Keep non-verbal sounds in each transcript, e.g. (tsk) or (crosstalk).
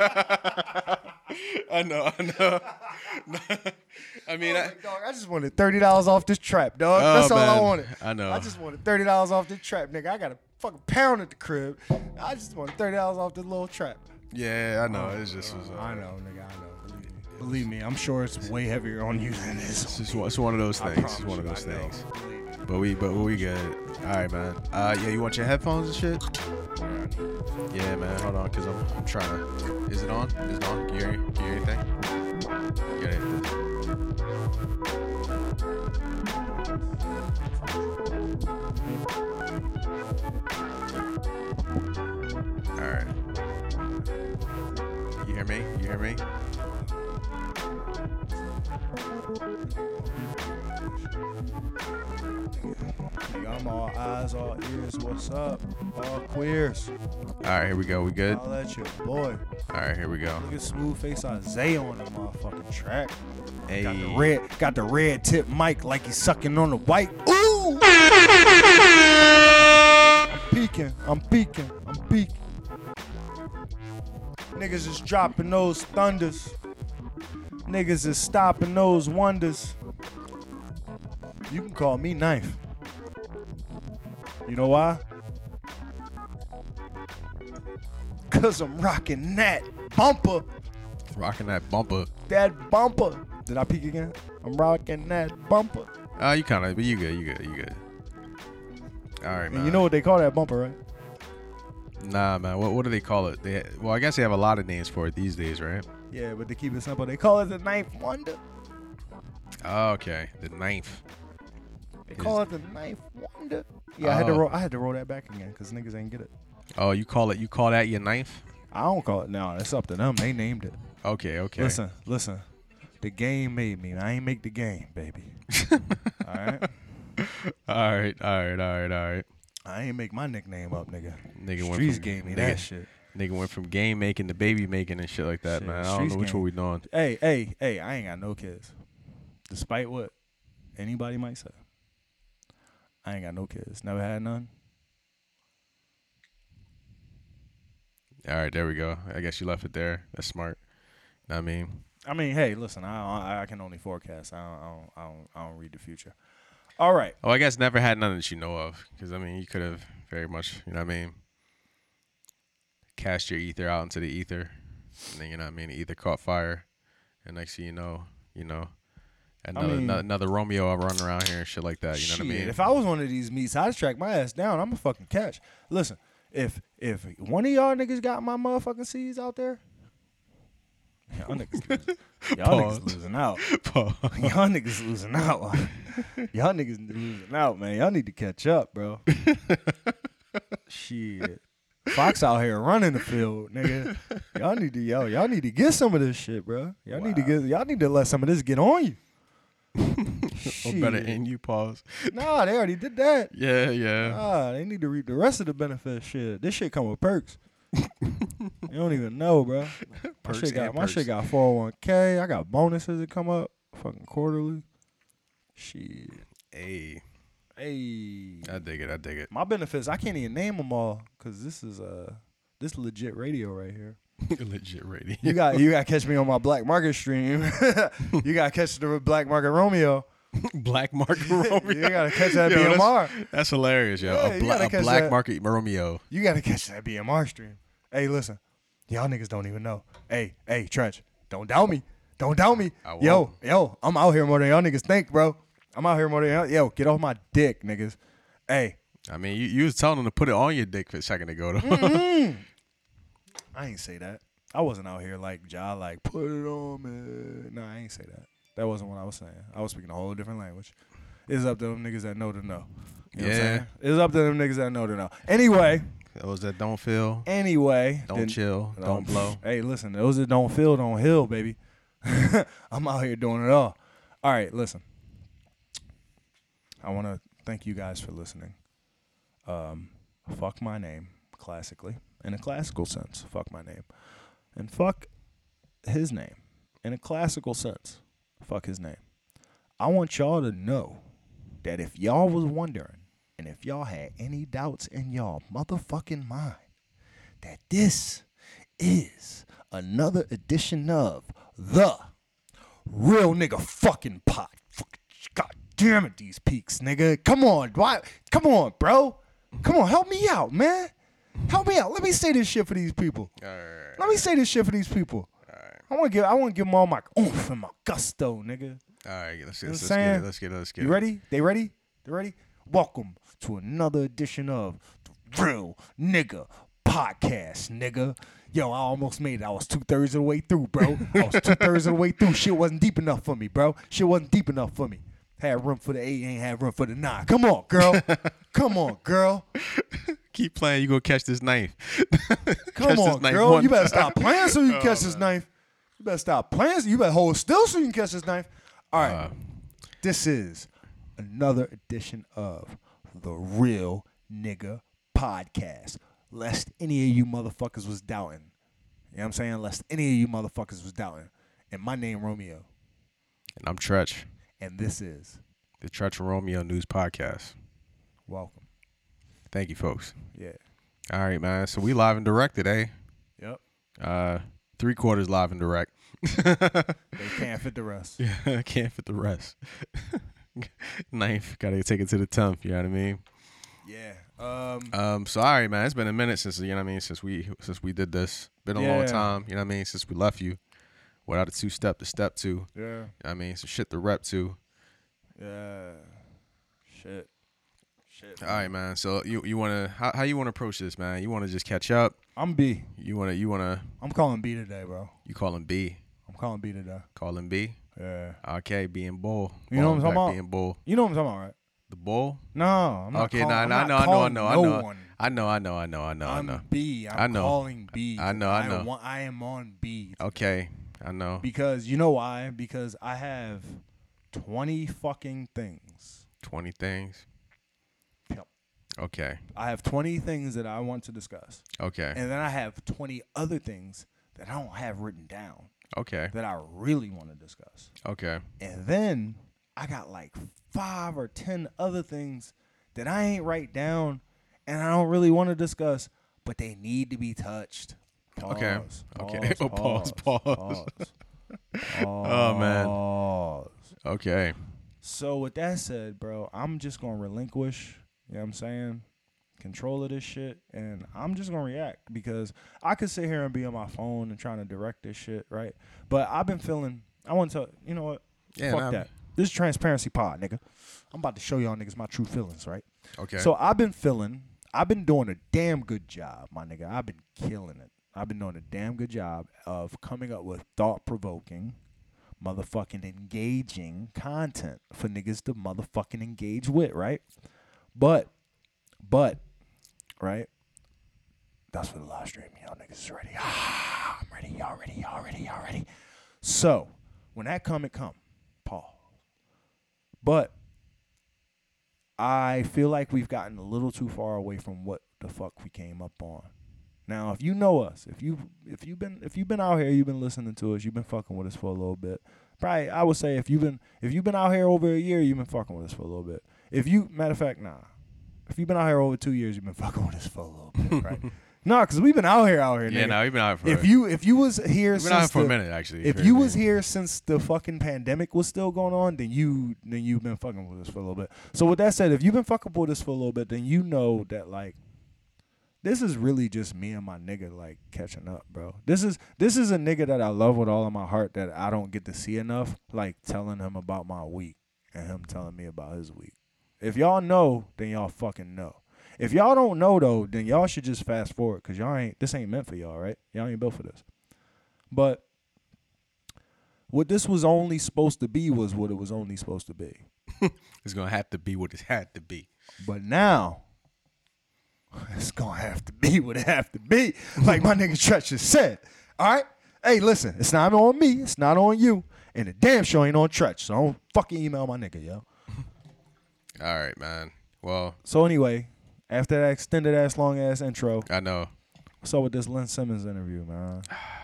(laughs) I know, I know. (laughs) I mean, I, Like, dog, I just wanted thirty dollars off this trap, dog. Oh, That's all I wanted. I know. I just wanted thirty dollars off this trap, nigga. I got a fucking pound at the crib. I just wanted thirty dollars off this little trap. yeah, I know. It's just, was, uh, I know, nigga. I know. Believe me. Believe me, I'm sure it's way heavier on you than this. It's, one, it's one of those things. It's one of those I know. things. But we, but we good. All right, man. Uh, yeah, you want your headphones and shit? Yeah, man. Hold on, cause I'm, I'm trying to. Is it on? Is it on? Can you hear, can you hear anything? Get it. All right. You hear me? You hear me? I'm all eyes, all ears. What's up? All queers. All right, here we go. We good? I'll let your boy. All right, here we go. Look at smooth face Isaiah on the motherfucking track. Hey. Got the red, got the red tip mic like he's sucking on the white. Ooh! I'm peeking, I'm peeking, I'm peeking. Niggas is dropping those thunders. Niggas is stopping those wonders. You can call me knife. You know why? Cause I'm rocking that bumper. Rocking that bumper. That bumper. Did I peek again? I'm rocking that bumper. Uh, you kind of, but you good, you good, you good. All right, man. You know what they call that bumper, right? Nah, man. What what do they call it? They well, I guess they have a lot of names for it these days, right? Yeah, but to keep it simple, they call it the ninth wonder. Oh, okay. The ninth. They call it the ninth wonder. Yeah, I had to Oh. roll. I had to roll that back again because niggas ain't get it. Oh, you call it? You call that your ninth? I don't call it now. It's up to them. They named it. Okay, okay. Listen, listen. The game made me. I ain't make the game, baby. (laughs) all right. All right, all right, all right, all right. I ain't make my nickname up, nigga. Nigga went Streets from- gave me nigga- that shit. Nigga went from game making to baby making and shit like that, Shit, man. I don't know which game. one we doing. Hey, hey, hey! I ain't got no kids. Despite what anybody might say, I ain't got no kids. Never had none. All right, there we go. I guess you left it there. That's smart. Know what I mean, I mean, hey, listen, I I, I can only forecast. I don't, I don't I don't I don't read the future. All right. oh, I guess never had none that you know of, because I mean, you could have very much, you know what I mean, cast your ether out into the ether, and then you know what I mean, the ether caught fire, and next thing you know, you know, another mean- another, Romeo running around here and shit like that. You know what I mean? If I was one of these meats, I'd track my ass down. I'm a fucking catch. Listen, if if one of y'all niggas got my motherfucking seeds out there, y'all niggas, (laughs) losing, y'all Pause. niggas losing out. (laughs) Pause. Y'all niggas losing out. (laughs) y'all niggas losing out, man. Y'all need to catch up, bro. Shit. Fox out here running the field, nigga. Y'all need to yo, y'all need to get some of this shit, bro. Y'all need to get y'all need to let some of this get on you. (laughs) or better Shit. in you pause. (laughs) Nah, they already did that. Yeah, yeah. Ah, they need to read the rest of the benefits. Shit, this shit come with perks. (laughs) you don't even know, bro. My Perks shit got and my shit perks. got 401k. I got bonuses that come up fucking quarterly. Shit. Hey, Hey. I dig it. I dig it. My benefits, I can't even name them all because this is uh this legit radio right here. (laughs) Legit radio. You got you got to catch me on my black market stream. (laughs) you got to catch the black market Romeo. (laughs) Black market Romeo. You got to catch that Yo, BMR. That's hilarious, yo. Yeah, a, bla- a black that. market Romeo. You got to catch that BMR stream. Hey, listen, y'all niggas don't even know. Hey, hey, Tretch, don't doubt me. Don't doubt me. Yo, yo, I'm out here more than y'all niggas think, bro. I'm out here more than. Yo, get off my dick, niggas. Hey, I mean, you, you was telling them to put it on your dick a second ago, though. Mm. (laughs) I ain't say that. I wasn't out here like Ja, like put it on me. No, I ain't say that. That wasn't what I was saying. I was speaking a whole different language. It's up to them niggas that know to know. You know what I'm Yeah. saying? It's up to them niggas that know to know. Anyway, Those that don't feel, anyway. don't then- chill, No, don't blow. (laughs) Hey, listen, those that don't feel don't heal, baby. (laughs) I'm out here doing it all. All right, listen. I want to thank you guys for listening. Um, fuck my name, classically, in a classical sense. Fuck my name, and fuck his name, in a classical sense. Fuck his name. I want y'all to know that if y'all was wondering, and if y'all had any doubts in y'all motherfucking mind, that this is another edition of the Real Nigga Fucking Pot. Damn it, these peaks, nigga. Come on, why? Come on, bro. Come on, help me out, man. Help me out. Let me say this shit for these people. Right. Let me say this shit for these people. I want to give. I want to give them all my oomph and my gusto, nigga. All right. Let's, You let's, know what I'm let's get it. Let's get it. Let's get You it. ready? They ready? They ready? Welcome to another edition of the Real Nigga Podcast, nigga. Yo, I almost made it. I was two thirds of the way through, bro. I was two thirds of the way through. Shit wasn't deep enough for me, bro. Shit wasn't deep enough for me. Had room for the eight, ain't had room for the nine. Come on, girl. (laughs) Come on, girl. Keep playing. You gonna catch this knife. (laughs) Come Catch on, knife girl. one You better stop playing so you can catch this knife. You better stop playing. So you better hold still so you can catch this knife. All right. Uh, This is another edition of the Real Nigga Podcast. Lest any of you motherfuckers was doubting. You know what I'm saying? Lest any of you motherfuckers was doubting. And my name Romeo. and I'm Tretch, And this is the Tretch and Romeo News Podcast. Welcome. Thank you, folks. Yeah. All right, man. So we live and direct today. Yep. Uh, three quarters live and direct. (laughs) They can't fit the rest. (laughs) Yeah, can't fit the rest. (laughs) Knife, gotta take it to the tenth. You know what I mean? Yeah. Um Um, so all right, man. It's been a minute since you know what I mean since we since we did this. Been a long time. You know what I mean since we left you. Without a two step to step two. Yeah. I mean some shit to rep to. Yeah. Shit. Shit. All right, man. So you you wanna how how you wanna approach this, man? You wanna just catch up? I'm B. You wanna you wanna I'm calling B today, bro. you call him B? I'm calling B today. Call him B. Yeah. Okay, being bull. You know what I'm talking about? Being bull. You know what I'm talking about, right? The bull. No, I'm not Okay, call- nah, nah, I know, I know, I calling know, I no know. one. I know, I know, I know, I know, I know, I'm know. B. I'm I know. calling B. I know, I know. I, want- I am on B Okay, I know. because you know why? Because I have twenty fucking things. Twenty things. Yep. Okay. I have twenty things that I want to discuss, Okay. and then I have twenty other things that I don't have written down Okay. that I really want to discuss. Okay. And then I got like five or ten other things that I ain't write down and I don't really want to discuss, but they need to be touched. Okay. Pause, Okay. Oh, (laughs) pause, pause, pause. Oh man. Pause. Okay. So with that said, bro, I'm just gonna relinquish, you know what I'm saying? Control of this shit and I'm just gonna react because I could sit here and be on my phone and trying to direct this shit, right? But I've been feeling I want to you know what? Yeah. Fuck nah, that. This is transparency pod, nigga. I'm about to show y'all niggas my true feelings, right? Okay. So I've been feeling, I've been doing a damn good job, my nigga. I've been killing it. I've been doing a damn good job of coming up with thought provoking, motherfucking engaging content for niggas to motherfucking engage with, right? But, but, right? That's for the live stream. Y'all niggas is ready. Ah, I'm ready. Y'all ready. Y'all ready. Y'all ready. So, when that come, it come. Paul. But I feel like we've gotten a little too far away from what the fuck we came up on. Now, if you know us, if you if you've been if you've been out here, you've been listening to us, you've been fucking with us for a little bit. Probably, I would say if you've been if you've been out here over a year, you've been fucking with us for a little bit. If you matter of fact, nah. If you've been out here over two years, you've been fucking with us for a little bit, right? (laughs) nah, because we've been out here, out here. yeah. nigga. Now we've been out for. if you if you was here been out since for the, a minute actually. if you was here since the fucking pandemic was still going on, then you then you've been fucking with us for a little bit. So with that said, if you've been fucking with us for a little bit, then you know that like this is really just me and my nigga like catching up, bro. This is this is a nigga that I love with all of my heart that I don't get to see enough, like telling him about my week and him telling me about his week. If y'all know, then y'all fucking know. If y'all don't know though, then y'all should just fast forward because y'all ain't this ain't meant for y'all, right? Y'all ain't built for this. But what this was only supposed to be was what it was only supposed to be. (laughs) it's gonna have to be what it had to be. But now (laughs) it's gonna have to be what it have to be. Like my nigga Tretch just said. All right? Hey, listen, it's not on me, it's not on you, and the damn show ain't on Tretch. So don't fucking email my nigga, yo. (laughs) All right, man. Well, So anyway, after that extended ass long ass intro, I know. what's up with this Lynn Simmons interview, man? Ah,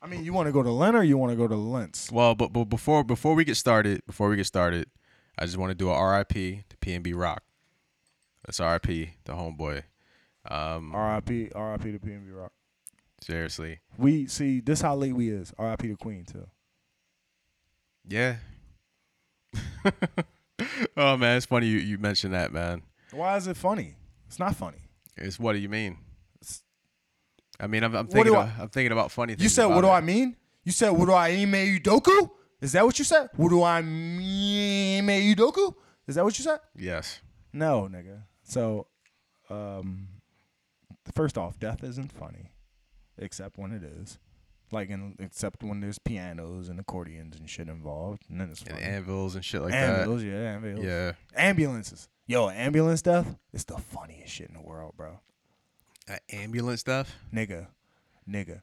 I mean, you want to go to Lynn or you want to go to Lentz? Well, but but before before we get started, before we get started, I just want to do a RIP to PNB Rock. That's RIP the homeboy. Um, R.I.P. R.I.P. to PNB Rock. Seriously. We see this how late we is. R.I.P. the Queen too. Yeah. (laughs) oh man, it's funny you, you mentioned that, man. Why is it funny? It's not funny. It's what do you mean? It's- I mean, I'm, I'm thinking. do I'm thinking about funny things. You said, "What do it. I mean?" You said, "What do I ime Udoku?" Is that what you said? What do I mean Udoku? Is that what you said? Yes. No, nigga. So, um, first off, death isn't funny, except when it is. Like, in, except when there's pianos and accordions and shit involved, and then it's And anvils and shit like yeah, that. ambulances. Yeah. Ambulances. Yo, ambulance death is the funniest shit in the world, bro. Uh, ambulance stuff. Nigga, nigga,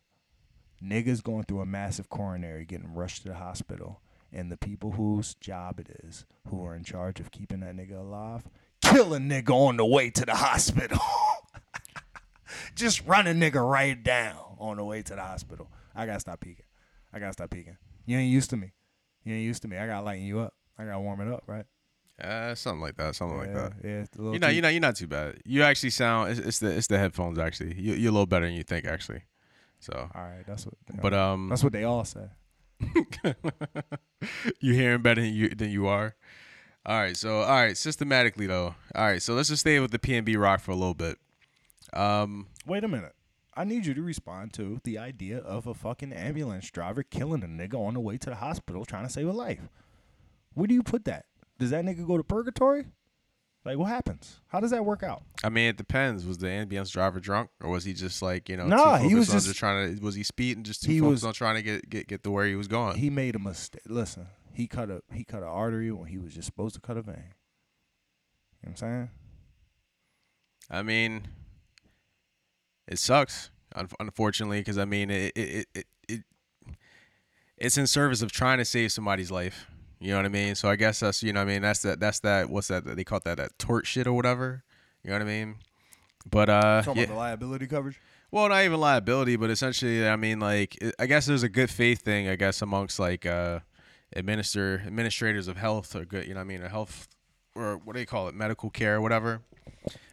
niggas going through a massive coronary, getting rushed to the hospital, and the people whose job it is, who are in charge of keeping that nigga alive, kill a nigga on the way to the hospital. (laughs) Just run a nigga right down on the way to the hospital. I gotta stop peeking. I gotta stop peeking. You ain't used to me. You ain't used to me. I gotta lighten you up. I gotta warm it up, right? Uh, something like that. Something like that. Yeah, it's a little you know, too- you're not, you're not too bad. You actually sound. It's, it's the, it's the headphones actually. You, you're a little better than you think actually. So, All right, that's what. but um, that's what they all say. (laughs) you hearing better than you than you are. All right, so all right, systematically though. All right, so let's just stay with the PNB rock for a little bit. Um, Wait a minute. I need you to respond to the idea of a fucking ambulance driver killing a nigga on the way to the hospital trying to save a life. Where do you put that? Does that nigga go to purgatory? Like, what happens? How does that work out? I mean, it depends. Was the ambulance driver drunk, or was he just like you know? Nah, he was on just- trying to. Was he speeding? Just too He focused was- on trying to get get get to where he was going. He made a mistake. Listen, he cut a he cut an artery when he was just supposed to cut a vein. You know what I'm saying? I mean, it sucks, un- unfortunately, because I mean, it, it it it it it's in service of trying to save somebody's life. You know what I mean? So I guess that's you know what I mean that's that that's that what's that they call that that tort shit or whatever. You know what I mean? But uh, Talking yeah, about the liability coverage. well, not even liability, but essentially, I mean, like I guess there's a good faith thing, I guess, amongst like uh, administer administrators of health or good, you know, what I mean, a health or what do they call it, medical care or whatever.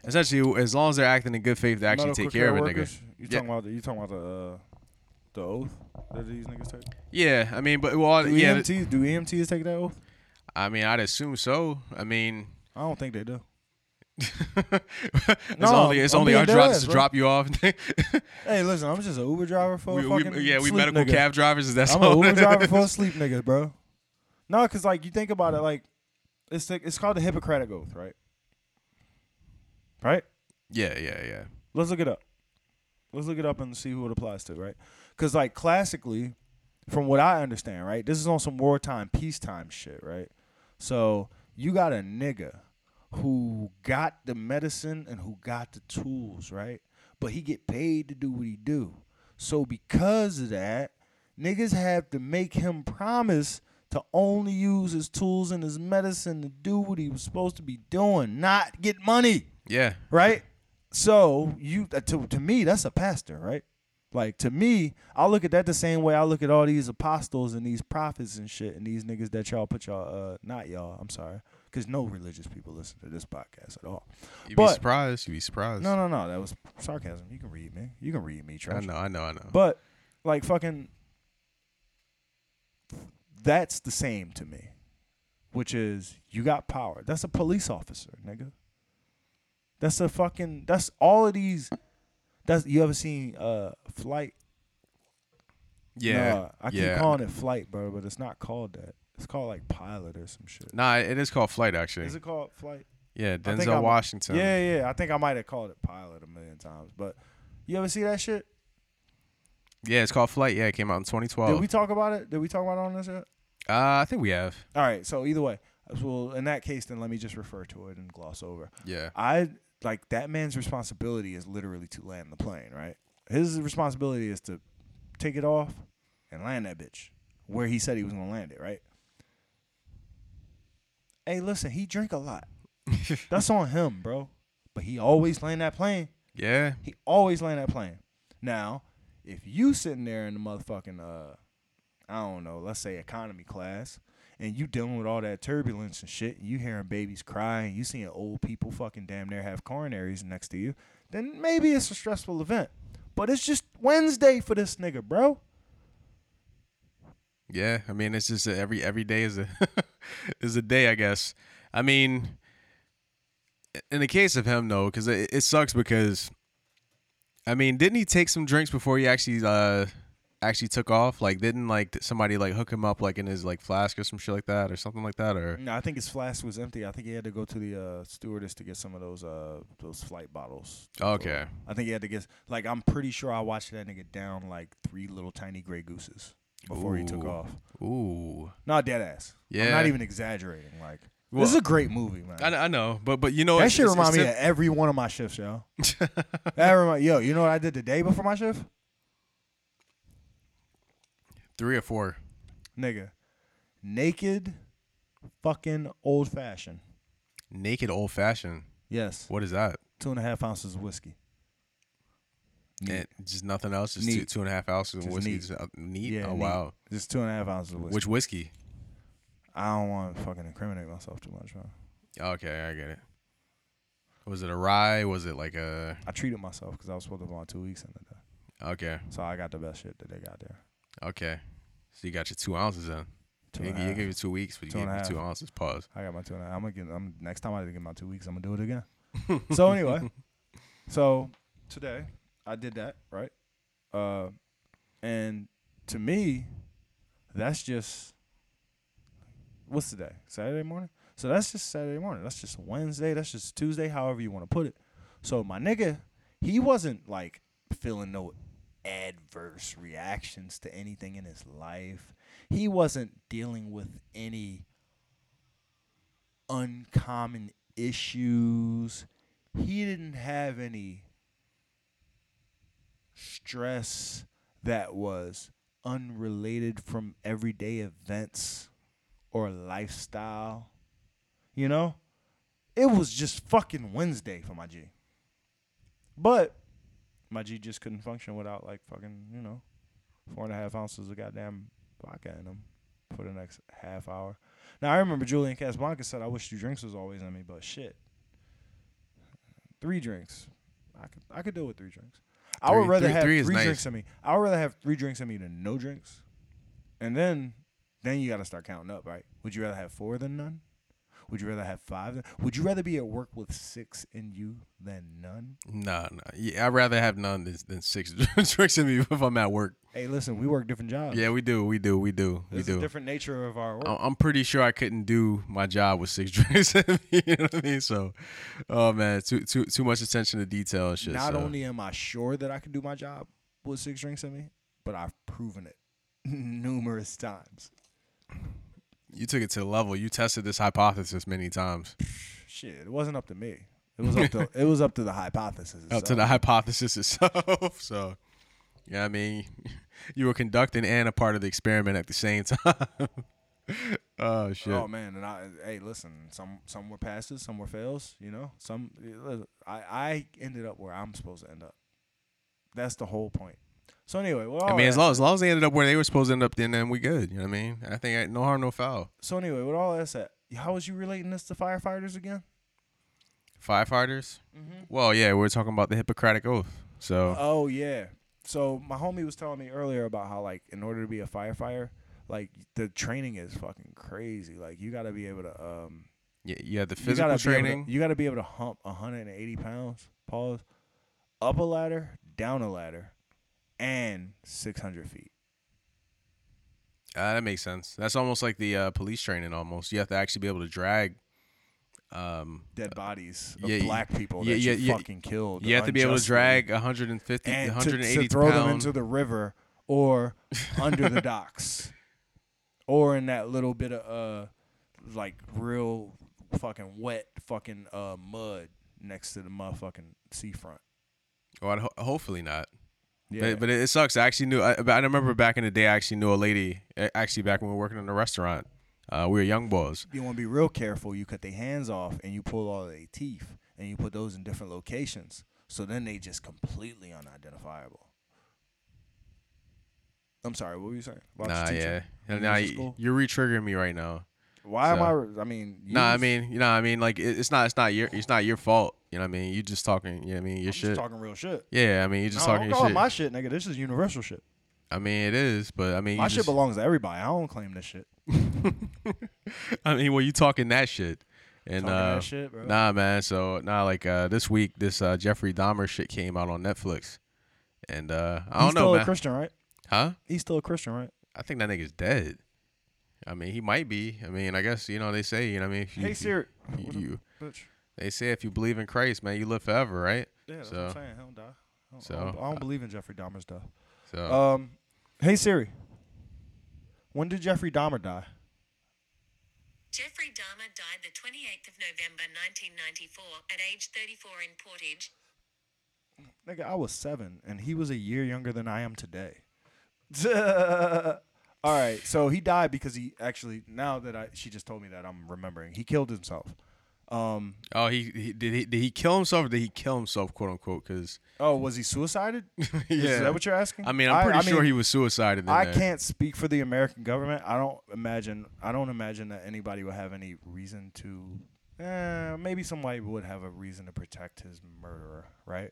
Essentially, as long as they're acting in good faith to actually Medical take care, of a nigga. You Yeah. talking about the you talking about the uh, the oath that these niggas take? Yeah, I mean, but well, Do yeah, EMTs do EMTs take that oath? I mean, I'd assume so. I mean, I don't think they do. (laughs) it's No, only it's I'm only our job to drop you off. (laughs) Hey, listen, I'm just an Uber driver for we, a we- yeah, we medical nigga. cab drivers. Is that I'm an? Uber driver for a (laughs) sleep nigga, bro. No, cause like you think about it, like it's the, it's called the Hippocratic Oath, right? Right. yeah, yeah, yeah. Let's look it up. Let's look it up and see who it applies to, right? Because like classically, from what I understand, right, this is on some wartime, peacetime shit, right? So you got a nigga who got the medicine and who got the tools, right? But he get paid to do what he do. So because of that, niggas have to make him promise to only use his tools and his medicine to do what he was supposed to be doing, not get money Yeah, right? So you uh, to to me that's a pastor, right? Like to me, I look at that the same way I look at all these apostles and these prophets and shit and these niggas that y'all put y'all uh not y'all, I'm sorry, because no religious people listen to this podcast at all. you'd be surprised. You'd be surprised. No, no, no, that was sarcasm. You can read me. You can read me, I know, I know, I know. But like fucking that's the same to me. Which is you got power. That's a police officer, nigga. That's a fucking that's all of these that's you ever seen uh flight? yeah, Nah, I keep yeah. calling it flight, bro, but it's not called that. It's called like pilot or some shit. Nah, it is called flight actually. Is it called flight? yeah, Denzel I'm- Washington. Yeah, yeah. I think I might have called it pilot a million times. But you ever see that shit? yeah, it's called Flight. Yeah, it came out in 2012. Did we talk about it? Did we talk about it on this yet? Uh, I think we have. All right. So either way, well, in that case, then let me just refer to it and gloss over. Yeah, I like that man's responsibility is literally to land the plane, right? His responsibility is to take it off and land that bitch where he said he was gonna land it, right? Hey, listen, he drink a lot. (laughs) That's on him, bro. But he always land that plane. yeah, He always land that plane. Now, if you sitting there in the motherfucking uh I don't know, let's say economy class, and you dealing with all that turbulence and shit, and you hearing babies crying, you seeing old people fucking damn near have coronaries next to you, then maybe it's a stressful event. But it's just Wednesday for this nigga, bro. Yeah, I mean it's just a, every every day is a (laughs) is a day, I guess. I mean, in the case of him though, because it, it sucks because, I mean, didn't he take some drinks before he actually uh actually took off? Like, didn't like somebody like hook him up like in his like flask or some shit like that or something like that or? No, I think his flask was empty. I think he had to go to the uh, stewardess to get some of those uh those flight bottles. Okay. I think he had to get like I'm pretty sure I watched that nigga down like three little tiny gray gooses before he took off. Ooh. Not dead ass. I'm Yeah. not even exaggerating. Like Well, this is a great movie, man. I, I know, but but you know that it's- remind me of every one of my shifts, yo. (laughs) that remind, yo, you know what I did the day before my shift? Three or four. Nigga, naked, fucking old fashioned. Naked old fashioned. Yes, What is that? two and a half ounces of whiskey. Neat. And just nothing else. Just two, two and a half ounces of whiskey. neat. Just, uh, neat. Yeah, oh neat. wow. Just two and a half ounces of whiskey. Which whiskey? I don't want to fucking incriminate myself too much, man. Okay, I get it. Was it a rye? Was it like a? I treated myself because I was supposed to go on two weeks in the day, Okay, so I got the best shit that they got there. Okay. So you got your two ounces in. Two You, you gave you two weeks, but you Two gave me two ounces. Pause. I got my two and a half. I'm gonna get. I'm next time I get my two weeks. I'm gonna do it again. (laughs) so anyway, so today I did that right, uh, and to me, that's just what's today? Saturday morning. So that's just Saturday morning. That's just Wednesday. That's just Tuesday. However you want to put it. So my nigga, he wasn't like feeling no adverse reactions to anything in his life. He wasn't dealing with any uncommon issues. He didn't have any stress that was unrelated from everyday events or lifestyle. You know? It was just fucking Wednesday for my G. But my G just couldn't function without like fucking, you know, four and a half ounces of goddamn vodka in him for the next half hour. Now I remember Julian Casablancas said, "I wish two drinks was always in me," but shit, three drinks, I could I could deal with three drinks. I would rather three- have three three, nice. drinks in me. I would rather have three drinks in me than no drinks, and then then you got to start counting up, right? Would you rather have four than none? Would you rather have five? Would you rather be at work with six in you than none? Nah, nah. Yeah, I'd rather have none than, than six (laughs) drinks in me if I'm at work. Hey, listen, we work different jobs. Yeah, we do, we do, we do, we There's a do. different nature of our work. I'm pretty sure I couldn't do my job with six (laughs) drinks in me. You know what I mean? So, oh man, too too too much attention to detail and shit. Not so. only am I sure that I can do my job with six drinks in me, but I've proven it (laughs) numerous times. You took it to the level. You tested this hypothesis many times. Shit, it wasn't up to me. It was up to (laughs) it was up to the hypothesis. Up to the hypothesis itself. (laughs) so, yeah, I mean, (laughs) you were conducting and a part of the experiment at the same time. oh shit. Oh man, and I hey, listen, some some were passes, some were fails. You know, some I I ended up where I'm supposed to end up. That's the whole point. So anyway, well, I mean, as long, as long as they ended up where they were supposed to end up, then then we good. You know what I mean? I think I, no harm, no foul. so anyway, with all that said, how was you relating this to firefighters again? Firefighters. Mm-hmm. Well, yeah, we are talking about the Hippocratic Oath. So, Oh yeah. So my homie was telling me earlier about how like in order to be a firefighter, like the training is fucking crazy. Like you got to be able to um yeah, you had the you gotta physical be able to- training. you got to be able to hump 180 pounds. Pause. Up a ladder, down a ladder, and 600 feet. Uh, that makes sense. That's almost like the uh, police training. Almost, you have to actually be able to drag. Um, Dead bodies of yeah, black people yeah, that yeah, you fucking killed. you have to be able to drag 150, and to, 180 to throw them into the river or (laughs) under the docks, or in that little bit of uh, like real fucking wet fucking uh mud next to the motherfucking seafront. Well, I'd ho- hopefully not. Yeah, But, but it sucks. I actually knew. I, I remember back in the day, I actually knew a lady. Actually, back when we were working in a restaurant, uh, we were young boys. you want to be real careful. You cut their hands off and you pull all their teeth and you put those in different locations. So then they just completely unidentifiable. I'm sorry, what were you saying? About Nah, yeah. you Nah, was in y- school? you're re-triggering me right now. Why am I? I mean, Nah, I mean, you know, I mean, like it, it's not, it's not your, it's not your fault. You know, what I mean, you just talking. You know, what I mean, your I'm shit. just talking real shit. yeah, I mean, you just no, talking don't call it shit. my shit, nigga. This is universal shit. I mean, it is, but I mean, My you shit just, belongs to everybody. I don't claim this shit. (laughs) I mean, well, you talking that shit, and uh, that shit, bro. nah, man. So nah, like uh, this week, this uh, Jeffrey Dahmer shit came out on Netflix, and uh, I He's don't still know, a man. Christian, right? huh? He's still a Christian, right? I think that nigga's dead. I mean, he might be. I mean, I guess you know they say, you know, what I mean, if you, hey, Siri. you, What you, they say if you believe in Christ, man, you live forever, right? Yeah, that's So- what I'm saying. He don't die. I don't, I so, don't, I don't uh, believe in Jeffrey Dahmer's death. So Um, hey Siri. When did Jeffrey Dahmer die? Jeffrey Dahmer died the 28th of November 1994 at age 34 in Portage. Nigga, I was seven, and he was a year younger than I am today. (laughs) All right, so he died because he actually. Now that I, she just told me that, I'm remembering. He killed himself. Um. oh, he, he did he did he kill himself or did he kill himself, quote unquote? Because Oh, was he suicided? yeah, (laughs) Is that what you're asking? I mean, I'm pretty I sure mean, he was suicided. I there. can't speak for the American government. I don't imagine. I don't imagine that anybody would have any reason to. Eh, maybe somebody would have a reason to protect his murderer, right?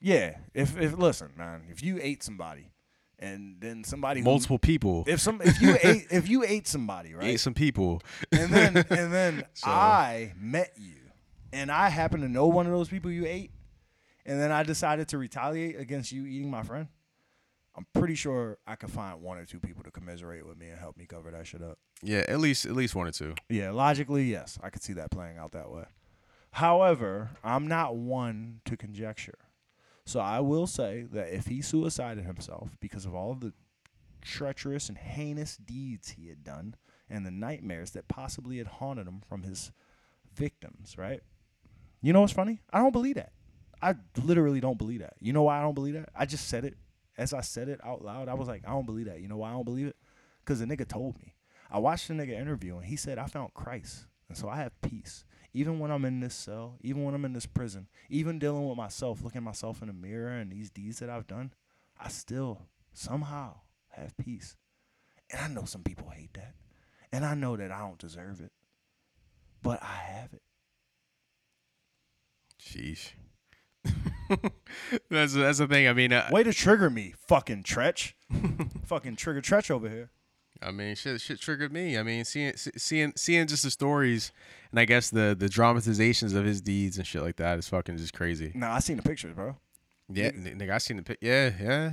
Yeah. If if listen, man, if you ate somebody, and then somebody who- multiple people. if some if you (laughs) ate if you ate somebody, right? Ate some people. and then (laughs) and then So- I met you, and I happen to know one of those people you ate, and then I decided to retaliate against you eating my friend. I'm pretty sure I could find one or two people to commiserate with me and help me cover that shit up. Yeah, at least at least one or two. Yeah, logically, yes, I could see that playing out that way. However, I'm not one to conjecture. So I will say that if he suicided himself because of all of the treacherous and heinous deeds he had done and the nightmares that possibly had haunted him from his victims, right? You know what's funny? I don't believe that. I literally don't believe that. You know why I don't believe that? I just said it. As I said it out loud, I was like, I don't believe that. You know why I don't believe it? Because the nigga told me. I watched the nigga interview and he said, I found Christ. And so I have peace. Even when I'm in this cell, even when I'm in this prison, even dealing with myself, looking myself in the mirror and these deeds that I've done, I still somehow have peace. And I know some people hate that. And I know that I don't deserve it. But I have it. Sheesh. (laughs) that's that's the thing. I mean, uh, Way to trigger me, fucking Tretch. (laughs) fucking trigger Tretch over here. I mean, shit, shit triggered me. I mean, seeing seeing seeing just the stories and I guess the the dramatizations of his deeds and shit like that is fucking just crazy. Nah, I seen the pictures, bro. Yeah, nigga, I seen the pic. Yeah, yeah.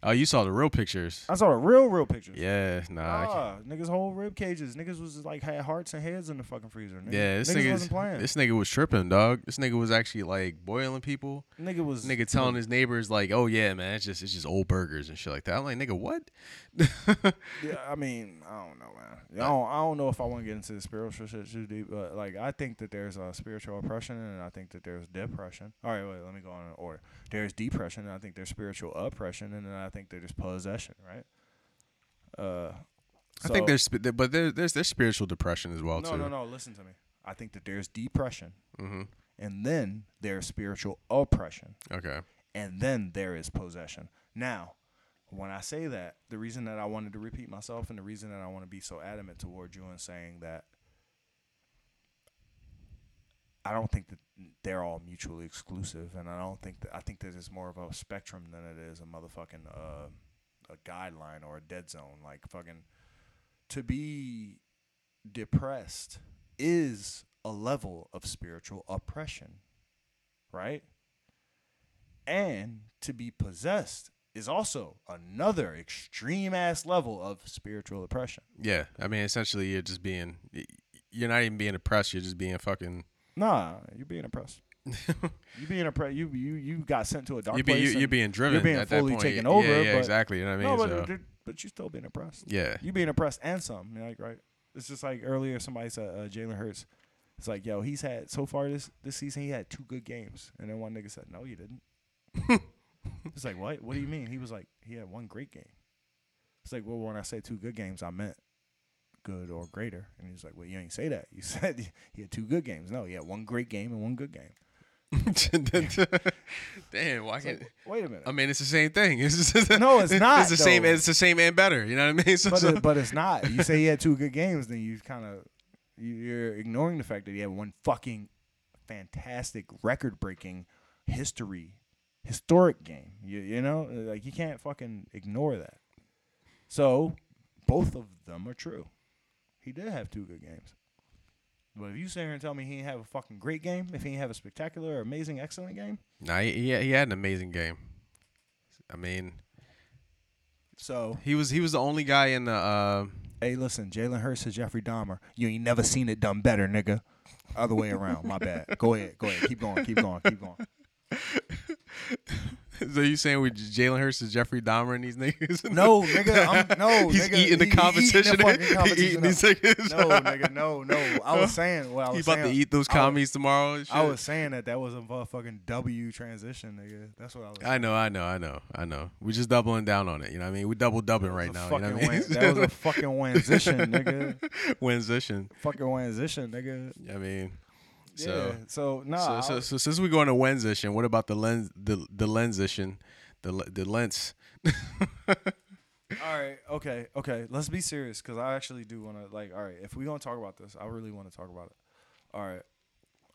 Oh, you saw the real pictures. I saw the real, real pictures. Yeah, nah. Ah, niggas whole rib cages. Niggas was like had hearts and heads in the fucking freezer. Nigga. Yeah, this niggas nigga wasn't playing. this nigga was tripping, dog. This nigga was actually like boiling people. nigga was Nigga telling his neighbors like, "Oh yeah, man, it's just it's just old burgers and shit like that." I'm like, "Nigga, what?" (laughs) Yeah, I mean, I don't know, man. I don't, I don't know if I want to get into the spiritual shit too deep, but like, I think that there's a spiritual oppression, and I think that there's depression. All right, wait, let me go on in order. There's depression, and I think there's spiritual oppression, and then I think that there's possession, right? Uh, I think there's but there, there's there's spiritual depression as well no, too. no, no. Listen to me. I think that there's depression, Mm-hmm. and then there's spiritual oppression. Okay. and then there is possession. Now, when I say that, the reason that I wanted to repeat myself and the reason that I want to be so adamant toward you and saying that I don't think that they're all mutually exclusive, and I don't think that I think that it's more of a spectrum than it is a motherfucking uh, a guideline or a dead zone. Like fucking to be depressed is a level of spiritual oppression, right? And to be possessed is also another extreme ass level of spiritual oppression. Yeah, I mean, essentially, you're just being, you're not even being oppressed. You're just being fucking. Nah, you're being oppressed. (laughs) you being oppressed. You you you got sent to a dark you be, place. you, you're being driven. being at that fully taken Yeah, over, Yeah, but- exactly. You know what I mean? no, but So, but you're still being oppressed. yeah. You being oppressed and some, you know, like right. It's just like earlier somebody said uh, Jalen Hurts. It's like yo, he's had so far this this season he had two good games, and then one nigga said no, you didn't. (laughs) it's like what? What do you mean? He was like he had one great game. It's like well, when I say two good games, I meant good or greater, and he's like, well, you ain't say that. You (laughs) said he had two good games. No, he had one great game and one good game. (laughs) Damn, why can't? Wait a minute. I mean, it's the same thing. (laughs) It's just, No, it's not, It's the same. though. It's the same and better. You know what I mean? So, but, so- it, but it's not. You say he had two good games, then you kind of you're ignoring the fact that he had one fucking fantastic, record-breaking, history, historic game. You you know, like you can't fucking ignore that. So both of them are true. He did have two good games. But if you sit here and tell me he didn't have a fucking great game, if he didn't have a spectacular, amazing, excellent game, nah, he, he had an amazing game. I mean, so he was he was the only guy in the. Uh, Hey, listen, Jalen Hurts is Jeffrey Dahmer. You ain't never seen it done better, nigga. Other way around. My bad. Go ahead. Go ahead. Keep going. Keep going. Keep going. (laughs) (laughs) so you saying we Jalen Hurts is Jeffrey Dahmer and these niggas? No, (laughs) nigga. I'm, no, (laughs) He's nigga. eating the he- he competition. Eating the fucking He competition eating these niggas. No, nigga. No, no. I was saying what I He was about saying. to eat those I was- commies tomorrow. And shit. I was saying that that was a motherfucking W transition, nigga. That's what I was. I know, I know, I know, I know. We just doubling down on it. You know what I mean? We double dubbing right now. You know what I mean? fucking that was a fucking wansition, nigga. Winsition. Fucking wansition, nigga. I mean, Yeah. so So, nah. so, so, so since we going to Wensition, what about the lens, the the lensition, the the lens? All right, okay, okay. Let's be serious because I actually do want to like. All right, if we gonna talk about this, I really want to talk about it. All right,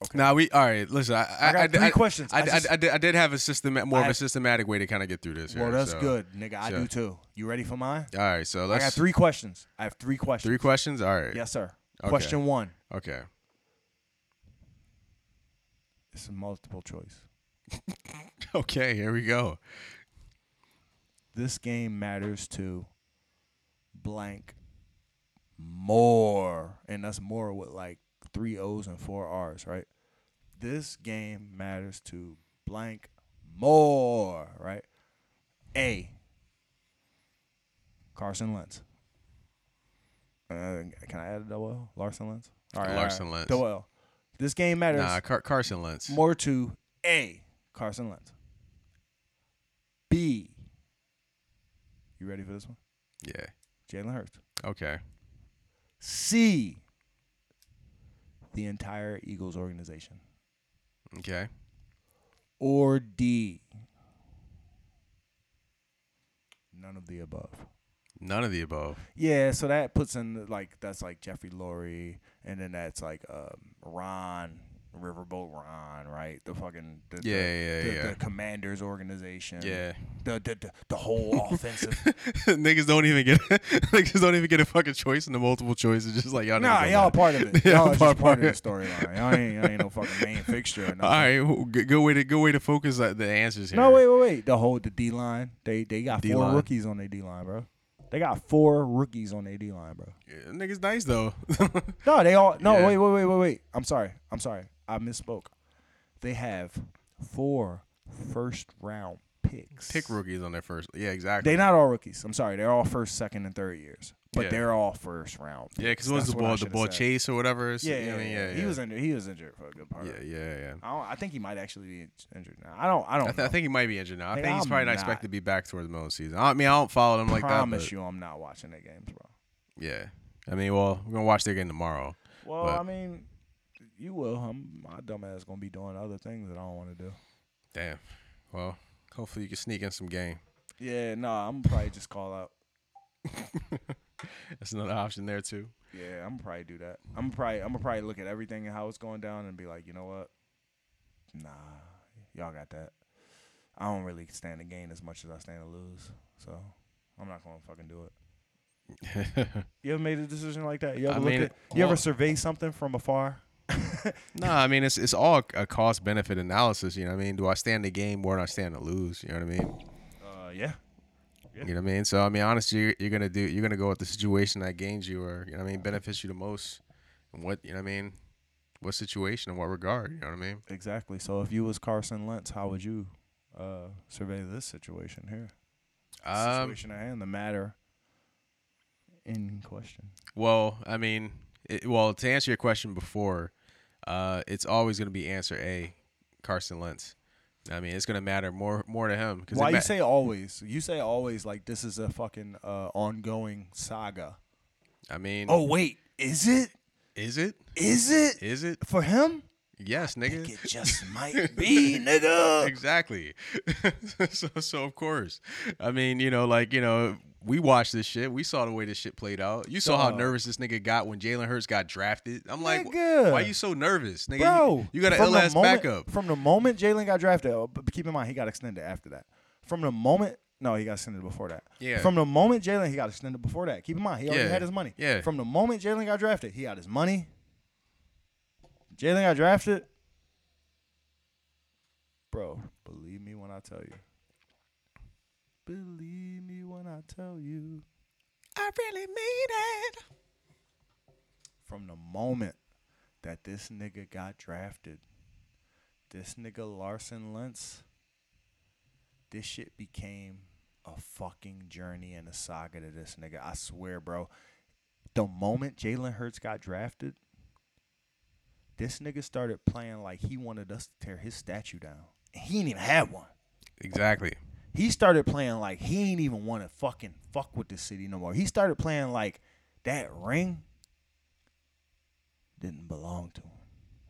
okay. Nah, we all right. Listen, I I, I got I, three I- questions. I, just- I, did, I did have a system, more of a systematic way to kind of get through this. well, that's so- good, nigga. I so- do too. You ready for mine? All right, so let's. I got three questions. I have three questions. Three questions. All right. Yes, sir. Okay. Question one. Okay. It's a multiple choice. (laughs) Okay. Here we go. This game matters to blank more, and that's more with like three O's and four R's, right? This game matters to blank more, right? A. Carson Lentz. Uh, can I add a double L? Larson Lentz? All right, Larson all right. Lentz. Double L. This game matters Nah, Car- Carson Lentz. more to A. Carson Lentz. B. You ready for this one? Yeah. Jalen Hurts. Okay. C. The entire Eagles organization. Okay. Or D. None of the above. None of the above. Yeah, so that puts in like that's like Jeffrey Lurie, and then that's like um, Ron Riverboat Ron, right? The fucking the, the- Yeah, yeah, the, yeah. the Commanders organization. Yeah. the the the, the whole (laughs) offensive. niggas don't even get (laughs) niggas don't even get a fucking choice in the multiple choices. Just like y'all. Nah, y'all part of it. Yeah, (laughs) Y'all part- just part of the storyline. Y'all ain't, y'all ain't no fucking main fixture. Or All right, wh- good, good way to good way to focus uh, the answers here. No, wait, wait, wait. The whole the D line. They they got four D-line. rookies on their D line, bro. They got four rookies on their D line, bro. Yeah, niggas nice though. (laughs) No, they all. No, Yeah. wait, wait, wait, wait, wait. I'm sorry. I'm sorry. I misspoke. They have four first round picks. Pick rookies on their first. Yeah, exactly. They're not all rookies. I'm sorry. They're all first, second, and third years. But Yeah. they're all first round. Yeah, because picks. what's the That's what I ball? The ball said. chase or whatever. It's- Yeah, yeah, mean, yeah, yeah, He was injured. He was injured for a good part. Yeah, yeah, yeah. I don't. I think he might actually be injured now. I don't. I don't. I, th- know. I think he might be injured now. I Nigga, think he's I'm probably not not. expected to be back towards the middle of the season. I mean, I don't follow them like that. I promise you, I'm not watching their games, bro. Yeah, I mean, well, we're gonna watch their game tomorrow. Well, But- I mean, you will. I'm my dumb ass gonna be doing other things that I don't want to do. Damn. Well, hopefully you can sneak in some game. Yeah, no, I'm probably just call out. (laughs) That's another option there too. Yeah, I'm probably do that. I'm probably I'm gonna probably look at everything and how it's going down and be like, you know what? Nah, y'all got that. I don't really stand to gain as much as I stand to lose, so I'm not gonna fucking do it. (laughs) You ever made a decision like that? You ever I at? You ever survey something from afar? (laughs) no, I mean it's it's all a cost benefit analysis. You know what I mean? Do I stand to gain more than I stand to lose? You know what I mean? Uh, yeah. You know what I mean? So I mean, honestly, you're, you're gonna do you're gonna go with the situation that gains you or you know what I mean benefits you the most, and what you know what I mean, what situation and what regard? You know what I mean? Exactly. So if you was Carson Lentz, how would you uh, survey this situation here? The Um, situation at hand, the matter in question. well, I mean, it, well to answer your question before, uh, it's always gonna be answer A, Carson Lentz. I mean, it's gonna matter more more to him. Why you say always? You say always like this is a fucking uh, ongoing saga. I mean, Oh wait, is it? is it? Is it Is it? for him? Yes, nigga. It just (laughs) might be, nigga. exactly. (laughs) so, so of course, I mean, you know, like you know, we watched this shit. We saw the way this shit played out. You saw how nervous this nigga got when Jalen Hurts got drafted. I'm like, Nigga. why you so nervous, nigga? Bro, you, you got an from ill the ass moment- backup. From the moment Jalen got drafted, oh, but keep in mind he got extended after that. From the moment, no, he got extended before that. Yeah. From the moment Jalen, he got extended before that. Keep in mind he already Yeah. had his money. Yeah. From the moment Jalen got drafted, he had his money. Jalen got drafted, bro. Believe me when I tell you. Believe me when I tell you. I really mean it. from the moment that this nigga got drafted, this nigga Larson Lentz, this shit became a fucking journey and a saga to this nigga. I swear, bro. The moment Jalen Hurts got drafted, this nigga started playing like he wanted us to tear his statue down. And he ain't even had one. Exactly. He started playing like he ain't even want to fucking fuck with the city no more. He started playing like that ring didn't belong to him.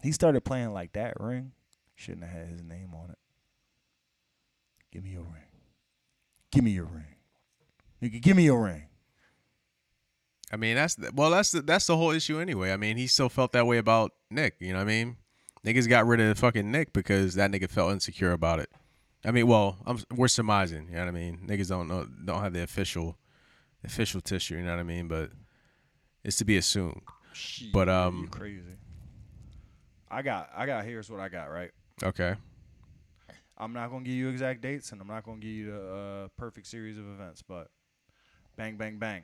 He started playing like that ring shouldn't have had his name on it. Give me your ring. Give me your ring. Nigga, give me your ring. I mean, that's the, well, that's the, that's the whole issue anyway. I mean, he still felt that way about Nick. You know what I mean? Niggas got rid of fucking Nick because that nigga felt insecure about it. I mean, well, I'm, we're surmising. You know what I mean? Niggas don't know, don't have the official, official tissue. You know what I mean? But it's to be assumed. But, um, you crazy. I got I got here's what I got, right? Okay. I'm not gonna give you exact dates, and I'm not gonna give you the uh, perfect series of events, but bang, bang, bang,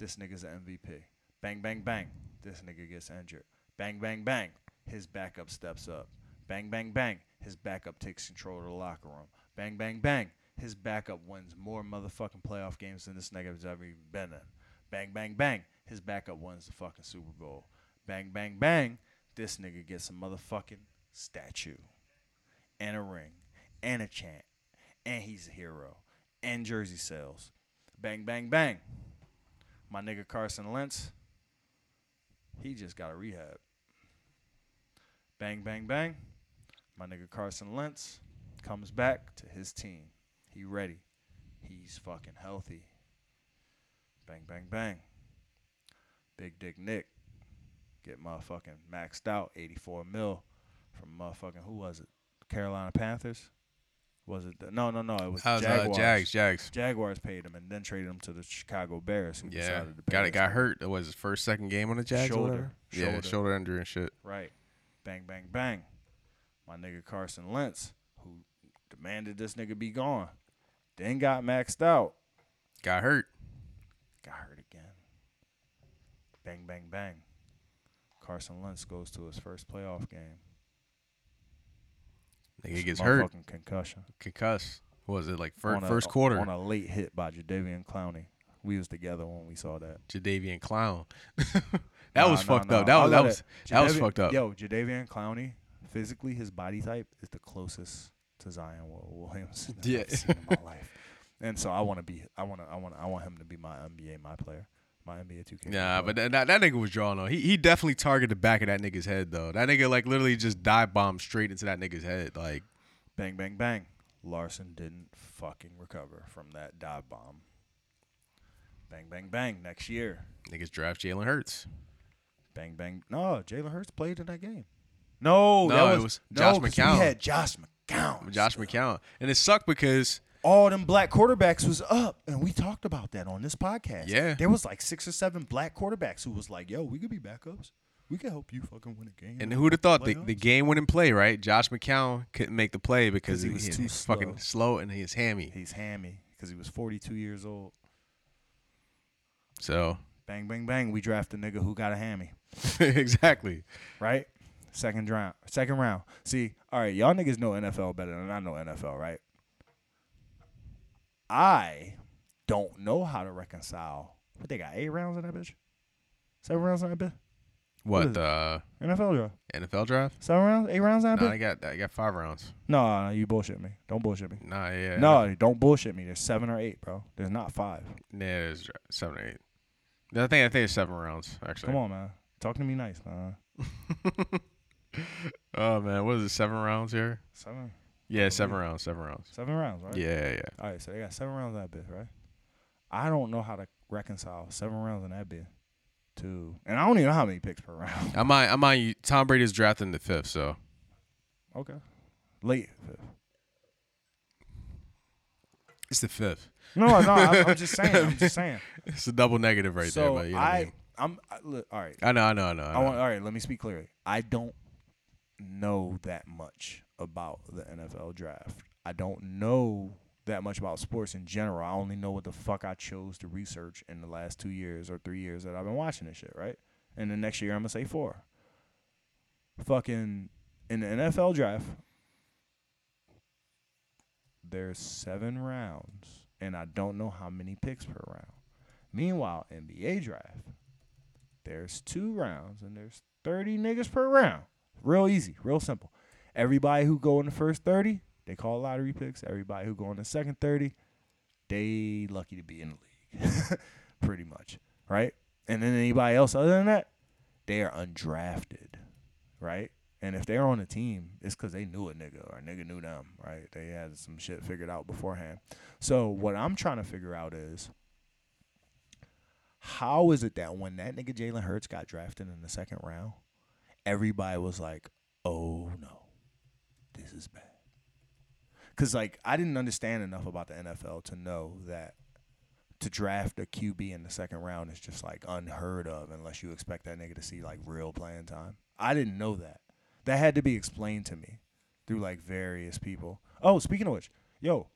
this nigga's an MVP. Bang, bang, bang, this nigga gets injured. Bang, bang, bang, his backup steps up. Bang, bang, bang, his backup takes control of the locker room. Bang, bang, bang, his backup wins more motherfucking playoff games than this nigga has ever even been in. Bang, bang, bang, his backup wins the fucking Super Bowl. Bang, bang, bang, this nigga gets a motherfucking statue and a ring and a chant and he's a hero and jersey sales. Bang bang bang. My nigga Carson Lentz, he just got a rehab. Bang bang bang. My nigga Carson Lentz comes back to his team. He ready. He's fucking healthy. Bang bang bang. Big Dick Nick get motherfucking maxed out 84 mil from motherfucking who was it? Carolina Panthers? Was it? The, no, no, no. It was the uh, Jaguars. Jags? Jags. Jaguars paid him and then traded him to the Chicago Bears. Who Yeah. decided to Got it. Got hurt. It was his first, second game on the Jags. or Shoulder. Yeah, Shoulder. shoulder injury and shit. Right. Bang, bang, bang. My nigga Carson Lentz, who demanded this nigga be gone, then got maxed out. Got hurt. Got hurt again. Bang, bang, bang. Carson Lentz goes to his first playoff game. Nigga gets hurt. Motherfucking concussion. Concuss. What was it like fir- a- first quarter? On a late hit by Jadeveon Clowney. We was together when we saw that. Jadeveon Clown. (laughs) that Nah, was nah, fucked nah. up. That was that was it- that was fucked up. Yo, Jadeveon Clowney, physically, his body type is the closest to Zion Wil- Williamson Yeah. I've seen in my (laughs) life. And so I want to be, I want to, I want, I want him to be my NBA, my player, my NBA 2K. Nah, but that, that, that nigga was drawing on. He he definitely targeted the back of that nigga's head though. That nigga like literally just dive bombed straight into that nigga's head. Like bang, bang, bang. Larson didn't fucking recover from that dive bomb. Bang, bang, bang. Next year, niggas draft Jalen Hurts. bang, bang. No, Jalen Hurts played in that game. No, No, that it was, was no, Josh McCown. We had Josh McCown. Josh McCown. And it sucked because all them black quarterbacks was up, and we talked about that on this podcast. Yeah. there was like six or seven black quarterbacks who was like, "Yo, we could be backups. We could help you fucking win a game." and who'd have thought the, playoffs." the game wouldn't play, right? Josh McCown couldn't make the play because he he was was too fucking slow and he is hammy. He's hammy because he was 42 years old. So Bang, bang, bang. We draft a nigga who got a hammy, (laughs) exactly. right? Second round. Second round. See, all right, y'all niggas know NFL better than I know NFL, right? I don't know how to reconcile. What they got? Eight rounds in that bitch? Seven rounds in that bitch? What What the uh, NFL draft. NFL draft? Seven rounds? Eight rounds in that Nah, bitch? I got I got five rounds. No, no, you bullshit me. Don't bullshit me. Nah, yeah. No, don't bullshit me. There's seven or eight, bro. There's not five. Yeah, there's seven or eight. I think I think it's seven rounds actually. Come on, man. Talk to me nice, man. (laughs) oh man, what is it? Seven rounds here? Seven, Yeah, seven rounds. Seven rounds. seven rounds, right? Yeah, yeah. Yeah. All right, so they got seven rounds in that bit, right? I don't know how to reconcile seven rounds in that bit to, and I don't even know how many picks per (laughs) round. I might, I might. Tom Brady's drafting the fifth, so Okay, late fifth. it's the fifth. No, no, I'm, I'm just saying. I'm just (laughs) saying. It's a double negative right so there. But you know what I, I, mean. I'm I, look, all right. I know, I know, I know. I I know. want all right. Let me speak clearly. I don't know that much about the NFL draft. I don't know that much about sports in general. I only know what the fuck I chose to research in the last two years or three years that I've been watching this shit. Right, and the next year I'm gonna say four. Fucking in the NFL draft, there's seven rounds, and I don't know how many picks per round. Meanwhile, NBA draft, there's two rounds and there's 30 niggas per round. Real easy, real simple. Everybody who go in the first 30, they call lottery picks. Everybody who go in the second 30, they lucky to be in the league. (laughs) Pretty much, right? And then anybody else other than that, they are undrafted, right? And if they're on a team, it's because they knew a nigga or a nigga knew them, right? They had some shit figured out beforehand. So what I'm trying to figure out is how is it that when that nigga Jalen Hurts got drafted in the second round, everybody was like, "Oh this is bad." Cause like I didn't understand enough about the NFL to know that to draft a QB in the second round is just like unheard of unless you expect that nigga to see like real playing time. I didn't know that. That had to be explained to me through like various people. Oh, speaking of which, yo,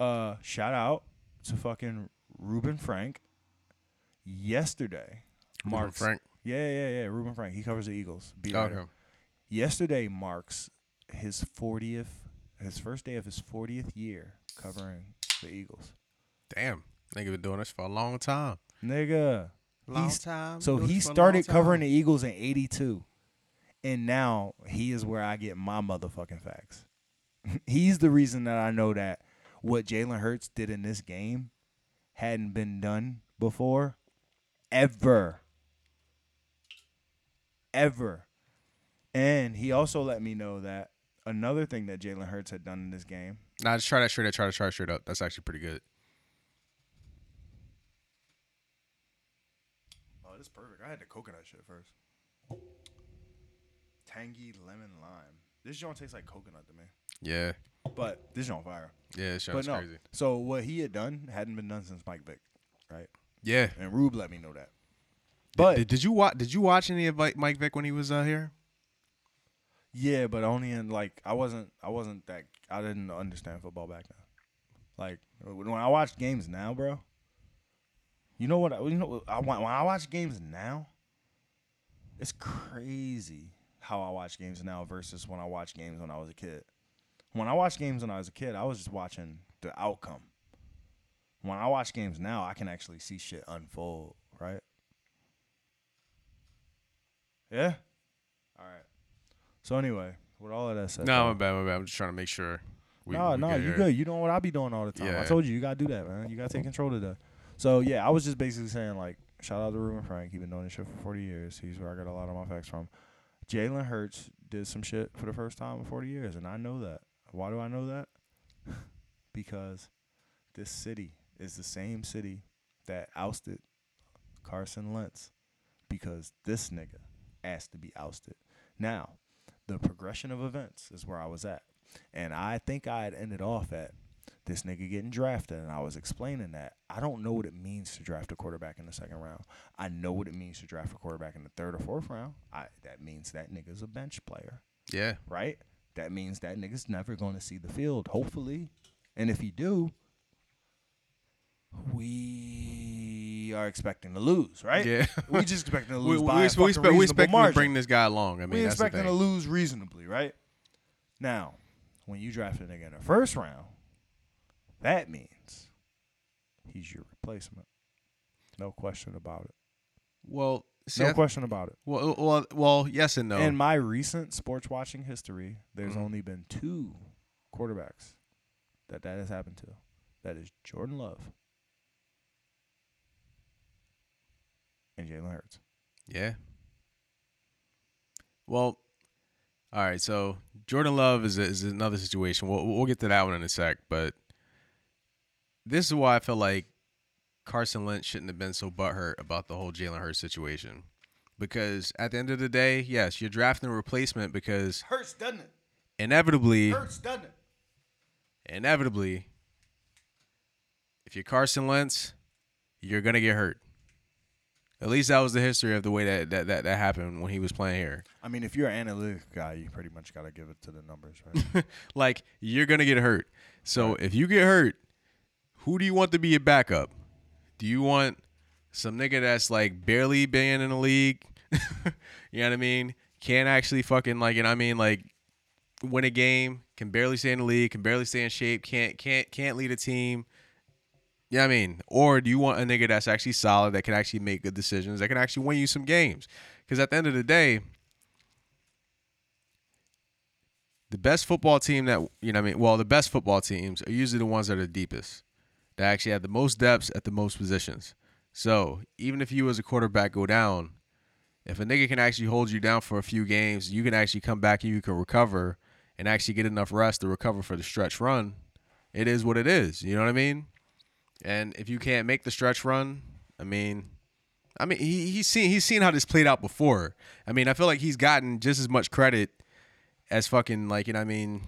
uh, shout out to fucking Reuben Frank. Yesterday, Reuben marks Frank. Yeah, yeah, yeah. Reuben Frank. He covers the Eagles. Beat Okay. Yesterday marks his 40th, his first day of his 40th year covering the Eagles. Damn, nigga been doing this for a long time. Nigga. Long He's- time. So he this for a started covering the Eagles in 82. And now he is where I get my motherfucking facts. (laughs) He's the reason that I know that what Jalen Hurts did in this game hadn't been done before ever. Ever. And he also let me know that another thing that Jalen Hurts had done in this game. Nah, just try that straight up. Try to try it straight up. That's actually pretty good. Oh, this is perfect. I had the coconut shit first. Tangy lemon lime. This joint tastes like coconut to me. Yeah, But this joint fire. yeah, it's But no. crazy. So what he had done hadn't been done since Mike Vick, right? Yeah. And Rube let me know that. But did, did you watch? Did you watch any of Mike Mike Vick when he was uh, here? Yeah, but only in like I wasn't I wasn't that I didn't understand football back then. Like when I watch games now, bro. You know what? I- You know I when I watch games now. It's crazy how I watch games now versus when I watch games when I was a kid. When I watched games when I was a kid, I was just watching the outcome. When I watch games now, I can actually see shit unfold, right? Yeah. So anyway, with all of that said, No, my bad, my bad. I'm just trying to make sure. We, no, we no, you here. good. You know what I be doing all the time. I told you, you gotta do that, man. You gotta take control of that. So yeah, I was just basically saying like, shout out to Reuben Frank. He's been doing this shit for 40 years. He's where I got a lot of my facts from. Jalen Hurts did some shit for the first time in 40 years, and I know that. Why do I know that? (laughs) because this city is the same city that ousted Carson Wentz because this nigga asked to be ousted. Now, the progression of events is where I was at. And I think I had ended off at this nigga getting drafted, and I was explaining that I don't know what it means to draft a quarterback in the second round. I know what it means to draft a quarterback in the third or fourth round. I that means that nigga's a bench player, Yeah, right? That means that nigga's never going to see the field, hopefully. And if he do, we are expecting to lose, right? yeah. (laughs) We just expecting to (laughs) we, lose we, by we, a we expect we expect to margin bring this guy along. I mean, we expecting to lose reasonably, right? Now, when you draft a nigga in the first round, that means he's your replacement. No question about it. Well, see, no I- question about it. well, well, well, yes and no. In my recent sports watching history, there's Mhm. only been two quarterbacks that that has happened to. That is Jordan Love and Jalen Hurts. Yeah. Well, All right, so Jordan Love is is another situation. We'll we'll get to that one in a sec, but this is why I feel like Carson Lynch shouldn't have been so butthurt about the whole Jalen Hurts situation. Because at the end of the day, yes, you're drafting a replacement because Hurts, doesn't it? inevitably, doesn't it? inevitably, if you're Carson Wentz, you're gonna get hurt. At least that was the history of the way that that, that, that happened when he was playing here. I mean, if you're an analytic guy, you pretty much got to give it to the numbers, right? (laughs) like you're gonna get hurt. So if you get hurt, who do you want to be your backup? Do you want some nigga that's like barely been in the league? (laughs) you know what I mean? Can't actually fucking like, you know what I mean? Like win a game, can barely stay in the league, can barely stay in shape, can't can't can't lead a team. Yeah, I mean, or do you want a nigga that's actually solid that can actually make good decisions, that can actually win you some games? Because at the end of the day, the best football team that you know, what I mean, well, the best football teams are usually the ones that are the deepest, that actually have the most depths at the most positions. So even if you as a quarterback go down, if a nigga can actually hold you down for a few games, you can actually come back and you can recover and actually get enough rest to recover for the stretch run. It is what it is. You know what I mean? And if you can't make the stretch run, I mean, I mean he, he's seen he's seen how this played out before. I mean, I feel like he's gotten just as much credit as fucking like you know I mean.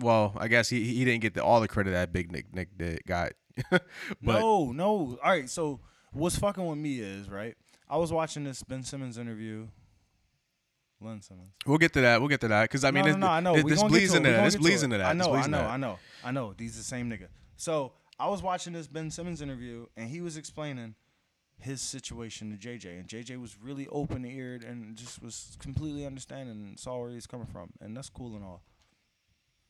Well, I guess he he didn't get the, all the credit that Big Nick Nick did, got. (laughs) but no, no. All right. So what's fucking with me is right. I was watching this Ben Simmons interview. Len Simmons. we'll get to that. We'll get to that because I mean, no, this, no, no, I know. We this bleeds into that. This bleeds into that. I know, I know. I know, I know. He's the same nigga. So I was watching this Ben Simmons interview, and he was explaining his situation to JJ, and JJ was really open eared and just was completely understanding and saw where he's coming from, and that's cool and all.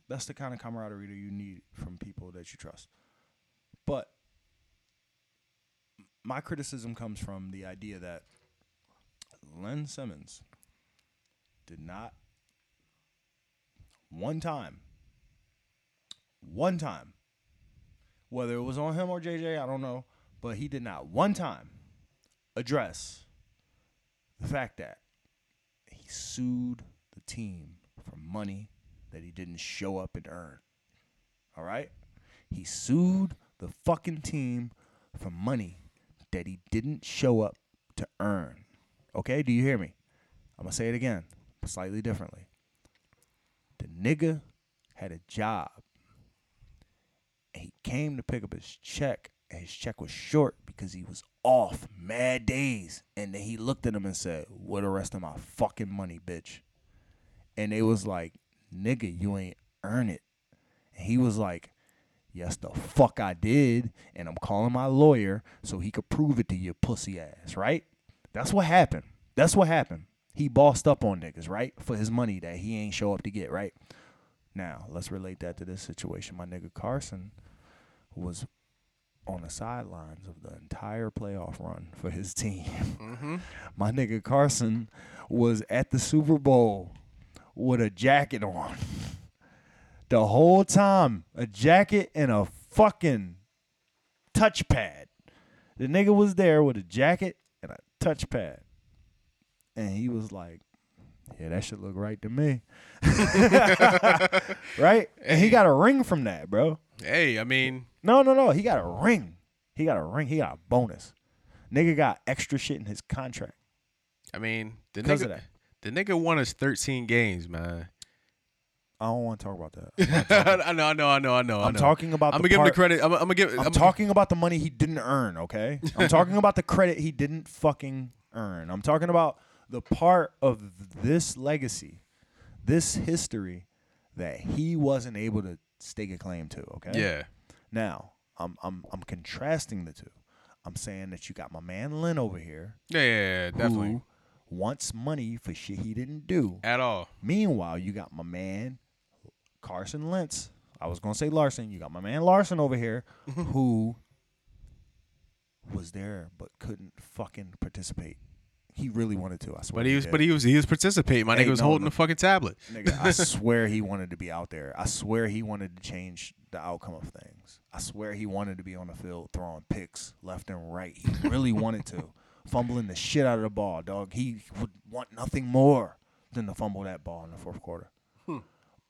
That's the kind of camaraderie that you need from people that you trust. But my criticism comes from the idea that Len Simmons did not one time, one time, whether it was on him or JJ, I don't know, but he did not one time address the fact that he sued the team for money that he didn't show up and earn. All right? He sued the fucking team for money that he didn't show up to earn. Okay? Do you hear me? I'm going to say it again, slightly differently. The nigga had a job. Came to pick up his check, and his check was short because he was off mad days. And then he looked at him and said, Where the rest of my fucking money, bitch? And they was like, Nigga, you ain't earn it. And he was like, Yes, the fuck I did. And I'm calling my lawyer so he could prove it to your pussy ass, right? That's what happened. That's what happened. He bossed up on niggas, right? For his money that he ain't show up to get, right? Now, let's relate that to this situation. My nigga Carson was on the sidelines of the entire playoff run for his team. Mm-hmm. (laughs) My nigga Carson was at the Super Bowl with a jacket on. The whole time, a jacket and a fucking touchpad. The nigga was there with a jacket and a touchpad. And he was like, Yeah, that should look right to me. (laughs) (laughs) right? And he got a ring from that, bro. Hey, I mean, No, no, no. He got a ring. He got a ring. He got a bonus. Nigga got extra shit in his contract. I mean, the nigga, the nigga won us 13 games, man. I don't want to talk about that. (laughs) I know, I know, I know, I know. I I'm know. talking about I'm the gonna give him the credit. I'm, I'm gonna give. I'm talking about the money he didn't earn, okay? I'm (laughs) talking about the credit he didn't fucking earn. I'm talking about the part of this legacy, this history that he wasn't able to stake a claim to, okay? Yeah, Now, I'm I'm I'm contrasting the two. I'm saying that you got my man Lynn over here yeah, yeah, yeah definitely. who wants money for shit he didn't do. At all. Meanwhile, you got my man Carson Lentz. I was gonna say Larson. You got my man Larson over here, (laughs) who was there but couldn't fucking participate. He really wanted to. I swear. But he was, did. but he was, he was participating. My Hey, nigga was no, holding no. the fucking tablet. Nigga, I (laughs) swear he wanted to be out there. I swear he wanted to change the outcome of things. I swear he wanted to be on the field throwing picks left and right. He really wanted to. (laughs) Fumbling the shit out of the ball, dog. He would want nothing more. than to fumble that ball in the fourth quarter. Hmm.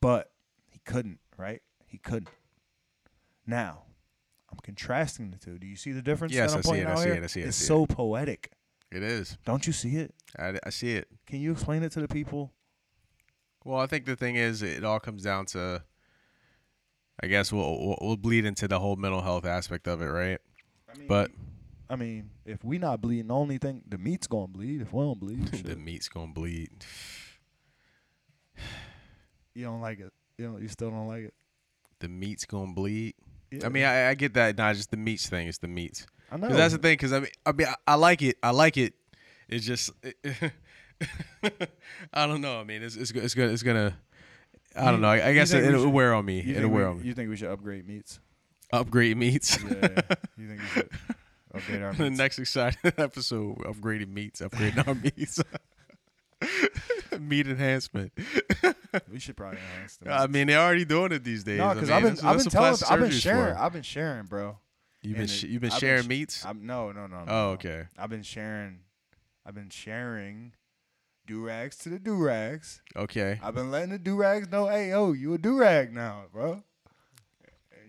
But he couldn't, right? He couldn't. Now, I'm contrasting the two. Do you see the difference? Yes, that I'm I see it, I see it, I see it, It's see so poetic. It is. Don't you see it? I, I see it. Can you explain it to the people? Well, I think the thing is, it all comes down to. I guess we'll we'll, bleed into the whole mental health aspect of it, right? I mean, But I mean, if we not bleeding, the only thing the meat's gonna bleed. If we don't bleed, (laughs) the meat's gonna bleed. you don't like it. You don't. You still don't like it. The meat's gonna bleed. Yeah. I mean, I, I get that. Not just the meats thing. It's the meats. I know. 'Cause that's the thing. Because I mean, I mean, I, I like it. I like it. It's just, (laughs) I don't know. I mean, it's it's it's gonna it's gonna. I don't know. I, I guess it, will wear on me. It'll think, we, wear on me. you think we should upgrade meats? Upgrade meats. Yeah. yeah. you think we should (laughs) upgrade our the next exciting (laughs) episode, upgrading meats, upgrading our meats. Meat enhancement. we should probably enhance the I mean, they're already doing it these days. no, I because mean, I've been I've been telling I've been sharing. I've been sharing, bro. You've been sh- you've been I've been sharing sh- meats. I'm, no, no, no, no. Oh, no. okay. I've been sharing. I've been sharing do rags to the do rags. Okay. I've been letting the do rags know, hey, yo, you a do rag now, bro.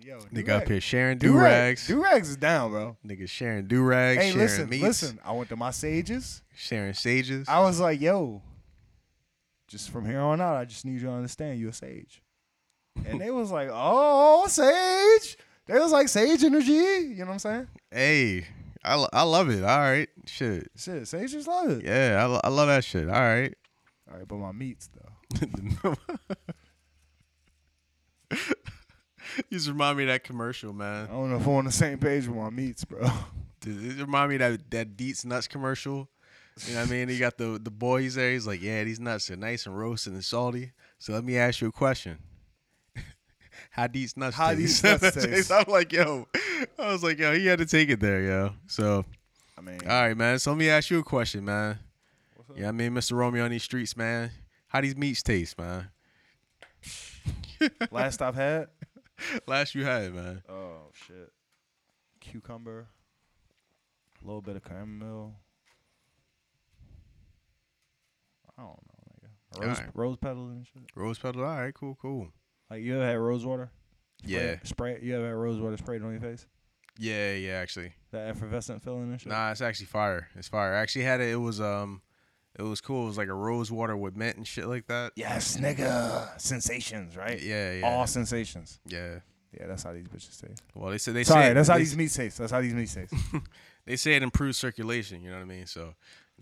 Yo, Nigga up here sharing do rags. Do rags is down, bro. Nigga sharing do rags. Hey, sharing listen, meats. listen. I went to my sages. Sharing sages. I was like, yo, just from here on out, I just need you to understand you're a sage. And they was like, oh, sage. They was like sage energy. You know what I'm saying? hey, I, I love it. All right. Shit. Shit, Sage just love it. Yeah, I, I love that shit. All right. All right, but my meats though. (laughs) you just remind me of that commercial, man. I don't know if I'm on the same page with my meats, bro. (laughs) Does it remind me of that that Deets nuts commercial? You know what I mean? He got the the boys there. He's like, yeah, these nuts are nice and roasted and salty. So let me ask you a question. How these nuts How taste? these (laughs) nuts taste? I'm like, yo, I was like, yo, he had to take it there, yo. So, I mean, all right, man. So let me ask you a question, man. Yeah, I mean, Mr. Romeo on these streets, man. How these meats taste, man? (laughs) last I've had, Last you had, man. oh shit, cucumber, a little bit of chamomile. I don't know, nigga. Rose, Alright. rose petals and shit. Rose petal. All right, cool, cool. Like you ever had rose water? Yeah, Spray, spray. You ever had rose water sprayed on your face? yeah, yeah. Actually, That effervescent feeling and shit. Nah, it's actually fire. It's fire. I actually had it. It was um, it was cool. It was like a rose water with mint and shit like that. Yes, nigga. Sensations, right? Yeah, yeah, All sensations. yeah. Yeah, that's how these bitches taste. Well, they say they Sorry, say that's how these meats taste. That's how these meats taste. (laughs) they say it improves circulation. You know what I mean? So, you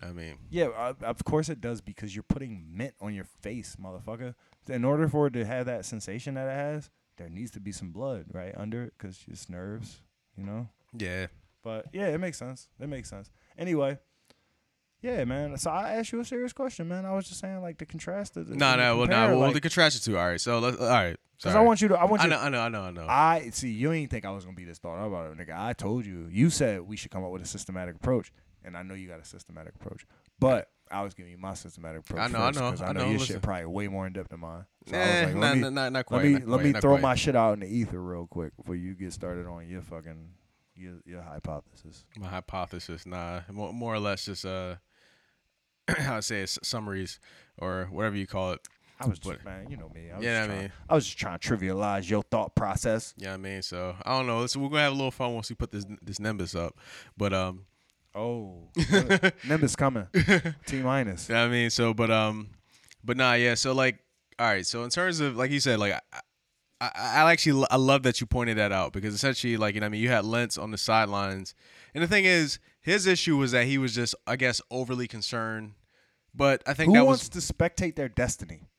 know what I mean, yeah, uh, of course it does because you're putting mint on your face, motherfucker. In order for it to have that sensation that it has, there needs to be some blood right under it because it's nerves, you know. yeah. But yeah, it makes sense. It makes sense. Anyway, yeah, man. So I asked you a serious question, man. I was just saying like to contrast it. No, no, well, no. Well, the contrast the two. All right. So let's. All right. because I want you to. I want I you. know. I know. I know. I know. I see. You ain't think I was gonna be this thought about it, nigga. I told you. You said we should come up with a systematic approach, and I know you got a systematic approach. But I was giving you my systematic approach. I know, I know, 'cause I I know, your listen. shit probably way more in depth than mine. So I Eh, was like, not, let me, not, quite. let me let quite, me throw quite. my shit out in the ether real quick before you get started on your fucking your your hypothesis. my hypothesis. Nah, more, more or less just uh, (clears throat) how I say it, summaries or whatever you call it. I was But- just man, you know me. I was Yeah, just I trying, mean- I was just trying to trivialize your thought process. Yeah, I mean, so I don't know. So we're gonna have a little fun once we put this this Nimbus up. But um, Oh, (laughs) Nimbus coming. (laughs) T minus. Yeah, I mean, so but um, but nah, yeah. So like, all right. So in terms of like you said, like I, I, I actually I love that you pointed that out because essentially, like you know, I mean, you had Lentz on the sidelines, and the thing is, his issue was that he was just, I guess, overly concerned. But I think Who that wants was to spectate their destiny?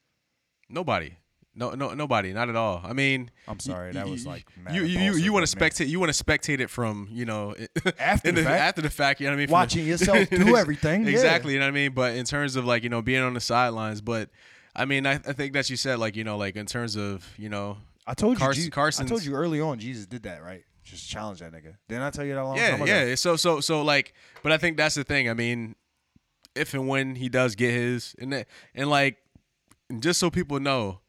nobody. No, no, nobody, not at all. I mean, I'm sorry, that was like mad you, you, you, you want to spectate, you want to spectate it from, you know, (laughs) After in the fact. after the fact, you know what I mean, From the- Watching yourself (laughs) do everything, yeah. exactly, you know what I mean. But in terms of like you know being on the sidelines, but I mean, I, I think that you said like you know like in terms of you know I told you, Carson- I told you early on, Jesus did that, right? Just challenge that nigga. Didn't I tell you that a long yeah time ago? yeah. So so so like, but I think that's the thing. I mean, if and when he does get his and that- and like just so people know.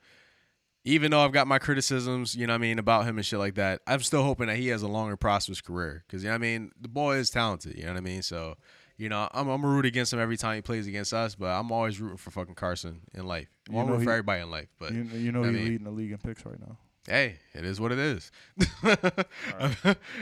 Even though I've got my criticisms, you know what I mean, about him and shit like that, I'm still hoping that he has a longer prosperous career. Cause you know what I mean, the boy is talented, you know what I mean? So, you know, I'm I'm gonna root against him every time he plays against us, but I'm always rooting for fucking Carson in life. I'm You know rooting for everybody in life, but you, you know I he's mean- leading the league in picks right now. hey, it is what it is. (laughs)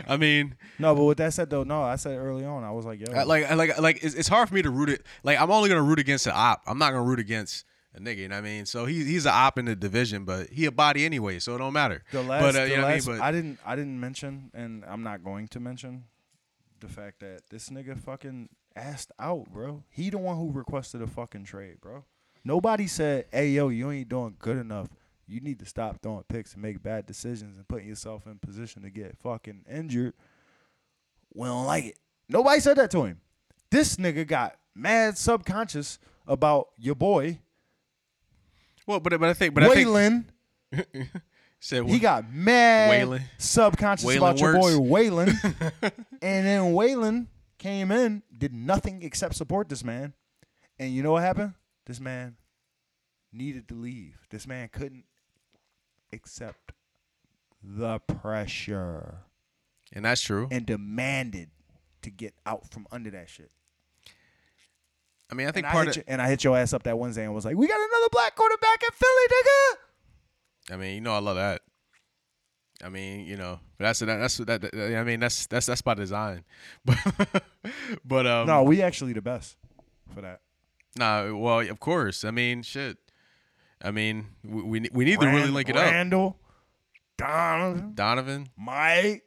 I mean, No, but with that said though, no, I said early on, I was like, yo, I- like I- like like it's, it's hard for me to root it. Like I'm only gonna root against an op. I'm not gonna root against a nigga. You know what I mean? So he's he's an op in the division, but he a body anyway, so it don't matter. the last, but uh, the you know what I mean? last But I didn't, I didn't mention, and I'm not going to mention the fact that this nigga fucking asked out, bro. He the one who requested a fucking trade, bro. Nobody said, "Hey, yo, you ain't doing good enough. You need to stop throwing picks and make bad decisions and putting yourself in position to get fucking injured." We don't like it. Nobody said that to him. This nigga got mad subconscious about your boy well, but but I think but I think Waylon. (laughs) said He got mad Waylon. subconscious Waylon about your boy works. Waylon. (laughs) and then Waylon came in, did nothing except support this man. And you know what happened? This man needed to leave. This man couldn't accept the pressure and that's true. and demanded to get out from under that shit. I mean, I think and, I part hit of and I hit your ass up that Wednesday and was like, "We got another black quarterback in Philly, nigga." I mean, you know, I love that. I mean, you know, that's that, that's that, that. I mean, that's that's that's by design. (laughs) But but um, no, we actually the best for that. nah. Well, of course. I mean, shit. I mean, we we, we need to really Rand- link it up. Randall, Donovan, Donovan, Mike.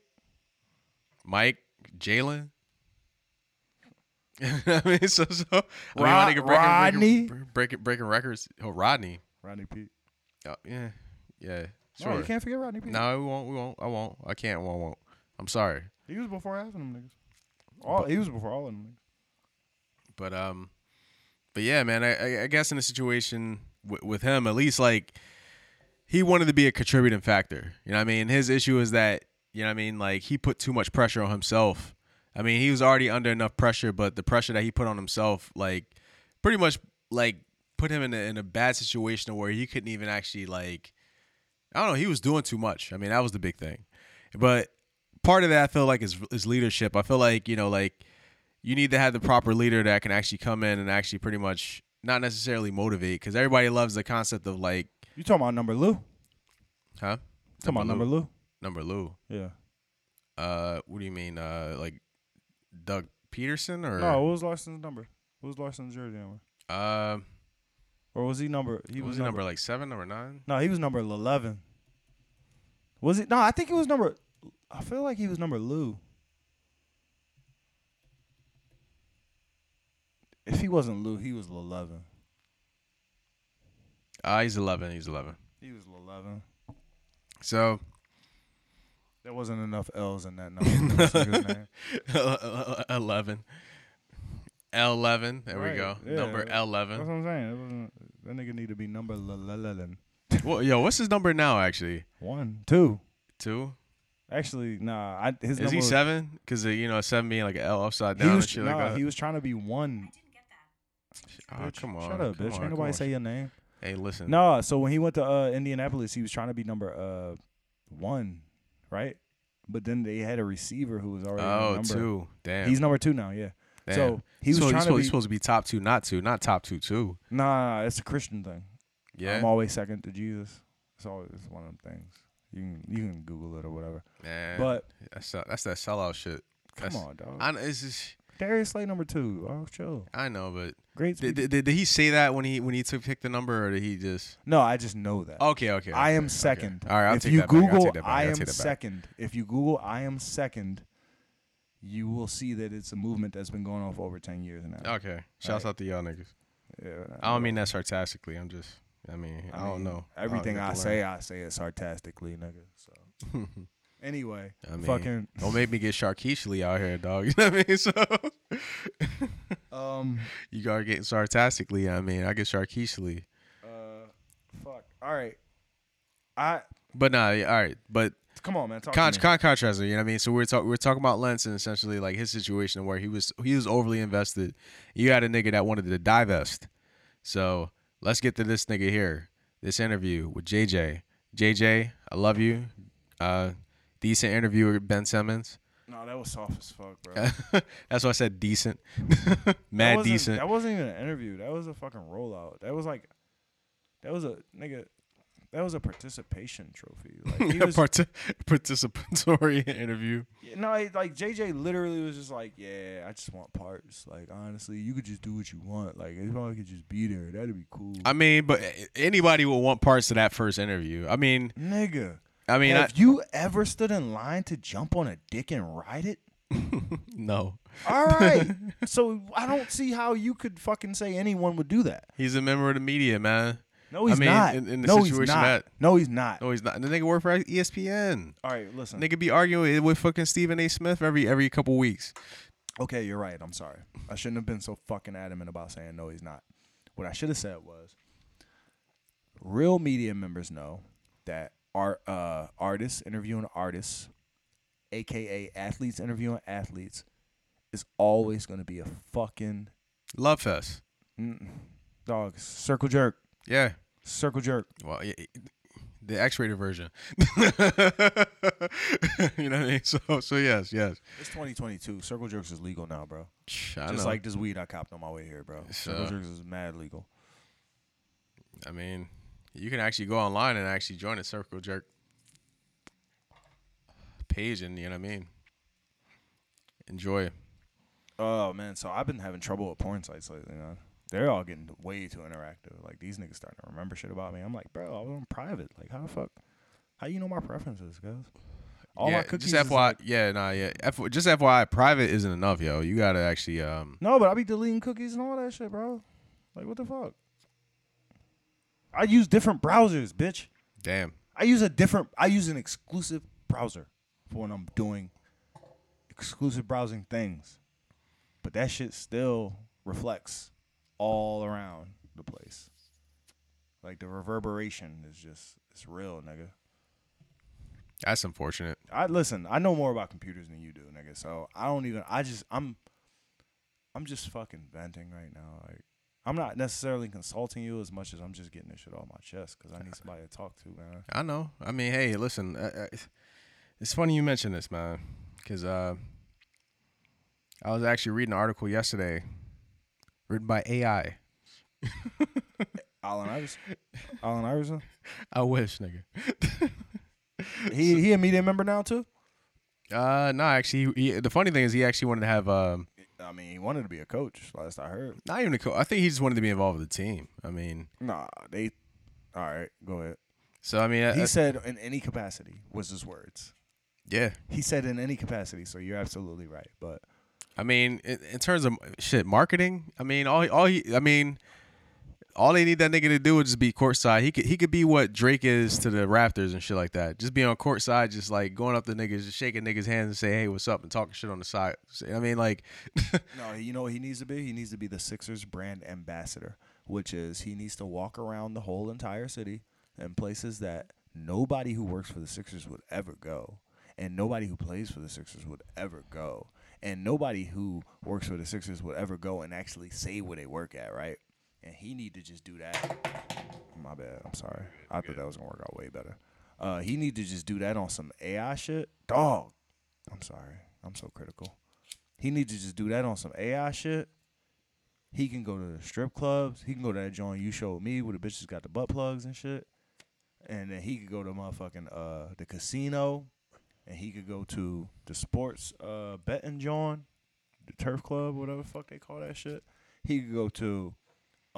Mike, Jalen. (laughs) I mean, so so. I mean, my Rod- nigga breaking, Rodney. breaking, breaking breaking records. Oh, Rodney. Rodney Peete. Oh, yeah, yeah. No, you can't forget Rodney Peete. No, we won't. We won't. I won't. I can't. I won't. I'm sorry. He was before half of them niggas. All, he was before all of them niggas. But um, but yeah, man. I I, guess in a situation with, with him, at least like he wanted to be a contributing factor. You know what I mean? His issue is that you know what I mean. Like he put too much pressure on himself. I mean, he was already under enough pressure, but the pressure that he put on himself, like, pretty much like put him in a, in a bad situation where he couldn't even actually like. I don't know. He was doing too much. I mean, that was the big thing. But part of that, I feel like, is is leadership. I feel like you know, like you need to have the proper leader that can actually come in and actually pretty much not necessarily motivate because everybody loves the concept of like, You talking about number Lou? huh? Talking about number Lou? Number Lou. Yeah. Uh, what do you mean? Uh, like Doug Pederson or No, what was Larson's number? What was Larson's jersey number? uh, Or was he number? He was, was he number like seven, number nine? No, he was number eleven. Was it? No, I think he was number. I feel like he was number Lou. If he wasn't Lou, he was eleven. Ah, he's eleven. He's eleven. He was eleven. So There wasn't enough L's in that (laughs) number. for this nigga's name. (laughs) eleven. L eleven. There we go. yeah. Number That's eleven. what I'm saying. That nigga need to be number eleven. well, yo, what's his number now? Actually, One, two. two. Actually, nah. I, his Is number he seven? Because you know, seven being like an L upside He down was, and shit nah, like that. he was trying to be one. oh, bitch. come on. Shut up, come bitch. on, Ain't nobody on. say your name. Hey, listen. No, so when he went to uh, Indianapolis, he was trying to be number uh one, right? But then they had a receiver who was already Oh, number. two. Damn. He's number two now, yeah. Damn. So he was so trying he's, to supposed, be. supposed to be top two, not two, not top two, two. nah, it's a Christian thing. Yeah. I'm always second to Jesus. It's always it's one of them things. You can you can Google it or whatever. Man, But that's that's that sellout shit. come That's- on, dog. I it's just, Darius Slay number two. Oh, chill. I know, but Great. did, did, did he say that when he when he took pick the number, or did he just? no, I just know that. Okay, okay. I okay, am okay. second. All right, I'll if take you that back. I'll Google back. I I'll am that back. second, if you Google I am second, you will see that it's a movement that's been going on for over ten years now. Okay, shouts Right. out to y'all niggas. Yeah, I don't mean that sarcastically. I'm just, I mean, I, don't know. Everything don't I, say, I say it sarcastically, nigga. So. (laughs) anyway, I mean, fucking don't make me get Sharkeishly out here, dog. (laughs) You know what I mean? So (laughs) um you gotta get sarcastically. I mean, I get Sharkeishly. uh fuck. All right. I But nah, all right. But come on, man. Talk con- con- contrast, you know what I mean? So we're talking we're talking about Lentz and essentially like his situation where he was he was overly invested. You had a nigga that wanted to divest. So let's get to this nigga here. This interview with JJ. JJ, I love you. Uh decent interview with Ben Simmons. No, that was soft as fuck, bro. (laughs) That's why I said decent. (laughs) Mad wasn't- decent. That wasn't even an interview. That was a fucking rollout. That was like, that was a nigga. That was a participation trophy. (laughs) Like was, Parti- participatory interview. Yeah, no, he- like JJ literally was just like, yeah, I just want parts. Like honestly, you could just do what you want. Like if I could just be there, that'd be cool. I mean, but anybody would want parts of that first interview. I mean, nigga, I mean, I, you ever stood in line to jump on a dick and ride it? (laughs) no. All right, (laughs) so I don't see how you could fucking say anyone would do that. He's a member of the media, man. No, he's I mean, not. in- in the no, he's not. that- no, he's not. No, he's not. The nigga work for ESPN. All right, listen. Nigga be arguing with fucking Stephen A. Smith every every couple weeks. Okay, you're right. I'm sorry. I shouldn't have been so fucking adamant about saying no, he's not. What I should have said was real media members know that art uh, artists interviewing artists, aka athletes interviewing athletes, is always going to be a fucking Love fest. mm, dog circle jerk, Yeah. circle jerk. Well, yeah, the X-rated version. (laughs) you know what I mean? So, so yes, yes. It's 2022. Circle jerks is legal now, bro. I Just know. like this weed I copped on my way here, bro. Circle So- jerks is mad legal. I mean, you can actually go online and actually join a Circle Jerk page, and you know what I mean. Enjoy. Oh man, so I've been having trouble with porn sites lately, man. They're all getting way too interactive. Like these niggas starting to remember shit about me. I'm like, bro, I was on private. Like, how the fuck? How you know my preferences, guys? All yeah, my cookies. just FYI, like- yeah, nah, yeah. F- just FYI, private isn't enough, yo. You gotta actually, um, no, but I be deleting cookies and all that shit, bro. Like, what the fuck? I use different browsers, bitch. damn. I use a different. I use an exclusive browser for when I'm doing exclusive browsing things. But that shit still reflects all around the place. Like the reverberation is just it's real, nigga. That's unfortunate. I listen. I know more about computers than you do, nigga. So I don't even. I just I'm. I'm just fucking venting right now. Like I'm not necessarily consulting you as much as I'm just getting this shit off my chest because I need somebody to talk to, man. I know. I mean, hey, listen. Uh, uh, it's funny you mention this, man, because uh, I was actually reading an article yesterday, written by AI. (laughs) Allen Iverson. Allen Iverson. (laughs) I wish, nigga. (laughs) He he a media member now too. Uh, no, actually, he, the funny thing is, he actually wanted to have um, I mean, he wanted to be a coach. Last I heard. not even a coach. I think he just wanted to be involved with the team. I mean, Nah, they. All right, go ahead. so I mean, He uh, said in any capacity was his words. yeah. He said in any capacity, so you're absolutely right. But I mean, in, in terms of shit marketing, I mean, all all he, I mean, all they need that nigga to do is just be courtside. He could he could be what Drake is to the Raptors and shit like that. Just be on courtside, just like going up to niggas, just shaking niggas' hands and say, "Hey, what's up?" and talking shit on the side. I mean, like, (laughs) no, you know what he needs to be? He needs to be the Sixers brand ambassador, which is he needs to walk around the whole entire city in places that nobody who works for the Sixers would ever go, and nobody who plays for the Sixers would ever go, and nobody who works for the Sixers would ever go and actually say where they work at, right? And he need to just do that. My bad. I'm sorry. I thought that was gonna work out way better. Uh, he need to just do that on some AI shit, dog. I'm sorry. I'm so critical. He need to just do that on some AI shit. He can go to the strip clubs. He can go to that joint you showed me where the bitches got the butt plugs and shit. And then he could go to motherfucking uh the casino. And he could go to the sports uh betting joint, the turf club, whatever the fuck they call that shit. He could go to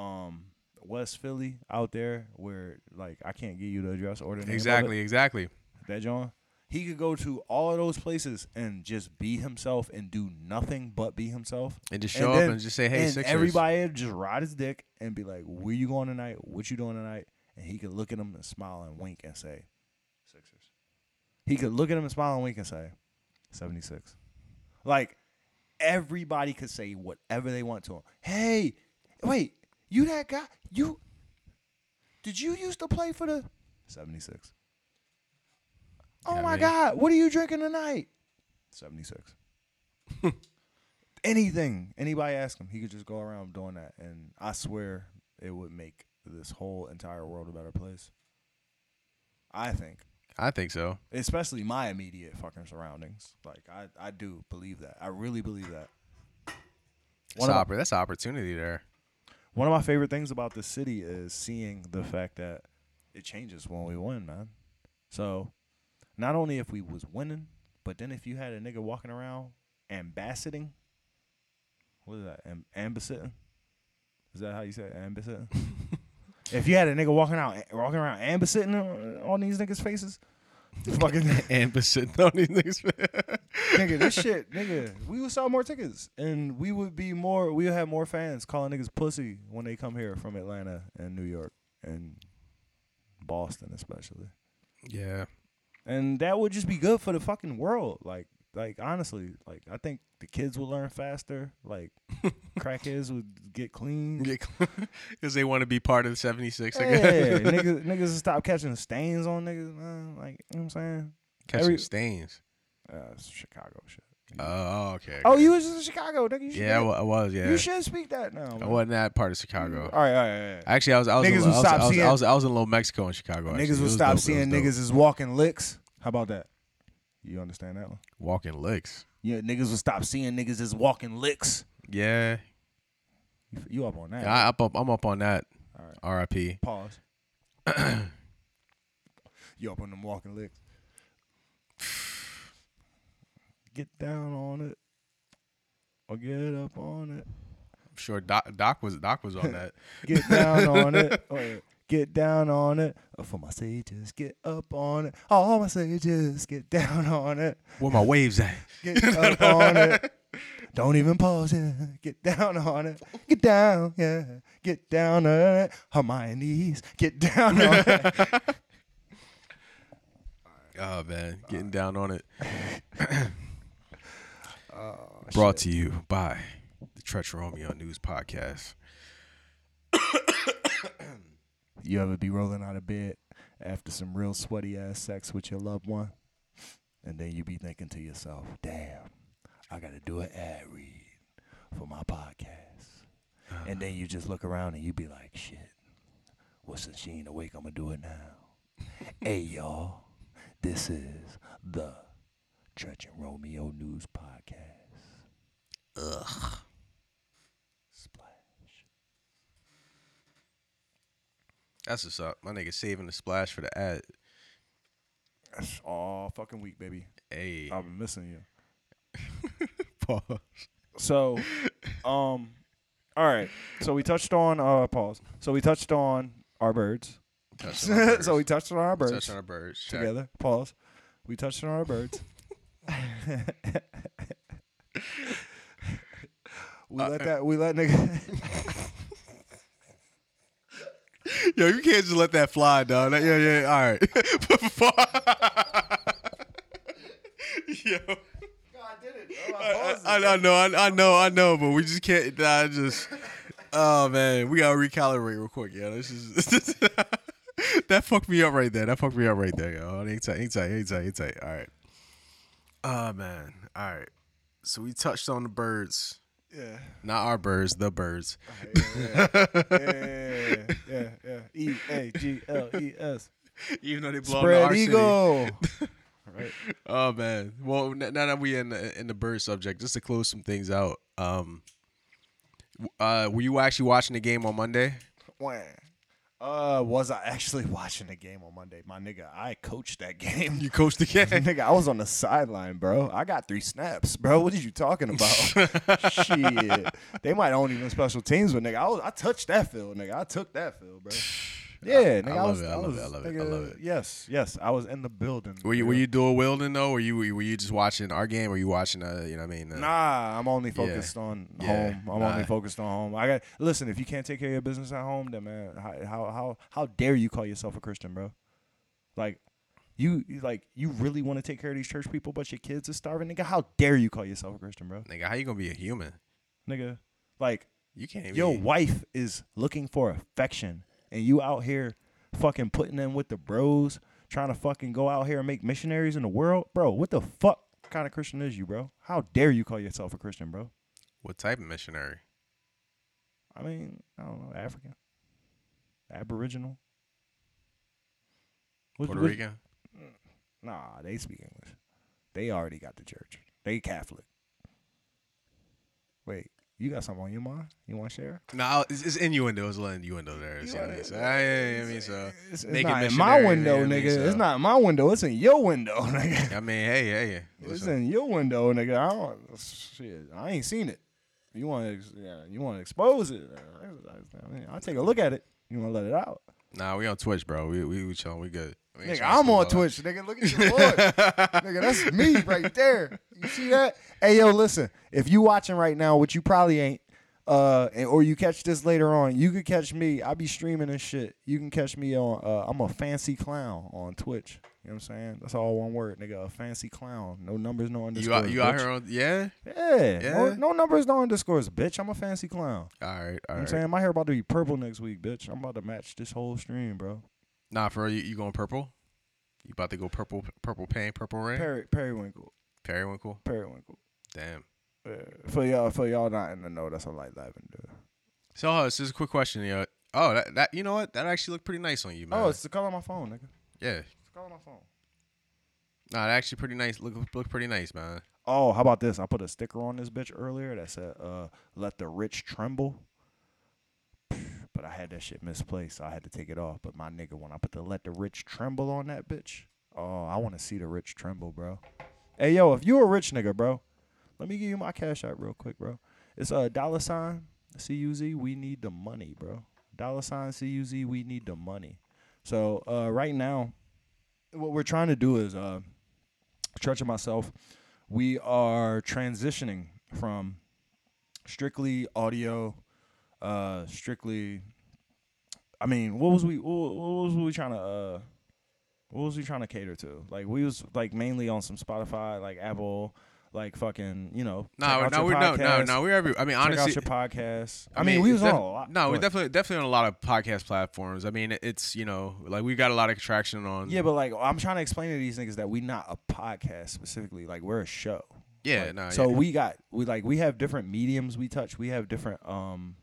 um West Philly out there where like I can't get you the address or the name exactly, exactly. that John. He could go to all of those places and just be himself and do nothing but be himself. And just show up then- and just say, "Hey, and Sixers." everybody just ride his dick and be like, "Where you going tonight? What you doing tonight?" And he could look at him and smile and wink and say, "Sixers." He could look at him and smile and wink and say, 76. Like everybody could say whatever they want to him. Hey, wait, you that guy? You did you used to play for the 76? Oh Yeah, my mean- God, what are you drinking tonight? 76. (laughs) Anything, anybody ask him, he could just go around doing that. And I swear it would make this whole entire world a better place. I think. I think so. especially my immediate fucking surroundings. Like I, I do believe that. I really believe that. That's, One of my- oppor- that's opportunity there. One of my favorite things about the city is seeing the fact that it changes when we win, man. So, not only if we was winning, but then if you had a nigga walking around ambassading, what is that? Am- ambassading? Is that how you say it? ambassading? (laughs) if you had a nigga walking out, walking around ambassading on, on these niggas' faces, (laughs) fucking (laughs) sitting on these niggas. nigga, this shit, nigga, we would sell more tickets, and we would be more. We would have more fans calling niggas pussy when they come here from Atlanta and New York and Boston, especially. yeah. And that would just be good for the fucking world. Like, like honestly, like I think the kids would learn faster. Like, (laughs) crackheads would get clean. Because (laughs) they want to be part of the 76. I Yeah, niggas, (laughs) niggas would stop catching stains on niggas. Man. Like, you know what I'm saying? Catching Every- stains. Uh, Chicago shit. Oh, okay. Oh, you was in Chicago, nigga. You should Yeah, I was. Yeah. You should speak that now. I wasn't that part of Chicago. All right, all right, all right. Actually, I was. I was. Niggas in, would I was, I was, seeing- I was, I was in Little Mexico in Chicago. Niggas It will stop dope. Seeing niggas as walking licks. How about that? You understand that one? walking licks. Yeah, niggas will stop seeing niggas as walking licks. Yeah, You, you up on that? I, up, up, I'm up on that. All right. R.I.P. Pause. (clears throat) you up on them walking licks? Get down on it, or get up on it. I'm sure Doc, Doc was Doc was on (laughs) that. Get down on it. (laughs) Oh, Get down on it. Oh, for my sages, get up on it. All my sages, get down on it. Where my waves at? Get up on it. Don't even pause, yeah. Get down on it. Get down, yeah. Get down on it. Hermione's, get down on it. (laughs) Oh man, getting uh, down on it. (coughs) Oh, Brought to you by the Tretch Romeo News Podcast. You ever be rolling out of bed after some real sweaty ass sex with your loved one? And then you be thinking to yourself, damn, I got to do an ad read for my podcast. And then you just look around and you be like, shit, well, since she ain't awake, I'm to do it now. (laughs) hey, y'all, this is the Tretch and Romeo News Podcast. Ugh. That's what's up. My nigga saving the splash for the ad. That's all fucking week, baby. Hey, I've been missing you. (laughs) pause. So, um, all right. So we touched on uh pause. So we touched on our birds. Touched on our birds. (laughs) so we touched on our birds touched on our birds. Check. together. Pause. We touched on our birds. (laughs) we Uh, let that. We let nigga. (laughs) Yo, you can't just let that fly, dog. That- yeah, yeah. All right. (laughs) Yo, God did it. I, I, I know, I, I know, I know, but we just can't. I just. Oh man, we gotta recalibrate real quick, yo. This is (laughs) that fucked me up right there. That fucked me up right there, yo. Ain't tight, ain't tight, ain't tight, ain't tight. All right. Oh man. All right. So we touched on the birds, Yeah. not our birds, the birds. (laughs) Yeah. Yeah. Yeah. Yeah. E A G L E S. Even though they blow to Spread our city. eagle. (laughs) right. Oh man. Well, n- now that we in the, in the bird subject, just to close some things out. Um, uh, were you actually watching the game on Monday? Wah. Uh, was I actually (laughs) watching the game on Monday? My nigga, I coached that game. You coached the game. (laughs) nigga, I was on the sideline, bro. I got three snaps, bro. What are you talking (laughs) about? Shit, they might own even special teams, but nigga, I was I touched that field, nigga. I took that field, bro. Yeah, nigga, I, love was, it, I I love was, it, I love it, I love it. Yes, yes, I was in the building. Were you were you dual wielding though? Or you were you just watching our game? Or you watching uh you know what I mean? Uh, Nah, I'm only focused on Yeah, home. I'm only focused on home. I got listen. If you can't take care of your business at home, then man, how how how, how dare you call yourself a Christian, bro? Like, you you- like you really want to take care of these church people, but your kids are starving, nigga. How dare you call yourself a Christian, bro? Nigga, how you gonna be a human? Nigga, like You can't. Even, your wife is looking for affection, and you out here fucking putting in with the bros, trying to fucking go out here and make missionaries in the world, bro. What the fuck kind of Christian is you, bro? How dare you call yourself a Christian, bro? What type of missionary? I mean, I don't know, African, Aboriginal, What- Puerto what- Rican. Nah, they speak English. They already got the church. They Catholic. Wait, you got something on your mind? You want to share? No, it's, it's innuendo. It's a little innuendo there. So, Yeah, so, I, I mean, so It's, it's not in my window, you know what I mean? nigga. So- It's not my window. It's in your window, (laughs) nigga. I mean, hey, hey, It's in your window, nigga. I don't. Shit, I ain't seen it. You want to? Yeah, you want to expose it? I mean, I'll take a look at it. You want to let it out? Nah, we on Twitch, bro. We we, we chilling. We good. We Nigga, I'm on Twitch, nigga. Look at your boy. (laughs) nigga, that's me right there. You see that? Hey, yo, listen. If you watching right now, which you probably ain't, uh, and, or you catch this later on, you could catch me. I be streaming and shit. You can catch me on. Uh, I'm a fancy clown on Twitch. You know what I'm saying? That's all one word, nigga. A fancy clown. No numbers, no You underscores. out, you out here on? Yeah. Yeah. No, Yeah? no numbers, no underscores, bitch. I'm a fancy clown. All right, all You know what I'm saying? My hair about to be purple next week, bitch. I'm about to match this whole stream, bro. Nah, for real, you, you going purple? You about to go purple, purple paint, purple rain? Perry, periwinkle. Periwinkle. Periwinkle. Damn. Yeah. For y'all, for y'all not in the know, that's a light lavender. So, uh, this is a quick question, yo. Oh, that, that you know what? That actually looked pretty nice on you, man. Oh, it's the color of my phone, nigga. yeah. It's the color of my phone. Nah, that actually pretty nice. Look, look pretty nice, man. Oh, how about this? I put a sticker on this bitch earlier that said, uh, let the rich tremble. (sighs) But I had that shit misplaced, so I had to take it off. But my nigga, when I put the let the rich tremble on that bitch, oh, I want to see the rich tremble, bro. Hey, yo, if you a rich nigga, bro, let me give you my cash out real quick, bro. It's a dollar sign C-U-Z, we need the money, bro. Dollar sign C-U-Z, we need the money. So uh, right now, what we're trying to do is, uh, Tretch and myself, we are transitioning from strictly audio, uh, strictly. I mean, what was we? What was we trying to? Uh, what was we trying to cater to? Like we was like mainly on some Spotify, like Apple, like fucking, you know. No, no, we're no, no, no. We're every. I mean, honestly, Check out your podcast. I, mean, we it's was def- on a lot. No, we're definitely definitely on a lot of podcast platforms. I mean, it's you know, like we got a lot of traction on. Yeah, but like I'm trying to explain to these niggas that we not a podcast specifically. Like we're a show. yeah, Like, no. so yeah. we got we like we have different mediums we touch. We have different um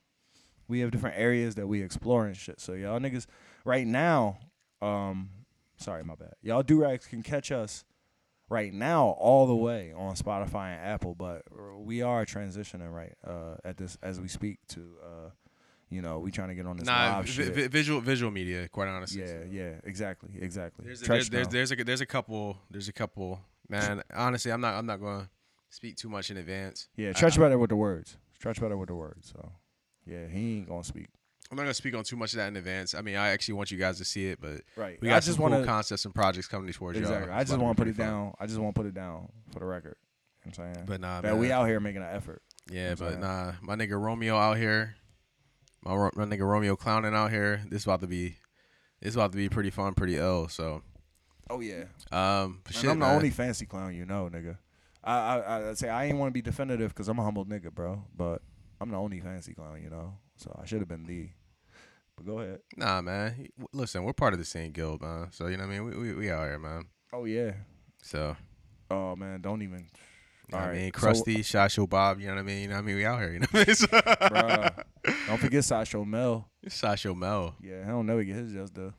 we have different areas that we explore and shit. So y'all niggas right now, um sorry, my bad. Y'all durags can catch us right now all the way on Spotify and Apple, but we are transitioning right uh at this as we speak to uh you know, we trying to get on this Nah, live shit. vi- visual visual media. Quite honestly. yeah, so. yeah, exactly, exactly. There's a, there's, there's there's a there's a couple there's a couple man. Honestly, I'm not I'm not going to speak too much in advance. yeah, I- better with the words. Tretch better with the words. So yeah, he ain't gonna speak. I'm not gonna speak on too much of that in advance. I mean, I actually want you guys to see it, but Right. we got I just cool want to concepts and projects coming towards y'all. exactly. I just want to put it fun. down. I just want to put it down for the record. You know what I'm saying, But nah, that man. we out here making an effort. Yeah, I'm but saying. nah, my nigga Romeo out here, my, my nigga Romeo clowning out here. This about to be, this about to be pretty fun, pretty ill. So, Oh yeah. um, And shit, I'm the man. only fancy clown you know, nigga. I I I say I ain't want to be definitive because I'm a humble nigga, bro. But I'm the only fancy clown you know. So I should have been the. But go ahead. Nah, man. Listen, we're part of the same guild, man. So you know what I mean. We we, we out here, man. Oh yeah. So Oh man, don't even. you know what I mean, so- Krusty, Sideshow Bob. You know what I mean. You know what I mean. We out here. You know what I mean. So, (laughs) Bruh. Don't forget Sideshow Mel. Sideshow Mel. Yeah, I don't never get his just though.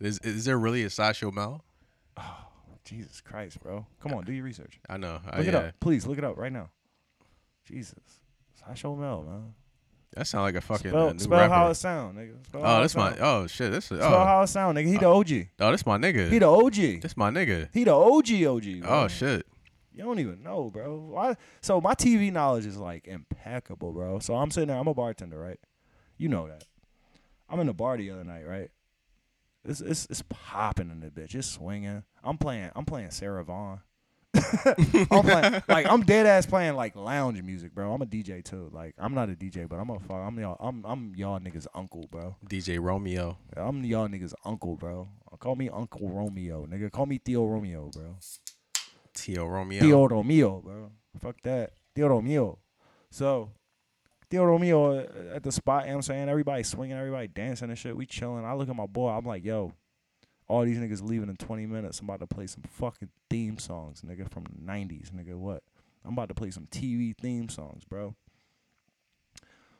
Is is there really a Sideshow Mel? Oh, Jesus Christ, bro. Come on, do your research. I know. Uh, Look it yeah. up. Please look it up right now. Jesus. Sideshow Mel, man. That sound like a fucking uh, Spell, new spell rapper. how it sound, nigga. Spell oh, that's my. Oh shit. This is. Spell Oh, how it sound, nigga. He the OG. oh, this my nigga. He the OG. This my nigga. He the OG OG. Bro. Oh shit. You don't even know, bro. Why? So my TV knowledge is like impeccable, bro. So I'm sitting there. I'm a bartender, right? You know that. I'm in the bar the other night, right? It's it's it's popping in the bitch. It's swinging. I'm playing. I'm playing Sarah Vaughan. (laughs) I'm playing (laughs) like I'm dead ass playing like lounge music, bro. I'm a DJ too. Like I'm not a DJ, but I'm a fuck. I'm y'all. I'm I'm y'all niggas uncle, bro. DJ Romeo. I'm y'all niggas uncle, bro. Call me Uncle Romeo, nigga. Call me Theo Romeo, bro. Tio Romeo. Theo Romeo, bro. Fuck that. Theo Romeo. So, Theo Romeo uh, at the spot, you know what I'm saying? Everybody swinging, everybody dancing and shit. We chilling. I look at my boy. I'm like, yo, all these niggas leaving in 20 minutes. I'm about to play some fucking theme songs, nigga, from the 90s, nigga. What? I'm about to play some TV theme songs, bro.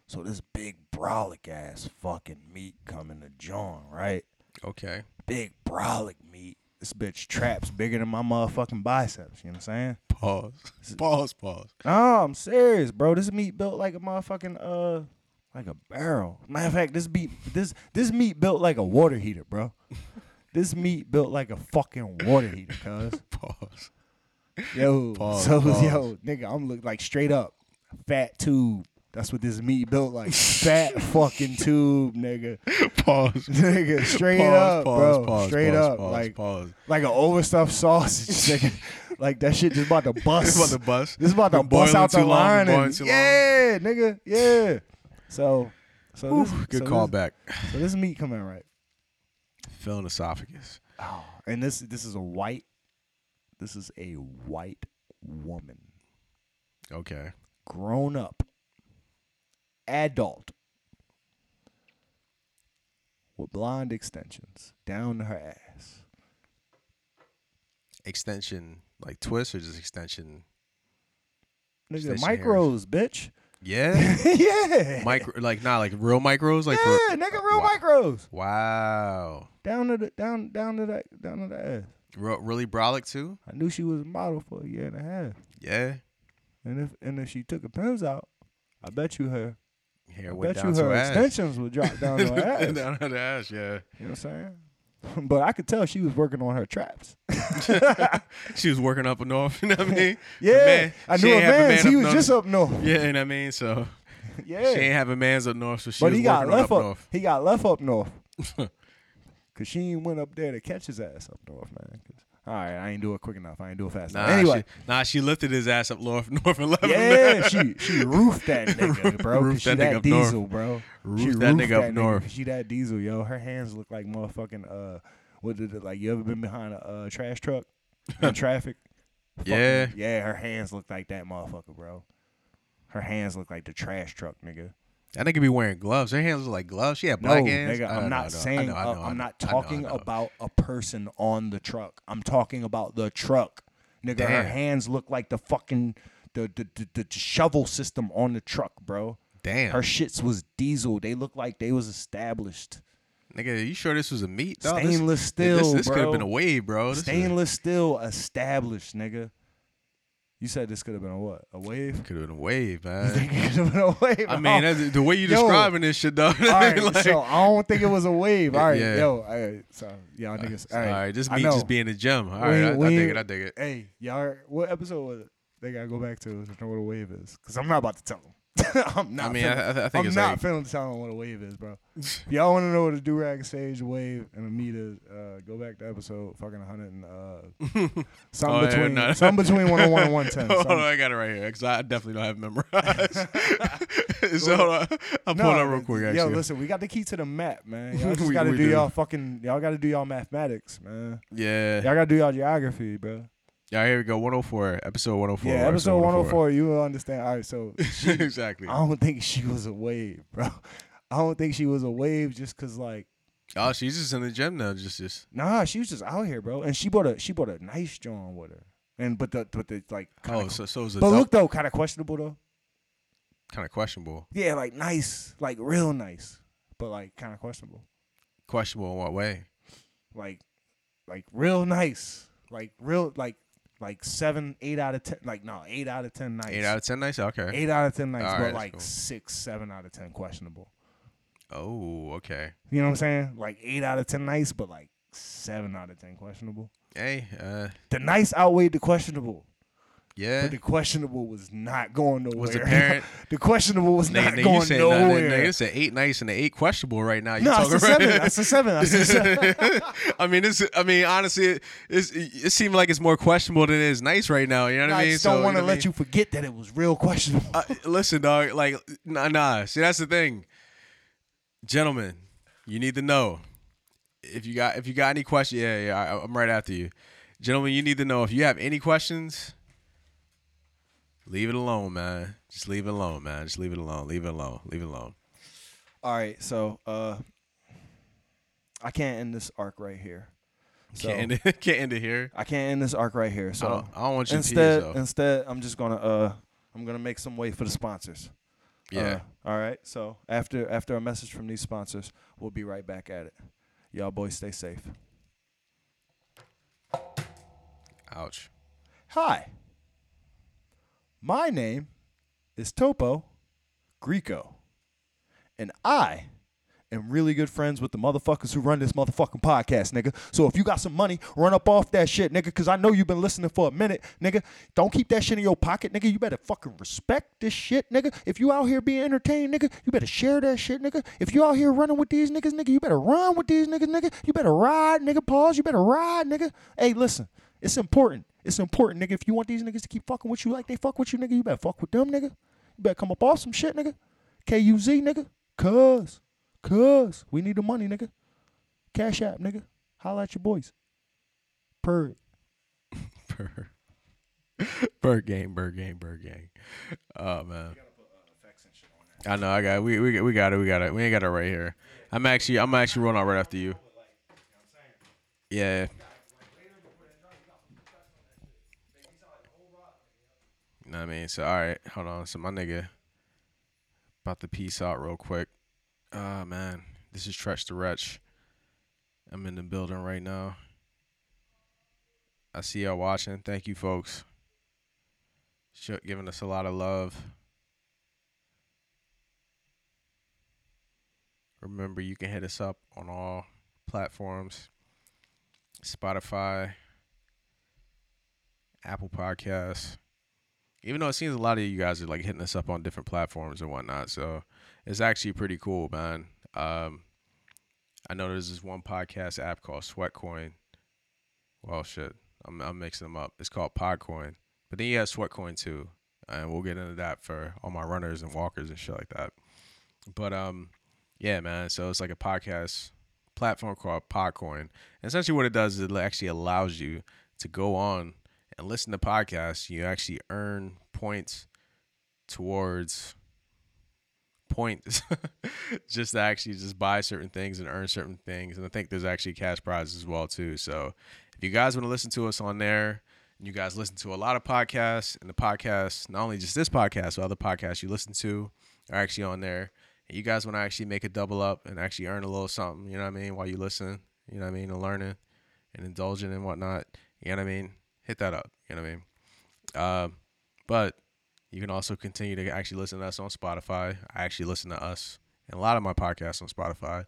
So this big brolic ass fucking meat coming to John, right? Okay. big brolic meat. This bitch traps bigger than my motherfucking biceps. You know what I'm saying? Pause. Pause. Pause. No, I'm serious, bro. This meat built like a motherfucking uh, like a barrel. Matter of fact, this meat this this meat built like a water heater, bro. (laughs) this meat built like a fucking water heater, cuz. (laughs) Pause. Yo, Pause, so (laughs) pause. yo, nigga, I'm look like straight up fat tube. That's what this meat built like. (laughs) fat fucking tube, nigga. Pause. nigga, straight pause, up, pause, bro. Pause, straight up, like pause. like an overstuffed sausage, nigga. Like that shit just about to bust. It's about to bust. This is about to bust out the line. and- too long. yeah, nigga. Yeah. So, so Whew, this, good so call This, back. so this meat coming right. Filling esophagus. Oh, and this this is a white. This is a white woman, Okay. grown up, adult, with blonde extensions down her ass. Extension like twist or just extension? Nigga, Extension micros, bitch. Yeah. (laughs) yeah. Micro, like not like real micros, like yeah, for, nigga, real Wow. micros. Wow. Down to the down down to that down to the ass. Real, really brolic too. I knew she was a model for a year and a half. Yeah. And if and if she took her pins out, I bet you her Hair I went bet down you her her ass. extensions would drop down to her (laughs) ass. down to the ass. Yeah. You know what I'm saying? (laughs) But I could tell she was working on her traps. (laughs) She was working up north. (laughs) You know what I mean? Yeah, man- I knew a ain't have a man. He was north. just up north. Yeah, you know what I mean. So Yeah, she ain't having a mans up north, so she but was he got working left up up. north. He got left up north. Cause she ain't went up there to catch his ass up north, man. 'Cause- all right, I ain't do it quick enough. I ain't do it fast Nah, enough. Anyway, she, nah, she lifted his ass up north, (laughs) north and left. yeah, she she roofed that (laughs) nigga, bro. Roofed she that that, nigga up north. bro. Roofed she that roofed nigga up north. 'cause She that diesel, yo. Her hands look like motherfucking uh, what did it like? You ever been behind a uh, trash truck (laughs) in traffic? Fucking- Yeah. yeah. Her hands look like that motherfucker, bro. Her hands look like the trash truck, nigga. That nigga be wearing gloves. Her hands look like gloves. She had No, black hands. nigga, I'm not know, saying. know, I know, I I'm not talking about a person on the truck. I'm talking about the truck, nigga. Her hands look like the fucking the the, the the shovel system on the truck, bro. Damn, Her shits was diesel. They look like they was established. nigga, you sure this was a meat? dog? This- Stainless This, steel, this could have been a wave, bro. This is- Stainless steel established, nigga. You said this could have been a what? A wave? Could have been a wave, man. You think it could have been a wave? I mean, that's, the way you Yo. describing this shit, though. all right, (laughs) like, so I don't think it was a wave. All right, Yeah. yo, all right, so y'all niggas, all all right, right, just me just being in the gym. All right, I, I dig it. I dig it. Hey, y'all, what episode was it? They gotta go back to to know what a wave is, cause I'm not about to tell them. (laughs) I'm not. I mean, finna, I, I, think I'm it's not like finna tell them what a wave is, bro. (laughs) Y'all want to know what a do rag stage, wave, and a meet is, uh, go back to episode fucking 100 and uh, (laughs) something Oh, yeah, between no. something between 101 and 110. Hold on, I got it right here because I definitely don't have it memorized. so hold on, I'm pulling up real quick. Yo, listen, we got the key to the map, man. Y'all just We- gotta we do, do. y'all fucking. Y'all gotta do y'all mathematics, man. yeah, Y'all gotta do y'all geography, bro. Yeah. Here we go. 104, episode 104. Yeah, episode 104. You will understand. All right, so (laughs) exactly. I don't think she was a wave, bro. I don't think she was a wave just cause like Oh, she's just in the gym now. Just, just. nah, she was just out here, bro. And she bought a she bought a nice John with her. And but the but the like Oh, so so a but dope, look though, kind of questionable though. kind of questionable. Yeah, like nice, like real nice, but like kind of questionable. Questionable in what way? Like like real nice, like real like like seven, eight out of ten. Like no, eight out of ten nights. Eight out of ten. nights. Okay. Eight out of ten nights, All but right, like cool. six, seven out of ten questionable. Oh, okay. You know what I'm saying? Like eight out of ten nights, but like seven out of ten questionable. Hey, uh, The nice outweighed the questionable, yeah. but the questionable was not going nowhere. Was the (laughs) parent? the questionable was Nigga, not nigga, you going said nowhere. nigga, it's an eight nice and an eight questionable right now. You no, talking a right? seven. That's a seven. That's a seven. (laughs) I mean, it's. I mean, honestly, it, it's, it seems like it's more questionable than it is nice right now. You know what I mean? I mean? just don't So, want to know what I let you forget that it was real questionable. Uh, listen, dog. Like, nah, nah. See, that's the thing, gentlemen. You need to know if you got if you got any questions. Yeah, yeah. I, I'm right after you, gentlemen. You need to know if you have any questions. Leave it alone, man. Just leave it alone, man. Just leave it alone. Leave it alone. Leave it alone. All right, so uh, I can't end this arc right here. So Can't end it, (laughs) can't end it here. I can't end this arc right here. I So don't, I don't want you to instead, instead, I'm just gonna uh, I'm gonna make some way for the sponsors. Yeah. Uh, all right. So after after a message from these sponsors, we'll be right back at it. Y'all boys stay safe. Ouch. Hi. My name is Topo Greco. And I am really good friends with the motherfuckers who run this motherfucking podcast, nigga. So if you got some money, run up off that shit, nigga, because I know you've been listening for a minute, nigga. Don't keep that shit in your pocket, nigga. You better fucking respect this shit, nigga. If you out here being entertained, nigga, you better share that shit, nigga. If you out here running with these niggas, nigga, you better run with these niggas, nigga. You better ride, nigga. Pause. You better ride, nigga. Hey, listen. It's important. It's important, nigga. If you want these niggas to keep fucking with you like they fuck with you, nigga, you better fuck with them, nigga. You better come up off some shit, nigga. K-U-Z, nigga. Cuz. Cuz. We need the money, nigga. Cash app, nigga. Holla at your boys. Per. (laughs) Bird. Bird gang, bird gang, bird gang. Oh man. I know. I got. We we we got it. We got it. We ain't got it right here. I'm actually. I'm actually rolling out right after you. Yeah. Know what I mean? So all right, hold on. So my nigga about to peace out real quick. Ah man, this is Tretch the Wretch. I'm in the building right now. I see y'all watching. Thank you, folks. Show, giving us a lot of love. Remember, you can hit us up on all platforms Spotify, Apple Podcasts. Even though it seems a lot of you guys are like hitting us up on different platforms and whatnot. So it's actually pretty cool, man. Um, I know there's this one podcast app called Sweatcoin. Well, shit. I'm, I'm mixing them up. It's called Podcoin. But then you have Sweatcoin too. And we'll get into that for all my runners and walkers and shit like that. But um, yeah, man. So it's like a podcast platform called Podcoin. And essentially what it does is it actually allows you to go on and listen to podcasts. You actually earn points towards points (laughs) just to actually just buy certain things and earn certain things. And I think there's actually cash prizes as well too. So if you guys want to listen to us on there, and you guys listen to a lot of podcasts, and the podcasts, not only just this podcast, but other podcasts you listen to are actually on there. And you guys want to actually make a double up and actually earn a little something, you know what I mean, while you listen, you know what I mean, and learning and indulging and whatnot, you know what I mean? Hit that up, you know what I mean? Um, but you can also continue to actually listen to us on Spotify. I actually listen to us and a lot of my podcasts on Spotify,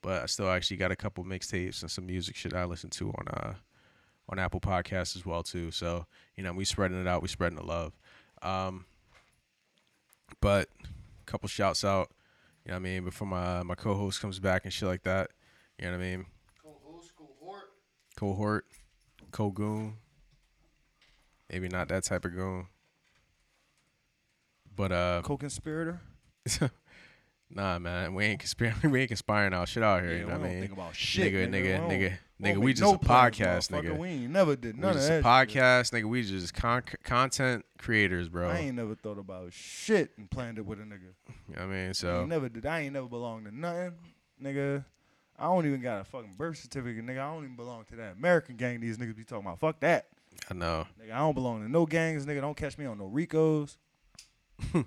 but I still actually got a couple mixtapes and some music shit I listen to on uh on Apple Podcasts as well too. So you know we spreading it out, we spreading the love. Um, but a couple shouts out, you know what I mean. Before my my co-host comes back and shit like that, you know what I mean. Cohort, cohort, co-goon. Maybe not that type of goon. But uh, (laughs) Co-conspirator. nah, man, we ain't conspiring. (laughs) We ain't conspiring our shit out here. Yeah, you know we what I don't mean? think about shit, nigga, nigga. nigga, nigga, we nigga. We just no a podcast, nigga. We ain't never did We none of just that. a shit. podcast, nigga. We just con- content creators, bro. I ain't never thought about shit and planned it with a nigga. you know I mean? I So ain't never did. I ain't never belonged to nothing, nigga. I don't even got a fucking birth certificate, nigga. I don't even belong to that American gang. These niggas be talking about. Fuck that, I know. nigga. I don't belong to no gangs, nigga. Don't catch me on no Ricos. (laughs)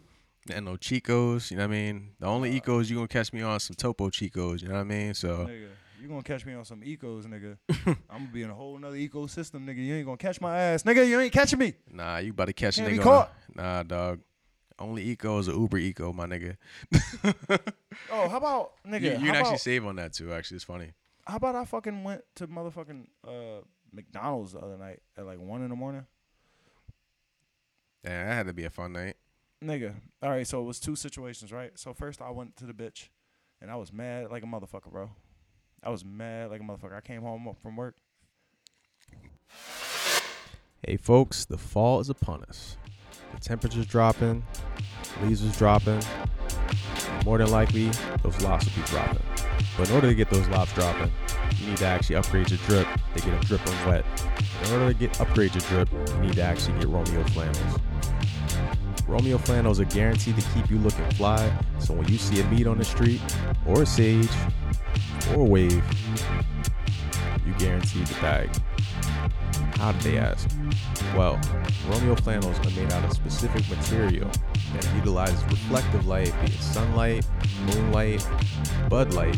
And no Chicos, you know what I mean? The only Ecos you gonna catch me on some Topo Chicos, you know what I mean? So Nigga, you gonna catch me on some ecos, nigga. (laughs) I'm gonna be in a whole nother ecosystem, nigga. You ain't gonna catch my ass, nigga. You ain't catching me. nah, you about to catch a Can't be nigga. caught. On a, nah, dog. Only Eco is a Uber Eco, my nigga. (laughs) Oh, how about nigga? you you can actually about, save on that too. Actually, it's funny. how about I fucking went to motherfucking uh, McDonald's the other night at like one in the morning, Yeah, that had to be a fun night. nigga. All right, so it was two situations, right? So first I went to the bitch, and I was mad like a motherfucker, bro. I was mad like a motherfucker. I came home from work. Hey folks, the fall is upon us. The temperature's dropping, leaves is dropping. More than likely, those lops will be dropping. But in order to get those lops dropping, you need to actually upgrade your drip to get them dripping wet. In order to get upgrade your drip, you need to actually get Romeo flannels. Romeo flannels are guaranteed to keep you looking fly, so when you see a meat on the street, or a sage, or a wave, you guaranteed the bag. How did they ask? Well, Romeo flannels are made out of specific material that utilizes reflective light, be it sunlight, moonlight, bud light,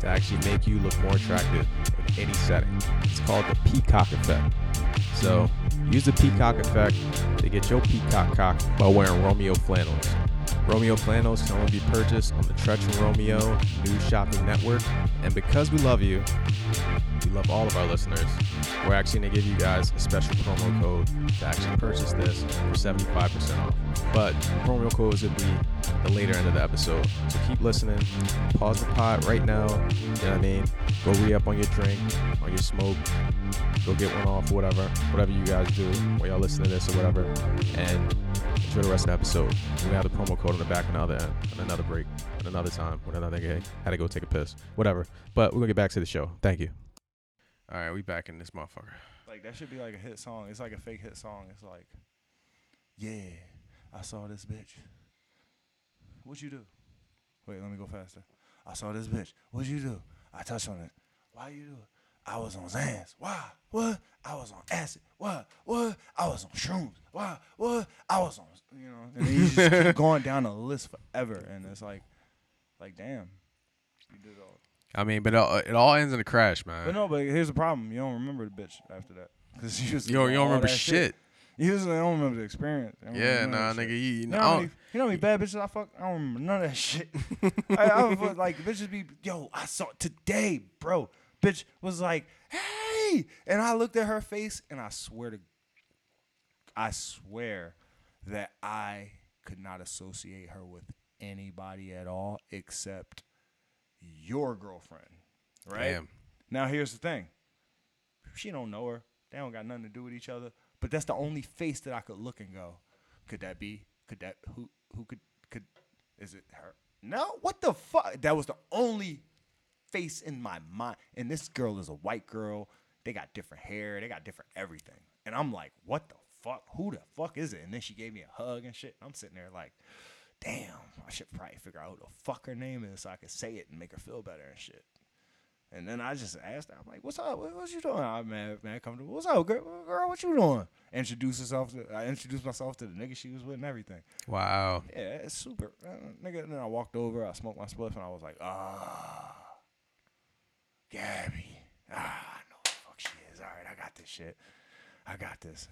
to actually make you look more attractive in any setting. It's called the peacock effect. So use the peacock effect to get your peacock cock by wearing Romeo flannels. Romeo Planos can only be purchased on the Tretch and Romeo new shopping network. And because we love you, we love all of our listeners, we're actually going to give you guys a special promo code to actually purchase this for 75% off. But promo code is going to be the later end of the episode. So keep listening. Pause the pod right now. You know what I mean? Go re up on your drink, on your smoke. Go get one off, whatever. Whatever you guys do while y'all listen to this or whatever. And enjoy the rest of the episode. We're gonna have the promo code on the back on the other end, on another break, at another time, when another nigga had to go take a piss, whatever. But we're gonna get back to the show. Thank you. All right, we back in this motherfucker. Like that should be like a hit song. It's like a fake hit song. It's like, yeah, I saw this bitch. What'd you do? Wait, let me go faster. I saw this bitch. What'd you do? I touched on it. Why you do it? I was on Xans. Why? What? I was on acid. Why? What? I was on shrooms. Why? What? I was on, you know. And then you just keep (laughs) going down the list forever, and it's like, like damn, you did all. I mean, but it all, it all ends in a crash, man. But no, but here's the problem. You don't remember the bitch after that. Cause you just you don't, you don't remember that shit. You just don't remember the experience. Yeah, nah, nigga, shit. you, You know, how many, you know how many bad bitches I fuck? I don't remember none of that shit. (laughs) I, I put, like bitches be, yo, I saw today, bro. Bitch was like, hey, and I looked at her face, and I swear to, I swear that I could not associate her with anybody at all except your girlfriend, right? Damn. Now here's the thing. She don't know her. They don't got nothing to do with each other. But that's the only face that I could look and go, could that be? Could that who who could could is it her? No, what the fuck? That was the only face in my mind. And this girl is a white girl. They got different hair. They got different everything. And I'm like, what the fuck? Who the fuck is it? And then she gave me a hug and shit. I'm sitting there like, damn, I should probably figure out who the fuck her name is so I could say it and make her feel better and shit. And then I just asked her, I'm like, what's up? What, what you doing? I'm mad, man, come to, what's up, girl? Girl, what you doing? Introduce herself to, I introduced myself to the nigga she was with and everything. Wow. Yeah, it's super. Uh, nigga, and then I walked over, I smoked my spliff, and I was like, ah, Gabby. Ah, I know what the fuck she is. All right, I got this shit. I got this.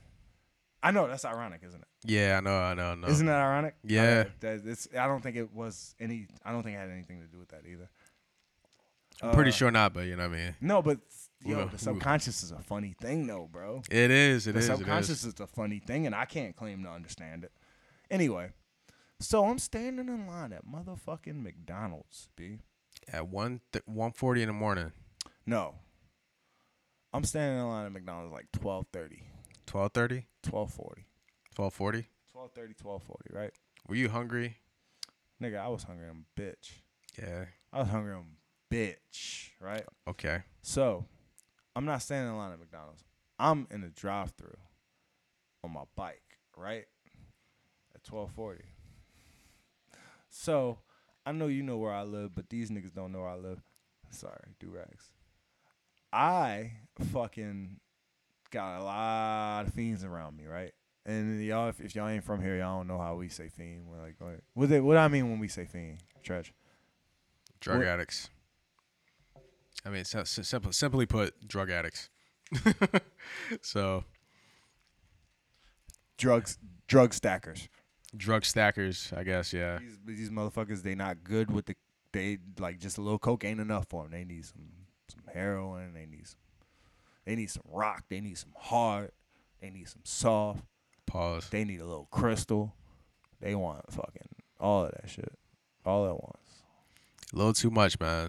I know that's ironic, isn't it? Yeah, I know, I know, I know. Isn't that ironic? Yeah. That it's, I don't think it was any. I don't think it had anything to do with that either. I'm pretty Uh, sure not, but you know what I mean. No, but yo, Ooh, the subconscious is a funny thing, though, bro. It is, it the is, it subconscious is. is a funny thing, and I can't claim to understand it. Anyway, so I'm standing in line at motherfucking McDonald's, b. At one th- one forty in the morning, No, I'm standing in line at McDonald's like 12:30, 12:30, 12:40, 12:40. 12:30, 12:40, right? Were you hungry? Nigga, I was hungry, I'm bitch. Yeah. I was hungry, I'm bitch, right? Okay. So, I'm not standing in line at McDonald's. I'm in the drive-through on my bike, right? At 12:40. So, I know you know where I live, but these niggas don't know where I live. Sorry, do rags. I fucking got a lot of fiends around me, right? And y'all, if, if y'all ain't from here, y'all don't know how we say fiend. We're like, what, what, they, what I mean when we say fiend, Tretch? Drug What- addicts. I mean, sim- simply, simply put, drug addicts. (laughs) so, Drugs, drug stackers. drug stackers, I guess. Yeah. These, these motherfuckers, they not good with the. They like just a little coke ain't enough for them. They need some some heroin. They need some. They need some rock. They need some hard. They need some soft. Pause. They need a little crystal. They want fucking all of that shit, all at once. A little too much, man.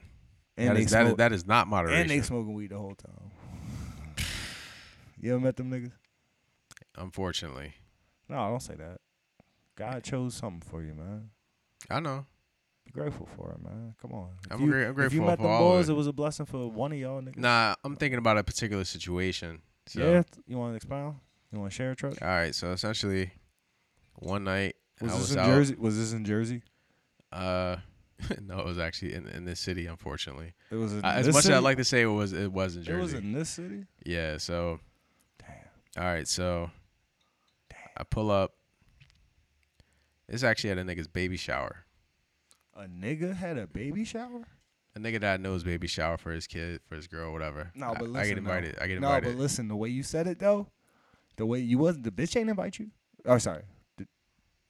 And that they is, that is that is not moderation. and they smoking weed the whole time. You ever met them niggas? Unfortunately, No, I don't say that. God chose something for you, man. I know. Grateful for it, man. Come on. If I'm you, gra- I'm If grateful you met for them all of boys, it. it was a blessing for one of y'all niggas. Nah, I'm thinking about a particular situation. So, Yeah, you want to expound? You want to share a truck? All right. So essentially, one night Was I this was in out. Jersey? Was this in Jersey? Uh, (laughs) no, it was actually in in this city. Unfortunately, It was in uh, as much as? I'd like to say it was, it was in Jersey. It was in this city. yeah. So Damn. all right. So damn. I pull up. It's actually at a nigga's baby shower. A nigga had a baby shower. A nigga that knows baby shower for his kid, for his girl, whatever. No, but listen. I, get though. invited. I get No, but listen. The way you said it though, The way you was the bitch ain't invite you. Oh, sorry.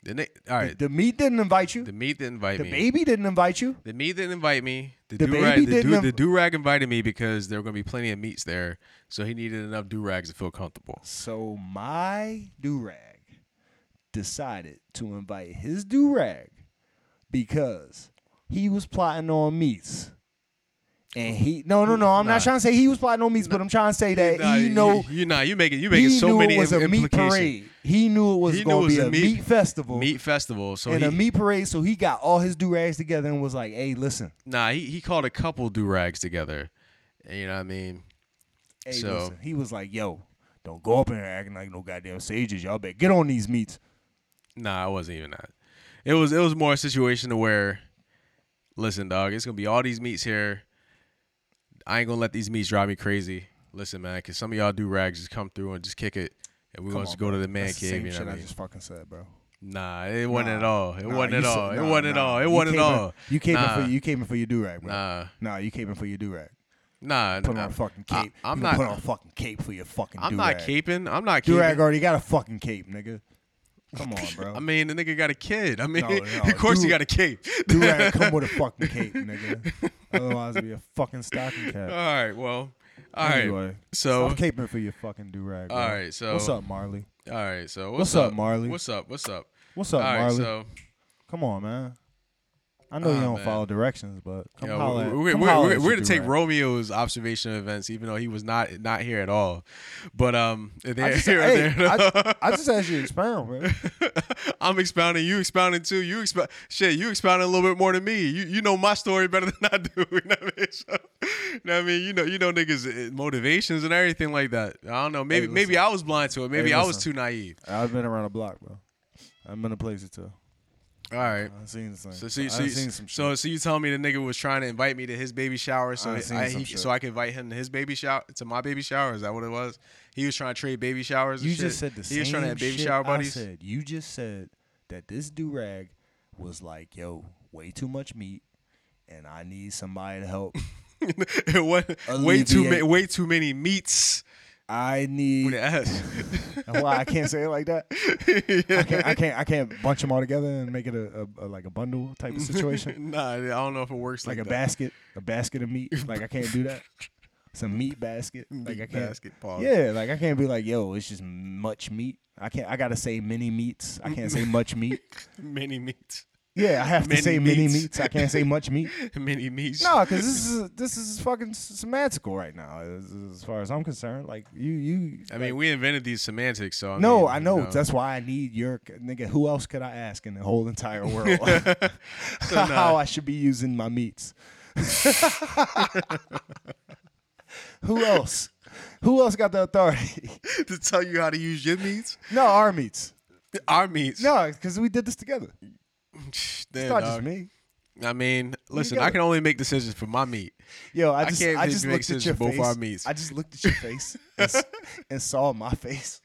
The, na- all right. The, the meat didn't invite you. The meat didn't invite The me. The baby didn't invite you. The meat didn't invite me. The, The do baby the, didn't the do rag invited me because there were going to be plenty of meats there, so he needed enough do rags to feel comfortable. So my do rag decided to invite his do rag because he was plotting on meats. And he no no no I'm Nah. not trying to say he was plotting on meats, but I'm trying to say that Nah, he you, know you nah, you making you making he so knew many it was a meat parade. He knew it was going to be a meat- meat, festival Meat festival. So and he, a meat parade. So he got all his do rags together and was like, "Hey, listen, nah, he, he called a couple do rags together. You know what I mean? hey, So- listen." He was like, "Yo, don't go up in there acting like no goddamn sages. Y'all better get on these meats." Nah, I wasn't even that. It was it was more a situation to where, listen, dog, it's gonna be all these meats here. I ain't gonna let these meats drive me crazy. Listen, man, cause some of y'all do rags just come through and just kick it, and we want to go to the man That's the cave. same You know I I mean? just fucking said, bro. Nah, it wasn't Nah. at all. It Nah, wasn't at all. It nah, wasn't at all. It wasn't at all. You came Nah. for you came for your do rag, bro. Nah, Nah, you came for your do rag. nah. Put on a fucking cape. I'm You not- put on a fucking cape for your fucking. I'm not caping. I'm not Do rag caping. already got a fucking cape, nigga. Come on, bro. I mean, the nigga got a kid. I mean, No, (laughs) no, of course he got a cape. do rag come with a (laughs) fucking cape, nigga. Otherwise, it'd be a fucking stocking all cap. right. Well. All right. anyway, So. stop caping for your fucking do rag. All right. So. what's up, Marley? All right. So What's what's, up, Marley? What's up? What's up? What's up, all right. Marley? So. Come on, man. I know Ah, you don't man. follow directions, but come holler. we're, come we're, holler we're, we're gonna take do-rag. Romeo's observation events, even though he was not not here at all. But um, I just, (laughs) here. hey, they're- I, I just asked you to expound, man. (laughs) I'm expounding. You expounding too. You expound. Shit, you expounding a little bit more than me. You you know my story better (laughs) than I do. You know what I mean? So, you know what I mean? You know you know niggas uh, motivations and everything like that. I don't know. Maybe Hey, maybe. I was blind to it. Maybe Hey, I was too naive. I've been around the block, bro. I've been to places too. All right. I've seen some. So, so, I've so, seen some shit. so, so you telling me the nigga was trying to invite me to his baby shower, so I, some he, so I can invite him to his baby shower, to my baby shower. Is that what it was? He was trying to trade baby showers. and You shit? just said the he same was trying to have baby shower I said. You just said that this do rag was like, yo, way too much meat, and I need somebody to help. (laughs) (laughs) way too many, way too many meats. I need. With an S. (laughs) Why I can't say it like that? I can't. I can't. I can't bunch them all together and make it a, a, a like a bundle type of (laughs) situation, nah, I don't know if it works like like, a that. basket, a basket of meat. Like I can't do that. Some meat basket. Like I can't. basket. Yeah, like I can't be like, yo, it's just much meat. I can't. I gotta say many meats. I can't say much meat. (laughs) many meats, Yeah, I have Mini to say mini meats. meats. I can't say much meat. (laughs) many meats. No, because this is this is fucking semantical right now. As, as far as I'm concerned, like you, you. I mean, we invented these semantics, so I no, mean, I you know. That's why I need your nigga. Who else could I ask in the whole entire world (laughs) So, (laughs) how. I should be using my meats? Who else? Who else got the authority? to tell you how to use your meats, no, our meats. our meats. No, because we did this together. Damn, It's not just me. I mean, listen, got I can only make decisions for my meat. Yo, I I just can't I make- just make looked at your both face. our meats. I just looked at your face and, s- (laughs) and saw my face.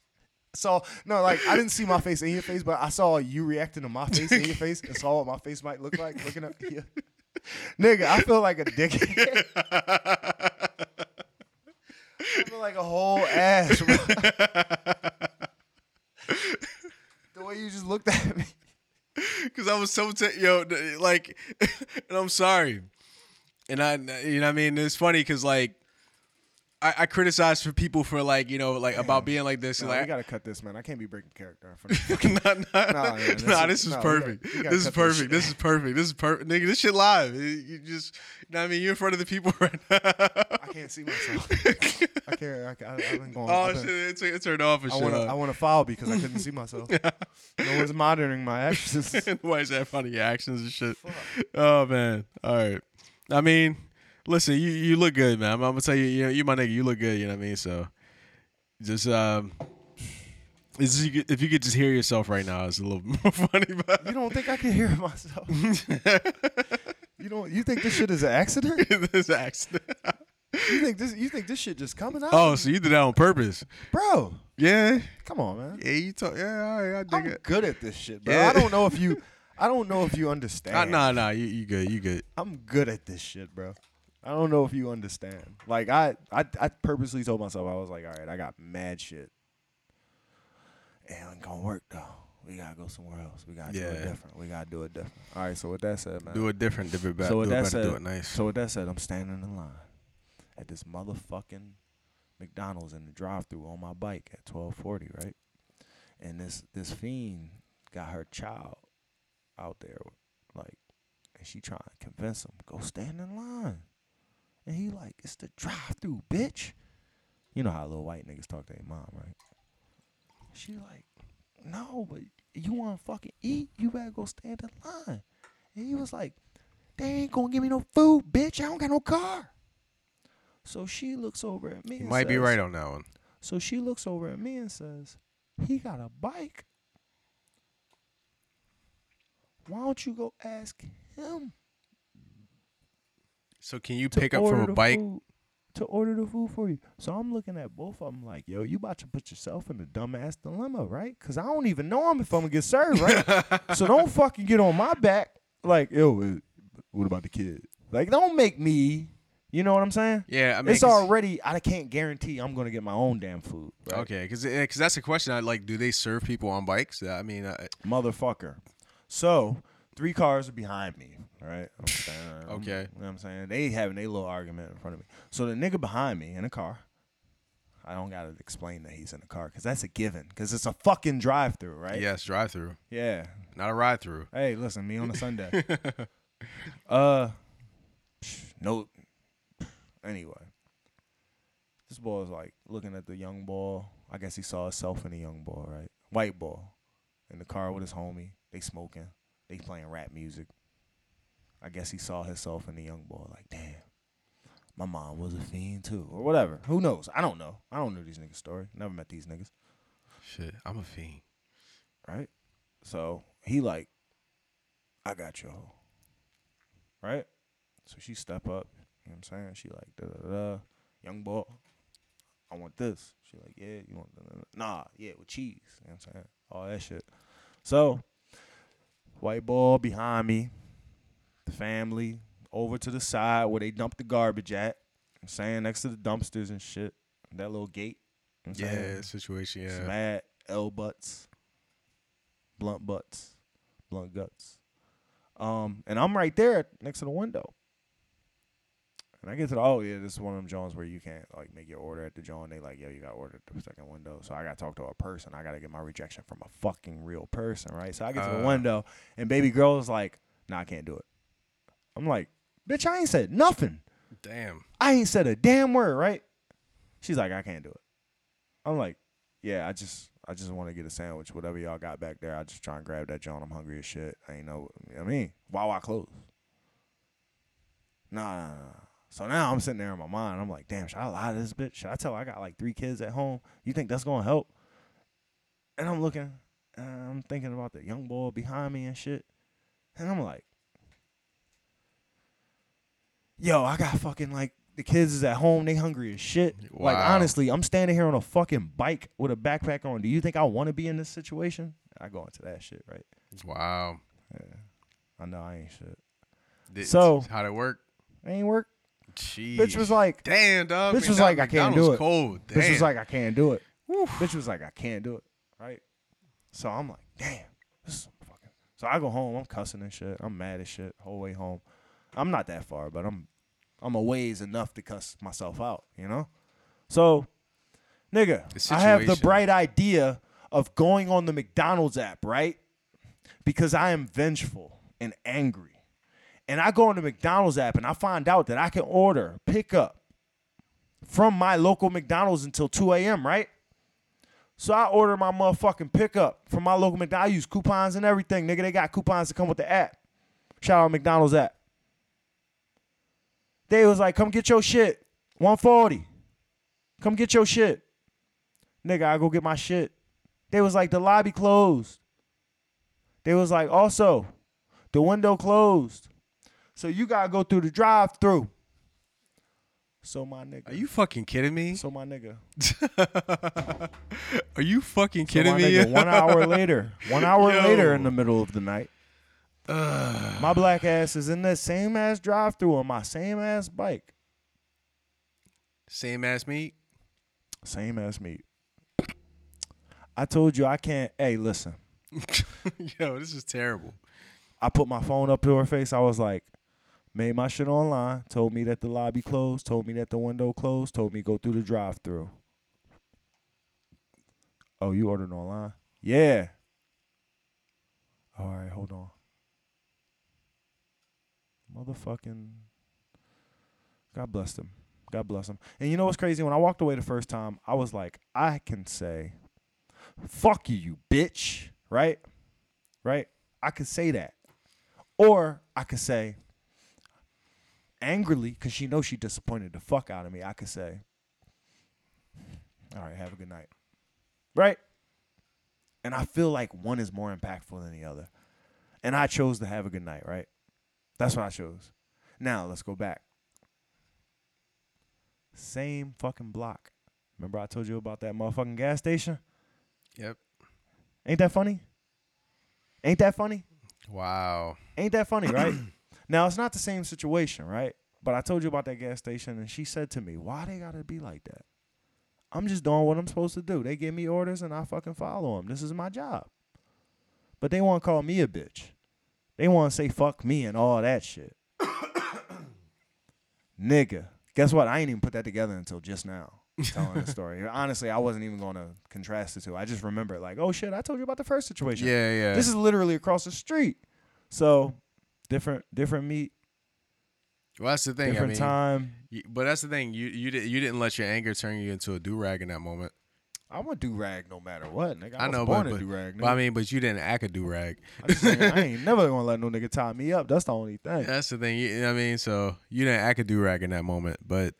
So no, like I didn't see my face in your face, but I saw you reacting to my face in your (laughs) face and saw what my face might look like looking up at you. Nigga, I feel like a dickhead. I feel like a whole ass. bro. (laughs) the way you just looked at me. (laughs) Cause I was so t- yo, like, (laughs) and I'm sorry, and I, you know, what I mean, it's funny because like, I, I criticize for people for like, you know, like about being like this. Like, we gotta cut this, man. I can't be breaking character in front of (laughs) nah, nah, Nah, yeah, this nah, is- this is nah, we perfect. gotta- we gotta this is cut this perfect. This is perfect. This is perfect. Nigga, this shit live. You just, you know what I mean? You're in front of the people (laughs) right now. I can't see myself. I can't. I, I, I've been going. oh I've shit, been- it, it turned off and I shit. want to. I want to foul because I couldn't see myself. (laughs) no one's monitoring my actions. Why is that funny actions and shit? Oh man. All right. I mean, listen, you you look good, man. I'm, I'm gonna tell you, you know, you my nigga, you look good. You know what I mean? So, just um, is you if you could just hear yourself right now, it's a little (laughs) more funny. But You don't think I can hear myself? (laughs) you don't. You think this shit is an accident? (laughs) this accident. You think this? You think this shit just coming out? Oh, so you did that on purpose? bro, Yeah. come on, man. Yeah, you talk. Yeah, all right, I dig I'm it. good at this shit, bro. Yeah. I don't know if you. I don't know if you understand. Uh, nah, nah, you you good, you good. I'm good at this shit, bro. I don't know if you understand. Like I, I, I purposely told myself I was like, all right, I got mad shit. it ain't gonna work though. We gotta go somewhere else. We gotta do it different. We gotta do it different. All right. So with that said, man. Do it different, do it better, So with do it that better, do it nice. So with that said, I'm standing in line at this motherfucking McDonald's in the drive-through on my bike at 12:40, right? And this this fiend got her child out there, like, and she trying to convince him go stand in line, and he like, it's the drive-through, bitch. You know how little white niggas talk to their mom, right? She like, no, but you want to fucking eat? You better go stand in line. And he was like, they ain't gonna give me no food, bitch. I don't got no car. So she looks over at me. you might be right on that one. So she looks over at me and says, he got a bike. Why don't you go ask him So can you pick up from a bike? food- to order the food for you? So I'm looking at both of them like, yo, you about to put yourself in a dumbass dilemma, right? Because I don't even know him if I'm gonna get served, right? (laughs) so don't fucking get on my back like, yo, uh, what about the kid? Like, don't make me. You know what I'm saying? Yeah, I mean, it's already. I can't guarantee I'm gonna get my own damn food. Right? Okay, because because that's a question. I like. Do they serve people on bikes? I mean, uh, motherfucker. So three cars are behind me. Right. I'm Okay. You know what I'm saying? They having a little argument in front of me. So the nigga behind me in a car. I don't gotta explain that he's in the car because that's a given. Because it's a fucking drive-through, right? yes, drive through, Yeah. not a ride through. Hey, listen, me on a Sunday. (laughs) uh, no. Anyway, this boy is like looking at the young boy. I guess he saw himself in the young boy, right? White boy in the car with his homie. They smoking. They playing rap music. I guess he saw himself in the young boy. Like, damn, my mom was a fiend too, or whatever. Who knows? I don't know. I don't know these niggas' story. Never met these niggas Shit, I'm a fiend. right? So he like, I got you, hoe. right? So she step up, you know what I'm saying? She like, da da da, young boy, I want this. She like, yeah, you want, da, da, da. nah, yeah, with cheese, you know what I'm saying? All that shit. So, white ball behind me, the family over to the side where they dump the garbage at, I'm saying next to the dumpsters and shit, that little gate. I'm saying? Yeah, situation. Yeah, mad L butts, blunt butts, blunt guts. Um, and I'm right there next to the window. And I get to the oh yeah, this is one of them Jones where you can't like make your order at the John. They like yo, you got to order the second window. So I got to talk to a person. I got to get my rejection from a fucking real person, right? So I get to the Uh. window, and baby girl is like, "Nah, I can't do it." I'm like, "Bitch, I ain't said nothing. damn. I ain't said a damn word, right?" She's like, "I can't do it." I'm like, "Yeah, I just I just want to get a sandwich. Whatever y'all got back there, I just try and grab that John. I'm hungry as shit. I ain't know. I mean, why I close? Nah, nah, nah. So now I'm sitting there in my mind. I'm like, damn, should I lie to this bitch? Should I tell her I got like three kids at home? You think that's gonna help? And I'm looking, and I'm thinking about the young boy behind me and shit. And I'm like, yo, I got fucking like the kids is at home, they hungry as shit. Like honestly, I'm standing here on a fucking bike with a backpack on. Do you think I want to be in this situation? I go into that shit, right? Wow. Yeah. I know I ain't shit. Did- So- how'd it work? It ain't work. Jeez. Bitch was like, damn, dog. bitch was like, I can't do it. Cold. bitch was like, I can't do it. Bitch was like, I can't do it. Right? So I'm like, damn, this is fucking. So I go home. I'm cussing and shit. I'm mad as shit whole way home. I'm not that far, but I'm I'm a ways enough to cuss myself out. You know. So, nigga, I have the bright idea of going on the McDonald's app, right? Because I am vengeful and angry. And I go on the McDonald's app and I find out that I can order pickup from my local McDonald's until 2 a.m., right? So I order my motherfucking pickup from my local McDonald's. I use coupons and everything, nigga. They got coupons to come with the app. Shout out McDonald's app. They was like, come get your shit. 140. Come get your shit. Nigga, I go get my shit. They was like, the lobby closed. They was like, also, the window closed. So you gotta go through the drive through. So my nigga. Are you fucking kidding me? so my nigga. (laughs) Are you fucking So kidding my me? nigga, one (laughs) hour later, one hour Yo. later in the middle of the night, (sighs) my black ass is in that same ass drive through on my same ass bike, Same ass meat. same ass meat. I told you I can't. Hey, listen. (laughs) Yo, this is terrible. I put my phone up to her face. I was like, made my shit online. Told me that the lobby closed. Told me that the window closed. Told me go through the drive-through. Oh, you ordered online? Yeah. All right, hold on. Motherfucking. God bless them. God bless them. And you know what's crazy? When I walked away the first time, I was like, I can say, fuck you, you bitch. Right? Right? I could say that. Or I could say, angrily, because she knows she disappointed the fuck out of me, I could say, all right, have a good night. Right? And I feel like one is more impactful than the other. And I chose to have a good night, right? That's what I chose. Now, let's go back. Same fucking block. Remember I told you about that motherfucking gas station? Yep. Ain't that funny? Ain't that funny? Wow. Ain't that funny, right? (clears throat) now it's not the same situation, right? But I told you about that gas station, and she said to me, "Why they gotta be like that? I'm just doing what I'm supposed to do. They give me orders, and I fucking follow them. This is my job." But they want to call me a bitch. They want to say fuck me and all that shit. (coughs) Nigga, guess what? I ain't even put that together until just now. Telling the story. (laughs) Honestly, I wasn't even going to contrast the two. I just remember like, oh shit, I told you about the first situation. Yeah, yeah. This is literally across the street. So different, different meat, well, that's the thing. I different mean, time. but that's the thing. You you didn't you didn't let your anger turn you into a do rag in that moment. I'm a do rag no matter what, nigga. I, I was know, born but a do rag. but I mean, but you didn't act a do rag. I, just saying, I ain't (laughs) never gonna let no nigga tie me up. That's the only thing. That's the thing. You know what I mean, so you didn't act a do rag in that moment, but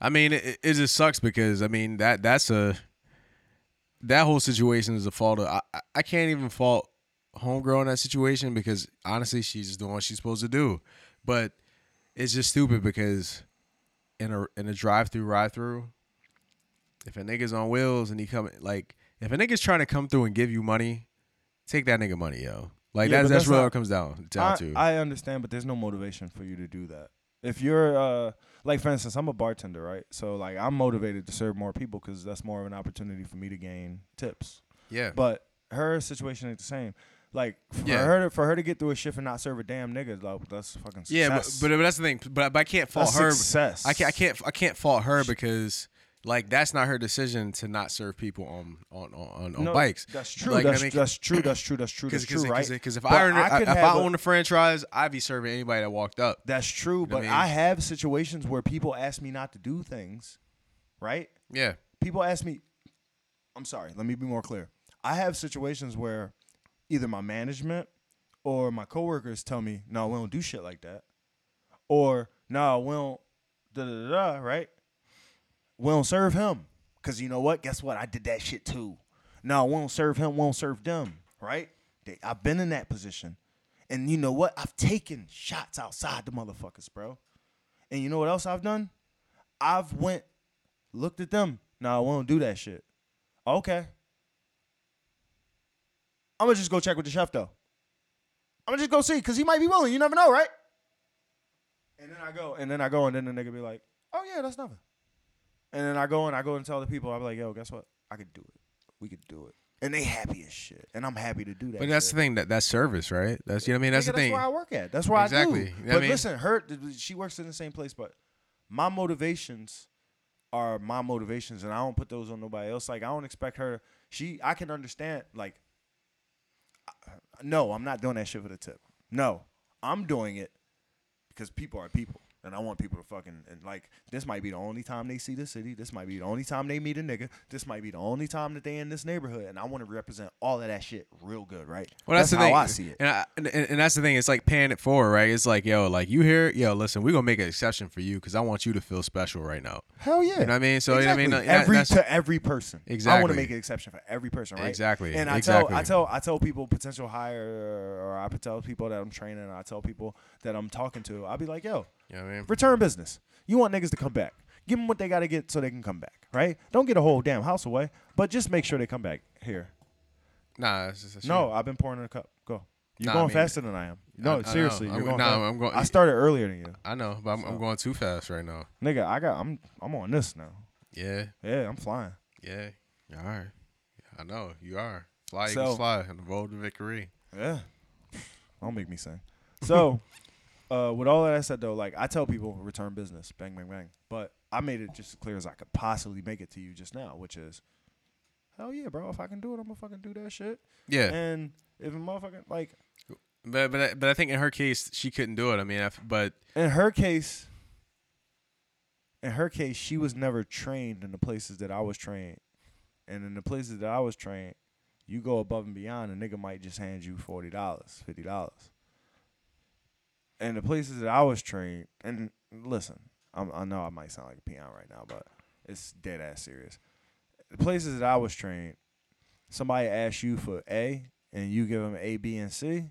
I mean, it, it just sucks because I mean that that's a that whole situation is a fault of. I, I- I can't even fault homegirl in that situation because honestly, she's just doing what she's supposed to do, but it's just stupid because in a in a drive through ride through, if a nigga's on wheels and he come like if a nigga's trying to come through and give you money, take that nigga money, yo. Like Yeah, that's that's that's really what it comes down down I, to. I understand, but there's no motivation for you to do that. If you're uh like for instance, I'm a bartender, right? So like I'm motivated to serve more people because that's more of an opportunity for me to gain tips. yeah, But her situation ain't the same. Like for Yeah. her to, for her to get through a shift and not serve a damn nigga, like, that's fucking success. Yeah, but, but but that's the thing. But, but I can't fault That's her. success. I can't I can't I can't fault her because like that's not her decision to not serve people on on on, on No, bikes. That's true. Like, I that's, mean, that's true. That's true. That's true. (laughs) That's true. Right? because if But I, I could if I a- owned a franchise, I'd be serving anybody that walked up. That's true, I but mean- I have situations where people ask me not to do things, right? Yeah, People ask me, I'm sorry, let me be more clear. I have situations where either my management or my coworkers tell me, no, we don't do shit like that. Or, no, we don't, da da da, right? We don't serve him. Because you know what? Guess what? I did that shit too. No, we don't serve him, we don't serve them, right? They, I've been in that position. And you know what? I've taken shots outside the motherfuckers, bro. And you know what else I've done? I've went, looked at them. No, I won't do that shit. Okay. I'm gonna just go check with the chef though. I'm gonna just go see because he might be willing. You never know, right? And then I go, and then I go, and then the nigga be like, "Oh yeah, that's nothing." And then I go and I go and tell the people, I'm like, "Yo, guess what? I could do it. We could do it." And they happy as shit, and I'm happy to do that. but that's shit. the thing that that's service, right? That's you know what I mean. That's Nigga, the thing. That's where I work at. That's where I Exactly. do. You know what I but mean? listen, her she works in the same place, but my motivations are my motivations, and I don't put those on nobody else. Like I don't expect her. She I can understand. Like I- no, I'm not doing that shit for the tip. No, I'm doing it because people are people. And I want people to fucking and like this might be the only time they see the city. This might be the only time they meet a nigga. This might be the only time that they in this neighborhood. And I want to represent all of that shit real good, right? Well, that's, the how thing. I see it. And, I, and, and that's the thing. It's like paying it forward, right? It's like, yo, like you here, yo, listen, we're gonna make an exception for you because I want you to feel special right now. Hell yeah. You know what I mean? So, you know what I mean? Every that's- to every person. Exactly. I want to make an exception for every person, right? Exactly. And I Exactly. tell I tell I tell people potential hire or I tell people that I'm training. I tell people that I'm talking to. I'll be like, yo, You know what I mean? return business. You want niggas to come back. Give them what they got to get so they can come back, right? Don't get a whole damn house away, but just make sure they come back here. Nah, it's just, it's No, I've been pouring in a cup. Go. You're Nah, I going mean- faster than I am. No, I- I seriously, I'm you're go- going. nah. I'm going- I started earlier than you, I know, but I'm, I'm going too fast right now. nigga. I got. I'm. I'm on this now. Yeah, Yeah, I'm flying. yeah. All right. I know you are. Fly, So- Eagles, fly, and the road to victory. Yeah. Don't make me sing. So, (laughs) uh, with all that I said, though, like I tell people, return business, bang, bang, bang. But I made it just as clear as I could possibly make it to you just now, which is, hell yeah, bro. If I can do it, I'm gonna fucking do that shit. Yeah, And if a motherfucker like but but I- but I think in her case she couldn't do it. I mean, if, but in her case, in her case, she was never trained in the places that I was trained, and in the places that I was trained, you go above and beyond, a nigga might just hand you forty dollars, fifty dollars. And the places that I was trained, and listen, I'm, I know I might sound like a peon right now, but it's dead ass serious. The places that I was trained, somebody asks you for A, and you give them A, B, and C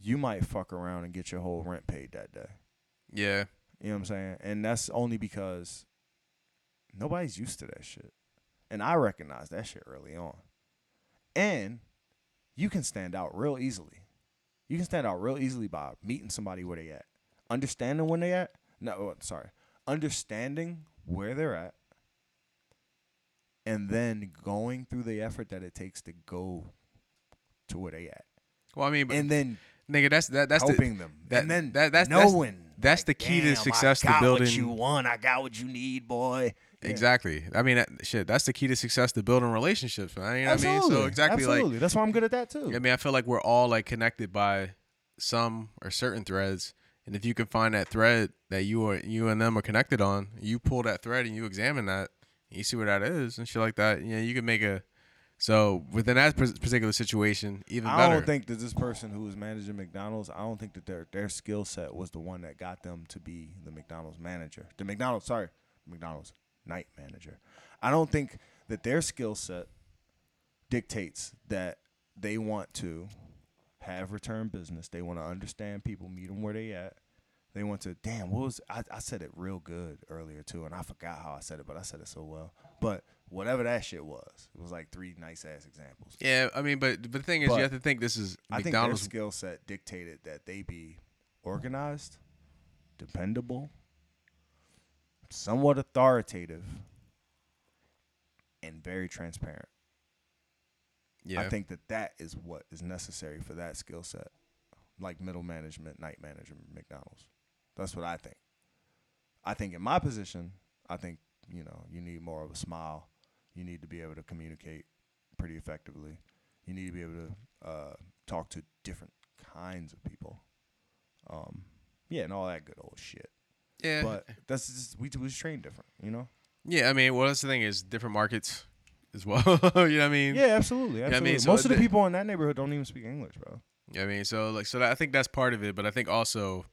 you might fuck around and get your whole rent paid that day. yeah, You know what I'm saying? And that's only because nobody's used to that shit. And I recognize that shit early on. And you can stand out real easily. You can stand out real easily by meeting somebody where they at. Understanding when they at. No, oh, sorry. Understanding where they're at. And then going through the effort that it takes to go to where they at. well, I mean, but, And then nigga, that's that that's helping the, them. that- and then that- that's- that's- knowing that's like, the key to "Damn, success to I got building- What you want, I got what you need, boy. Yeah. exactly. I mean, that, shit, that's the key to success to building relationships, man. You know what I mean? So exactly Absolutely. like that's why I'm good at that too. I mean, I feel like we're all like connected by some or certain threads, and if you can find that thread that you are you and them are connected on, you pull that thread and you examine that, and you see what that is and shit like that. You know, you can make a so within that particular situation, even I better. don't think that this person who was managing McDonald's, I don't think that their their skill set was the one that got them to be the McDonald's manager. The McDonald's, sorry, McDonald's night manager. I don't think that their skill set dictates that they want to have return business. They want to understand people, meet them where they at. They want to. Damn, what was I? I said it real good earlier too, and I forgot how I said it, but I said it so well. But whatever that shit was, it was like three nice ass examples. yeah, I mean, but but the thing is, But you have to think this is I think their McDonald's. skill set dictated that they be organized, dependable, somewhat authoritative, and very transparent. yeah, I think that that is what is necessary for that skill set, like middle management, night management, McDonald's. That's what I think. I think in my position, I think you know you need more of a smile. You need to be able to communicate pretty effectively. You need to be able to uh, talk to different kinds of people. Um, yeah, and all that good old shit. Yeah, But that's just we was trained different, you know. yeah. I mean, well, that's the thing is different markets as well. (laughs) you know what I mean? Yeah, absolutely. I mean, absolutely. so Most of the people in that neighborhood don't even speak English, bro. Yeah, I mean, so like, so that, I think that's part of it, but I think also,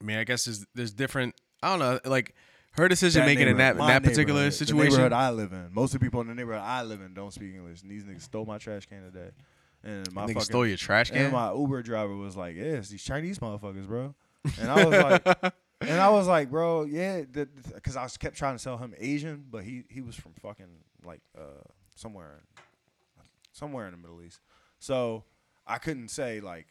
I mean, I guess there's there's different. I don't know, like her decision making in that that particular neighborhood, The situation. neighborhood I live in. Most of the people in the neighborhood I live in don't speak English. And these niggas stole my trash can today. And my fucking stole your trash can. and my Uber driver was like, "Yeah, these Chinese motherfuckers, bro." And I was like, (laughs) and I was like, bro, yeah, because I was kept trying to sell him Asian, but he he was from fucking like uh somewhere, somewhere in the Middle East. So I couldn't say like,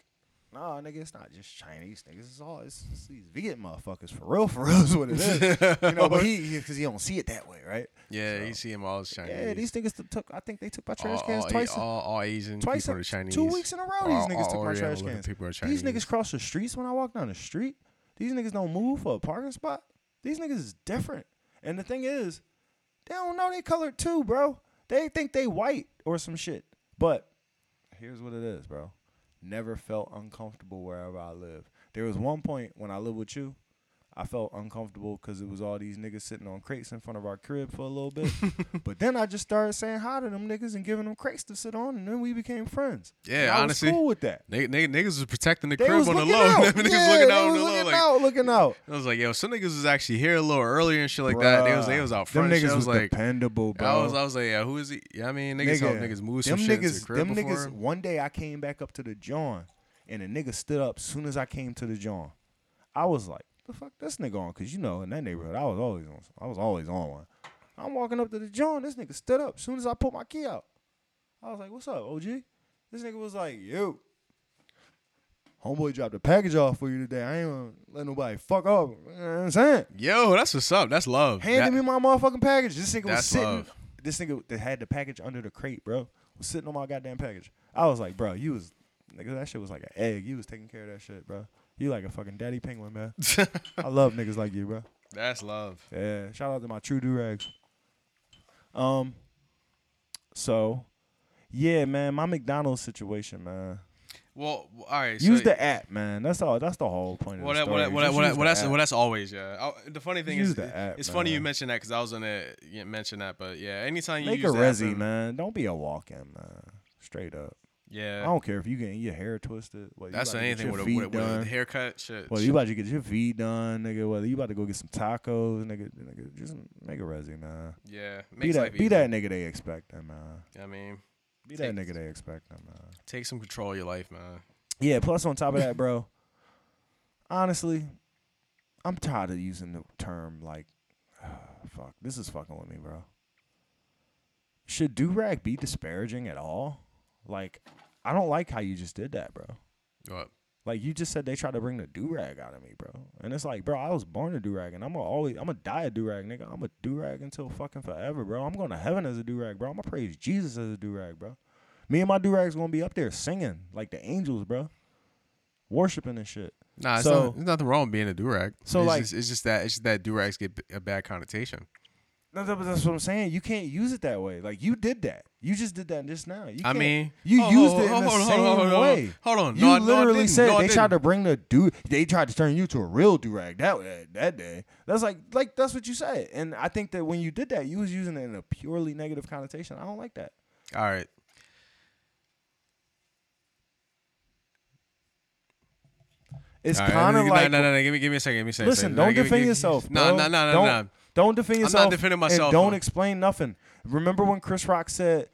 nah, nigga, it's not just Chinese niggas. It's all it's, it's these vegan motherfuckers for real, (laughs) for real is what it is. you know, but he because he don't see it that way, right? yeah, So- you see them all as Chinese. Yeah, these niggas took. I think they took my trash all, cans all, twice. all, all Asian twice, people in- are Chinese. two weeks in a row. These niggas took my trash cans. People are These niggas cross the streets when I walk down the street. These niggas don't move for a parking spot. These niggas is different. And the thing is, they don't know they colored too, bro. They think they white or some shit. But here's what it is, bro. Never felt uncomfortable wherever I live. There was one point when I lived with you, I felt uncomfortable because it was all these niggas sitting on crates in front of our crib for a little bit. (laughs) but then I just started saying hi to them niggas and giving them crates to sit on, and then we became friends. Yeah, And I honestly. was cool with that. Nigg- nigg- niggas was protecting the They crib on the low. (laughs) niggas yeah, looking out on was the low. looking Like, out, looking out. I was like, yo, some niggas was actually here a little earlier and shit like that. They was they was out front. Them niggas was, was like, dependable, bro. I was I was like, yeah, who is he? Yeah, I mean, niggas help Nigga, niggas move some them shit niggas, the crib them before. niggas. One day I came back up to the John, and a nigga stood up. Soon as I came to the John, I was like, "The fuck this nigga on?" Because you know, in that neighborhood, I was always on. I was always on one. I'm walking up to the John. This nigga stood up. As soon as I put my key out, I was like, "What's up, OG?" This nigga was like, "Yo." Homeboy dropped a package off for you today. I ain't gonna let nobody fuck up. You know what I'm saying? Yo, that's what's up. That's love. handed That- me my motherfucking package. This nigga was sitting. love. this nigga that had the package under the crate, bro, was sitting on my goddamn package. I was like, bro, you was nigga, that shit was like an egg. You was taking care of that shit, bro. You like a fucking daddy penguin, man. (laughs) I love niggas like you, bro. That's love. Yeah, shout out to my true do rags. Um, so yeah, man, my McDonald's situation, man. Well, all right. Use so, the app, man. That's all. That's the whole point of Well, the that, story. well, that, well, that, Just well, that, use well, the that's app. well, that's always yeah. I, the funny thing Use is, the app, it's funny you man. mentioned that because I was gonna mention that, but yeah, anytime you Make use a the app resi, man. Don't be a walk-in, man. Straight up. I don't care if you getting your hair twisted. You that's get anything with a, feet with, a, with a haircut. Shit. Whether you about to get your feet done, nigga. Whether you about to go get some tacos, nigga. nigga just make a resi, man. yeah, Be that, be easy. that nigga they expecting, man. I mean, Be that nigga they expecting, man. take some control of your life, man. Yeah. Plus, on top of that, bro. honestly, I'm tired of using the term like, (sighs) fuck. This is fucking with me, bro. Should do rag be disparaging at all? Like, I don't like how you just did that, bro. What? Like you just said, they tried to bring the do rag out of me, bro. And it's like, bro, I was born a do rag, and I'm gonna always, I'm gonna die a do rag, nigga. I'm a do rag until fucking forever, bro. I'm going to heaven as a do rag, bro. I'm gonna praise Jesus as a do rag, bro. Me and my do rags gonna be up there singing like the angels, bro, worshiping and shit. Nah, it's So- not, there's nothing wrong with being a durag. So, it's like- just, it's just that it's just that durags get a bad connotation. No, that- that's what I'm saying. You can't use it that way. Like you did that. You just did that just now. You I can't- mean, you oh, used hold- it in hold- the hold on, same hold on, hold on, way. Hold on, You no, I- no, I literally didn't. said No, I they tried didn't. to bring the dude. They tried to turn you to a real do rag that that that day. That's like like that's what you said. And I think that when you did that, you was using it in a purely negative connotation. I don't like that. All right. It's All right, kind of no, like no, no, no. Give me, give me a second. Give me a second. listen. Don't give me- defend give- yourself. No, bro. no, no, no, don't, no. Don't defend yourself. I'm not defending and myself, don't explain nothing. Remember when Chris Rock said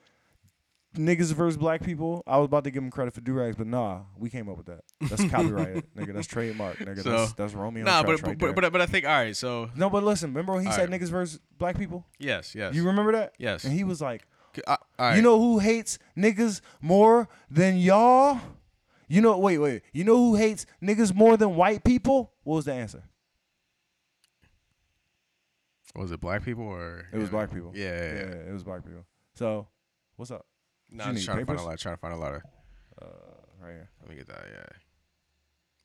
niggas versus black people? I was about to give him credit for do rags, but nah, we came up with that. That's (laughs) copyrighted, nigga. That's trademark, nigga. So- that's that's Romeo. Nah, but right but, but but I think all right. So no, but listen. Remember when he said right. niggas versus black people? yes, yes, You remember that? yes. And he was like, C- uh, all right. "You know who hates niggas more than y'all? You know, wait, wait. You know who hates niggas more than white people? What was the answer? Was it black people or It was black people. Yeah, yeah, yeah. it was black people. So, what's up? No, you I'm trying to find a papers? letter. Trying to find a letter. Uh, right here. Let me get that.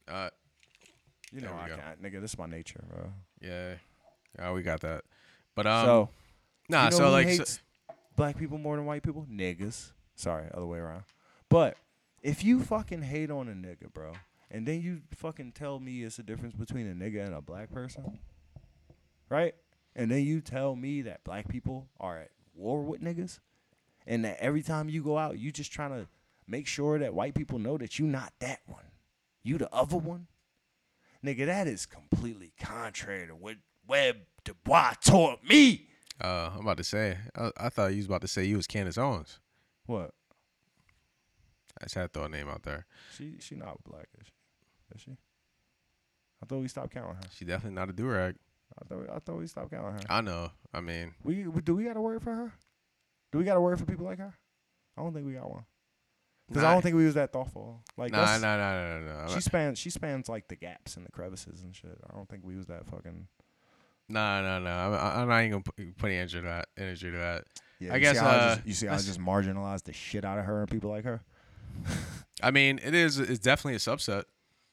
Yeah. Uh, You know I go. can't, nigga. This is my nature, bro. yeah. Oh, we got that. But um, so, nah. you know so like, so- black people more than white people? Niggas. Sorry, other way around. But if you fucking hate on a nigga, bro, and then you fucking tell me it's the difference between a nigga and a black person, right? And then you tell me that black people are at war with niggas, and that every time you go out, you just trying to make sure that white people know that you not that one, you the other one. Nigga, that is completely contrary to what Webb Du Bois taught me. uh, I'm about to say. I, I thought you was about to say you was Candace Owens. What? I just had to throw a name out there. She she not black, is she? Is she? I thought we stopped counting her. She definitely not a durag. I thought we, I thought we stopped counting her. I know. I mean, We, we do we got a word for her? Do we got a word for people like her? I don't think we got one. Because I don't think we was that thoughtful. Like nah, nah, nah, nah, nah, nah. she spans she spans like the gaps and the crevices and shit. I don't think we was that fucking. Nah, nah, nah. I'm, I'm not even gonna put, any energy to that. Energy to that. Yeah, I guess, how I uh, just, you see I just marginalized the shit out of her and people like her. (laughs) I mean, it is. It's definitely a subset.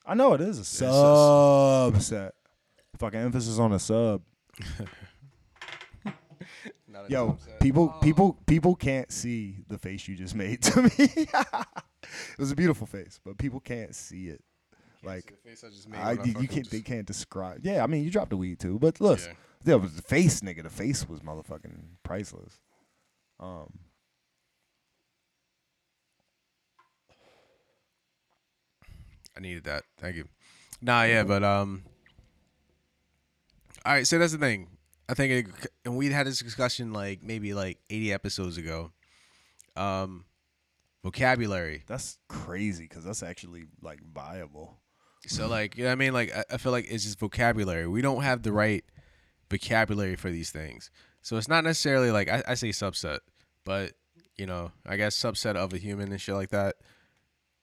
I know it is a- subset. Fucking emphasis on a sub. (laughs) Not Yo, people, people, people can't see the face you just made (laughs) to me. it was a beautiful face, but people can't see it. Like, face I, you, you can't, they can't describe. Yeah, I mean, you dropped the weed too, but look, Yeah. yeah, but the face, nigga, the face was motherfucking priceless. Um, I needed that. Thank you. Nah, yeah, but um. All right, so that's the thing. I think, it, and we had this discussion like maybe like 80 episodes ago. Um, vocabulary. that's crazy because that's actually like viable. So like, you know what I mean? Like, I, I feel like it's just vocabulary. We don't have the right vocabulary for these things. So it's not necessarily like I, I say subset, but you know, I guess subset of a human and shit like that,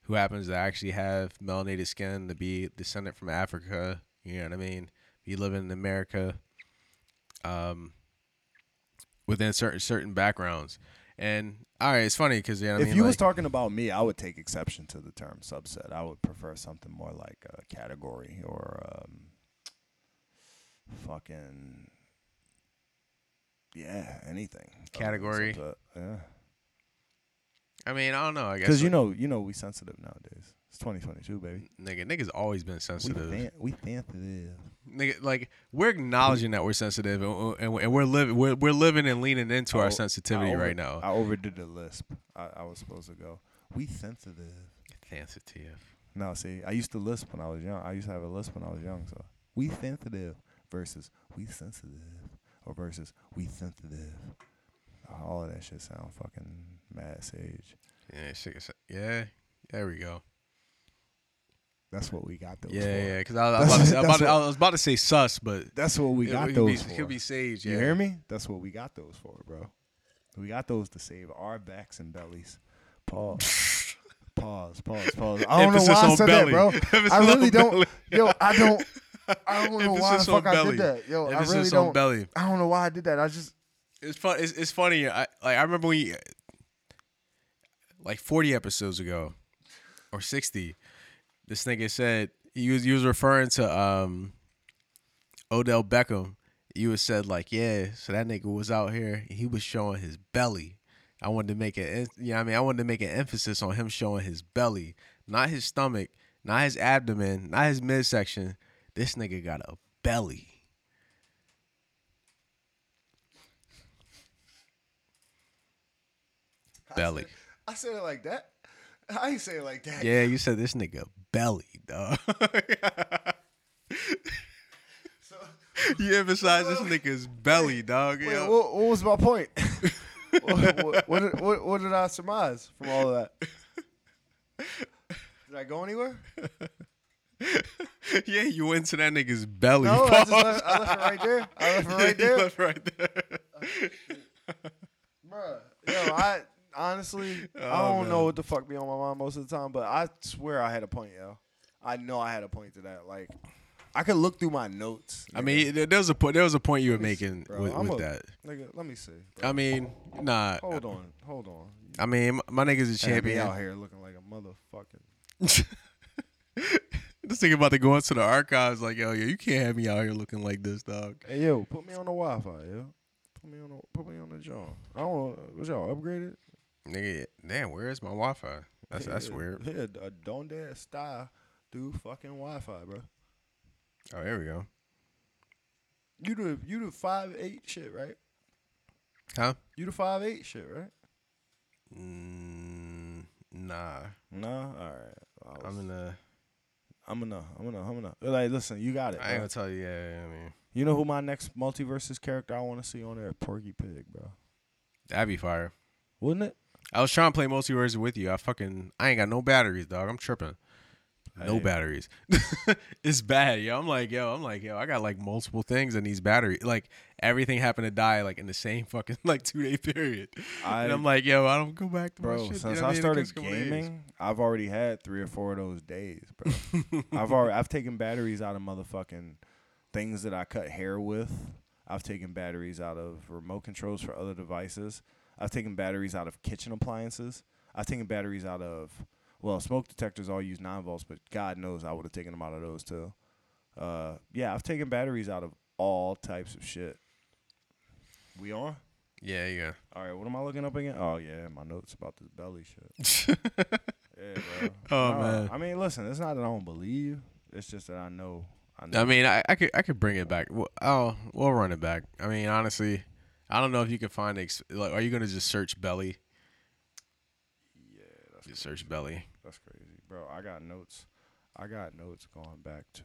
who happens to actually have melanated skin, to be descendant from Africa. You know what I mean? Be live in America. Um, within certain certain backgrounds. And all right, it's funny because yeah, I if mean, you was talking about me, I would take exception to the term subset. I would prefer something more like a category or um, fucking yeah, anything. Category. subset. Yeah, I mean, I don't know. I guess because you know, you know, we sensitive nowadays. It's 2022, baby. nigga, niggas always been sensitive. We, fan- we sensitive. Nigga, like we're acknowledging that we're sensitive, and, and, and we're living, we're, we're living and leaning into I our sensitivity over- right now. I overdid the lisp. I, I was supposed to go. We sensitive. sensitive. No, see, I used to lisp when I was young. I used to have a lisp when I was young. So we sensitive versus we sensitive, or versus we sensitive. All of that shit sound fucking mad sage. Yeah, shit, yeah. There we go. That's what we got those Yeah, for. yeah. Because I, was about to say- I was about to- I was about to say sus, but That's what we got it be, those it for. could be sage. you hear me? That's what we got those for, bro. We got those to save our backs and bellies. Pause. (laughs) pause. Pause. Pause. I don't Emphasis know why I said belly. that, bro. (laughs) Emphasis I really don't. belly. Yo, I don't. I don't know why the Emphasis on I belly. did that. Yo, I Emphasis really on don't. belly. I don't know why I did that. I just. It's fun. It's, it's funny. I like. I remember when, you, like, forty episodes ago, or sixty, this nigga said he was he was referring to um Odell Beckham. You was said like, yeah, so that nigga was out here. And he was showing his belly. I wanted to make it. You know, I mean, I wanted to make an emphasis on him showing his belly, not his stomach, not his abdomen, not his midsection. This nigga got a belly. Belly. I said it like that. I ain't say it like that. Yeah, you said this nigga belly, dog. So, (laughs) you emphasize this nigga's belly, dog. wait, what, what was my point? (laughs) what, what, what, did, what, what did I surmise from all of that? Did I go anywhere? (laughs) yeah, you went to that nigga's belly. No, I just left, I left it right there. I left it right there. left right there. Bruh, yo, I honestly, (laughs) oh, I Oh, don't know what the fuck be on my mind most of the time, but I swear I had a point, yo. I know I had a point to that. Like, I could look through my notes. I mean, there was a point. There was a point you were making bro. with, with a- that. nigga, let me see. bro. I mean, nah. hold on, hold on. I mean, my- my nigga's a champion. out here looking like a motherfucking. (laughs) this nigga about to go into the archives. Like, yo, yo, you can't have me out here looking like this, dog. Hey yo, put me on the Wi-Fi, yo. Put me on the put me on the joint. I don't. Was y'all upgraded? Nigga, damn, where is my Wi-Fi? That's that's weird. Yeah, a don't dare style do fucking Wi-Fi, bro. Oh, there we go. You the you the five eight shit, right? Huh? You the five eight shit, right? Mm, nah. No, all right. I in the. I'm gonna, I'm gonna, I'm gonna. Like, listen, you got it. I ain't bro. gonna tell you. Yeah, yeah, I mean, You know who my next MultiVersus character I want to see on there? Porky Pig, bro. that'd be fire. Wouldn't it? I was trying to play multiverse with you. I fucking I ain't got no batteries, dog. I'm tripping. No Hey. batteries. (laughs) it's bad, yo. I'm like, yo, I'm like, yo, I got like multiple things in these batteries. Like everything happened to die like in the same fucking (laughs) like two day period. I, and I'm like, yo, I don't go back to my bro, shit. you since know what I mean? Started takes a couple days. gaming, I've already had three or four of those days, bro. (laughs) I've already, I've taken batteries out of motherfucking things that I cut hair with. I've taken batteries out of remote controls for other devices. I've taken batteries out of kitchen appliances. I've taken batteries out of well, smoke detectors all use nine volts, but God knows I would have taken them out of those too. Uh, yeah, I've taken batteries out of all types of shit. We on? Yeah, yeah. All right, what am I looking up again? Oh yeah, my notes about this belly shit. (laughs) Yeah, bro. Oh, man. I mean, listen, it's not that I don't believe. It's just that I know. I know. I mean, I, I could I could bring it back. Well, Oh, we'll run it back. I mean, honestly, I don't know if you can find ex- like. Are you gonna just search belly? yeah, that's Just search belly. that's crazy, bro. I got notes. I got notes going back to.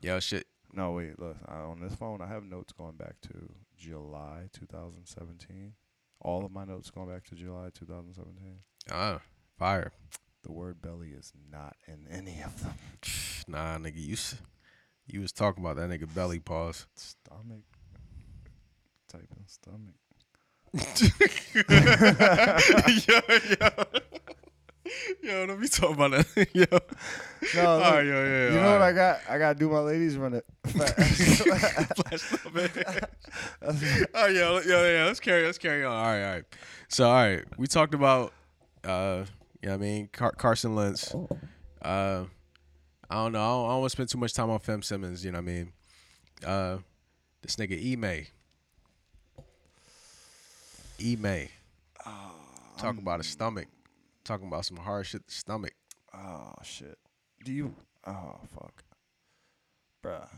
Yo, shit. No, wait. Look, I, on this phone, I have notes going back to July 2017. All of my notes going back to July 2017. Ah, fire. The word belly is not in any of them. Nah, nigga, you s- you was talking about that nigga belly pause. Stomach. Typing stomach. (laughs) yo, yo. yo, don't be talking about that. (laughs) yo. No, All look, right, yo, yeah, you all know what right. I got? I got to do my ladies run it. (laughs) Flash little bit. oh yeah, yeah, yeah. Let's carry, let's carry on. All right, all right. So, all right, we talked about, uh, you know what I mean, Car- Carson Wentz. Uh, I don't know. I don't, I don't want to spend too much time on Ben Simmons. You know what I mean? Uh, this nigga E May. May. Talking about his stomach. Talking about some hard shit. Stomach. oh shit. Do you? Oh fuck, bruh.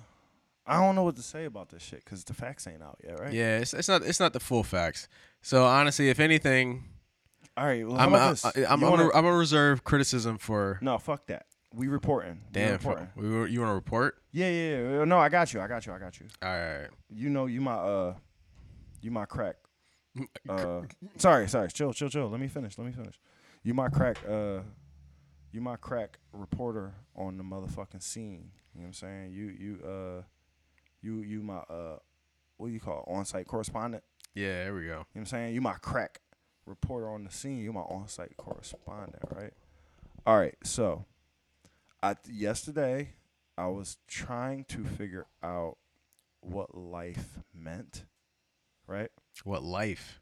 I don't know what to say about this shit because the facts ain't out yet, right? Yeah, it's, it's not it's not the full facts. So honestly, if anything, All right. Well, I'm I, this? I, I'm You I'm, wanna- a, I'm a reserve criticism for no, fuck that. We reporting. We damn. reporting. For, we you want to report? Yeah, yeah, yeah. No, I got you. I got you. I got you. All right. You know, you my uh, you my crack. Uh, sorry, sorry. Chill, chill, chill. Let me finish. Let me finish. You my crack. Uh, you my crack reporter on the motherfucking scene. You know what I'm saying? You you uh, you you my uh, what do you call on-site correspondent? Yeah, there we go. You know what I'm saying? You my crack reporter on the scene. You my on-site correspondent, right? All right. So, I yesterday I was trying to figure out what life meant, right? What life?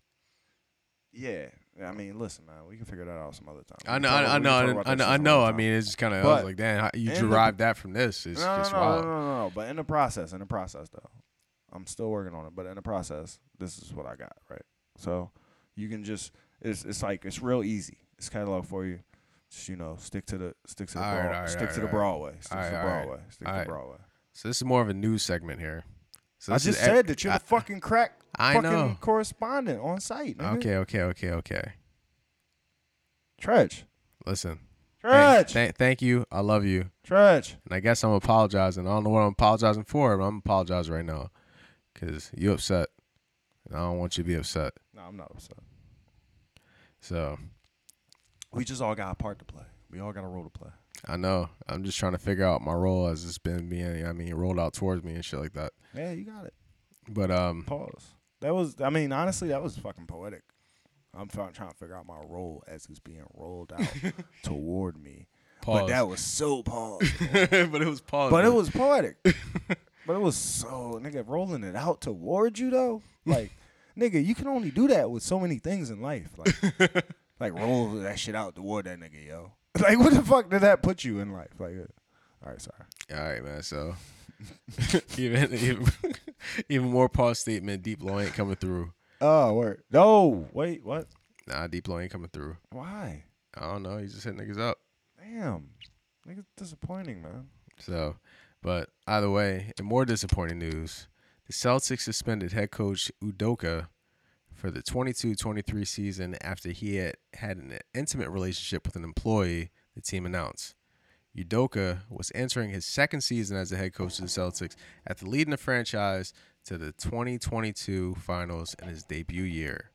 Yeah. I mean, listen, man, we can figure that out some other time. I know, I know, I know, I know. I know. I mean, it's just kind of. I was like, damn, how, you in the- that from this? It's no, just no, no, wild. no, no, no. But in the process, in the process, though, I'm still working on it. But in the process, this is what I got, right? So you can just it's it's like it's real easy. It's catalog for you. Just you know, stick to the stick to the All right, broad, all right, stick to right, the Broadway. Stick All to the right, all right. Broadway. Stick to. Broadway. So this is more of a news segment here. So I just said that you're I- the fucking crack I fucking know. correspondent on site. Nigga. Okay, okay, okay, okay. Tretch. Listen. Tretch. Thank, th- thank you. I love you. Tretch. And I guess I'm apologizing. I don't know what I'm apologizing for, but I'm apologizing right now because you upset. And I don't want you to be upset. No, I'm not upset. So We just all got a part to play. We all got a role to play. I know. I'm just trying to figure out my role as it's been being, I mean, rolled out towards me and shit like that. Yeah, you got it. But um, Pause. That was, I mean, honestly, that was fucking poetic. I'm try- trying to figure out my role as it's being rolled out (laughs) toward me. pause. But that was so pause. (laughs) but it was pause. but it was poetic. (laughs) but it was so nigga rolling it out toward you though. Like nigga, you can only do that with so many things in life. Like like roll that shit out toward that nigga, yo. Like what the fuck did that put you in life? Like, uh, all right, sorry. All right, man. So (laughs) even even even more pause statement. Deep low ain't coming through. Oh, word. No, wait, what? Nah, deep low ain't coming through. Why? I don't know. He's just hitting niggas up. Damn, niggas disappointing, man. So, but either way, in more disappointing news, the Celtics suspended head coach Udoka for the 22-23 season after he had had an intimate relationship with an employee, the team announced. Udoka was entering his second season as the head coach of the Celtics after leading the franchise to the 2022 finals in his debut year.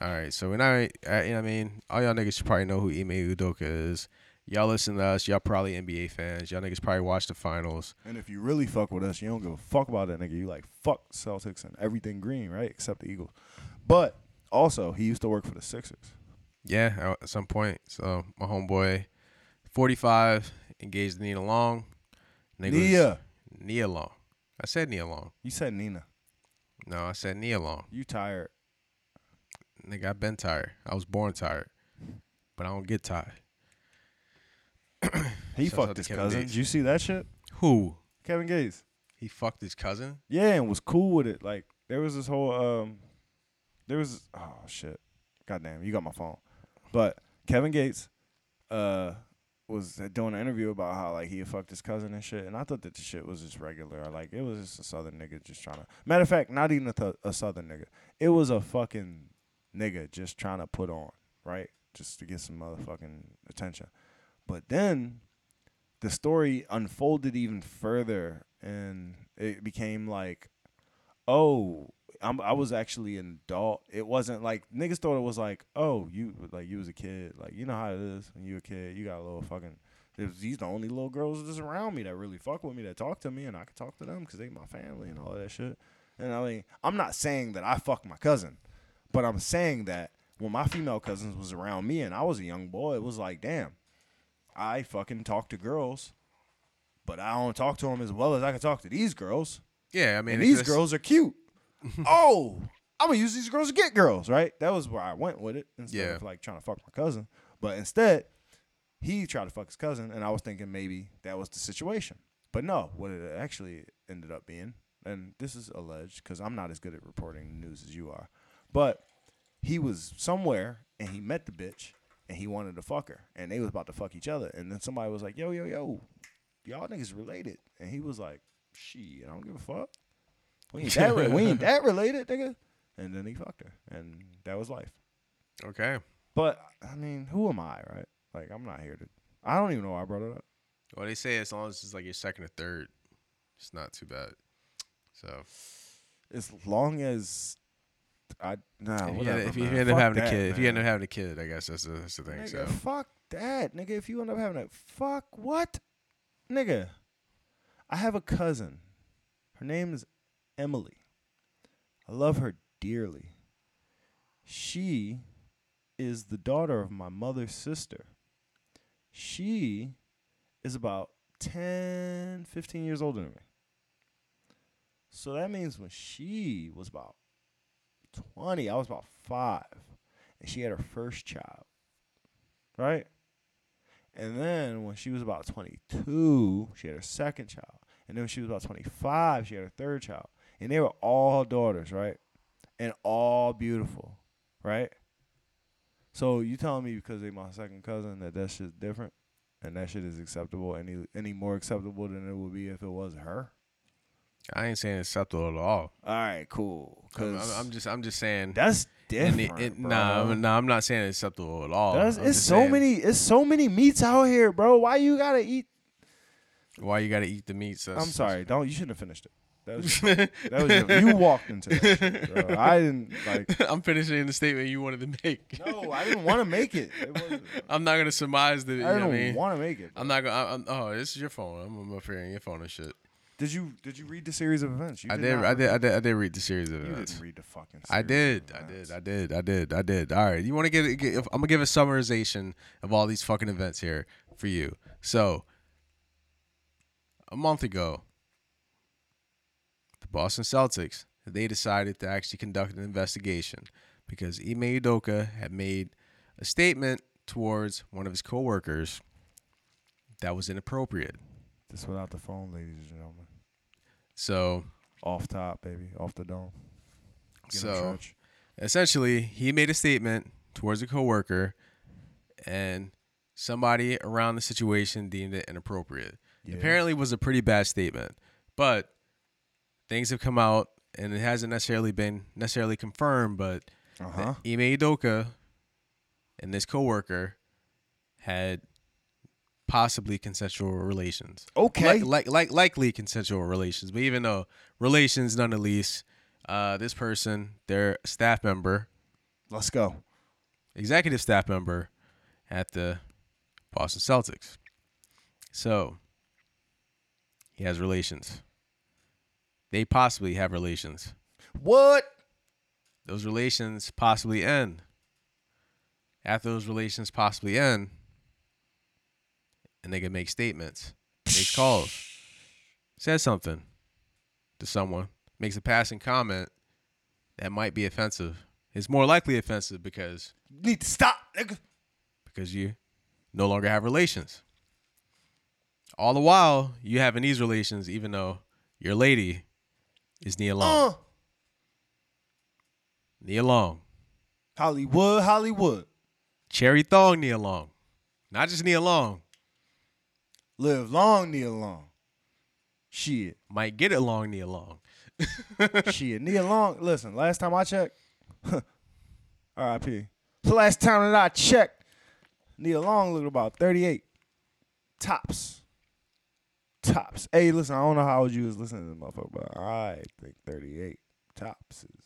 All right, so when I, I, you know I mean, all y'all niggas should probably know who Ime Udoka is. Y'all listen to us. Y'all probably NBA fans. Y'all niggas probably watch the finals. And if you really fuck with us, you don't give a fuck about that nigga. You like fuck Celtics and everything green, right? Except the Eagles. But also, he used to work for the Sixers. Yeah, at some point. So my homeboy, 45, engaged Nia Long. Nigga was- Nia. Nia Long. I said Nia Long. You said Nina. No, I said Nia Long. You tired. Nigga, I've been tired. I was born tired. But I don't get tired. (clears throat) He Shouts fucked his cousin. Gates. Did you see that shit? Who? Kevin Gates. He fucked his cousin? Yeah, and was cool with it. Like there was this whole um there was oh shit. Goddamn, you got my phone. But Kevin Gates uh was doing an interview about how like he fucked his cousin and shit, and I thought that the shit was just regular. Like it was just a southern nigga just trying to. Matter of fact, not even a, th- a southern nigga. It was a fucking nigga just trying to put on right, just to get some motherfucking attention. But then the story unfolded even further, and it became like, oh, I'm, I was actually an adult. It wasn't like niggas thought it was like, oh, you like you was a kid, like you know how it is when you a kid, you got a little fucking. These the only little girls that's around me that really fuck with me, that talk to me, and I can talk to them because they my family and all that shit. And I mean, I'm not saying that I fuck my cousin, but I'm saying that when my female cousins was around me and I was a young boy, it was like, damn, I fucking talk to girls, but I don't talk to them as well as I can talk to these girls. Yeah, I mean, And these just- girls are cute. (laughs) oh, I'm gonna use these girls to get girls, right? That was where I went with it instead Yeah. of like trying to fuck my cousin. But instead, he tried to fuck his cousin, and I was thinking maybe that was the situation. But no, what it actually ended up being, and this is alleged because I'm not as good at reporting news as you are, but he was somewhere and he met the bitch and he wanted to fuck her, and they was about to fuck each other, and then somebody was like, "Yo, yo, yo, y'all niggas related," and he was like, "Shit, I don't give a fuck." We ain't that re- we ain't (laughs) that related, nigga. And then he fucked her, and that was life. okay. But I mean, who am I, right? Like, I'm not here to. I don't even know why I brought it up. Well, they say as long as it's like your second or third, it's not too bad. So As long as I nah, if, you, whatever, end, if you man. end up Fuck having a that, kid, if you end up having a kid, I guess that's the, that's the thing. nigga, So fuck that, nigga. If you end up having a fuck what, nigga? I have a cousin. Her name is Emily. I love her dearly. She is the daughter of my mother's sister. She is about 10, 15 years older than me. So that means when she was about 20, I was about five. And she had her first child. Right? And then when she was about 22, she had her second child. And then when she was about 25, she had her third child. And they were all daughters, right? And all beautiful, right? So you telling me because they my second cousin that that shit's different, and that shit is acceptable any any more acceptable than it would be if it was her? I ain't saying acceptable at all. All right, cool. I'm, Cause I'm just I'm just saying. that's different. it- it- nah, I'm, nah, I'm not saying it's acceptable at all. That's, it's so saying, many. It's so many meats out here, bro. Why you gotta eat? Why you got to eat the meats? I'm sorry. Don't you shouldn't have finished it. (laughs) That was that was your- you walked into that shit, bro. (laughs) I didn't like. (laughs) I'm finishing the statement you wanted to make. No, I didn't want to make it. it I'm not gonna surmise. You I know didn't I mean? want to make it. I'm not gonna. I'm, oh, this is your phone. I'm, I'm up here on your phone and shit. Did you did you read the series of events? You I did. I did. I did. I did read the series of You events. didn't read the fucking. I did. I did. I did. I did. I did. All right. You want to get, get? I'm gonna give a summarization of all these fucking events here for you. So, a month ago, Boston Celtics they decided to actually conduct an investigation because Ime Udoka had made a statement towards one of his coworkers that was inappropriate. This without the phone, ladies and gentlemen. So, Off top, baby. Off the dome. Get so essentially he made a statement towards a coworker and somebody around the situation deemed it inappropriate Yeah. apparently it was a pretty bad statement but things have come out and it hasn't necessarily been necessarily confirmed but Uh huh. Ime Udoka and this coworker had possibly consensual relations Okay. like, like, like likely consensual relations, but even though relations nonetheless, uh, this person, their staff member, Let's go. executive staff member at the Boston Celtics. So he has relations. They possibly have relations. What? Those relations possibly end. After those relations possibly end, and they can make statements, makes calls, (laughs) says something to someone, makes a passing comment that might be offensive. It's more likely offensive because you Need to stop, nigga. because you no longer have relations. All the while you having these relations, even though your lady is Nia Long. Uh, Nia Long. Hollywood, Hollywood. Cherry Thong Nia Long. Not just Nia Long. Live long, Neil Long. Shit. Might get it long Nia Long. (laughs) Shit. Neil Long. Listen, last time I checked, (laughs) RIP. The last time that I checked, Neil Long looked about 38. Tops. Tops. Hey, listen, I don't know how old you was listening to this motherfucker, but I think 38 tops is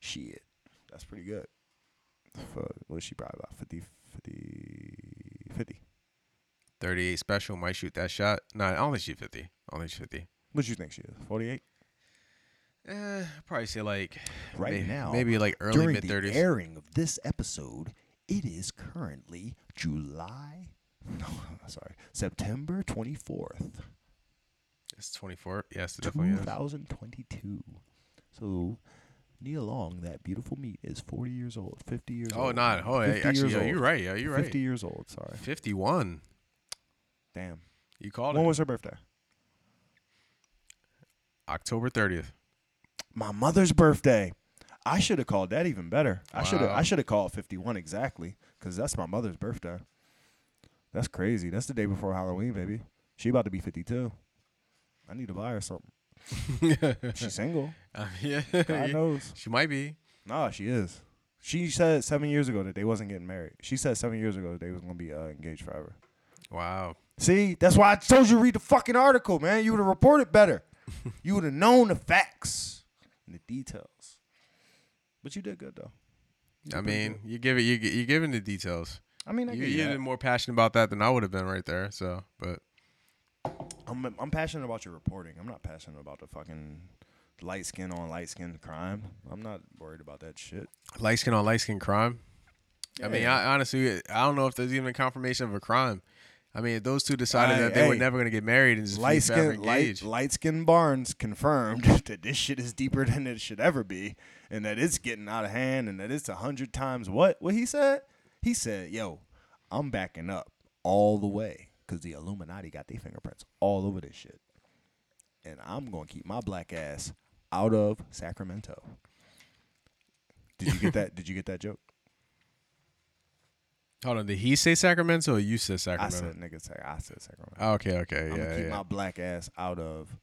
shit. That's pretty good. For, was she probably about 50, 50, 50. 38 special might shoot that shot. No, I don't think she's 50. I don't think she's 50. What you think she is? 48? Eh, probably say like Right may- now, maybe like early mid 30s. during the airing of this episode, it is currently July. No, sorry, September twenty fourth, It's twenty four. Yes, it two definitely is. thousand twenty two. So. Nia Long, that beautiful meat, is 40 years old, 50 years Oh, old. not. Oh, yeah, 50 actually, years yeah, old. you're right. Yeah, you're right. 50 years old, sorry. Fifty one. Damn. You called When it was her birthday? October thirtieth. My mother's birthday. I should have called that even better. I should have I should have called 51 exactly cuz that's my mother's birthday. That's crazy. That's the day before Halloween, baby. She about to be 52. I need to buy her something. (laughs) She's single. (laughs) Uh, yeah, God knows. she might be. Nah, she is. She said 7 years ago that they wasn't getting married. She said 7 years ago that they was going to be uh, engaged forever. Wow. See, that's why I told you to read the fucking article, man. You would have reported better. (laughs) you would have known the facts and the details. But you did good though. You I mean, good. you give it. You you giving the details. I mean, I You get you've been more passionate about that than I would have been right there. So, but I'm I'm passionate about your reporting. I'm not passionate about the fucking light skin on light skin crime. I'm not worried about that shit. light skin on light skin crime. I mean, Yeah. I, honestly, I don't know if there's even a confirmation of a crime. I mean, if those two decided Hey, that they were never going to get married and just be light skin light, engaged. light skin Barnes confirmed (laughs) that this shit is deeper than it should ever be, and that it's getting out of hand, and that it's a hundred times what what he said. He said, "Yo, I'm backing up all the way because the Illuminati got their fingerprints all over this shit, and I'm gonna keep my black ass out of Sacramento." Did you get that? (laughs) Did you get that joke? Hold on, did he say Sacramento or you said I Sacramento? said nigga. Sac- I said Sacramento. Oh, okay, okay, I'm gonna keep yeah. my black ass out of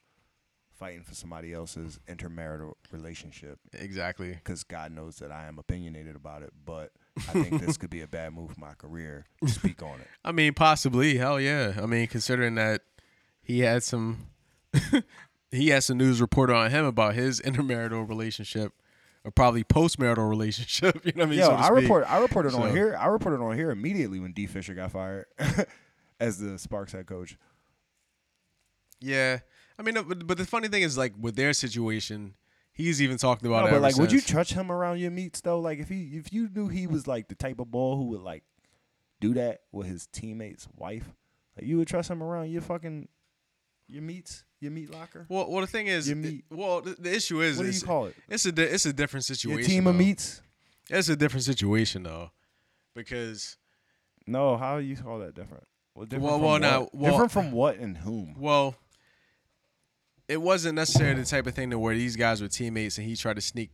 fighting for somebody else's intermarital relationship exactly. because God knows that I am opinionated about it. But I think this could be a bad move for my career to speak on it. (laughs) I mean, possibly. Hell yeah. I mean, considering that he had some, (laughs) he had some news reported on him about his intermarital relationship, or probably postmarital relationship. (laughs) You know what I mean? Yo, so I report. I reported on here. I reported on here immediately when D Fisher got fired as the Sparks head coach. Yeah, I mean, but the funny thing is, like with their situation, he's even talked about No, it. but like, would you since. trust him around your meets though? Like, if he if you knew he was like the type of ball who would like do that with his teammate's wife, like you would trust him around your fucking your meets, your meat locker. well, well, the thing is, Your meat. well, the, the issue is, What do you it's, call it? it's a it's a different situation. Your team of though. meats? It's a different situation though, because No, how do you call that different? Well, different Well, well, now, well- different from what and whom? well, it wasn't necessarily the type of thing to where these guys were teammates and he tried to sneak,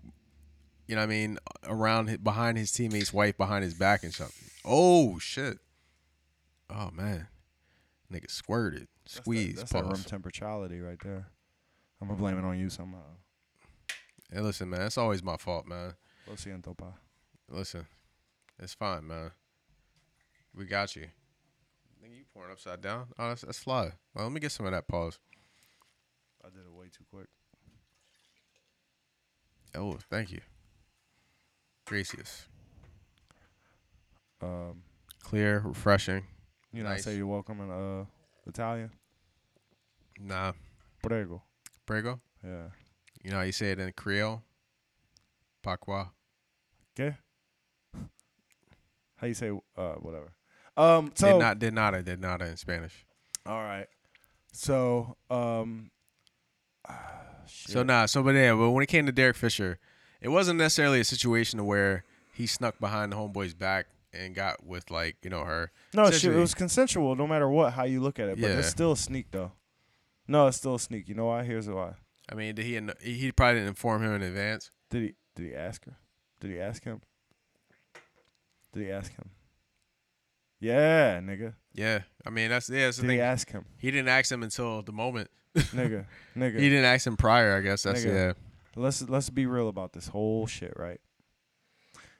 you know, what I mean, around hi- behind his teammate's wife behind his back and something. Oh shit! Oh man, nigga squirted, squeezed, That's that, that's that room right there. I'm gonna blame it on you somehow. Hey, listen, man, it's always my fault, man. Lo siento, pa. Listen, it's fine, man. We got you. Nigga, you pouring upside down? Oh, that's, that's fly. Well, let me get some of that pause. I did it way too quick. Oh, thank you. Gracious. Um, Clear, refreshing. you know, Nice. I say you're welcome in uh Italian. Nah. Prego. Prego? Yeah. You know how you say it in Creole? Paqua. Okay. How you say uh whatever. Um. So did not did nada did nada in Spanish. all right. So um. So nah, so but yeah, but when it came to Derek Fisher, it wasn't necessarily a situation where he snuck behind the homeboy's back and got with like, you know, her. No, shit, it was consensual no matter what how you look at it. But Yeah. it's still a sneak though. No, it's still a sneak. You know why? Here's why. I mean, did he he probably didn't inform him in advance. Did he did he ask her? Did he ask him? Did he ask him? Yeah, nigga. Yeah. I mean, that's yeah, that's the Did he thing. ask him? He didn't ask him until the moment. Nigga. (laughs) Nigga. He didn't ask him prior, I guess. That's Nigga. yeah. let's let's be real about this whole shit, right?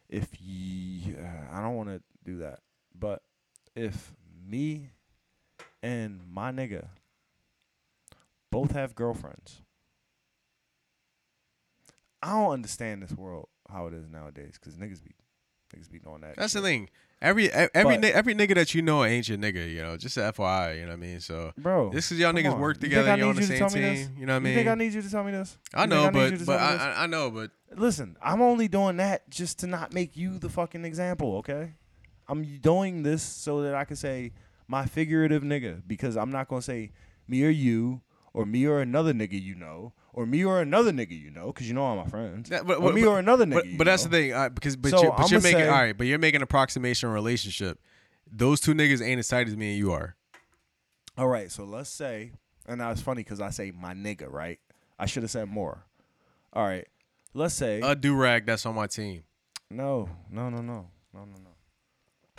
If you, uh, I don't want to do that, but if me and my nigga both have girlfriends, I don't understand this world how it is nowadays because niggas be Niggas be doing that. That's the thing. Every every But- every nigga that you know ain't your nigga. You know, just FYI. You know what I mean? So bro. this is y'all niggas on. work together. I You're on the you same tell me this? team. You know what I You mean? think I need you to tell me this? I You know, but to but tell me this? I, I I know, but Listen, I'm only doing that just to not make you the fucking example, okay? I'm doing this so that I can say my figurative nigga because I'm not gonna say me or you or me or another nigga you know or me or another nigga you know because you know all my friends. Yeah, but- or me but- or another nigga. but, but that's know. the thing. Uh, because but So you're, but you're making say- all right. But you're making approximation relationship. Those two niggas ain't as tight as me and you are. All right, so let's say, and now it's funny because I say my nigga, right? I should have said more. All right, let's say A do rag that's on my team. no, no, no, no, no, no, no.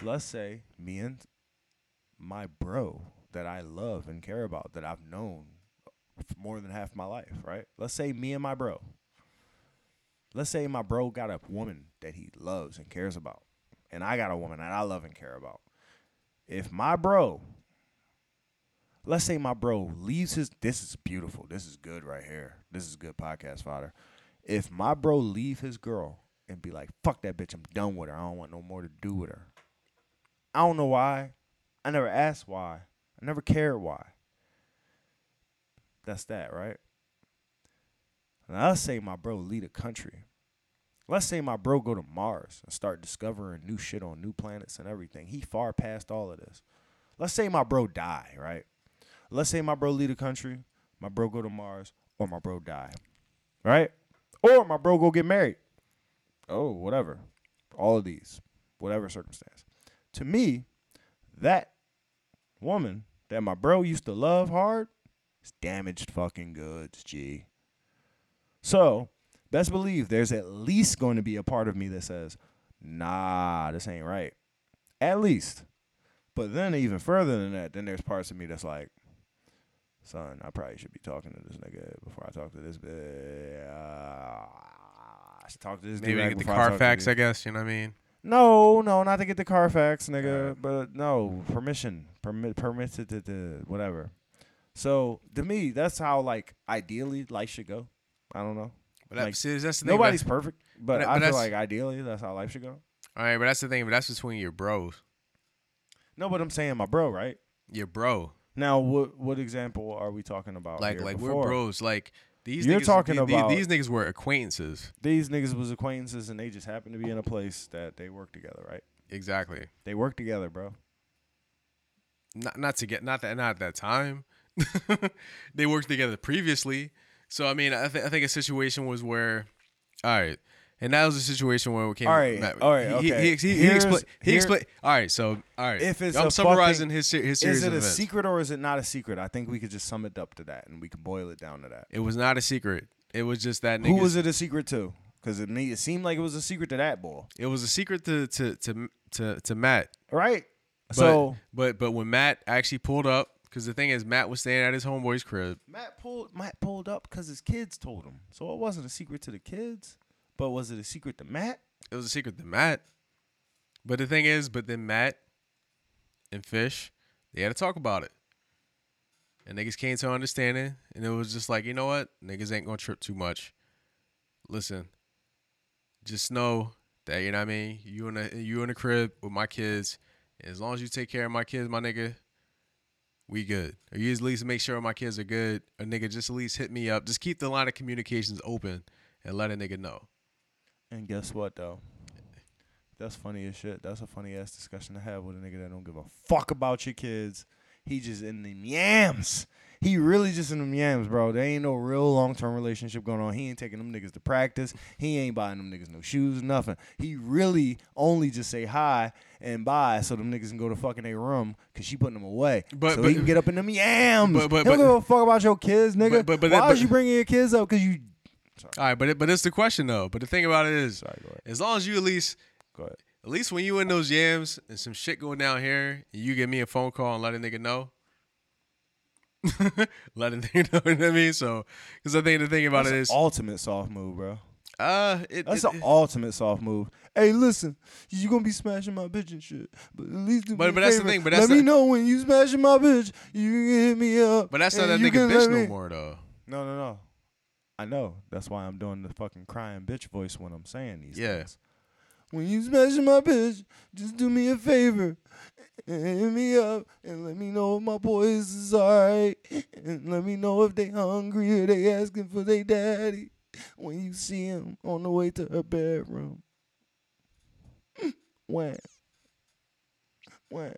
Let's say me and my bro that I love and care about that I've known more than half my life, right? Let's say me and my bro. Let's say my bro got a woman that he loves and cares about, and I got a woman that I love and care about. If my bro let's say my bro leaves his this is beautiful. This is good right here. This is good podcast fodder. If my bro leave his girl and be like fuck that bitch i'm done with her. I don't want no more to do with her. I don't know why. I never asked why. I never cared why that's that right now let's say my bro lead a country let's say my bro go to mars and start discovering new shit on new planets and everything he far past all of this let's say my bro die right let's say my bro lead a country, my bro go to Mars, or my bro die, right? Or my bro go get married. Oh, whatever. All of these, whatever circumstance. To me, that woman that my bro used to love hard is damaged fucking goods, G. So, best believe there's at least going to be a part of me that says, nah, this ain't right. At least. But then even further than that, then there's parts of me that's like, son, I probably should be talking to this nigga before I talk to this. bitch. Uh, I should talk to this Maybe get the before I Carfax. I guess. You know what I mean? No, no, not to get the Carfax, nigga. But no, permission, permit, permitted to, to whatever. So to me, that's how like ideally life should go. I don't know. But Like, see, that's the. Nobody's but- perfect, but, but- but I feel like ideally that's how life should go. all right, but that's the thing. But that's between your bros. No, but I'm saying my bro, right? Your bro. Now, what what example are we talking about? like like before? we're bros. Like these You're niggas, talking these, these- about- these niggas were acquaintances. These niggas was acquaintances, and they just happened to be in a place that they worked together, right? Exactly. They work together, bro. Not not to get not that not at that time. (laughs) they worked together previously. So I mean, I, th- I think a situation was where, all right, and that was a situation where we came. All right, Matt- all right, He, okay. he, he, he, expla- he here-. All right, so all right. If it's I'm a summarizing fucking- his his series Is it a events. secret or is it not a secret? I think we could just sum it up to that, and we could boil it down to that. It was not a secret. It was just that Who was it a secret to? Because it, me- it seemed like it was a secret to that boy, It was a secret to to to to, to Matt. right? But, so but but when Matt actually pulled up, because the thing is, Matt was staying at his homeboy's crib. Matt pulled Matt pulled up because his kids told him. So it wasn't a secret to the kids, but was it a secret to Matt? It was a secret to Matt. But the thing is, but then Matt and Fish, they had to talk about it. And niggas came to understanding, and it was just like, you know what? Niggas ain't gonna trip too much. Listen, just know that you know what I mean. You in the you in the crib with my kids. and as long as you take care of my kids, my nigga, we good. Or you at least make sure my kids are good. A nigga just at least hit me up. Just keep the line of communications open and let a nigga know. And guess what though? That's funny as shit. That's a funny ass discussion to have with a nigga that don't give a fuck about your kids. He just in the yams. He really just in them yams, bro. There ain't no real long term relationship going on. He ain't taking them niggas to practice. He ain't buying them niggas no shoes, nothing. He really only just say hi and bye so them niggas can go to fucking their room because she putting them away. But- so but- he can get up in them yams. But- but- he don't but- give a fuck about your kids, nigga. But- but- but Why that- is you bringing your kids up? Because you. All right, but it, but it's the question though. But the thing about it is, Sorry, as long as you at least Go ahead. at least when you in those yams and some shit going down here, and you give me a phone call and let a nigga know. (laughs) let a (laughs) nigga know what I mean. So, because I think the thing about That's it an ultimate soft move, bro. uh, it, That's it- an ultimate soft move. Hey, listen, you gonna be smashing my bitch and shit, but at least do But- me a but that's the thing, but let that's me know when you smashing my bitch. You can hit me up. but that's not that nigga bitch no more though. No, no, no. I know. That's why I'm doing the fucking crying bitch voice when I'm saying these Yeah. things. When you smashing my bitch, just do me a favor. And hit me up and let me know if my boys is alright. And let me know if they hungry or they asking for their daddy. When you see him on the way to her bedroom. Wham. Wham.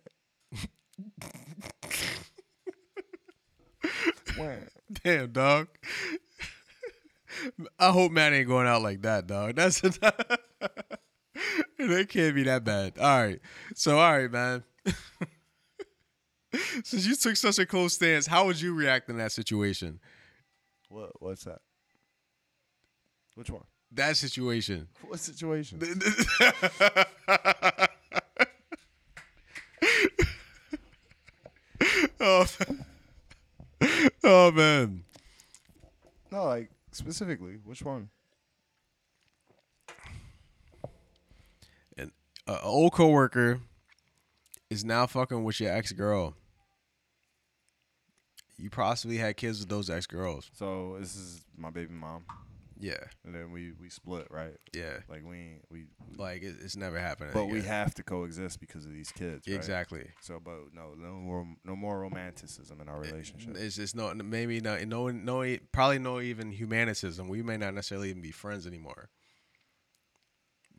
Wham. Damn, dog. (laughs) I hope Matt ain't going out like that, dog. That's (laughs) that can't be that bad. All right. So, all right, man. Since you took such a cold stance, how would you react in that situation? What what's that? Which one? That situation. What situation? (laughs) oh, oh man. No, like specifically, which one? An a old coworker is now fucking with your ex girl. You possibly had kids with those ex girls. So this is my baby mom, Yeah, and then we we split, right? yeah. Like we ain't- we, we Like it, it's never happening. but we have to coexist because of these kids, right? exactly. So, but no, no more, no more romanticism in our relationship. It's just no, maybe no, no, no, probably no even humanitism. We may not necessarily even be friends anymore.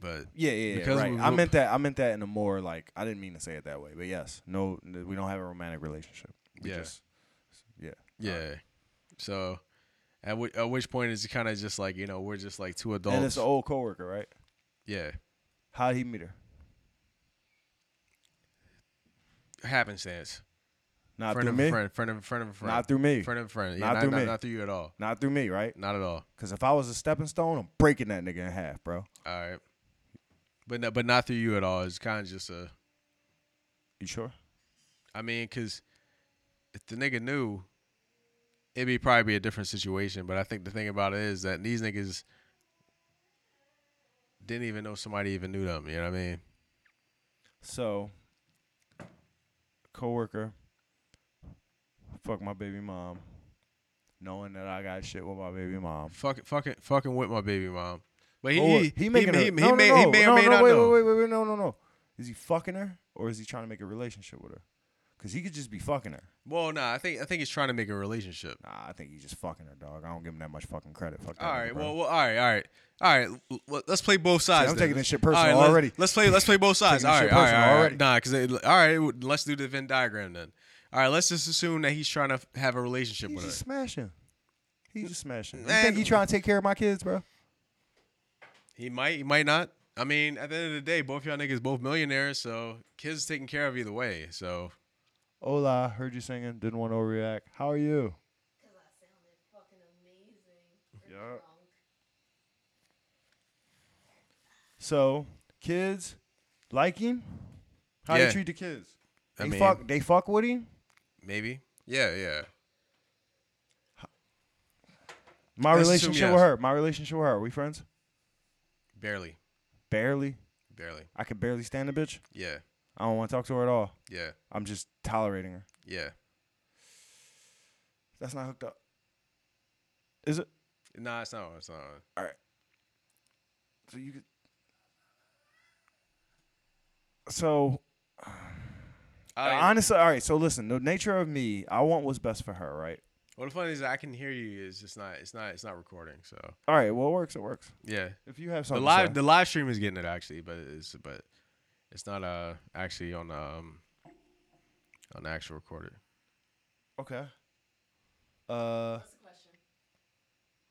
But Yeah, yeah, yeah. Right. I meant that. I meant that in a more like. I didn't mean to say it that way, but yes, no, we don't have a romantic relationship. We Yeah. just, yeah. yeah, so at, w- at which point is it kind of just like you know we're just like two adults. And it's an old coworker, right? yeah, How'd he meet her? happenstance. Not friend through of me. friend, friend of a friend of a friend. Not through me. friend of a friend. Yeah, Not not, through not, me. not through you at all. Not through me, right? Not at all. Because if I was a stepping stone, I'm breaking that nigga in half, bro. All right, but no, but not through you at all. It's kind of just a. You sure? I mean, because if the nigga knew, it'd be probably be a different situation. But I think the thing about it is that these niggas didn't even know somebody even knew them. You know what I mean? So, coworker, fuck my baby mom, knowing that I got shit with my baby mom. Fucking, fucking, fucking with my baby mom. But he, he, he making he, he, no, may, no, he may no, or may no, not wait, know. Wait, wait, wait, wait, no, no, no. Is he fucking her or is he trying to make a relationship with her? Because he could just be fucking her. Well, nah, I think I think he's trying to make a relationship. Nah, I think he's just fucking her, dog. I don't give him that much fucking credit. Fuck that. All nigga, bro. well, well, all right, all right, all right. l- Let's play both sides. I'm then. taking this shit All personal let's- already. Let's play. Let's play both sides. Taking All this right, shit all right, personal all right. already. Nah, because all right. Let's do the Venn diagram then. All right, let's just assume that he's trying to f- have a relationship He's with just her. smashing. He's just smashing. You Man. think he trying to take care of my kids, bro? He might, he might not. I mean, at the end of the day, both y'all niggas both millionaires, so kids taken care of either way. So Hola, heard you singing. Didn't want to overreact. How are you? Because I sounded fucking amazing. Yeah. So, kids like him? How Yeah. they treat the kids? I They mean- fuck. They fuck with him. maybe, yeah, yeah. My Let's relationship yes. with her. My relationship with her. Are we friends? Barely, Barely. barely. I could barely stand the bitch. Yeah, I don't want to talk to her at all. yeah, I'm just tolerating her. yeah. That's not hooked up. Is it? Nah, it's not. It's not. All right. So you could. So I, honestly, all right. So listen, the nature of me, I want what's best for her, right? Well, the funny is, I can hear you. It's just not. It's not. It's not recording. So All right. Well, it works. It works. yeah. If you have The something, live, to the live stream is getting it actually, but it's but it's not uh actually on um on the actual recorder. okay. Uh, What's the question?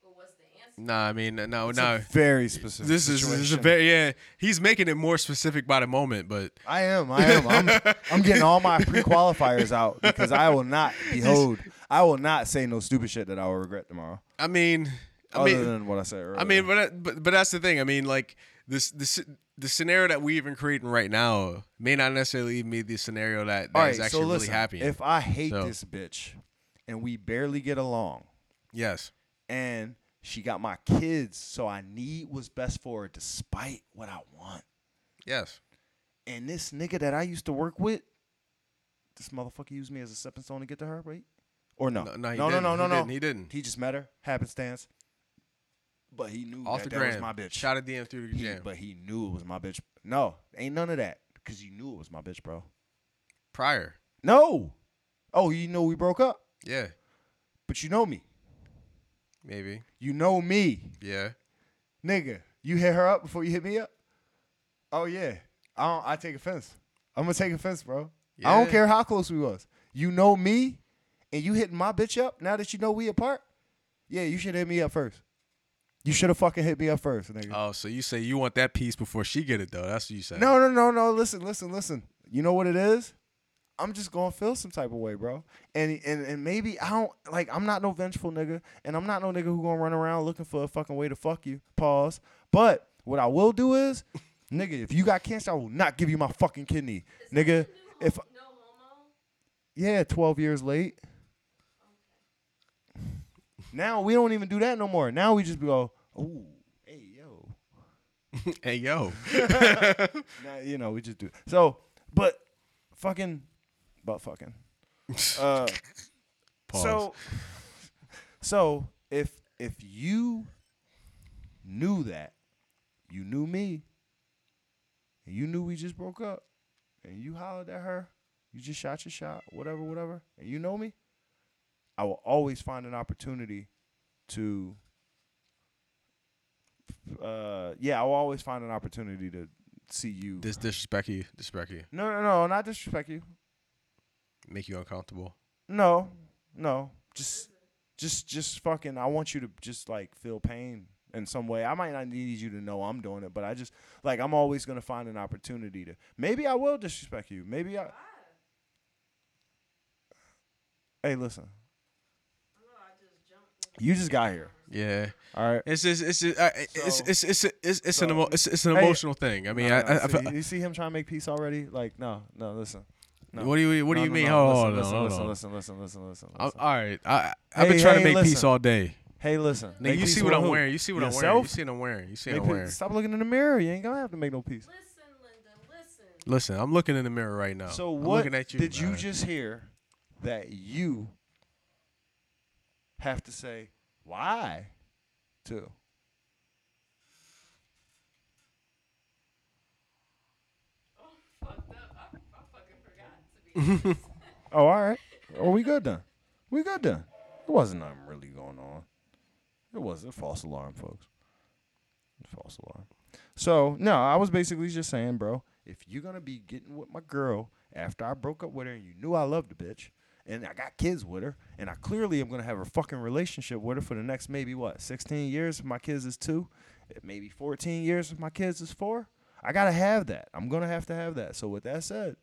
Well, what's the answer? Nah, I mean no, it's no. a very specific. This is, this is a situation. very yeah. He's making it more specific by the moment, but I am. I am. I'm, I'm getting all my (laughs) pre-qualifiers out because I will not behold. I will not say no stupid shit that I will regret tomorrow. I mean, I other mean, than what I said earlier. I mean, but, that- but but that's the thing. I mean, like this this the scenario that we even creating right now may not necessarily even be the scenario that, that all is actually So listen, really happy. if I hate So- this bitch and we barely get along, yes, and she got my kids, so I need what's best for her despite what I want. yes, And this nigga that I used to work with, this motherfucker used me as a stepping stone to get to her, right? Or no? No, no, he no, no, didn't. no, no, He no. didn't. He didn't. He just met her, happenstance. But he knew Off that the that was gram. my bitch. Shot a DM through the He- jam. but he knew it was my bitch. No, ain't none of that. Cause you knew it was my bitch, bro. Prior. No. Oh, you know we broke up, Yeah. but you know me. Maybe. You know me, Yeah. nigga. You hit her up before you hit me up. Oh yeah. I don't, I take offense. I'm gonna take offense, bro. I don't Yeah. care how close we was. You know me, and you hitting my bitch up now that you know we apart. Yeah, you should hit me up first. You should have fucking hit me up first, nigga. Oh, so you say you want that piece before she get it though? That's what you say. No, no, no, no. Listen, listen, listen. You know what it is? I'm just gonna feel some type of way, bro. And and and maybe I don't like. I'm not no vengeful nigga, and I'm not no nigga who gonna run around looking for a fucking way to fuck you. Pause. But what I will do is, (laughs) nigga, if you got cancer, I will not give you my fucking kidney, nigga. If no homo. yeah, 12 years late. Now we don't even do that no more. Now we just go, oh, hey yo. (laughs) hey yo. (laughs) Now, you know, we just do. So, but fucking, but fucking. (laughs) Uh, Pause. so, so if if you knew that, you knew me, and you knew we just broke up, and you hollered at her, you just shot your shot, whatever, whatever, and you know me, I will always find an opportunity to. Uh, yeah, I will always find an opportunity to see you. Dis disrespect you, disrespect you, No, no, no, not disrespect you. make you uncomfortable. No, no, just, just, just fucking. I want you to just like feel pain in some way. I might not need you to know I'm doing it, but I just like I'm always gonna find an opportunity to. Maybe I will disrespect you. Maybe I. Hey, listen. You just got here. Yeah. All right. It's just, it's just, uh, it's, So- it's, it's, it's, it's, an so- emo- it's, it's an Hey, emotional thing. I mean, No, I, no, I, I, see, feel- you see him trying to make peace already? Like, no, no. Listen. No. what do you, what do you no, mean? no, Hold listen, on, listen, hold listen, on. listen, listen, listen, listen, I'm, all right, I, I've been trying hey, to make peace all day. Hey, listen. Nigga, Make you see what I'm who? wearing. You see what I'm wearing. You see what I'm wearing. You see what I'm wearing. Stop looking in the mirror. You ain't gonna have to make no peace. Listen, Linda, listen. Listen, I'm looking in the mirror right now. So I'm what looking at you, did you just hear that you have to say why to? Fucked up. I, I fucking forgot to be honest. Oh, all right. Oh, we good then. We good then. It wasn't nothing really going on. It wasn't a false alarm, folks. False alarm. So no, I was basically just saying, bro, if you're gonna be getting with my girl after I broke up with her and you knew I loved the bitch, and I got kids with her, and I clearly am gonna have a fucking relationship with her for the next maybe what, 16 years if my kids is two, eh, maybe 14 years if my kids is four. I gotta have that. I'm gonna have to have that. So with that said,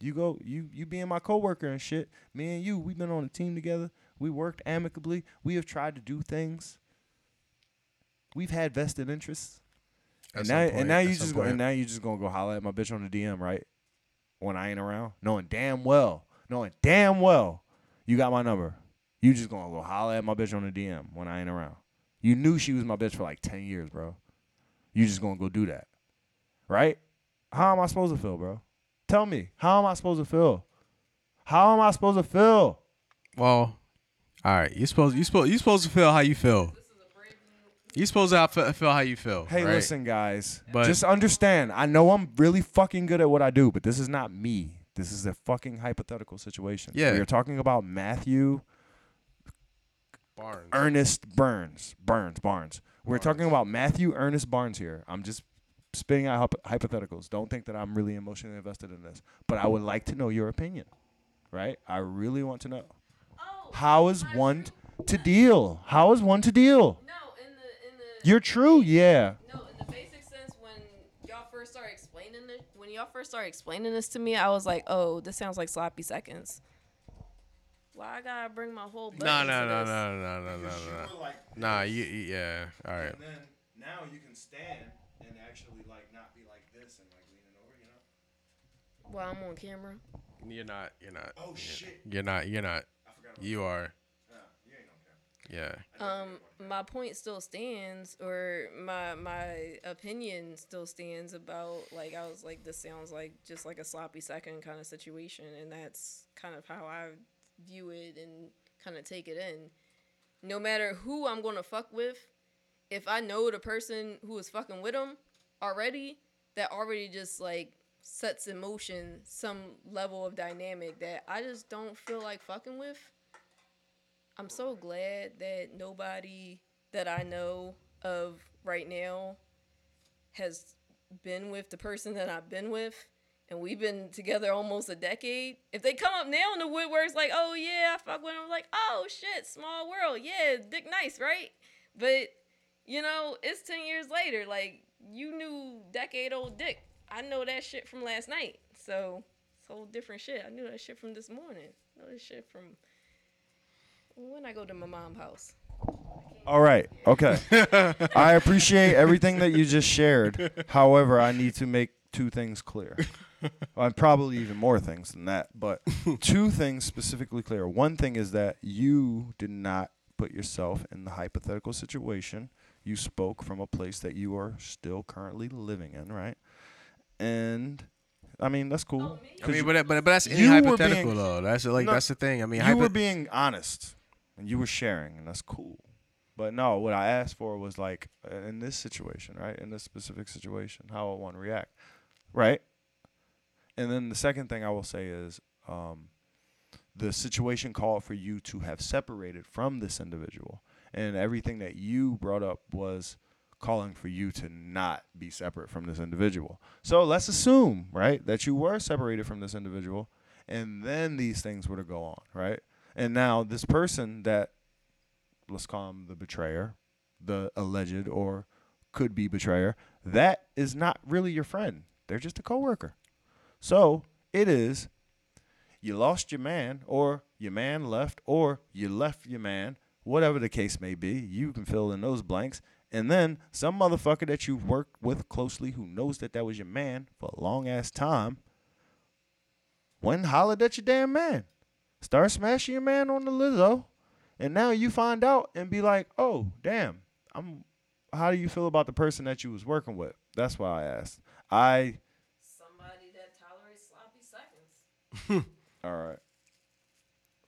you go, you you being my coworker and shit. Me and you, we've been on a team together. We worked amicably. We have tried to do things. We've had vested interests. At and now, point, and now you just go, and now you just gonna go holler at my bitch on the DM, right? When I ain't around, knowing damn well, knowing damn well, you got my number. You just gonna go holler at my bitch on the DM when I ain't around. You knew she was my bitch for like ten years, bro. You just gonna go do that, right? How am I supposed to feel, bro? Tell me, how am I supposed to feel? How am I supposed to feel? Well, all right. You supposed you supposed you supposed to feel how you feel. You supposed to feel, feel how you feel. Hey, right? listen, guys. But- just understand. I know I'm really fucking good at what I do, but this is not me. This is a fucking hypothetical situation. Yeah. we are talking about Matthew Barnes. Ernest Burns. Burns. Barnes. We're talking about Matthew Ernest Barnes here. I'm just spitting out hypotheticals. Don't think that I'm really emotionally invested in this, but I would like to know your opinion. Right? I really want to know. Oh, How is my one true- to deal? How is one to deal? No, in the in the. You're true, yeah. No, in the basic sense, when y'all first started explaining it, when y'all first started explaining this to me, I was like, "Oh, this sounds like sloppy seconds." Why I gotta bring my whole butt No, into no, no, this? no, no, no, no, no. Nah, you, you- yeah. All right. And then now you can stand and actually like not be like this and like leaning over, you know? Well, I'm on camera. You're not. You're not. Oh shit. You're not. You're not. I forgot about You are. yeah, you ain't on camera. Yeah. Um, my point still stands, or my my opinion still stands about like I was like this sounds like just like a sloppy second kind of situation, and that's kind of how I view it and kind of take it in. No matter who I'm gonna fuck with, if I know the person who is fucking with them already, that already just like sets in motion some level of dynamic that I just don't feel like fucking with. I'm so glad that nobody that I know of right now has been with the person that I've been with. And we've been together almost a decade. If they come up now in the woodworks like, oh yeah, I fuck with him, I'm like, oh shit, small world. Yeah, dick nice, right? But, you know, it's 10 years later. Like, you knew decade old dick. I know that shit from last night. So, it's whole different shit. I knew that shit from this morning. I know this shit from when I go to my mom's house. All right. Okay. (laughs) I appreciate everything that you just shared. However, I need to make two things clear. (laughs) Well, probably even more things than that, but two things specifically clear. One thing is that you did not put yourself in the hypothetical situation. You spoke from a place that you are still currently living in, right? And I mean, that's cool. Oh, I 'cause mean, but but but that's you were hypothetical being- though. That's like No, that's the thing. I mean, you hypo- were being honest and you were sharing, and that's cool. But no, what I asked for was like uh, in this situation, right? In this specific situation, how I want to react, right? And then the second thing I will say is, um, the situation called for you to have separated from this individual, and everything that you brought up was calling for you to not be separate from this individual. So let's assume, right, that you were separated from this individual, and then these things were to go on, right? And now this person that let's call him the betrayer, the alleged or could be betrayer, that is not really your friend. They're just a coworker. So it is you lost your man, or your man left, or you left your man, whatever the case may be. You can fill in those blanks. And then some motherfucker that you've worked with closely who knows that that was your man for a long ass time went and hollered at your damn man. Start smashing your man on the Lizzo. And now you find out and be like, oh, damn, I'm how do you feel about the person that you was working with? That's why I asked. I Somebody that tolerates sloppy seconds. (laughs) all right.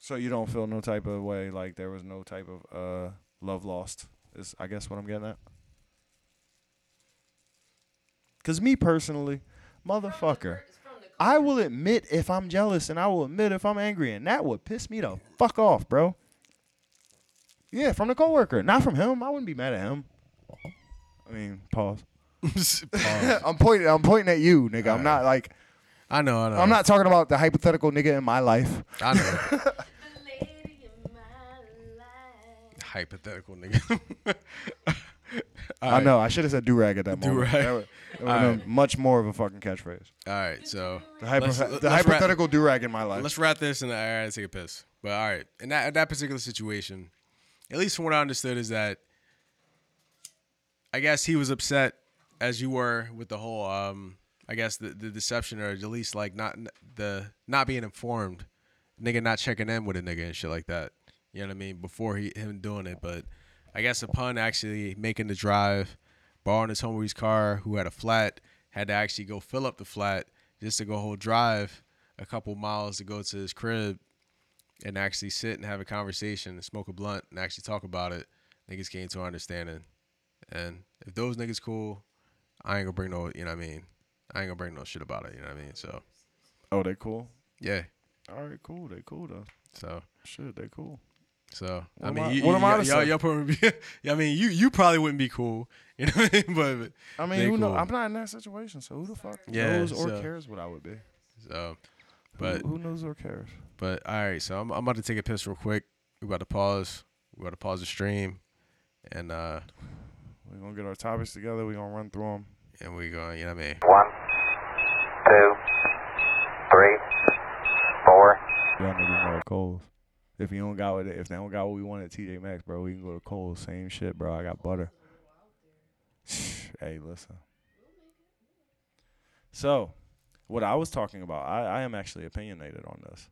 So you don't feel no type of way like there was no type of uh love lost. Is I guess what I'm getting at. Cause me personally, motherfucker, I will admit if I'm jealous and I will admit if I'm angry, and that would piss me the fuck off, bro. Yeah, from the coworker, not from him. I wouldn't be mad at him. I mean, pause. (laughs) Pause. (laughs) I'm pointing. I'm pointing at you, nigga. I'm not like. I know, I know. I'm not talking about the hypothetical nigga in my life. I know. (laughs) Hypothetical nigga. I know. I should have said do rag at that (laughs) moment. Do-rag. That would, that would All have been much more of a fucking catchphrase. All right, so The, hypo- Let's- the let's wrap- hypothetical do rag in my life. let's wrap this and I gotta take a piss. But all right, in that in that particular situation, at least from what I understood is that I guess he was upset as you were with the whole um I guess the, the deception or at least like not the not being informed, nigga not checking in with a nigga and shit like that. You know what I mean? Before he him doing it, but I guess upon actually making the drive, borrowing his homeboy's car who had a flat, had to actually go fill up the flat just to go whole drive a couple miles to go to his crib and actually sit and have a conversation and smoke a blunt and actually talk about it. Niggas came to an understanding. And if those niggas cool, I ain't gonna bring no, you know what I mean? I ain't gonna bring no shit about it, you know what I mean? So, oh, they cool. yeah. All right, cool. They cool though. So, Shit, they cool. So What I mean, I- you, what you, am I to y'all, say? y'all probably, (laughs) I mean, you you probably wouldn't be cool, (laughs) you know what I mean? But I mean, They who know? cool. I'm not in that situation, so who the fuck Yeah, knows or so- cares what I would be? so, but who, knows or cares? but all right. So I'm I'm about to take a piss real quick. We about to pause. We about to pause the stream, and uh, We're gonna get our topics together. We're gonna run through them. and we're gonna, you know what I mean? One, two, three, four. Y'all niggas know Kohl's. If you don't got what if they don't got what we want at TJ Maxx, bro, we can go to Kohl's. Same shit, bro. I got butter. (sighs) hey, listen. So, what I was talking about, I, I am actually opinionated on this.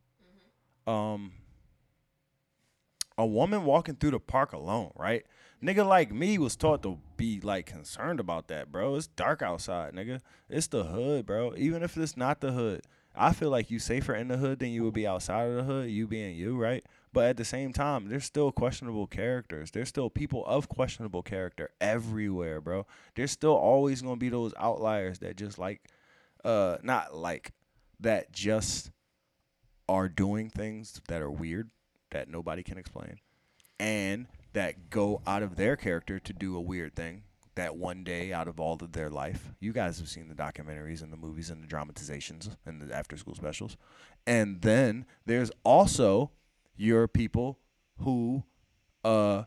Um, a woman walking through the park alone, right? Nigga like me was taught to be like concerned about that, bro. It's dark outside, nigga. It's the hood, bro. Even if it's not the hood, I feel like you safer in the hood than you would be outside of the hood, you being you, right? But at the same time, there's still questionable characters. There's still people of questionable character everywhere, bro. There's still always gonna be those outliers that just like, uh, not like, that just are doing things that are weird that nobody can explain, and that go out of their character to do a weird thing that one day out of all of their life. You guys have seen the documentaries and the movies and the dramatizations and the after school specials. And then there's also your people who uh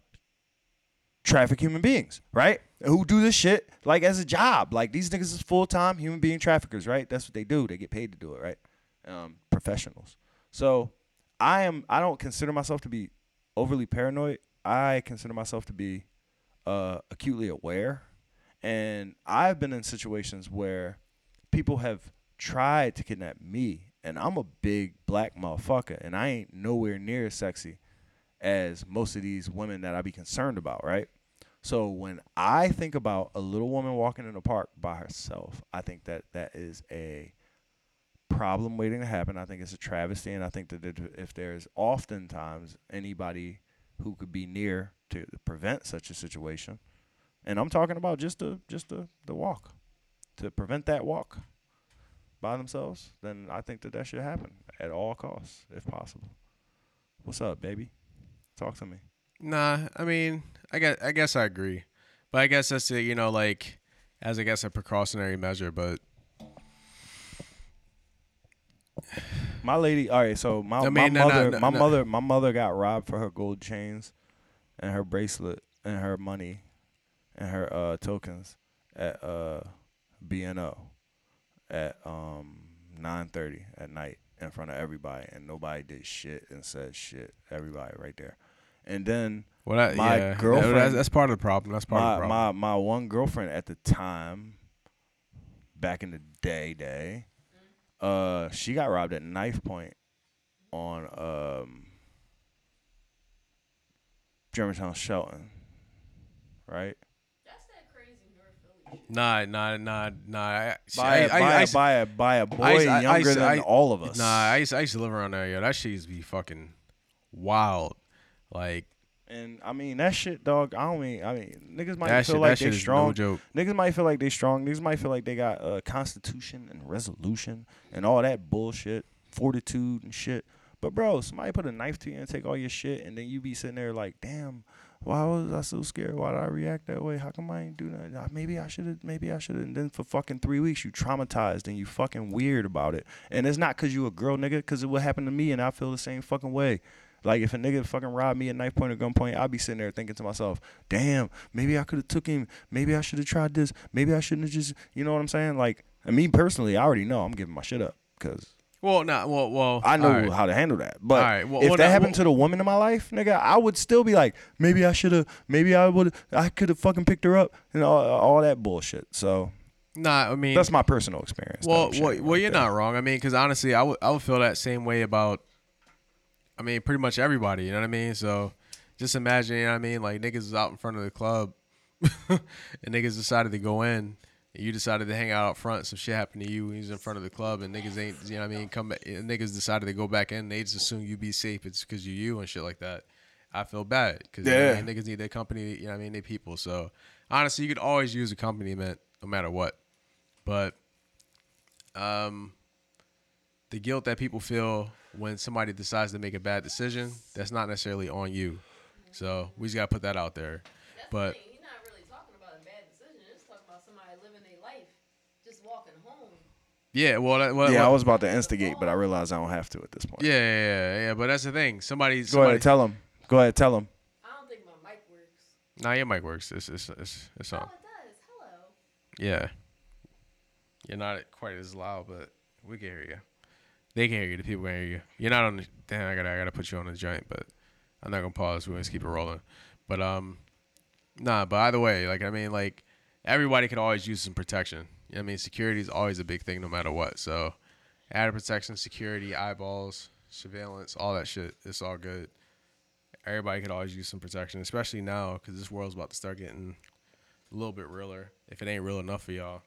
traffic human beings, right? Who do this shit like as a job. Like these niggas is full time human being traffickers, right? That's what they do. They get paid to do it, right? Um, professionals. So I am I don't consider myself to be overly paranoid. I consider myself to be uh, acutely aware, and I've been in situations where people have tried to kidnap me, and I'm a big black motherfucker, and I ain't nowhere near as sexy as most of these women that I be concerned about, right? So when I think about a little woman walking in the park by herself, I think that that is a problem waiting to happen. I think it's a travesty, and I think that if- there's oftentimes anybody who could be near to prevent such a situation, and I'm talking about just the just the the walk, to prevent that walk by themselves, then I think that that should happen at all costs if possible. What's up, baby? Talk to me. Nah, I mean, I guess I guess I agree, but I guess that's a, you know like as I guess a precautionary measure. But (sighs) My lady, all right. So my I my mean, no, no, mother, no, my no. mother, my mother got robbed for her gold chains, and her bracelet, and her money, and her uh, tokens at uh, BNO at um 9:30 at night in front of everybody, and nobody did shit and said shit. Everybody right there, and then well, that, My yeah, girlfriend- that's, that's part of the problem. That's part of the my problem. my my one girlfriend at the time, back in the day, day, uh, she got robbed at knife point on um Germantown Chelten, right? That's that crazy North Philly shit. Nah, nah, nah, nah. I, By a, I, I, by, I, a, by a by a boy I I- I younger than I- all of us. Nah, I used, I used to live around there. Yo, that shit used to be fucking wild. Like and I mean that shit, dog. I don't mean. I mean, niggas might feel shit. like they strong. no. Niggas might feel like they strong. Niggas might feel like they got uh, constitution and resolution and all that bullshit, fortitude and shit. But bro, somebody put a knife to you and take all your shit, and then you be sitting there like, damn, why was I so scared? Why did I react that way? How come I ain't do? Uh, Maybe I should have. Maybe I should have. And then for fucking three weeks, you traumatized and you fucking weird about it. And it's not cause you a girl, nigga. Cause it would happen to me, and I feel the same fucking way. Like if a nigga fucking robbed me at knife point or gunpoint, I'd be sitting there thinking to myself, "Damn, maybe I could have took him. Maybe I should have tried this. Maybe I shouldn't have just, you know what I'm saying? Like, I mean, personally, I already know I'm giving my shit up because Well, nah. Well, well. I know right. how to handle that. But well- if well, that now- happened well- to the woman in my life, nigga, I would still be like, maybe I should have, maybe I would, I could have fucking picked her up and all, all that bullshit. So Nah, I mean, that's my personal experience. Well, well, well, right you're there. not wrong. I mean, because honestly, I would I would feel that same way about. I mean, pretty much everybody. You know what I mean? So, just imagine. You know what I mean? Like niggas is out in front of the club, (laughs) and niggas decided to go in. And you decided to hang out out front. Some shit happened to you. He's in front of the club, and niggas ain't. You know what I mean? Come. back- Niggas decided to go back in. They just assume you be safe. It's because you you and shit like that. I feel bad because Yeah. niggas need their company. You know what I mean? They people. So honestly, you could always use accompaniment no matter what. But um, the guilt that people feel when somebody decides to make a bad decision, that's not necessarily on you. So we just gotta put that out there. That's But- the thing. He's not really talking about a bad decision. He's just talking about somebody living their life, just walking home. Yeah, well, that, well, Yeah, I was about to instigate, but I realized I don't have to at this point. yeah, yeah, yeah, yeah. But that's the thing. Somebody, Go somebody ahead, tell him. Go ahead, tell him. I don't think my mic works. nah, your mic works. It's it's it's, it's on. Oh, it does. Hello. Yeah, you're not quite as loud, but we can hear you. They can hear you. The people can hear you. You're not on. The, damn, I gotta I gotta put you on the joint, but I'm not gonna pause. We're gonna keep it rolling. But um, nah. But either way, like I mean, like everybody could always use some protection. I mean, security is always a big thing, no matter what. So, added protection, security, eyeballs, surveillance, all that shit. It's all good. Everybody could always use some protection, especially now because this world's about to start getting a little bit realer. If it ain't real enough for y'all.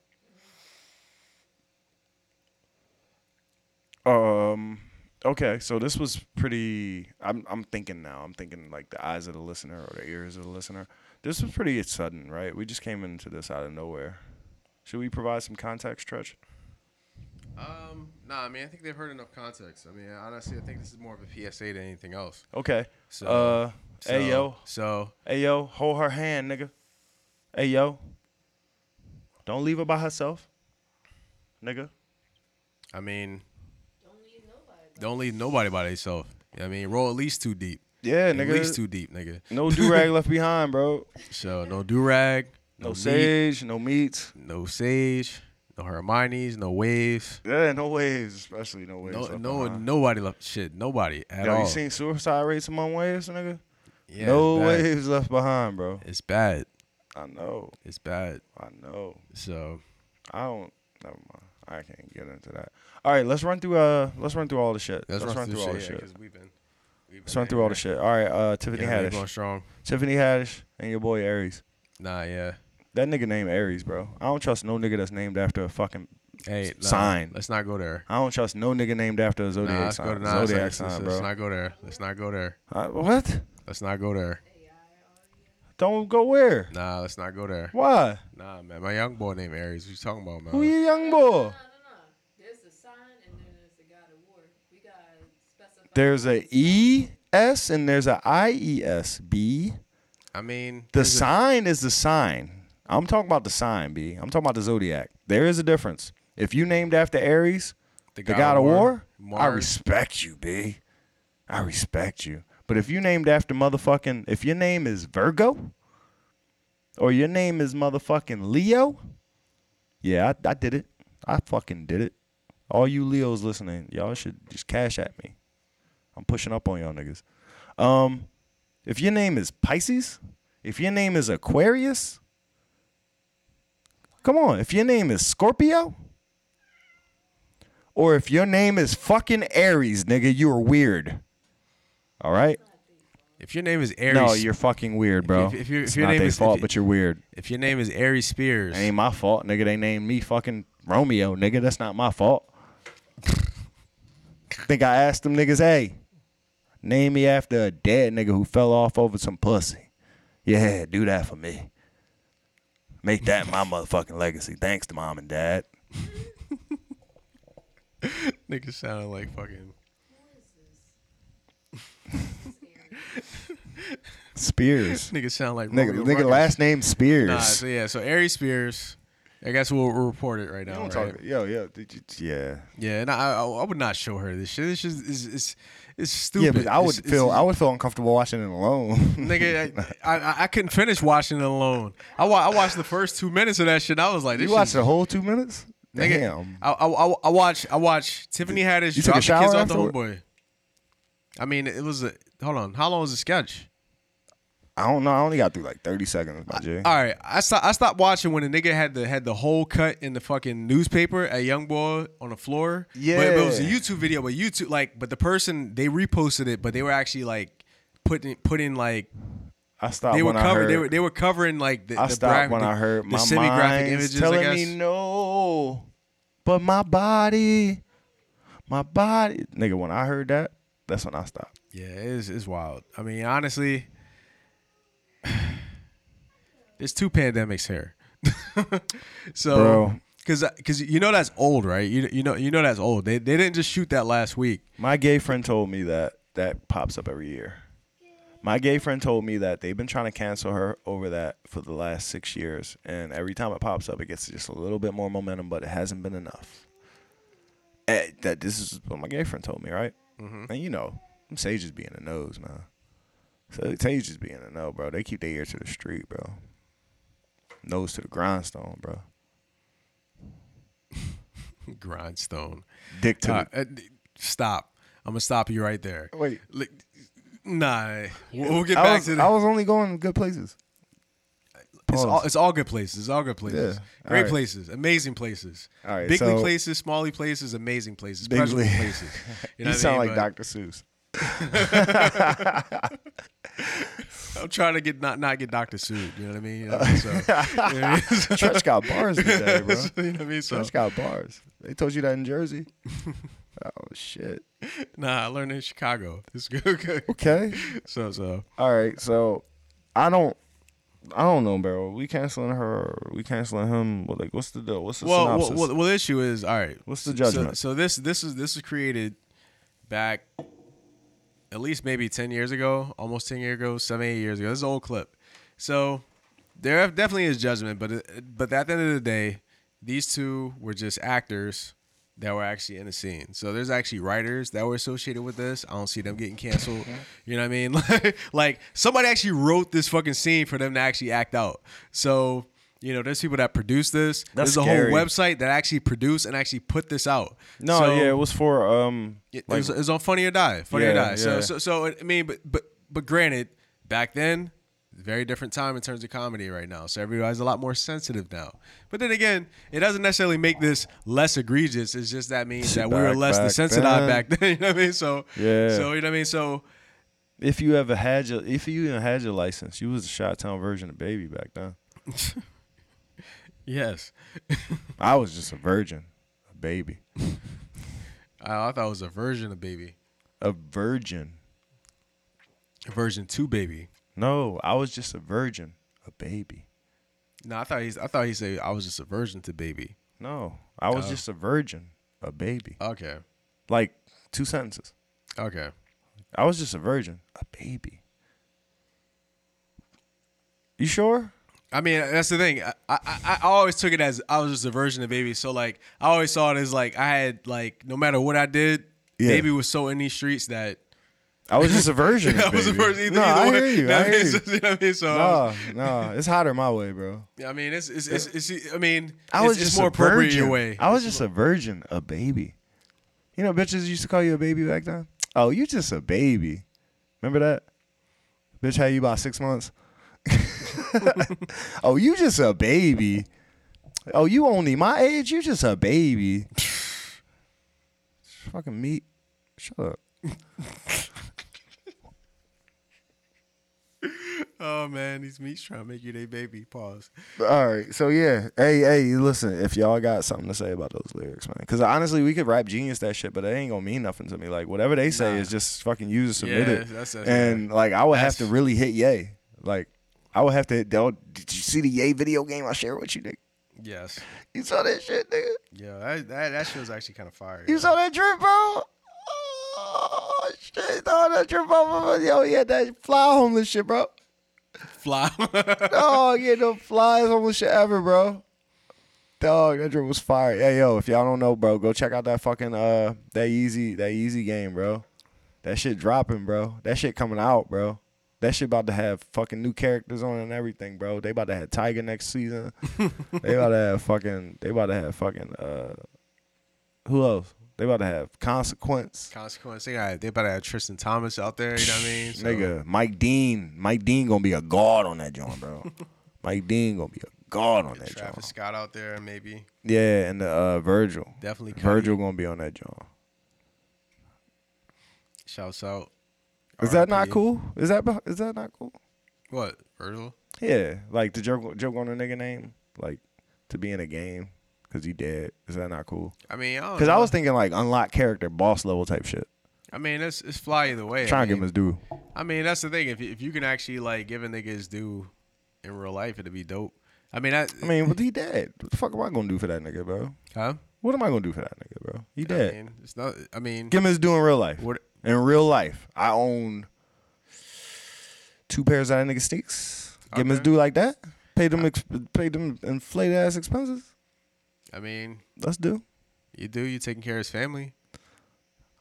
Um, Okay, so this was pretty. I'm I'm thinking now. I'm thinking like the eyes of the listener or the ears of the listener. This was pretty sudden, right? We just came into this out of nowhere. Should we provide some context, Tretch? Um, nah, I mean, I think they've heard enough context. I mean, honestly, I think this is more of a PSA than anything else. Okay. So, uh, so, hey yo, So, hey yo, hold her hand, nigga. Hey yo, don't leave her by herself, nigga. I mean, Don't leave nobody. don't leave nobody by themselves. I mean, roll at least too deep. Yeah, At nigga. At least too deep, nigga. No do rag left behind, bro. (laughs) So, no do rag, No, meat, sage, no meats. no sage, no Hermione's, no waves. Yeah, no waves, especially no waves. No, no, behind. nobody left. Shit, nobody at Yo, all. you seen suicide rates among waves, nigga? yeah, no waves left behind, bro. It's bad. I know, It's bad. I know. So, I don't. Never mind. I can't get into that. All right, let's run through. Uh, let's run through all the shit. let's, run, through, all the shit. shit. we've been. We've Let's run through all the shit. All right, uh, Tiffany Yeah, man, going strong. Tiffany Haddish, and your boy Aries. Nah, yeah. That nigga named Aries, bro. I don't trust no nigga that's named after a fucking. Hey, nah, Sign. Let's not go there. I don't trust no nigga named after a Nah, zodiac let's go sign. to nah, let's- zodiac let's, sign, let's, bro. let's not go there. Let's not go there. Uh, what? Let's not go there. Don't go where? Nah, let's not go there. Why? Nah, man. My young boy named Aries. What you talking about, man? Who you young boy? No, no, no. There's the sign and then there's the God of War. We gotta specify. There's a E S and there's a I E S B. I mean, The there's a- sign is the sign. I'm talking about the sign, B. I'm talking about the zodiac. There is a difference. If you named after Aries, the God, of War, I respect you, B. I respect you. But if you named after motherfucking, if your name is Virgo, or your name is motherfucking Leo, yeah, I, I did it. I fucking did it. All you Leos listening, y'all should just cash at me. I'm pushing up on y'all niggas. Um, if your name is Pisces, if your name is Aquarius, come on. If your name is Scorpio, or if your name is fucking Aries, nigga, you are weird. All right? If your name is Aries, No, you're fucking weird, bro. if- if your- if it's your not name is- if fault, but you're weird. if your name is Aries Spears, It ain't my fault, nigga. They named me fucking Romeo, nigga. That's not my fault. (laughs) Think I asked them niggas, hey, name me after a dead nigga who fell off over some pussy. Yeah, do that for me. Make that my motherfucking legacy. Thanks to mom and dad. (laughs) nigga sounded like fucking. Spears. (laughs) Nigga sound like nigga, Romeo nigga last name Spears. Nah, so yeah, so Aries Spears. I guess we'll, we'll report it right now. Right? talk- yo, yo, did you, yeah. Yeah, and I, I I would not show her this shit. This shit is is is Yeah, stupid. Yeah, but I would It's- feel it's- I would feel uncomfortable watching it alone. (laughs) nigga. I, I I couldn't finish watching it alone. I wa- I watched the first two minutes of that shit. I was like, this you watched the whole two minutes? Nigga, Damn. I, I, I, watch I watch Tiffany Haddish You took a drop the kids off the homeboy. I mean, it was a hold on. How long was the sketch? I don't know. I only got through like 30 seconds, my G. All right, I stopped. I stopped watching when the nigga had the had the hole cut in the fucking newspaper at Young Boy on the floor. but, but it was a YouTube video. But YouTube like, but the person they reposted it, but they were actually like putting putting like I stopped they were covering they were they were covering like the I the stopped graph- when I heard the my semi-graphic mind's images. telling me no, but my body, my body, nigga. When I heard that, that's when I stopped. Yeah, it's it's wild. I mean, honestly, there's two pandemics here. (laughs) so, Bro. because because you know that's old, right? You you know you know that's old. They they didn't just shoot that last week. My gay friend told me that that pops up every year. My gay friend told me that they've been trying to cancel her over that for the last six years, and every time it pops up, it gets just a little bit more momentum, but it hasn't been enough. Eh, that this is what my gay friend told me, right? And you know, them sages be in the nose, man. So sages be in the know, bro. They keep their ear to the street, bro. Nose to the grindstone, bro. (laughs) Grindstone. Dick to Uh, uh, stop. I'm gonna stop you right there. Wait, Li- Nah, we'll, we'll get I back was, to the. I was only going good places. It's all, it's all good places. It's all good places. Yeah. Great Alright. places. Amazing places. All right, Bigly so- places, smally places, amazing places, Bigly. pleasurable places. You, (laughs) know You what I sound mean? like But Dr. Seuss. (laughs) I'm trying to get not not get Dr. sued. You know what I mean? You know what I mean? So, you know what I mean? (laughs) So- Church got bars today, bro. (laughs) you know what I mean? So, Church got bars. They told you that in Jersey. oh shit. Nah, I learned in Chicago. It's good. Okay. So so All right. So I don't. I don't know, bro. We canceling her. We canceling him. What, like, what's the deal? What's the well, well, synopsis? well, well, the issue is all right. What's the judgment? So, this this is this was created back at least maybe ten years ago, almost ten years ago, seven eight years ago. This is an old clip. So there definitely is judgment, but it, but at the end of the day, these two were just actors that were actually in the scene. So there's actually writers that were associated with this. I don't see them getting canceled. (laughs) You know what I mean? Like, (laughs) like somebody actually wrote this fucking scene for them to actually act out. So you know, there's people that produced this. That's there's a whole website that actually produced and actually put this out. no, So- yeah, it was for um. it, like, was, it was on Funny or Die. Funny or Die. So, yeah. so, so I mean, but but but granted, back then, very different time in terms of comedy right now. So everybody's a lot more sensitive now. But then again, it doesn't necessarily make this less egregious. It's just that means that we were less desensitized back then. (laughs) You know what I mean? So Yeah. So you know what I mean? So if you ever had your, if you even had your license, you was a Shot Town version of Baby back then. (laughs) yes, (laughs) I was just a virgin, a baby, (laughs) I, I thought it was a virgin, a Baby, a virgin. version two Baby. No, I was just a virgin, a baby. No, I thought he's. I thought he said I was just a version to Baby. No, I was Oh. just a virgin, a baby. Okay. Like two sentences. Okay. I was just a virgin, a baby. You sure? I mean, that's the thing. I, I I always took it as I was just a version of baby. So like, I always saw it as like I had like no matter what I did, Yeah. baby was so in these streets that I was just a version. (laughs) I was a version. Either, No, either I way. hear you. I hear (laughs) you. You know what I mean? So I was- No, no, it's hotter my way, bro. Yeah, I mean, it's it's, it's, it's I mean, I was it's, just it's more appropriate your way. I was just a virgin, a baby. You know, bitches used to call you a baby back then. Oh, you just a baby. Remember that? Bitch had you about six months. (laughs) (laughs) oh, you just a baby. Oh, you only my age. You just a baby. Fucking meat. Shut up. (laughs) Oh man, these meats trying to make you their baby. Pause. All right, so yeah, hey, hey, listen, if y'all got something to say about those lyrics, man, because honestly, we could rap genius that shit, but it ain't gonna mean nothing to me. Like whatever they say Nah. is just fucking use and submit Yeah, it, that's- that's- and like I would have to really hit yay. Like I would have to. Did you see the yay video game I shared with you, nigga? Yes. You saw that shit, nigga? Yeah, that that, that shit was actually kind of fire. You yeah. saw that drip, bro? Oh shit, no, that drip, bro. Yo, he had that fly homeless shit, bro. fly. (laughs) Dog, yeah, the flies homeless shit ever, bro. Dog, that drip was fire. Yeah, yo, if y'all don't know, bro, go check out that fucking uh that easy that easy game, bro. That shit dropping, bro. That shit coming out, bro. That shit about to have fucking new characters on and everything, bro. They about to have Tiger next season. (laughs) they about to have fucking. They about to have fucking. uh Who else? They about to have consequence. Consequence. They got they about to have Tristan Thomas out there. You know what I mean? (laughs) So- Nigga, Mike Dean. Mike Dean gonna be a god on that joint, bro. (laughs) Mike Dean gonna be a god on that joint. Travis. Scott out there, maybe. Yeah, and the, uh, Virgil. Definitely. Virgil gonna be on that joint. Shouts out. Is that not cool? Is that is that not cool? What? Virgil? Yeah, like to joke joke on a nigga name, like to be in a game because he dead. Is that not cool? I mean, Because I know. was thinking like unlock character, boss level type shit. I mean, it's it's fly either way. Trying I to give him his due. I mean, that's the thing. If you- if you can actually like give a nigga his due in real life, it'd be dope. I mean, that. I mean, but he dead. What the fuck am I gonna do for that nigga, bro? huh? What am I gonna do for that nigga, bro? He I dead. mean, it's not. I mean, Give him his due in real life. what? In real life, I own two pairs of that nigga sneaks. Give him his Okay. due like that. Pay them, ex- pay them inflated ass expenses. I mean, Let's do. you do. You taking care of his family.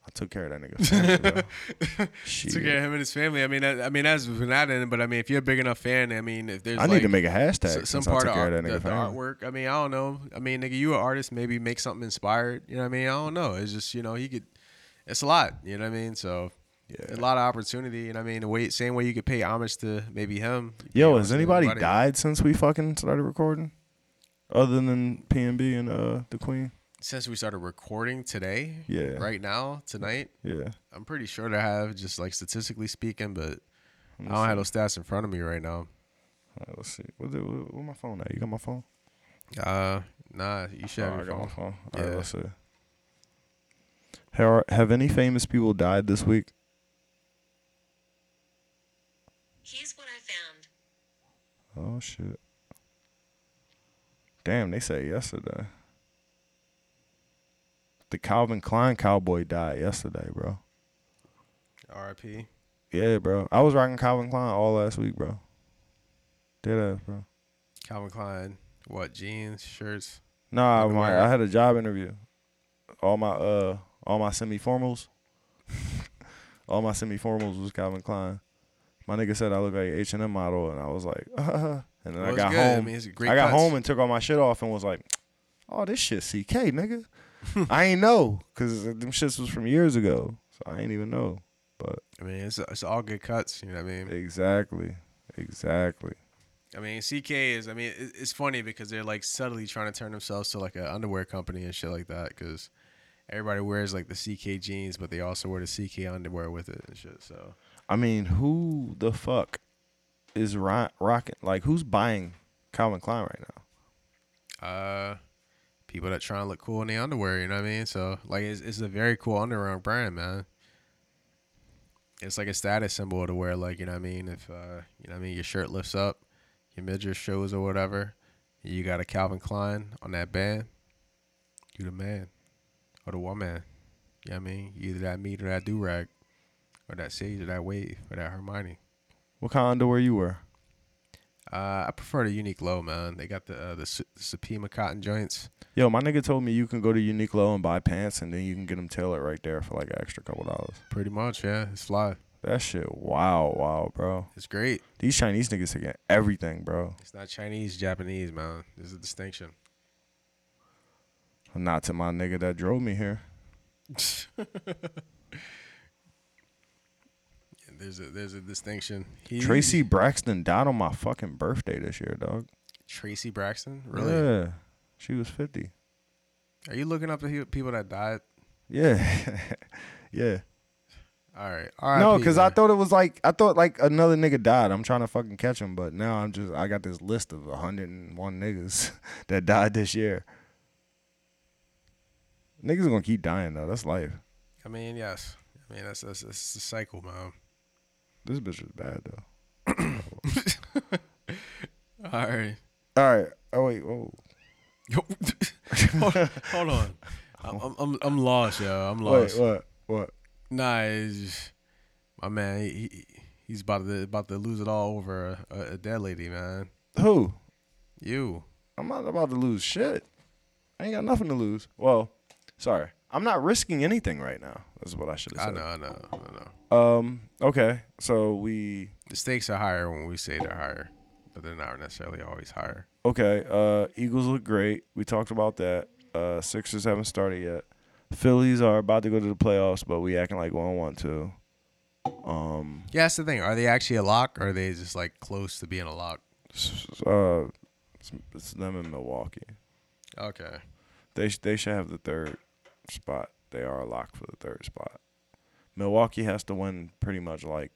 I took care of that nigga. family. (laughs) Took care of him and his family. I mean, that, I mean that's from that end. But I mean, if you're a big enough fan, I mean, if there's I need to make a hashtag. some part of art, of that the, nigga the artwork. I mean, I don't know. I mean, nigga, you an artist, maybe make something inspired. You know what I mean? I don't know. It's just you know he could. It's a lot. You know what I mean? So Yeah. a lot of opportunity. You know what I mean? The way same way you could pay homage to maybe him. Yo, has to anybody died since we fucking started recording? Other than PNB and uh the Queen? since we started recording today? Yeah. Right now, tonight, Yeah. I'm pretty sure there have just like statistically speaking, but I don't have those stats in front of me right now. All right, let's see. Where, the, where, where my phone at? You got my phone? Uh, nah, you should Oh, have I your got my phone. phone. All right, Yeah. let's see. Have, have any famous people died this week? Here's what I found. Oh shit. Damn, they say yesterday. The Calvin Klein cowboy died yesterday, bro. R.I.P. Yeah, bro. I was rocking Calvin Klein all last week, bro. Did ass, bro. Calvin Klein. What jeans, shirts? Nah, my, I had a job interview. All my uh, all my semi formals, (laughs) all my semi formals was Calvin Klein. My nigga said I look like H and M model, and I was like, uh, (laughs) and then Well, I got good. I home. mean, great I got cuts. home and took all my shit off and was like, (tsk) oh, this shit CK, nigga. (laughs) I ain't know because them shits was from years ago, so I ain't even know. But I mean, it's it's all good cuts. You know what I mean? exactly, exactly. I mean, CK is. I mean, it's funny because they're like subtly trying to turn themselves to like an underwear company and shit like that. Because everybody wears like the CK jeans, but they also wear the CK underwear with it and shit. So I mean, who the fuck is ro- rocking? Like, who's buying Calvin Klein right now? uh, people that try and look cool in the underwear. You know what I mean? So like, it's, it's a very cool underwear brand, man. It's like a status symbol to wear. Like you know what I mean? If uh, you know what I mean, your shirt lifts up, your midriff shows or whatever. You got a Calvin Klein on that band. You the man, or the woman. You know what I mean? Either that meat or that do rag, or that sage or that wave or that Hermione. What kind of underwear you wear? Uh, I prefer the Uniqlo, man. They got the uh, the, Su- the Supima cotton joints. Yo, my nigga told me you can go to Uniqlo and buy pants, and then you can get them tailored right there for like an extra couple dollars. Pretty much, yeah. It's fly. That shit, wow, wow, bro. It's great. These Chinese niggas taking everything, bro. It's not Chinese, Japanese, man. There's a distinction. Not to my nigga that drove me here. (laughs) There's a there's a distinction. He, Traci Braxton died on my fucking birthday this year, dog. Traci Braxton, really? Yeah, she was fifty. Are you looking up the people that died? Yeah, (laughs) yeah. All right, all right. no, because I thought it was like I thought like another nigga died. I'm trying to fucking catch him, but now I'm just I got this list of 101 niggas (laughs) that died this year. Niggas are gonna keep dying though. That's life. I mean, yes. I mean, that's that's, that's the cycle, man. This bitch is bad though. (coughs) All right. All right. Oh wait. Whoa. Hold, (laughs) hold on. I'm, I'm I'm I'm lost, yo. I'm lost. Wait. What? What? Nah, it's just, my man. He, he he's about to about to lose it all over a, a, a dead lady, man. Who? You. I'm not about to lose shit. I ain't got nothing to lose. Well, sorry. I'm not risking anything right now. That's what I should have I said. know, I know, I know. Um. Okay. So we. The stakes are higher when we say they're higher, but they're not necessarily always higher. Okay. Uh. Eagles look great. We talked about that. Uh. Sixers haven't started yet. Phillies are about to go to the playoffs, but we acting like we don't want to. Um. Yeah, that's the thing. Are they actually a lock, or are they just like close to being a lock? s- s- Uh. It's, it's them in Milwaukee. Okay. They sh- they should have the third spot. They are locked for the third spot. Milwaukee has to win pretty much like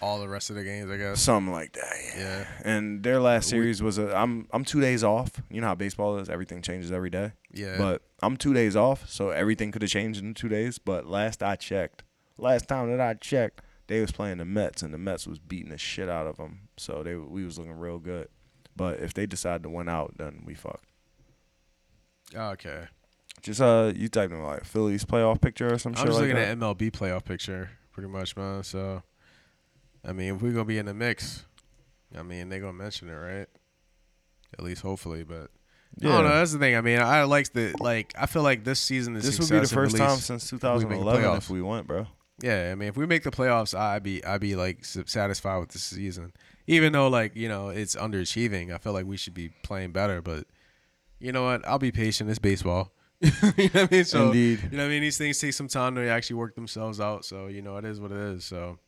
All the rest of the games, I guess. something like that. Yeah. Yeah. And their last series was a I'm I'm two days off. You know how baseball is. Everything changes every day. Yeah. But I'm two days off, so everything could have changed in two days. But last I checked, last time that I checked, they was playing the Mets, and the Mets was beating the shit out of them. So they we was looking real good. But if they decide to win out, then we fucked. okay. Just uh, you type in like Phillies playoff picture or some I'm shit just like looking that. at MLB playoff picture, pretty much, man. So, I mean, if we're gonna be in the mix, I mean, they're gonna mention it, right? At least, hopefully. But I don't know. That's the thing. I mean, I like the like. I feel like this season is This would be the first time since we make the 2011 playoffs. if we went, bro. Yeah, I mean, if we make the playoffs, I'd be I'd be like satisfied with the season. Even though like you know it's underachieving, I feel like we should be playing better. But you know what? I'll be patient. It's baseball. (laughs) you know what I mean? So Indeed. you know what I mean. These things take some time to actually work themselves out. So you know it is what it is. So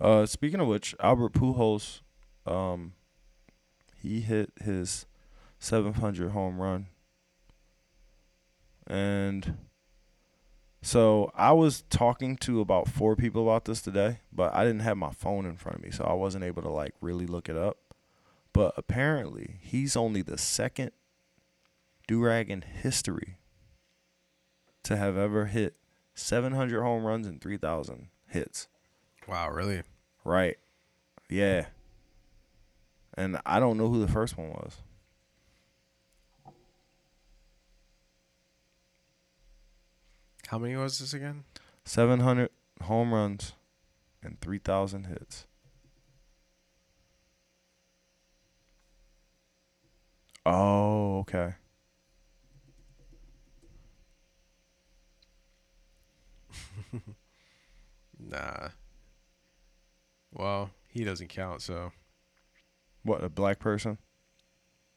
Uh, speaking of which, Albert Pujols, um, he hit his 700 home run, and so I was talking to about four people about this today, but I didn't have my phone in front of me, so I wasn't able to like really look it up. But apparently, he's only the second durag in history to have ever hit 700 home runs and 3,000 hits. Wow, really? Right. Yeah. And I don't know who the first one was. How many was this again? 700 home runs and 3,000 hits. Oh, okay. Nah. Well, he doesn't count, so What, a black person?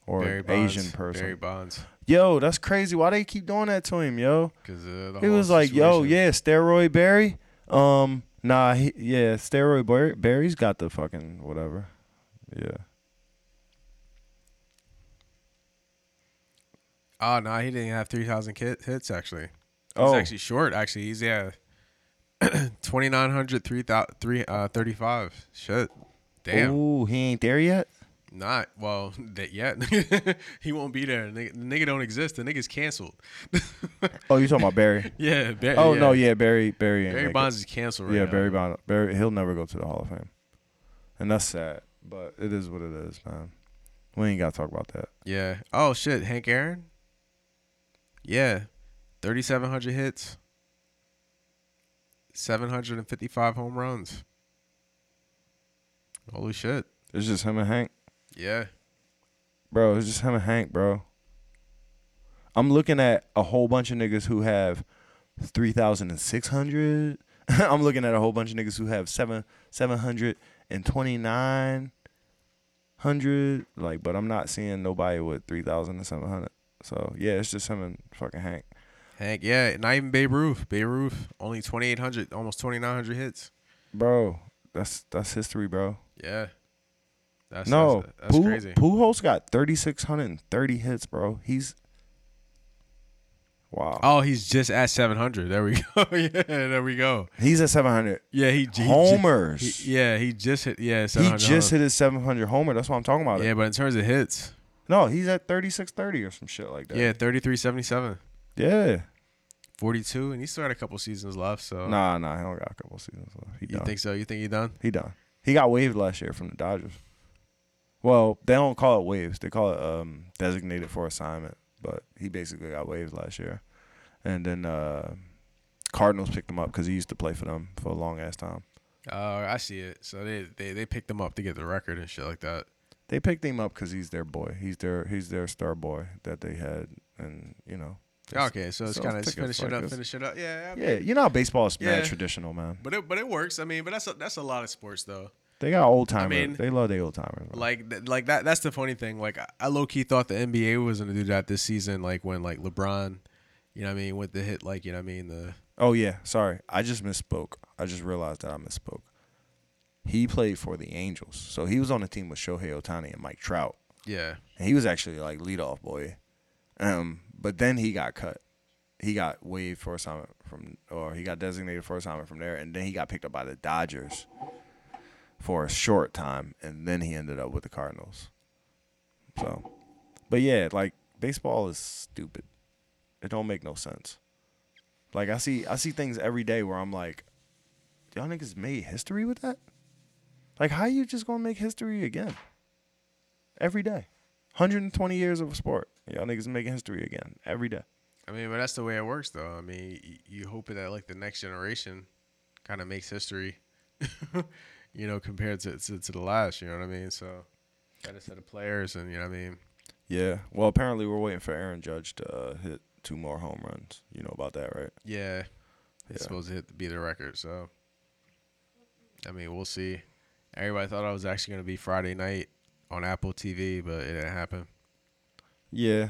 Or Barry an Bonds, Asian person? Barry Bonds, Yo, that's crazy. Why do they keep doing that to him, yo? because uh, whole was like, "Yo, yeah, steroid Barry." Um, nah, he, yeah, steroid Barry. Barry's got the fucking whatever. Yeah. Oh no, he didn't have three thousand hits actually. He's Oh, actually short. Actually, he's yeah, (clears throat) twenty nine hundred three thousand three uh thirty five. Shit, damn. Ooh, he ain't there yet. Not well (laughs) that yet. (laughs) he won't be there. The nigga, don't exist. The nigga's canceled. (laughs) Oh, you talking about Barry? yeah. Barry, Oh yeah. no, yeah, Barry. Barry. Barry. Bonds is canceled right yeah, now. Barry Bonds. Barry. He'll never go to the Hall of Fame, and that's sad. But it is what it is, man. We ain't gotta talk about that. Yeah. Oh shit, Hank Aaron. Yeah, thirty seven hundred hits. Seven hundred and fifty five home runs. Holy shit. It's just him and Hank, Yeah. bro. It's just him and Hank, bro. I'm looking at a whole bunch of niggas who have three thousand and six hundred. (laughs) I'm looking at a whole bunch of niggas who have seven seven hundred and twenty nine hundred. Like, but I'm not seeing nobody with three thousand and seven hundred. So yeah, it's just him and fucking Hank. Hank, yeah, not even Babe Ruth. Babe Ruth, only 2,800, almost 2,900 hits. Bro, that's that's history, bro. Yeah. That's, no, that's, that's crazy. Pujols got 3,630 hits, bro. He's wow. Oh, he's just at 700. There we (laughs) go. yeah, there we go. He's at 700 Yeah, he, he homers. he- yeah, he just hit. Yeah, he just hit his 700 homer. That's what I'm talking about. Yeah, but in terms of hits, No, he's at 3630 or some shit like that. yeah, 3377, Yeah. 42, and he still got a couple seasons left. So Nah, nah, he only got a couple seasons left. He you done. think so? You think he done? he done. He got waived last year from the Dodgers. Well, they don't call it waves. They call it um, designated for assignment. But he basically got waived last year. And then uh, Cardinals picked him up because he used to play for them for a long ass time. Oh, I see it. So they, they they picked him up to get the record and shit like that. They picked him up because he's their boy. He's their he's their star boy that they had, and you know. Okay, so it's so kind of it's finish it like up, this. finish it up. Yeah, I mean, Yeah, you know how baseball is mad traditional, man. But it but it works. I mean, but that's a, that's a lot of sports though. They got old timers. mean, they love the old timers. Like th- like that. That's the funny thing. Like I- I low key thought the NBA was gonna do that this season. Like when like LeBron, you know what I mean, with the hit. Like you know what I mean the. oh yeah, sorry, I just misspoke. I just realized that I misspoke. He played for the Angels, so he was on the team with Shohei Ohtani and Mike Trout, Yeah. and he was actually like leadoff boy. Um, but then he got cut. He got waived for assignment from, or he got designated for assignment from there, and then he got picked up by the Dodgers for a short time, and then he ended up with the Cardinals. So, but yeah, like baseball is stupid. It don't make no sense. Like I see, I see things every day where I'm like, y'all niggas made history with that. Like, how you just gonna make history again? Every day, 120 years of a sport, y'all niggas making history again every day. I mean, but that's the way it works, though. I mean, y- you hoping that like the next generation kind of makes history, (laughs) you know, compared to, to to the last. You know what I mean? So, got a set of players, and you know what I mean. Yeah. Well, apparently we're waiting for Aaron Judge to uh, hit two more home runs. You know about that, right? Yeah, it's Yeah. supposed to hit be the record. So, I mean, we'll see. Everybody thought I was actually gonna be Friday night on Apple TV, but it didn't happen. Yeah.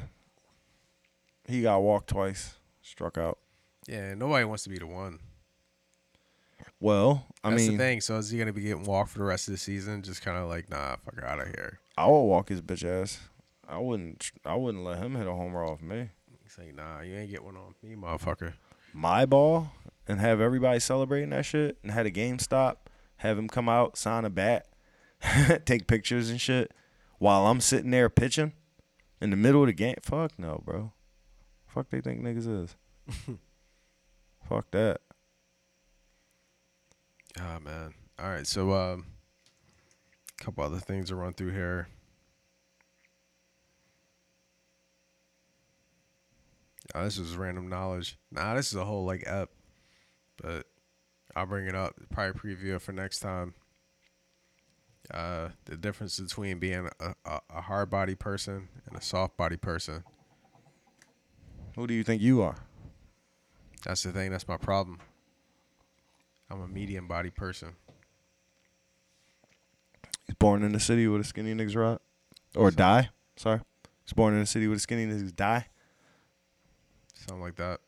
He got walked twice, struck out. Yeah, nobody wants to be the one. Well, I That's mean, the thing. So is he gonna be getting walked for the rest of the season? Just kind of like, nah, fuck out of here. I would walk his bitch ass. I wouldn't. I wouldn't let him hit a homer off me. He's like, nah, you ain't get one on me, motherfucker. My ball and have everybody celebrating that shit and had a game stop, have him come out, sign a bat, (laughs) take pictures and shit while I'm sitting there pitching in the middle of the game. Fuck no, bro. Fuck they think niggas is. (laughs) Fuck that. Oh man. All right, so um, a couple other things to run through here. Oh, this is random knowledge. Nah, this is a whole like app, but I'll bring it up. Probably preview it for next time. Uh, the difference between being a, a, a hard body person and a soft body person. Who do you think you are? That's the thing. That's my problem. I'm a medium body person. He's born in the city with a skinny niggas rot. Or die. Sorry. He's born in the city with a skinny niggas die. Something like that.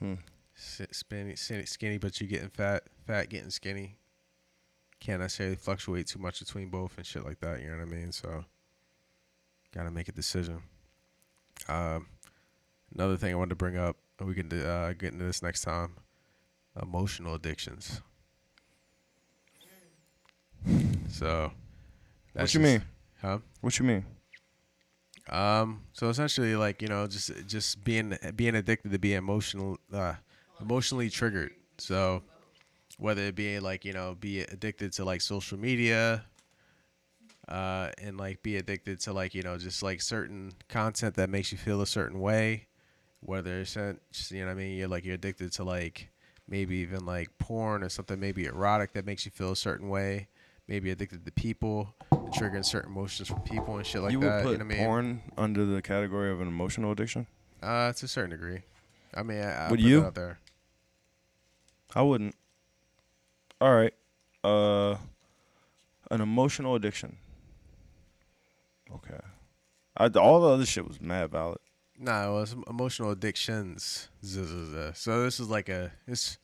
Hmm. S- Skinny, skinny, skinny, but you getting fat, fat getting skinny. Can't necessarily fluctuate too much between both and shit like that. You know what I mean? So, gotta make a decision. Um, another thing I wanted to bring up, and we can uh, get into this next time. Emotional addictions. So, What you just- mean? Huh? What you mean? Um, so essentially, like you know, just just being being addicted to being emotional, uh, emotionally triggered. So whether it be like you know, be addicted to like social media, uh, and like be addicted to like you know, just like certain content that makes you feel a certain way. Whether it's just, you know, what I mean, you're like you're addicted to like maybe even like porn or something maybe erotic that makes you feel a certain way. Maybe addicted to people, triggering certain emotions from people and shit like you that. would put you know what I mean? porn under the category of an emotional addiction? Uh, to a certain degree. I mean, I, I Would you? out there. I wouldn't. All right. Uh an emotional addiction. Okay. I, all the other shit was mad valid. Nah, it was emotional addictions. So this is like a it's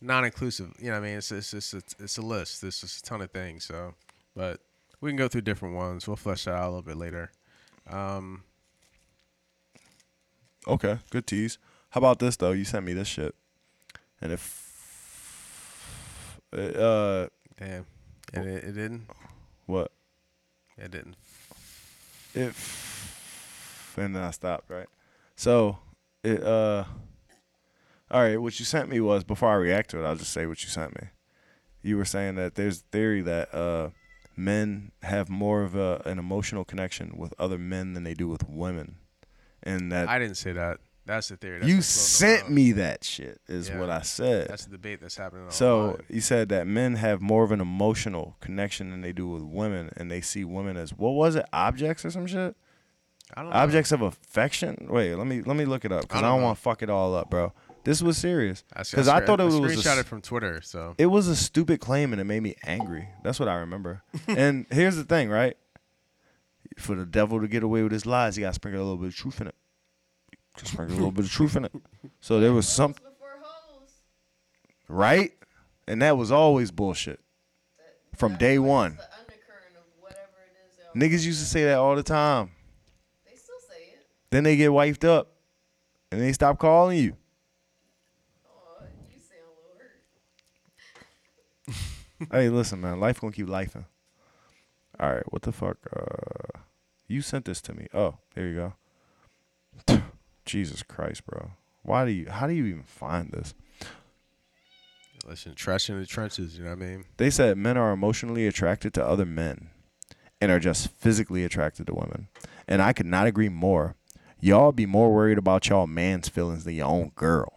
non-inclusive. You know, what I mean, it's it's it's it's, it's a list. There's just a ton of things. So, but we can go through different ones. We'll flesh that out a little bit later. Um, Okay, good tease. How about this though? You sent me this shit, and if uh damn, it, it, it didn't. what It didn't. if and then I stopped right. So it uh all right. What you sent me was before I react to it. I'll just say what you sent me. You were saying that there's theory that uh men have more of a, an emotional connection with other men than they do with women, and that I didn't say that. That's the theory. That's you sent around. me that shit is Yeah. what I said. That's the debate that's happening. So online. you said that men have more of an emotional connection than they do with women, and they see women as what was it, objects or some shit? I don't know. Objects of affection. Wait, let me let me look it up because I I don't don't want to fuck it all up, bro. This was serious I because I, scre- thought it was a, screenshot s- it from Twitter. So it was a stupid claim and it made me angry. That's what I remember. (laughs) and here's the thing, right? For the devil to get away with his lies, he got to sprinkle a little bit of truth in it. Just sprinkle a little bit of truth in it. So there was some right, and that was always bullshit from day one. The undercurrent of whatever it is. y'all- Niggas used to say that all the time. They still say it. Then they get wiped up, and they stop calling you. Oh, you sound a little hurt. (laughs) hey, listen, man. Life gonna keep lifing. All right, what the fuck? Uh, you sent this to me. Oh, there you go. Jesus Christ, bro. Why do you? How do you even find this? listen, trash in the trenches. You know what I mean? They said men are emotionally attracted to other men, and are just physically attracted to women. And I could not agree more. Y'all be more worried about y'all man's feelings than your own girl.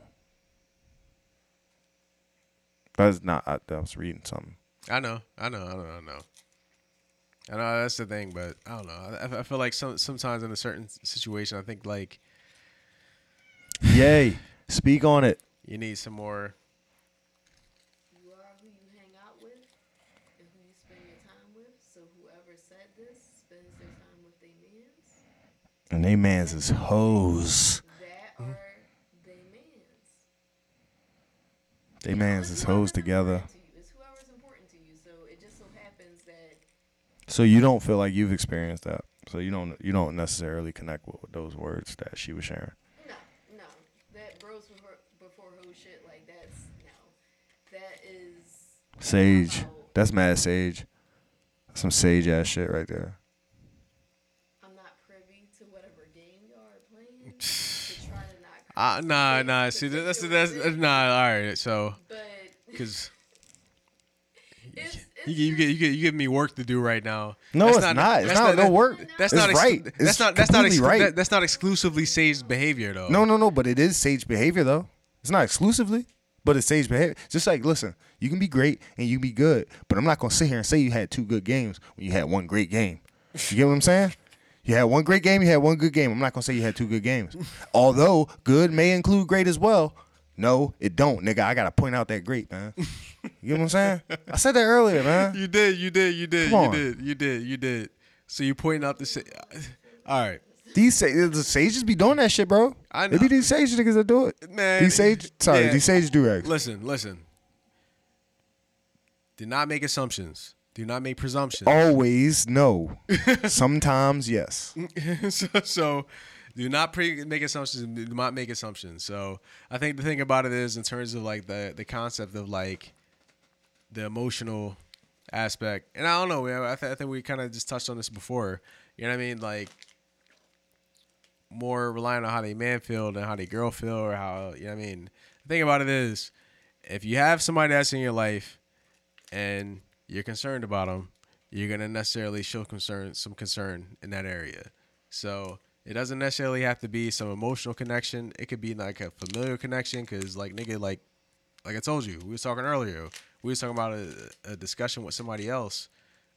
That's not. I, I was reading something. I know, I know, I know, I know. I know that's the thing, but I don't know. I, I feel like some sometimes in a certain situation, I think like Yay! Speak on it. you need some more. You are who you hang out with and who you spend your time with. So whoever said this spends their time with their mans. And they mans is hoes. That are they mans. They mans is hoes together. To you. It's whoever's important to you. So it just so happens that So you don't feel like you've experienced that. So you don't you don't necessarily connect with, with those words that she was sharing. no, no, that bros before before who shit like that's no. That is Sage. That's mad sage. That's some sage ass shit right there. I'm not privy to whatever game y'all are playing to try to not. Uh, nah, nah. See, that's that's, that's nah. All right, so because it's, (laughs) it's you, you, get, you, get, you give me work to do right now. No, That's it's not. It's that's not no that- work. That's It's not ex- right. That's It's not. That's not. completely Exclu- right. that- that's not exclusively sage behavior though. No, no, no. But it is sage behavior, though. It's not exclusively, but it's sage behavior. Just like, listen, you can be great and you can be good, but I'm not gonna sit here and say you had two good games when you had one great game. You get what I'm saying? You had one great game. You had one good game. I'm not gonna say you had two good games. (laughs) Although good may include great as well. No, it don't, nigga. I gotta point out that great, man. (laughs) You know what I'm saying? I said that earlier, man. You did. You did. You did. You did. You did. You did. So you pointing out the. Sa- All right, These sa- the sages be doing that shit, bro. I be know. these sage niggas that do it. man. These sage, sorry, yeah. these sage do Listen, listen. Do not make assumptions. Do not make presumptions. Always no. (laughs) Sometimes yes. (laughs) so, so do not pre- make assumptions. Do not make assumptions. So I think the thing about it is, in terms of like the the concept of like the emotional aspect, and I don't know. I, th- I think we kind of just touched on this before. You know what I mean? Like more relying on how they man feel than how they girl feel, or how you know what I mean. The thing about it is, if you have somebody that's in your life and you're concerned about them, you're gonna necessarily show concern, some concern in that area. So it doesn't necessarily have to be some emotional connection. It could be like a familiar connection, cause like nigga, like like I told you, we was talking earlier. We was talking about a, a discussion with somebody else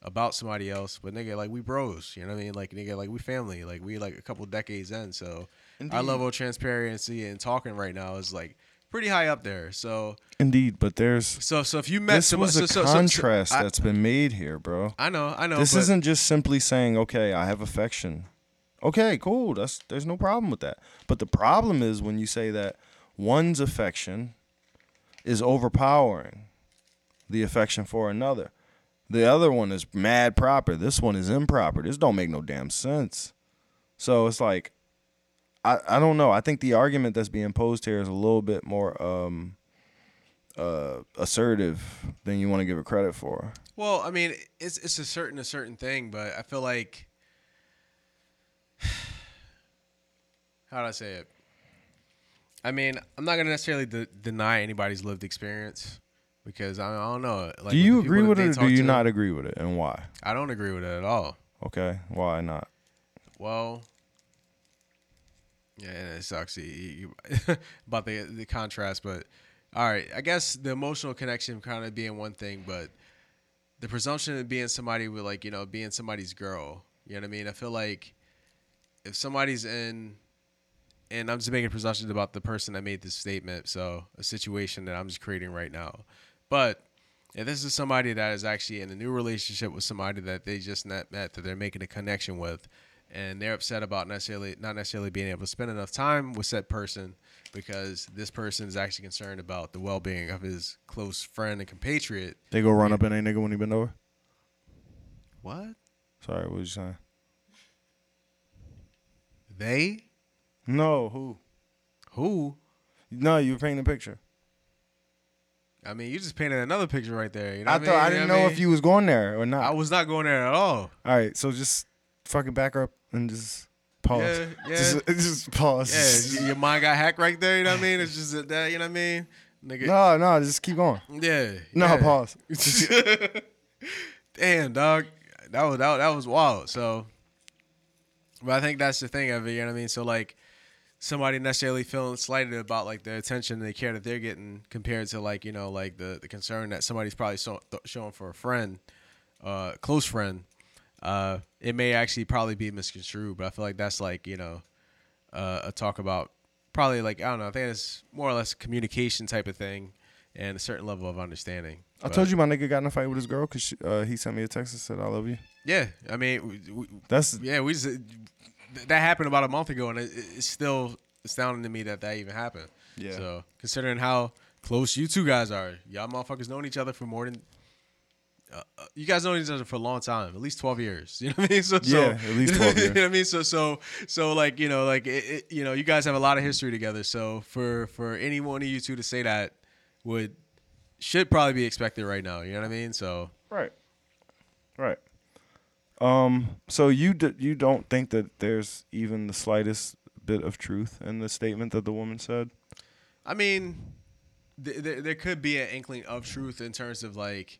about somebody else, but nigga, like we bros, you know what I mean? Like nigga, like we family, like we like a couple decades in. So our level of transparency and talking right now is like pretty high up there. So Indeed, but there's so so if you met this some- was so- a so- so- so- contrast I- that's been made here, bro. I know, I know. This but- isn't just simply saying, "Okay, I have affection." Okay, cool. That's there's no problem with that. But the problem is when you say that one's affection is overpowering the affection for another. The other one is mad proper. This one is improper. This don't make no damn sense. So it's like I, I don't know. I think the argument that's being posed here is a little bit more um uh assertive than you want to give it credit for. Well, I mean, it's it's a certain a certain thing, but I feel like (sighs) how do I say it? I mean, I'm not gonna necessarily de- deny anybody's lived experience because I, I don't know. Like, do you agree with it or do you to, not agree with it and why? I don't agree with it at all. Okay, why not? Well, yeah, and it sucks you, you, (laughs) about the the contrast, but all right, I guess the emotional connection kind of being one thing, but the presumption of being somebody with like you know being somebody's girl, you know what I mean? I feel like if somebody's in, and I'm just making presumptions about the person that made this statement, so a situation that I'm just creating right now, but if this is somebody that is actually in a new relationship with somebody that they just not met, that they're making a connection with, and they're upset about necessarily not necessarily being able to spend enough time with said person because this person is actually concerned about the well being of his close friend and compatriot. They go run up in a nigga when he bend over. What? Sorry, what was you saying? They? No, who? Who? No, you were painting a picture. I mean, you just painted another picture right there. You know I thought I mean? didn't You know what I if you was going there or not. I was not going there at all. All right, so just fucking back up and just pause. Yeah, (laughs) yeah. Just, (laughs) just pause. Yeah, (laughs) your mind got hacked right there. You know what I mean? It's just that, you know what I mean? Nigga. no, no, just keep going. Yeah. No, yeah. pause. Damn, dog. That was that, that was wild. So, but I think that's the thing of it. You know what I mean? So like, somebody necessarily feeling slighted about like the attention and the care that they're getting compared to like you know like the the concern that somebody's probably so, th- showing for a friend, uh, close friend. Uh, it may actually probably be misconstrued, but I feel like that's like you know, uh, a talk about probably like I don't know. I think it's more or less a communication type of thing and a certain level of understanding. I told you my nigga got in a fight with his girl because uh, he sent me a text and said I love you. Yeah, I mean, we, we, That's yeah, we just that happened about a month ago, and it, it's still astounding to me that that even happened. Yeah. So considering how close you two guys are, y'all motherfuckers known each other for more than. Uh, uh, you guys known each other for a long time, at least twelve years. (laughs) You know what I mean? So, so Yeah, at least 12 years. (laughs) you know what I mean? So, so, so, like you know, like it, it, you know, you guys have a lot of history together. So, for for any one of you two to say that would should probably be expected right now. You know what I mean? So, right, right. Um, so you d- you don't think that there's even the slightest bit of truth in the statement that the woman said? I mean, th- there there could be an inkling of truth in terms of like.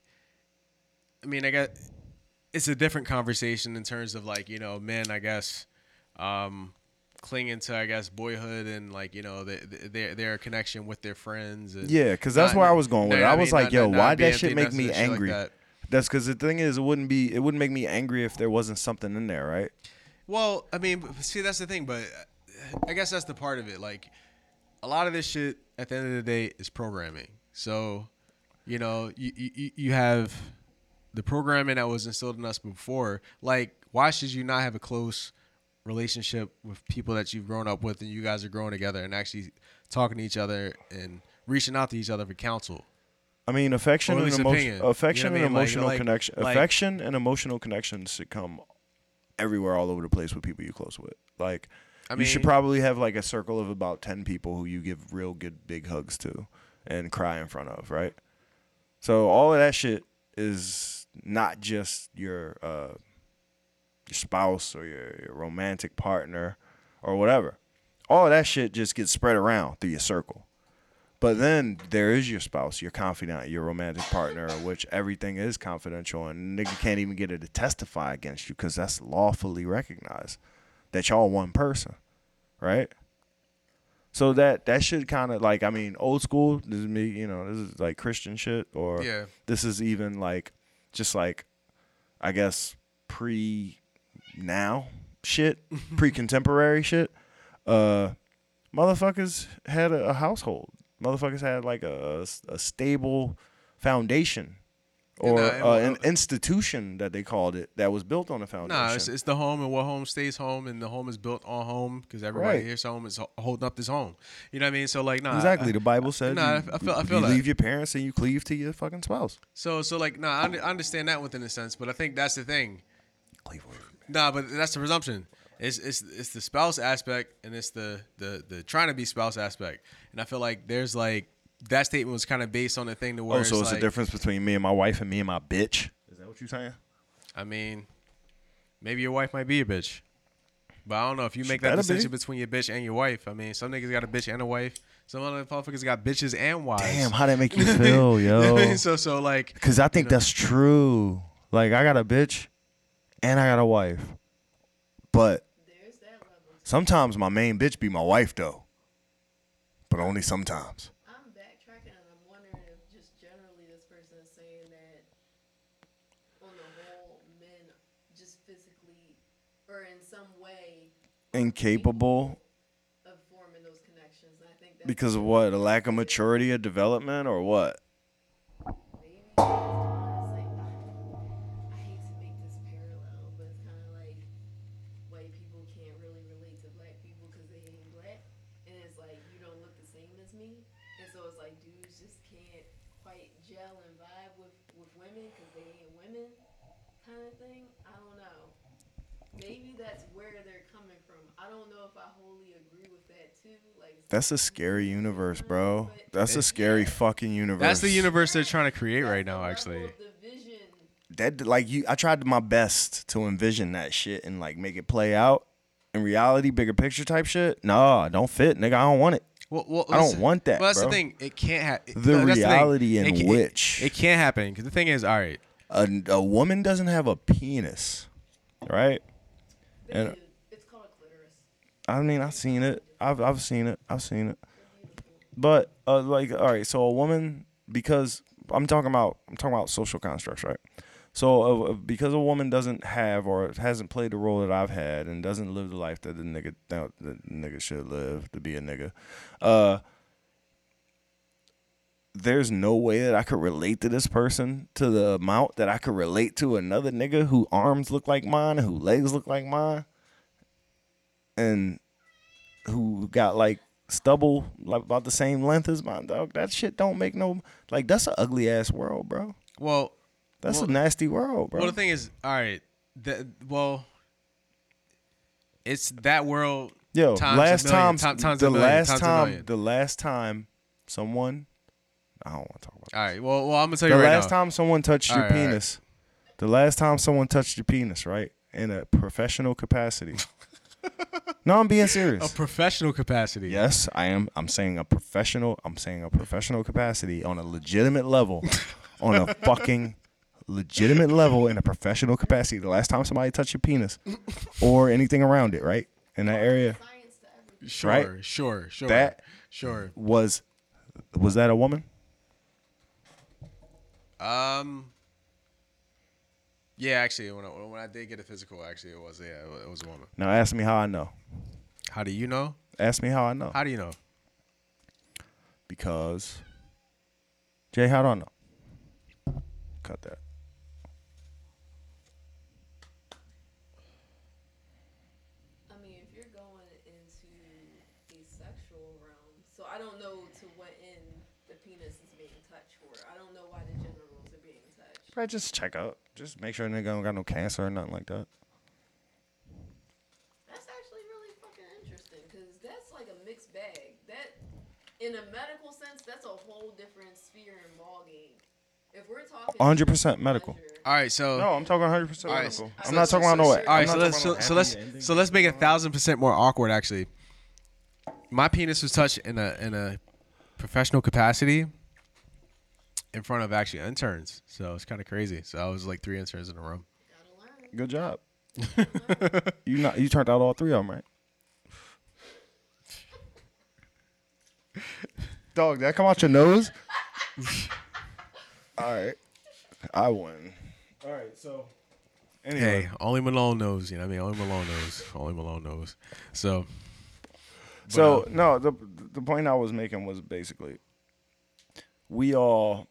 I mean, I got it's a different conversation in terms of like you know men, I guess, um, clinging to I guess boyhood and like you know the, the, their their connection with their friends. And Yeah, 'cause that's not- where I was going with no, it. I mean, was like, not- yo, not- why that shit make me like angry? that. That's because the thing is, it wouldn't be, it wouldn't make me angry if there wasn't something in there, right? Well, I mean, see, that's the thing, but uh, I guess that's the part of it. Like, a lot of this shit at the end of the day is programming. So, you know, you you, you have the programming that was instilled in us before. Like, why should you not have a close relationship with people that you've grown up with and you guys are growing together and actually talking to each other and reaching out to each other for counsel? I mean, affection and emotion, opinion. You know affection I and mean? Emotional like- connection, like- affection and emotional connections should come everywhere, all over the place with people you close with. Like, I you should probably have like a circle of about ten people who you give real good big hugs to and cry in front of, right? So all of that shit is not just your uh, your spouse or your, your romantic partner or whatever. All of that shit just gets spread around through your circle. But then there is your spouse, your confidant, your romantic partner, which everything is confidential, and nigga can't even get her to testify against you because that's lawfully recognized that y'all one person, right? So that that should kind of like I mean old school. This is me, you know. This is like Christian shit, or Yeah. this is even like just like I guess pre now shit, (laughs) pre contemporary shit. Uh, motherfuckers had a, a household. Motherfuckers had like a, a stable foundation or nah, uh, an institution that they called it that was built on a foundation. Nah, it's, it's the home, and what home stays home, and the home is built on home because everybody Right. here's home is holding up this home. You know what I mean? So like, nah, exactly. I- the Bible said nah, you, I feel- I feel you leave your parents and you cleave to your fucking spouse. So so like, nah, I, I understand that within a sense, but I think that's the thing. Cleave away Nah, but that's the presumption. It's it's it's the spouse aspect, and it's the the the trying to be spouse aspect, and I feel like there's like that statement was kind of based on the thing to oh, where Oh, so it's like, a difference between me and my wife and me and my bitch. Is that what you're saying? I mean, maybe your wife might be a bitch. But I don't know if you She make that better distinction be. between your bitch and your wife. I mean, some niggas got a bitch and a wife. Some other motherfuckers got bitches and wives. Damn, how that make you (laughs) feel, You know what I yo? (laughs) so so like Cause I think you know. that's true. Like I got a bitch, and I got a wife, but There's that level. sometimes my main bitch be my wife though. But only sometimes. I'm backtracking and I'm wondering if just generally this person is saying that on the whole, men just physically or in some way Incapable of forming those connections. And I think that's because of what? A lack of maturity or development or what? maybe honestly, I hate to make this parallel, but it's kind of like white people can't really relate to black people because they ain't black, and it's like you don't look the same as me, and so it's like dudes just can't quite gel and vibe with with women because they ain't women, kind of thing. I don't know. Maybe that's where they're coming from. I don't know if I wholly agree with that too. Like it's That's a scary universe, bro. That's a scary fucking universe. that's the universe they're trying to create right now. Actually, level of division that like you I tried my best to envision that shit and like make it play out. In reality, bigger picture type shit. Nah, don't fit, nigga. I don't want it. well, well I don't want that, Well, that's bro. the thing. It can't happen. The reality in it, ca- which- it, can't happen because the thing is, all right. A, a woman doesn't have a penis, right? They And- do. It's called a clitoris. I mean, I've seen it. I've I've seen it. I've seen it. But uh, like, all right. So a woman, because I'm talking about, I'm talking about social constructs, right? So uh, because a woman doesn't have or hasn't played the role that I've had and doesn't live the life that the nigga that the nigga should live to be a nigga, uh, there's no way that I could relate to this person to the amount that I could relate to another nigga who arms look like mine, who legs look like mine, and who got like stubble like about the same length as mine, dog. That shit don't make no like that's an ugly ass world, bro. Well, That's Well- a nasty world, bro. well, the thing is, all right. The, well, it's that world. Yo, last time, ti- times the million, last time, the last time someone, I don't want to talk about. All right. Well, well, I'm gonna tell The you right last now. time someone touched your All right, all right. penis, the last time someone touched your penis, right, in a professional capacity, (laughs) No, I'm being serious. A professional capacity. Yes, I am. I'm saying a professional. I'm saying a professional capacity on a legitimate level, (laughs) on a fucking legitimate level in a professional capacity. The last time somebody touched your penis or anything around it, right in that area, Sure, Right? sure, sure. That- sure. was was that a woman? Um. Yeah, actually, when I, when I did get a physical, actually, it was yeah, it was, a woman. Now ask me how I know. How do you know? Ask me how I know. How do you know? Because Jay, how do I know? Cut that. I mean, if you're going into the sexual realm, so I don't know to what end the penis is being touched for. I don't know why the genitals are being touched. Right, just check out. Just make sure nigga don't got no cancer or nothing like that. That's actually really fucking interesting because that's like a mixed bag. That, in a medical sense, that's a whole different sphere and ballgame. If we're talking 100% medical. All right, so No, I'm talking 100 percent All right, medical. so- I'm not talking about no. All right, I'm so let's so, so let's so let's make it a thousand percent more awkward. Actually, my penis was touched in a in a professional capacity in front of actually interns. So it's kind of crazy. So I was like three interns in a room. Good job. (laughs) you not you turned out all three of them, right? Dog, did that come out your nose? (laughs) all right. I won. All right, so anyway. Hey, only Malone knows. You know what I mean? Only Malone knows. Only Malone knows. So So uh, no, the the point I was making was basically we all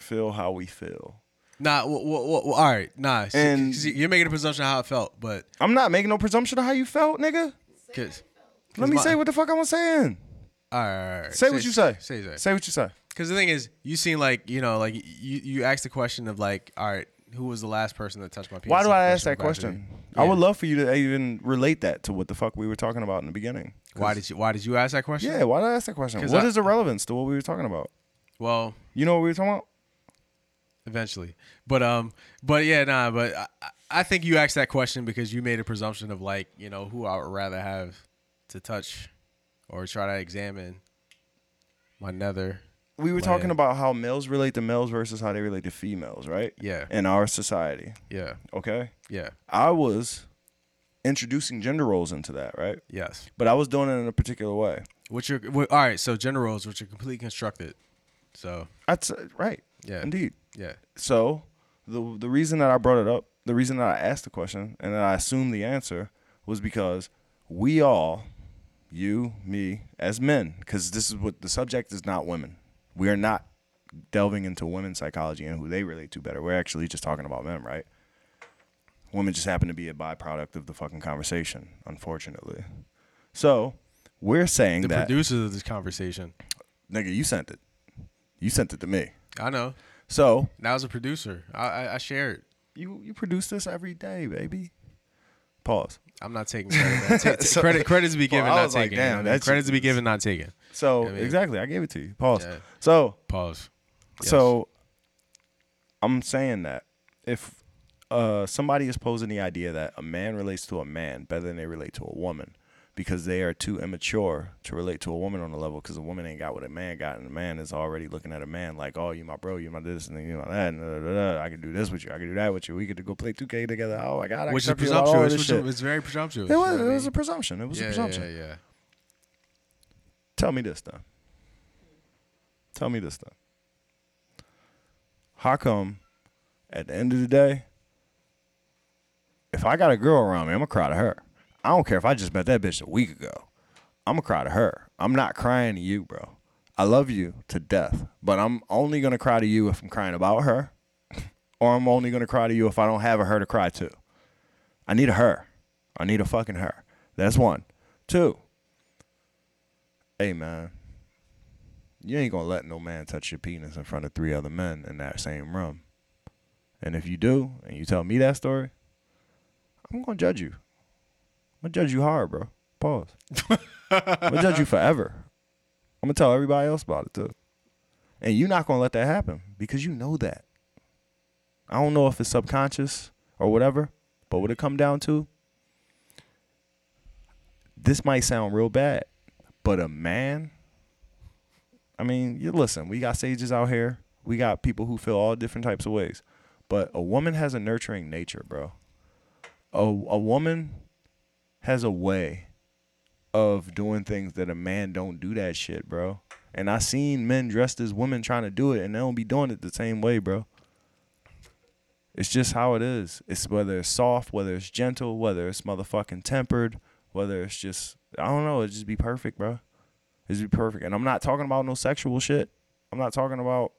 feel how we feel. nah. W- w- w- all right. Nah. And- you're making a presumption of how it felt, but I'm not making no presumption of how you felt, nigga. cause Let me my- say what the fuck I was saying. all right, all right. Say what you say. Say say. Say what you say. Because the thing is, you seem like you know, like you you asked the question of like, all right, who was the last person that touched my penis? Why do I ask that question? capacity? I would love for you to even relate that to what the fuck we were talking about in the beginning. Why did you Why did you ask that question? Yeah, why did I ask that question? What I- is the relevance to what we were talking about? Well, You know what we were talking about? Eventually, but um, but yeah, nah, but I, I- think you asked that question because you made a presumption of like, you know, who I would rather have to touch or try to examine my nether. We were Land. talking about how males relate to males versus how they relate to females, right? Yeah, In our society. yeah, Okay. yeah, I was introducing gender roles into that, right? yes. But I was doing it in a particular way. Which are all right. So gender roles, which are completely constructed. So That's uh, right. yeah, Indeed. Yeah, So the the reason that I brought it up, the reason that I asked the question and that I assumed the answer was because we all, you, me, as men, because this is what the subject is not women. We are not delving into women's psychology and who they relate to better. We're actually just talking about men, right? Women just happen to be a byproduct of the fucking conversation, unfortunately. So we're saying that the that producers of this conversation. nigga, you sent it. You sent it to me. I know. So Now as a producer, I, I, I shared. you you produce this every day, baby. Pause. I'm not taking credit. (laughs) ta- So- credit credit to be given, Well, not was like, taken. damn, you know what I mean? that's- credit to be given, not taken. So I mean- exactly, I gave it to you. Pause. Yeah. So Pause. Yes. so I'm saying that if uh, somebody is posing the idea that a man relates to a man better than they relate to a woman because they are too immature to relate to a woman on the level because a woman ain't got what a man got and a man is already looking at a man like oh you my bro you my this and you my that and da, da, da. I can do this with you I can do that with you we get to go play 2K together oh my god I which is presumptuous. Which shit. it's very presumptuous. It was, it was a presumption it was yeah, a presumption Yeah, yeah. Tell me this then. Tell me this then. How come at the end of the day, if I got a girl around me, I'm gonna cry to her. I don't care if I just met that bitch a week ago. I'm gonna cry to her. I'm not crying to you, bro. I love you to death, but I'm only gonna cry to you if I'm crying about her, (laughs) or I'm only gonna cry to you if I don't have a her to cry to. I need a her. I need a fucking her. That's one. Two. Hey man, you ain't gonna let no man touch your penis in front of three other men in that same room. And if you do, and you tell me that story, I'm gonna judge you. I'm gonna judge you hard, bro. Pause. (laughs) I'm gonna judge you forever. I'm gonna tell everybody else about it too. And you're not gonna let that happen because you know that. I don't know if it's subconscious or whatever, but what it come down to, this might sound real bad, but a man. I mean, you listen. We got sages out here. We got people who feel all different types of ways, but a woman has a nurturing nature, bro. A a woman has a way of doing things that a man don't do that shit, bro. And I seen men dressed as women trying to do it, and they don't be doing it the same way, bro. It's just how it is. It's whether it's soft, whether it's gentle, whether it's motherfucking tempered, whether it's just I don't know. It just be perfect, bro. It just be perfect. And I'm not talking about no sexual shit. I'm not talking about.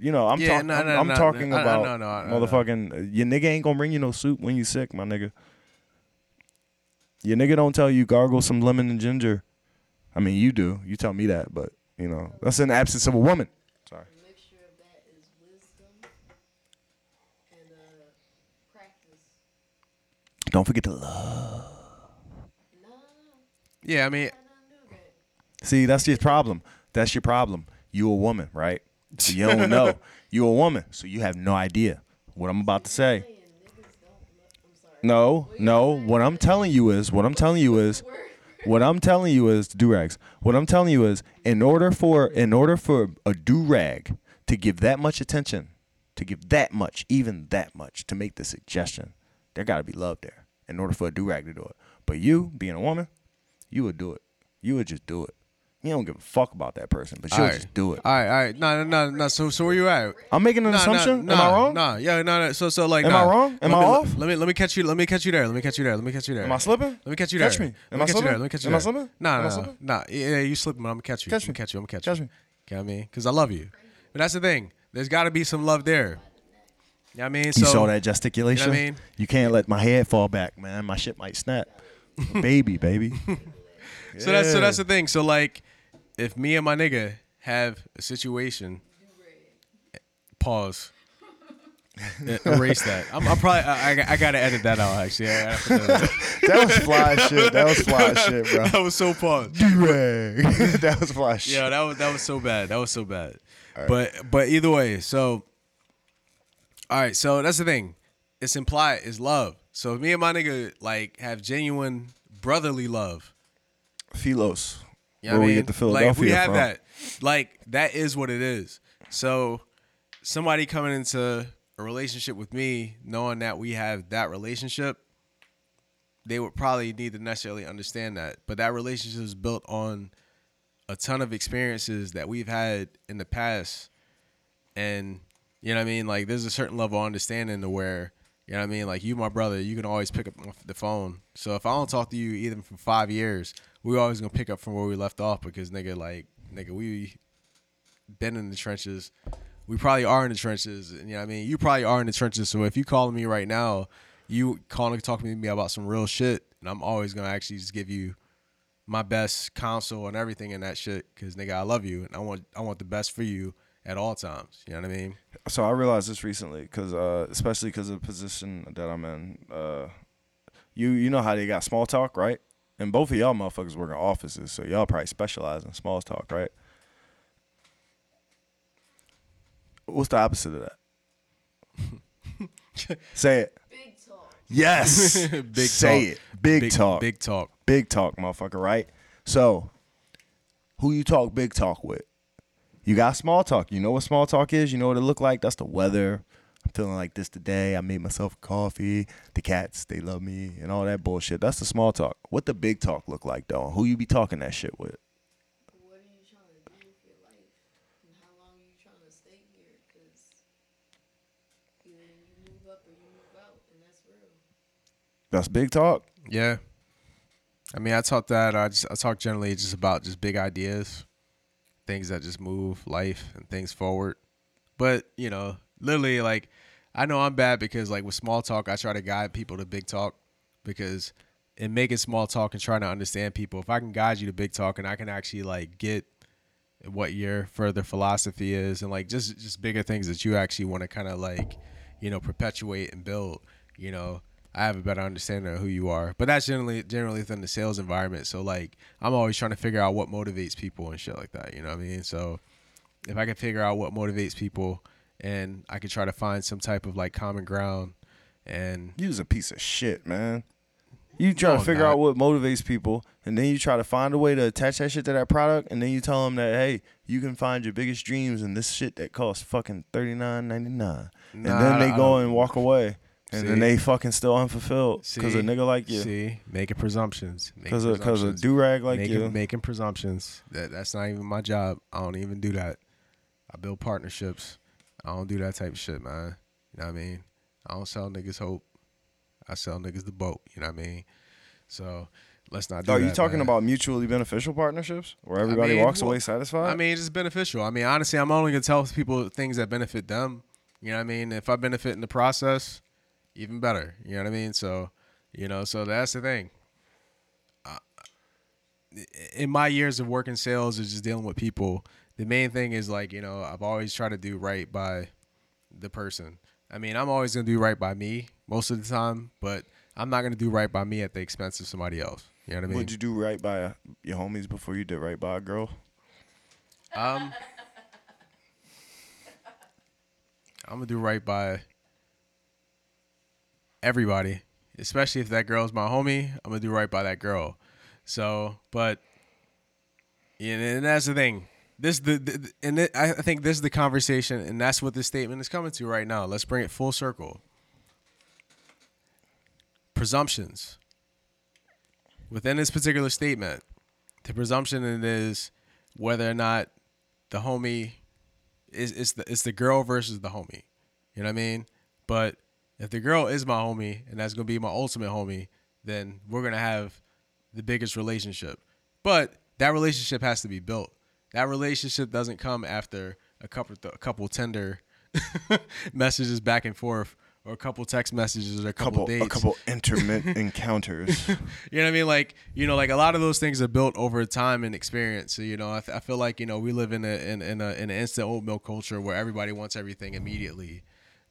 You know, I'm, Yeah, talking. no, I'm, no, I'm no, talking no, no, about no, no, no, no. motherfucking. Your nigga ain't gonna bring you no soup when you sick, my nigga. Your nigga don't tell you gargle some lemon and ginger. I mean, you do. You tell me that, but you know that's in the absence of a woman. Sorry. A mixture of that is wisdom and uh, practice. Don't forget to love. No, Yeah, I mean, I don't do that. See, that's your problem. That's your problem. You a woman, right? So you don't (laughs) know. You a woman, so you have no idea what I'm about to say. Saying niggas don't look. I'm sorry. No, no. What I'm telling you is, what I'm telling you is, what I'm telling you is do rags. What I'm telling you is, in order for in order for a do rag to give that much attention, to give that much, even that much, to make the suggestion, there got to be love there. In order for a do rag to do it, but you being a woman, you would do it. You would just do it. You don't give a fuck about that person, but you'll Alright. just do it. all right, all right. No, no, no, no. So, so where you at? I'm making an Nah, assumption. nah, Am I nah, wrong? Nah, yeah, no, no. So, so like, Am nah. I wrong? Am let I me, off? Let me, let me catch you. Let me catch you there. Let me catch you there. Let me catch you there. Am I slipping? Let me catch you there. Catch me. Let Am me I catch you slipping? there. Let me catch you Am I there. slipping? Nah, Am I nah, slipping? nah. Yeah, yeah, you slipping, but I'm gonna catch you. Catch I'm me. gonna catch you. I'm gonna catch, you. Catch you. me. You know what I mean? Because I love you. But that's the thing. There's got to be some love there. You know what I mean? You So, saw that gesticulation? You know what I mean? You can't let my head fall back, man. My shit might snap. (laughs) baby, baby. (laughs) So that's so that's the thing. So like, if me and my nigga have a situation, pause. (laughs) Erase that. I'm, I'm probably. I, I, I gotta edit that out. Actually, that. (laughs) That was fly shit. That was fly shit, bro. (laughs) that was so. Do-rag. that was fly shit. Yeah, that was that was so bad. That was so bad. But but either way, so all right. So that's the thing. It's implied. It's love. So if me and my nigga like have genuine brotherly love. Philos. You know Where we mean? get the Philadelphia like if we have from. that. Like that is what it is. So somebody coming into a relationship with me, knowing that we have that relationship, they would probably need to necessarily understand that. But that relationship is built on a ton of experiences that we've had in the past. And you know what I mean? Like there's a certain level of understanding to where, you know what I mean? Like you my brother, you can always pick up the phone. So if I don't talk to you even for five years, we always gonna pick up from where we left off because nigga, like nigga, we been in the trenches. We probably are in the trenches. And, you know what I mean? You probably are in the trenches. So if you calling me right now, you calling talking to me about some real shit, and I'm always gonna actually just give you my best counsel and everything in that shit because nigga, I love you and I want I want the best for you at all times. You know what I mean? So I realized this recently, cause uh, especially because of the position that I'm in. Uh, you you know how they got small talk, right? And both of y'all motherfuckers work in offices, so y'all probably specialize in small talk, right? What's the opposite of that? (laughs) Say it. Big talk. Yes. (laughs) Big Say talk. it. Big, talk. Big talk. big talk, motherfucker, right? So, who you talk big talk with? You got small talk. You know what small talk is? You know what it look like? That's the weather. I'm feeling like this today. I made myself coffee. The cats, they love me, and all that bullshit. That's the small talk. What the big talk look like though? Who you be talking that shit with? What are you trying to do with your life? And how long are you trying to stay here? Because either you move up or you move out, and that's real. That's big talk. Yeah. I mean, I talk that I just I talk generally just about just big ideas, things that just move life and things forward. But you know, literally, like I know I'm bad because like with small talk, I try to guide people to big talk because in making small talk and trying to understand people, if I can guide you to big talk and I can actually like get what your further philosophy is and like just just bigger things that you actually want to kind of like you know perpetuate and build you know i have a better understanding of who you are. But that's generally generally within the sales environment. So like i'm always trying to figure out what motivates people and shit like that you know what i mean? So if i can figure out what motivates people and i can try to find some type of like common ground and You was a piece of shit, man. You try No, to figure not. out what motivates people, and then you try to find a way to attach that shit to that product, and then you tell them that hey, you can find your biggest dreams in this shit that costs fucking thirty nine ninety nine, and then they go and walk away, and then they fucking still unfulfilled because a nigga like you, See, making presumptions. Because a because a do rag like making, you. making presumptions. That that's not even my job. I don't even do that. I build partnerships. I don't do that type of shit, man. You know what I mean? I don't sell niggas hope. I sell niggas the boat. You know what I mean? So let's not do Are that. you talking man. about mutually beneficial partnerships where everybody mean, walks well, away satisfied? I mean, it's beneficial. I mean, honestly, I'm only gonna tell people things that benefit them. You know what I mean? If I benefit in the process, even better. You know what I mean? So, you know, so that's the thing. Uh, in my years of working sales is just dealing with people. The main thing is like, you know, I've always tried to do right by the person. I mean, I'm always gonna do right by me most of the time, but I'm not gonna do right by me at the expense of somebody else. You know what I mean? Would you do right by uh, your homies before you did right by a girl? Um, I'm gonna do right by everybody, especially if that girl's my homie. I'm gonna do right by that girl. So, but yeah, and that's the thing. This the, the and it, I think this is the conversation, and that's what this statement is coming to right now. Let's bring it full circle. Presumptions within this particular statement, the presumption it is whether or not the homie is it's the it's the girl versus the homie. You know what I mean? But if the girl is my homie and that's gonna be my ultimate homie, then we're gonna have the biggest relationship. But that relationship has to be built. That relationship doesn't come after a couple a couple tender (laughs) messages back and forth or a couple text messages or a couple, Couple dates. a couple (laughs) intermittent encounters. (laughs) You know what I mean? Like, you know, like a lot of those things are built over time and experience. So, you know, I, th- I feel like, you know, we live in a, in, in a, in an instant oatmeal culture where everybody wants everything immediately.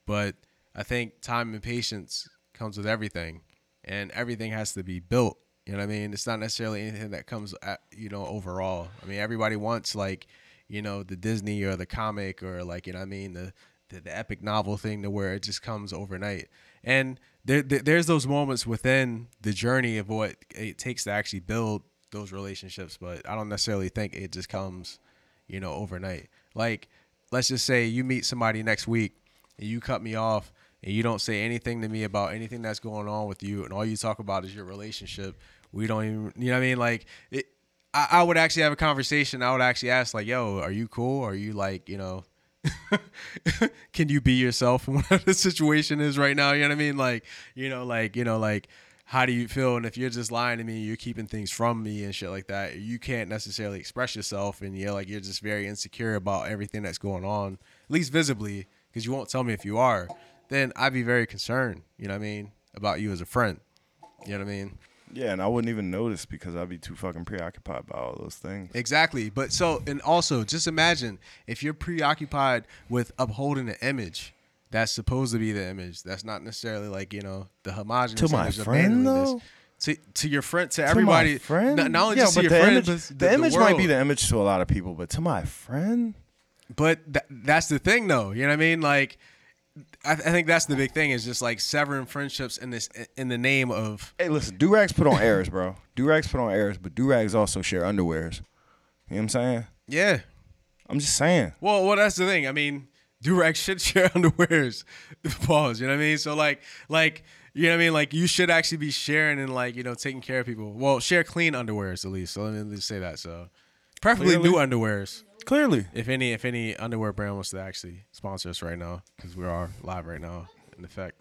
But I think time and patience comes with everything and everything has to be built. You know what I mean? It's not necessarily anything that comes, at, you know, overall. I mean, everybody wants like, you know, the Disney or the comic or like, you know I mean? The, the, the epic novel thing to where it just comes overnight. And there, there there's those moments within the journey of what it takes to actually build those relationships, but I don't necessarily think it just comes, you know, overnight. Like, let's just say you meet somebody next week and you cut me off and you don't say anything to me about anything that's going on with you and all you talk about is your relationship. We don't even, you know what I mean? Like, it, I, I would actually have a conversation. I would actually ask, like, yo, are you cool? Are you like, you know, (laughs) can you be yourself in (laughs) whatever the situation is right now? You know what I mean? Like, you know, like, you know, like, how do you feel? And if you're just lying to me, you're keeping things from me and shit like that, you can't necessarily express yourself. And you're like, you're just very insecure about everything that's going on, at least visibly, because you won't tell me if you are. Then I'd be very concerned, you know what I mean, about you as a friend. You know what I mean? yeah, and I wouldn't even notice because I'd be too fucking preoccupied by all those things. Exactly. But so, and also, just imagine if you're preoccupied with upholding an image that's supposed to be the image. That's not necessarily like you know the homogenous To my friend, though? To, to your friend, to To everybody, friend, Not, not only yeah, just to your the friend, image, but the, the, image might be the image to a lot of people, but to my friend, But tha- that's the thing, though. You know what I mean? Like, I, I think that's the big thing is just like severing friendships in this in the name of hey, listen, do rags put on airs, bro. Do rags put on airs, but do rags also share underwears. You know what I'm saying? yeah. I'm just saying. Well, well, that's the thing. I mean, Durag should (laughs) share underwears. Pause. You know what I mean? So like, like you know what I mean? Like you should actually be sharing and like you know taking care of people. Well, share clean underwears at least. So let me just say that. So preferably Clearly. new underwears. Clearly, If any, if any underwear brand wants to actually sponsor us right now, because we are live right now in effect.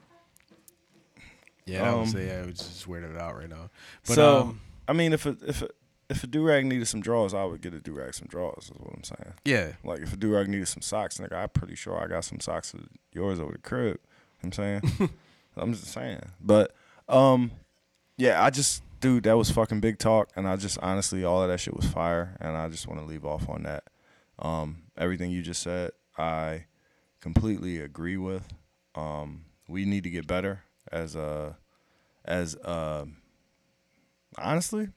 Yeah, I Um, would say yeah, we just weirded it out right now. But so um, I mean, if a, if a, if a do rag needed some drawers, I would get a do rag some drawers. Is what I'm saying. yeah, Like if a do rag needed some socks, nigga, I'm pretty sure I got some socks of yours over the crib. You know what I'm saying. (laughs) I'm just saying. But um, yeah, I just dude, that was fucking big talk, and I just honestly, all of that shit was fire, and I just want to leave off on that. Um, everything you just said, I completely agree with. Um, we need to get better as uh as uh honestly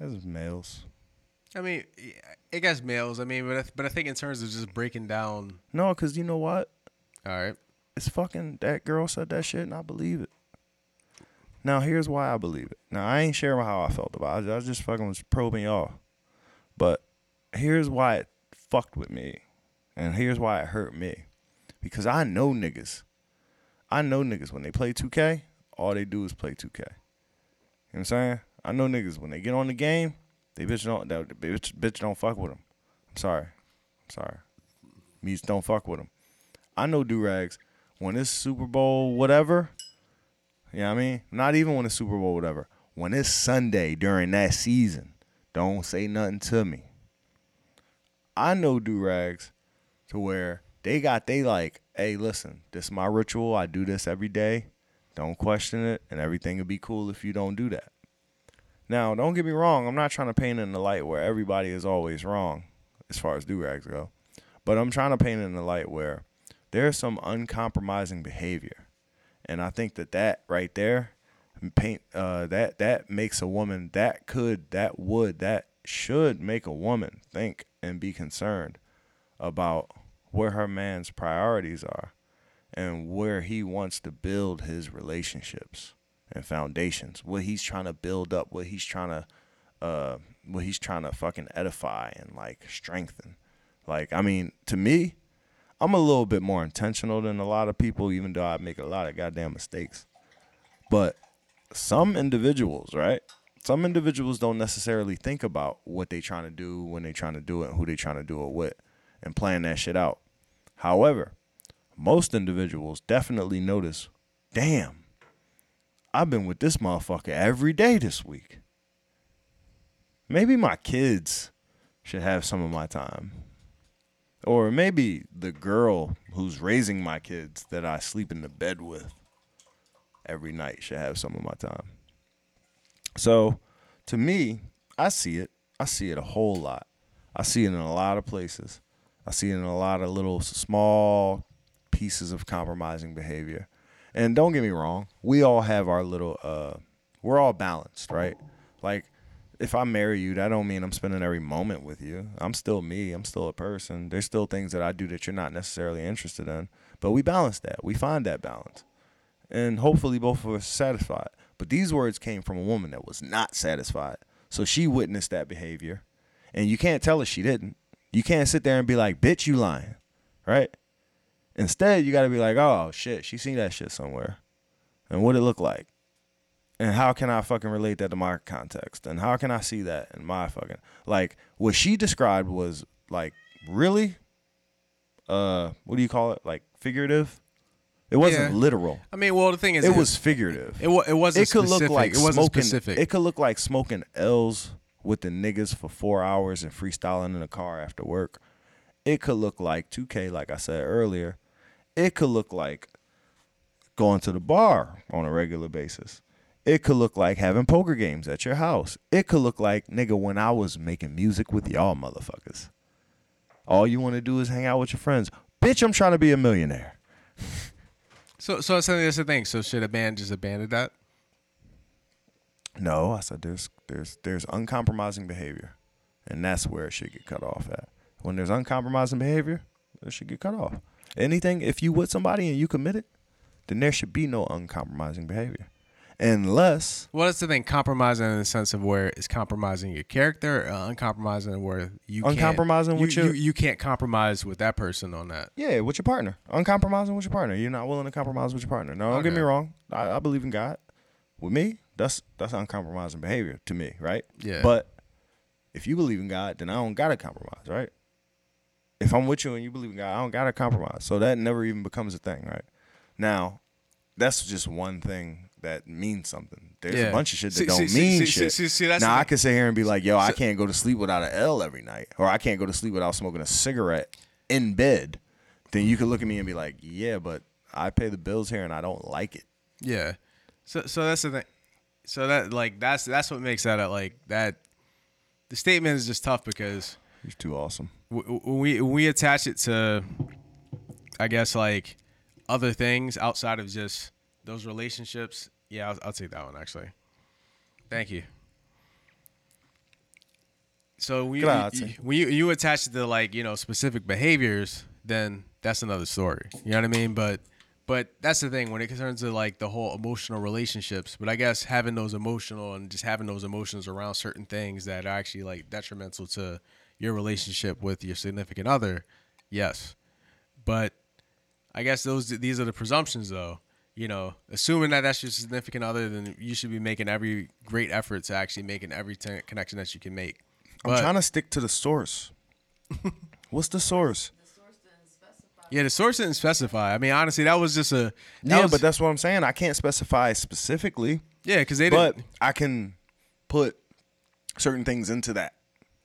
as males. I mean, I guess males. I mean, but I, but I think in terms of just breaking down. No, cause you know what? All right. It's fucking that girl said that shit, and I believe it. Now here's why I believe it. Now I ain't sharing how I felt about it. I was just fucking was probing y'all. But here's why it fucked with me. And here's why it hurt me. Because I know niggas. I know niggas when they play 2K, all they do is play 2K. You know what I'm saying? I know niggas when they get on the game, they bitch don't that bitch, bitch don't fuck with them. I'm sorry. I'm sorry. Meats don't fuck with them. I know do rags when it's Super Bowl whatever. You know what I mean? Not even when it's Super Bowl whatever. When it's Sunday during that season, don't say nothing to me. I know do rags to where they got they like, hey, listen, this is my ritual. I do this every day. Don't question it, and everything will be cool if you don't do that. Now, don't get me wrong. I'm not trying to paint in the light where everybody is always wrong as far as do rags go, but I'm trying to paint in the light where there's some uncompromising behavior, and I think that that right there, paint uh, that that makes a woman that could that would that should make a woman think and be concerned about where her man's priorities are and where he wants to build his relationships and foundations, what he's trying to build up, what he's trying to uh what he's trying to fucking edify and like strengthen. Like I mean, to me, I'm a little bit more intentional than a lot of people even though I make a lot of goddamn mistakes. But some individuals, right? Some individuals don't necessarily think about what they trying to do when they trying to do it and who they trying to do it with and plan that shit out. However, most individuals definitely notice, damn, I've been with this motherfucker every day this week. Maybe my kids should have some of my time. Or maybe the girl who's raising my kids that I sleep in the bed with every night should have some of my time. So, to me, I see it. I see it a whole lot. I see it in a lot of places. I see it in a lot of little small pieces of compromising behavior. And don't get me wrong, we all have our little uh we're all balanced, right? Like if I marry you, that don't mean I'm spending every moment with you. I'm still me. I'm still a person. There's still things that I do that you're not necessarily interested in. But we balance that. We find that balance. And hopefully both of us satisfied. But these words came from a woman that was not satisfied. So she witnessed that behavior. And you can't tell her she didn't. You can't sit there and be like, bitch, you lying. Right? Instead, you gotta be like, oh shit, she seen that shit somewhere. And what it look like? And how can I fucking relate that to my context? And how can I see that in my fucking like what she described was like really uh what do you call it? Like figurative? It wasn't Yeah. literal. I mean, well, the thing is, It was figurative. It, wa- it wasn't it could specific. look like it wasn't smoking. specific. It could look like smoking L's with the niggas for four hours and freestyling in the car after work. It could look like 2K, like I said earlier. It could look like going to the bar on a regular basis. It could look like having poker games at your house. It could look like, nigga, when I was making music with y'all motherfuckers. All you want to do is hang out with your friends. Bitch, I'm trying to be a millionaire. (laughs) so, so that's the- thing. So, should a band just abandon that? No, I said there's there's there's uncompromising behavior, and that's where it should get cut off at. When there's uncompromising behavior, it should get cut off. Anything if you with somebody and you commit it, then there should be no uncompromising behavior, unless Well, that's the thing. Compromising in the sense of where it's compromising your character, uh, uncompromising where you can't- Uncompromising you, with your- you, you can't compromise with that person on that. yeah, with your partner, uncompromising with your partner. You're not willing to compromise with your partner. No, don't get me wrong. I, I believe in God. With me, that's that's uncompromising behavior to me, right? Yeah. But if you believe in God, then I don't gotta compromise, right? If I'm with you and you believe in God, I don't gotta compromise. So that never even becomes a thing, right? Now, that's just one thing that means something. There's Yeah. a bunch of shit that See- don't see- mean see- shit. see- see, that's now I can sit here and be like, yo, I can't go to sleep without an L every night, or I can't go to sleep without smoking a cigarette in bed. Then you can look at me and be like, yeah, but I pay the bills here and I don't like it. Yeah. So so that's the thing. So that like that's that's what makes that a, like that. The statement is just tough because You're too awesome. w- w- we we attach it to, I guess like other things outside of just those relationships. Yeah, I'll, I'll take that one actually. Thank you. So when you, Grazie. you, when you you attach it to like you know specific behaviors, then that's another story. You know what I mean? But But that's the thing when it concerns to like the whole emotional relationships. But I guess having those emotional and just having those emotions around certain things that are actually like detrimental to your relationship with your significant other, yes. But I guess those these are the presumptions though. You know, assuming that that's your significant other, then you should be making every great effort to actually making every t- connection that you can make. I'm But- trying to stick to the source. (laughs) What's the source? The source didn't specify. Yeah, the source didn't specify. I mean, honestly, that was just a that yeah, was- but that's what I'm saying. I can't specify specifically, yeah, because they but didn't. I can put certain things into that.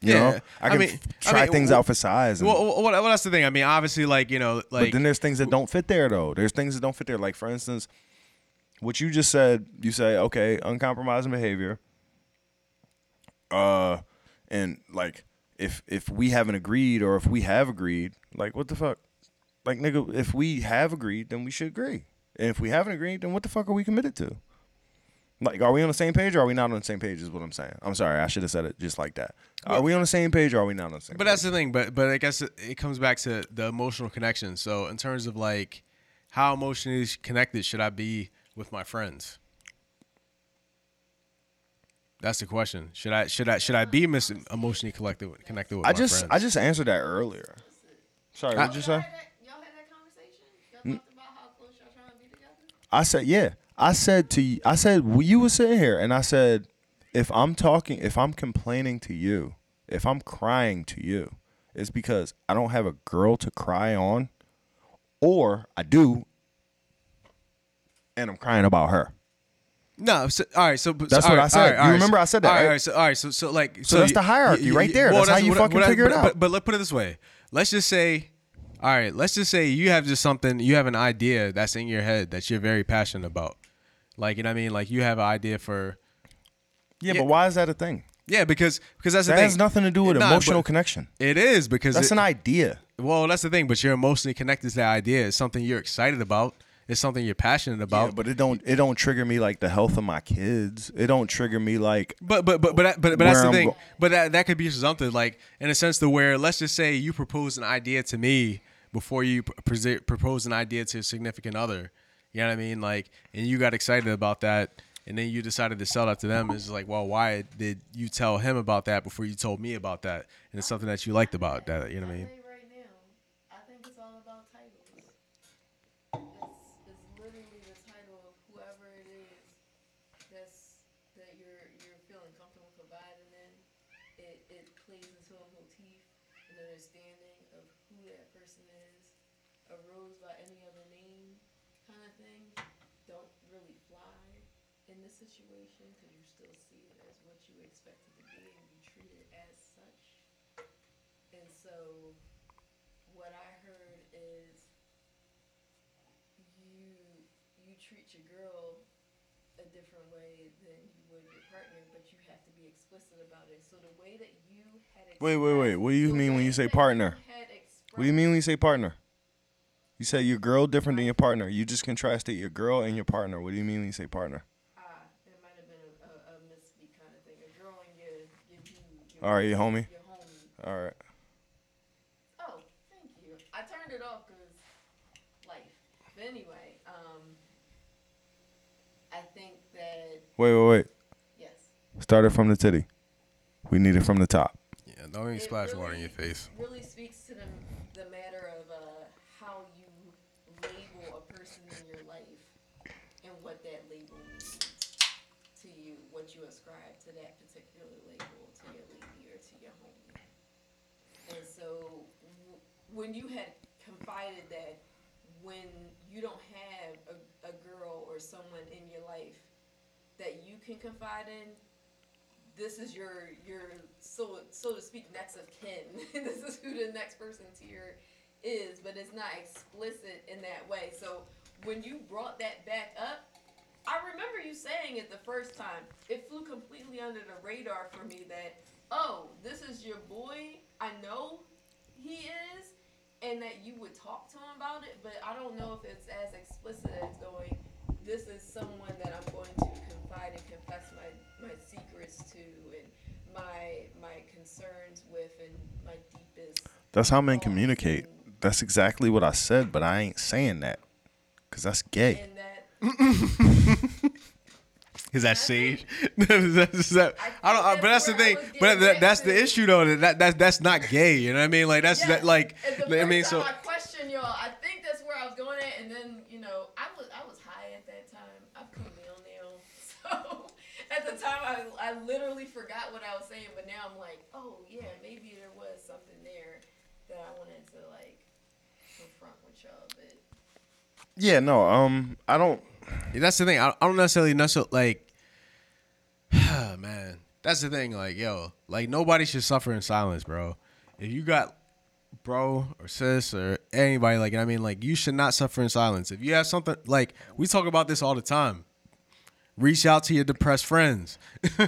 You Yeah, know, I I can mean- f- I try mean, things well- out for size. And, Well, well, well, that's the thing. I mean, obviously, like you know, like but then there's things that don't fit there though. There's things that don't fit there. Like for instance, what you just said. You say, okay, uncompromising behavior. Uh, and like if if we haven't agreed or if we have agreed, like what the fuck? Like nigga, if we have agreed, then we should agree. And if we haven't agreed, then what the fuck are we committed to? Like, are we on the same page or are we not on the same page? Is what I'm saying. I'm sorry, I should have said it just like that. Are we on the same page or are we not on the same? Page? But page? that's the thing. But but I guess it, it comes back to the emotional connection. So in terms of like how emotionally connected should I be with my friends? That's the question. Should I should I should I be mis- emotionally connected connected with I my just friends? I just answered that earlier. Sorry, what'd you say? Y'all had that, y'all had that conversation? Y'all talked about how close y'all trying to be together? I said, yeah. I said to you, I said, well, you were sitting here, and I said, if I'm talking, if I'm complaining to you, if I'm crying to you, it's because I don't have a girl to cry on, or I do, and I'm crying about her. No, so, all right. So That's what right, I said. right, You right, remember so- I said that, All right, right? all right, so all right. So so like So that's the hierarchy right there. That's how you fucking what- figure it but- out. But, but let's put it this way. Let's just say, all right. Let's just say you have just something. You have an idea that's in your head that you're very passionate about. Like you know what I mean. Like you have an idea for yeah, yeah. but why is that a thing? yeah because because that's the That thing. has nothing to do with Nah, emotional connection. It is because That's it- an idea. well that's the thing. But you're emotionally connected to that idea. It's something you're excited about. It's something you're passionate about. Yeah, but it don't it don't trigger me like the health of my kids. It don't trigger me like But but but but but, but that's the I'm thing. go- but that that could be something like in a sense to where let's just say you propose an idea to me before you pr- present propose an idea to a significant other. You know what I mean? Like, and you got excited about that, and then you decided to sell that to them. It's like, well, why did you tell him about that before you told me about that? And it's something that you liked about that. You know what I mean? say right now, I think it's all about titles. It's, it's literally the title of whoever it is that's that you're you're feeling comfortable providing in. It it plays into a motif, an understanding of who that person is, a rose by any other name kind of thing. Don't really fly in this situation because you still see it as what you expect it to be and you treat it as such. And so, what I heard is you you treat your girl a different way than you would your partner, but you have to be explicit about it. So the way that you had Wait, wait, wait. What do you mean when you say partner? What do you mean when you say partner? You say your girl different than your partner. You just contrasted your girl and your partner. What do you mean when you say partner? Ah, it might have been a, a, a misspeak kind of thing. A girl and your your dude, your, All right, your homie. your homie. All right. Oh, thank you. I turned it off because life. But anyway, um, I think that Wait, wait, wait. yes. Start it from the titty. We need it from the top. Yeah, don't even It splash water in your face. Really speaks to the the matter of uh, how you label a person in your life and what that label means to you, what you ascribe to that particular label to your lady or to your homie. And so, w- when you had confided that when you don't have a, a girl or someone in your life that you can confide in, this is your your so so to speak next of kin. (laughs) this is who the next person to your is, but it's not explicit in that way. So when you brought that back up, I remember you saying it the first time. It flew completely under the radar for me that oh, this is your boy. I know he is, and that you would talk to him about it, but I don't know if it's as explicit as going. This is someone that I'm going to confide and confess my, my secrets to and my my concerns with and my deepest. That's how men communicate. and- That's exactly what I said, but I ain't saying that. Cause that's gay. and that (laughs) Is that sage? (laughs) Is that- is that- I don't. I I, but that's the thing. where I was But getting that, that's the issue though. That, that that's that's not gay. You know what I mean? Like that's Yes, that like. I mean, so I question y'all. I think that's where I was going at, and then you know, I was I was high at that time. I've come down now, so at the time I literally forgot what I was saying, but now I'm like, oh yeah, maybe there was something there that I wanted to like confront with y'all, but Yeah, no, um, I don't. that's the thing. I, I don't necessarily necessarily like. (sighs) man, that's the thing. Like yo, like nobody should suffer in silence, bro. If you got bro or sis or anybody like I mean, like you should not suffer in silence. If you have something like we talk about this all the time. Reach out to your depressed friends. (laughs)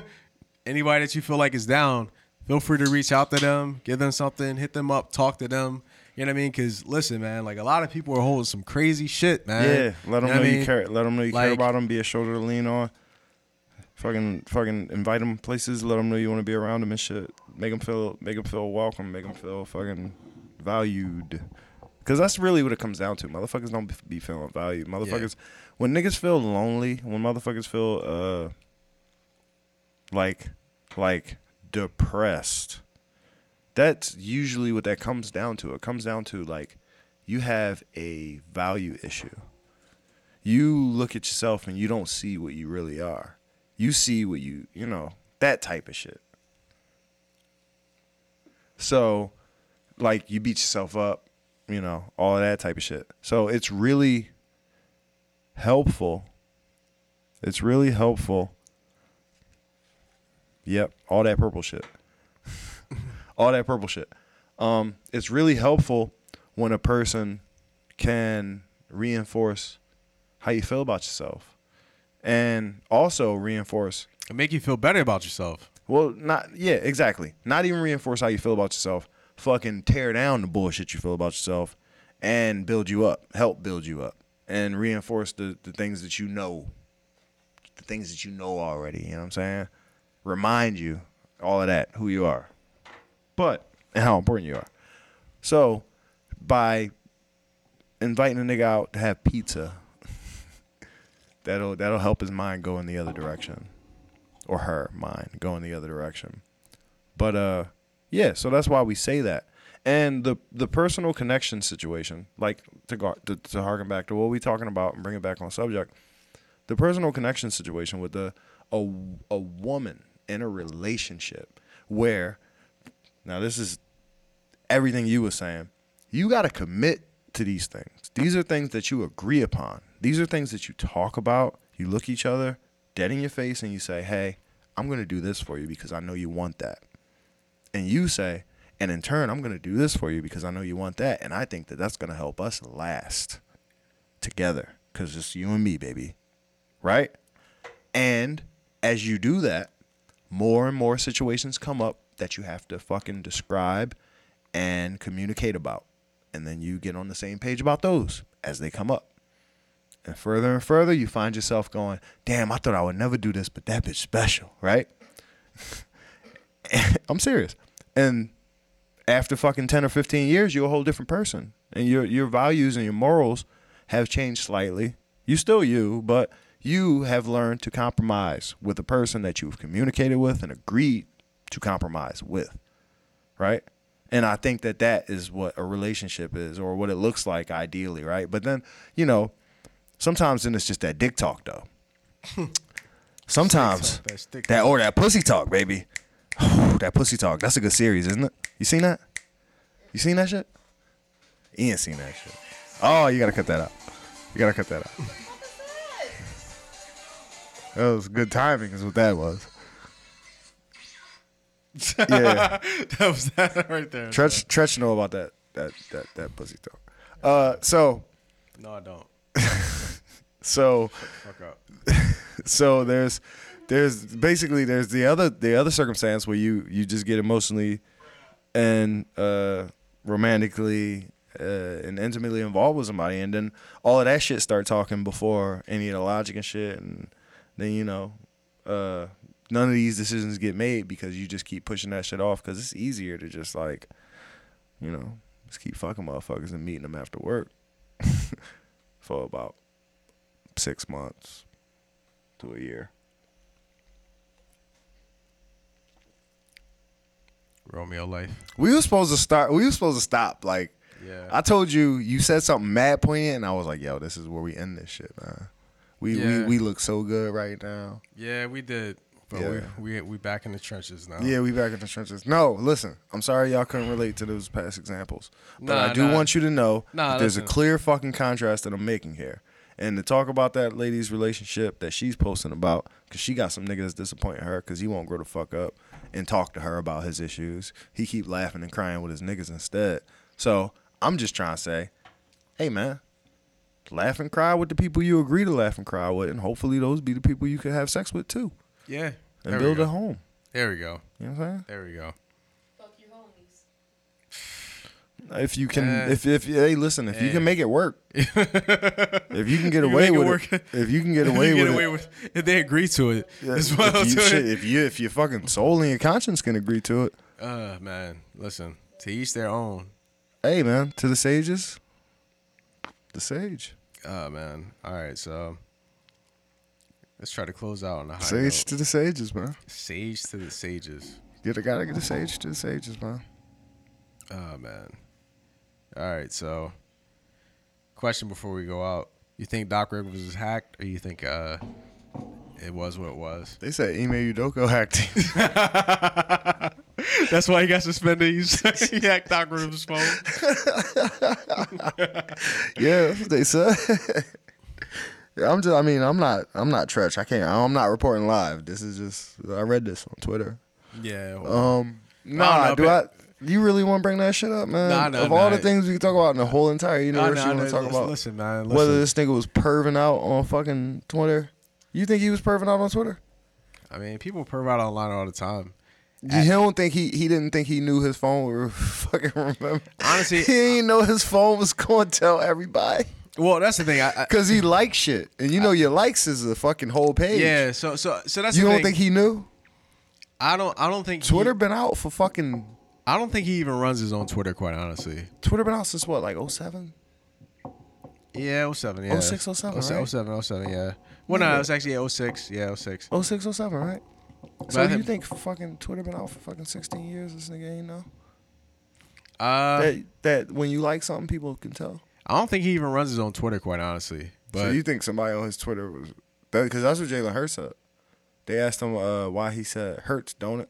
anybody that you feel like is down, feel free to reach out to them, give them something, hit them up, talk to them. You know what I mean? Because listen, man, like a lot of people are holding some crazy shit, man. Yeah, let them You know, I you mean? care. Let them know you care about them. Be a shoulder to lean on. Fucking, fucking invite them places. Let them know you want to be around them and shit. Make them feel, make them feel welcome. Make them feel fucking valued. Cause that's really what it comes down to. Motherfuckers don't be- be feeling valued. Motherfuckers, when niggas feel lonely, when motherfuckers feel uh, like, like depressed, that's usually what that comes down to. It comes down to like, you have a value issue. You look at yourself and you don't see what you really are. You see what you, you know, that type of shit. So, like, you beat yourself up, you know, all that type of shit. So, it's really helpful. It's really helpful. Yep, all that purple shit. (laughs) all that purple shit. Um, it's really helpful when a person can reinforce how you feel about yourself and also reinforce It make you feel better about yourself. well not yeah exactly not even reinforce how you feel about yourself fucking tear down the bullshit you feel about yourself and build you up help build you up and reinforce the, the things that you know the things that you know already you know what i'm saying remind you all of that who you are but and how important you are so by inviting a nigga out to have pizza (laughs) that'll that'll help his mind go in the other direction or her mind go in the other direction. But uh yeah, so that's why we say that. And the the personal connection situation, like to go to, to harken back to what we talking about and bring it back on subject, the personal connection situation with the a a woman in a relationship where now this is everything you were saying. You got to commit to these things. These are things that you agree upon. These are things that you talk about. You look each other dead in your face and you say, "Hey, I'm going to do this for you because I know you want that." And you say, "And in turn, I'm going to do this for you because I know you want that." And I think that that's going to help us last together cuz it's you and me, baby. Right? And as you do that, more and more situations come up that you have to fucking describe and communicate about. And then you get on the same page about those as they come up. And further and further, you find yourself going, damn, I thought I would never do this, but that bitch special, right? (laughs) I'm serious. And after fucking 10 or 15 years, you're a whole different person. And your your values and your morals have changed slightly. You still you, but you have learned to compromise with the person that you've communicated with and agreed to compromise with. Right? And I think that that is what a relationship is or what it looks like ideally, right? But then, you know, sometimes then it's just that dick talk though. (laughs) Sometimes That that or that pussy talk, baby. That pussy talk. That's a good series, isn't it? You seen that? You seen that shit? Ian seen that shit. Oh, you gotta cut that out. You gotta cut that out. That was good timing, is what that was. yeah, (laughs) that was that right there. Tretch, Tretch know about that that that that pussy talk. Uh, so No, I don't. (laughs) so Fuck up. (laughs) so there's there's basically there's the other the other circumstance where you you just get emotionally and uh romantically uh, and intimately involved with somebody and then all of that shit start talking before any of the logic and shit and then you know uh none of these decisions get made because you just keep pushing that shit off because it's easier to just like you know just keep fucking motherfuckers and meeting them after work (laughs) for about six months to a year. Romeo life. We were supposed to start. We were supposed to stop. Like Yeah. I told you, you said something mad poignant, and I was like, "Yo, this is where we end this shit, man." We Yeah. we we look so good right now. yeah, we did. But Yeah. we we we back in the trenches now. Yeah, we back in the trenches. No, listen, I'm sorry y'all couldn't relate to those past examples, but Nah, I do nah. want you to know Nah, that there's a clear fucking contrast that I'm making here. And to talk about that lady's relationship that she's posting about, because she got some niggas disappointing her because he won't grow the fuck up and talk to her about his issues. He keep laughing and crying with his niggas instead. So I'm just trying to say, hey man, laugh and cry with the people you agree to laugh and cry with, and hopefully those be the people you can have sex with too, Yeah. and build a home. There we go. You know what I'm saying? There we go. Fuck your homies. If you can, Eh. if if hey, listen, if you Eh. (laughs) can make it work, if you can get away it with work. it, if you can get away get with away it, with if they agree to it. yeah, as well if you, to shit, it. if you if your fucking soul and your conscience can agree to it, Uh man, listen. To each their own. hey man, to the sages, the sage, Uh man. All right, so let's try to close out on a high sage note. to the sages, man. Sage to the sages. You gotta get the sage to the sages, man. Oh man. All right, so question before we go out. You think Doc Rivers was hacked or you think uh it was what it was? They said Ime Udoka hacked him. (laughs) That's why he got suspended. he hacked Doc Rivers' phone. (laughs) yeah, that's what they said. (laughs) I'm just. I mean, I'm not. I'm not Tretch. I can't. I'm not reporting live. This is just. I read this on Twitter. Yeah. well, Um, nah, know, do I? You really want to bring that shit up, man? Nah, nah, of all nah. the things we can talk about in the whole entire universe, you want to talk about listen, man. Listen. whether this nigga was perving out on fucking Twitter. You think he was perving out on Twitter? I mean, people perv out online all the time. You don't think he he didn't think he knew his phone would (laughs) fucking remember? Honestly, he didn't know his phone was going to tell everybody Well, that's the thing. I, I because he likes shit, and you know your likes is a fucking whole page. yeah. So so so that's You don't thing. think he knew? I don't. I don't think Twitter He, been out for fucking. I don't think he even runs his own Twitter. Quite honestly. Twitter been out since what, like 07? Yeah, 07, yeah. 06, 07, 07, right? 07, 07, yeah. Well, no, it was actually yeah, 06. Yeah, 06. 06, 07, right? So I you think- think fucking Twitter been out for fucking 16 years? This nigga ain't know? Uh, that, that when you like something, people can tell. I don't think he even runs his own Twitter, quite honestly. But so you think somebody on his Twitter was that? Because that's what Jalen Hurts said. They asked him uh, why he said Hurts, don't it?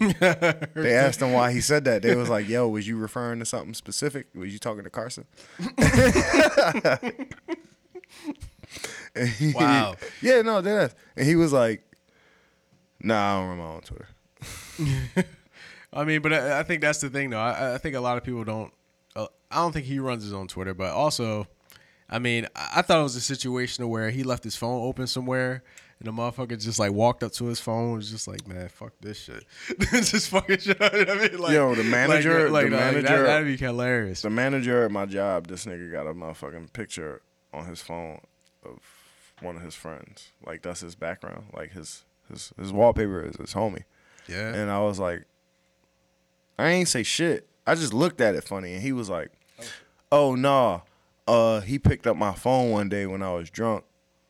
They asked him why he said that. They was like, "Yo, was you referring to something specific? Was you talking to Carson?" (laughs) He- Wow. yeah, no, that. And he was like, "Nah, I don't run my own Twitter." (laughs) I mean, but I, I think that's the thing, though. I, I think a lot of people don't. Uh, I don't think he runs his own Twitter, but also, I mean, I, I thought it was a situation where he left his phone open somewhere. And the motherfucker just like walked up to his phone, and was just like, "Man, fuck this shit." This (laughs) just fucking shit. (laughs) I mean, like, Yo, the manager- like, the like, manager- that, that'd be hilarious. The manager at my job, this nigga got a motherfucking picture on his phone of one of his friends. Like that's his background. Like his his his wallpaper is his homie. Yeah, And I was like, I ain't say shit. I just looked at it funny, and he was like, "Oh nah, uh, he picked up my phone one day when I was drunk,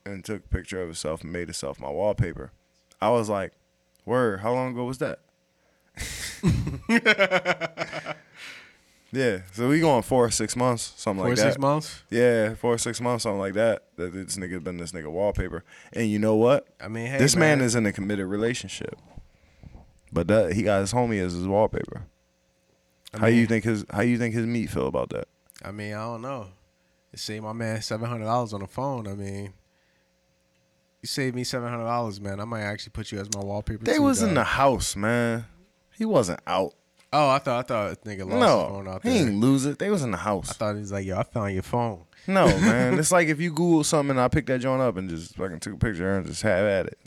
and took a picture of himself and made himself my wallpaper." I was like, "Word, how long ago was that?" (laughs) yeah, so we going four or six months, something four like or that. six months. Yeah, four or six months, something like that. That this nigga been this nigga wallpaper, and you know what? I mean, hey, this man. is in a committed relationship, but that he got his homie as his wallpaper. I how you think his How you think his meat feel about that? I mean, I don't know. It saved my man seven hundred dollars on the phone. I mean, you saved me seven hundred dollars, man. I might actually put you as my wallpaper. They too, was in the house, man. He wasn't out. Oh, I thought I thought nigga lost his phone No, out he there. ain't lose it. They was in the house. I thought he was like, yo, I found your phone. No, (laughs) man. it's like if you Google something and I picked that joint up and just fucking took a picture and just have at it,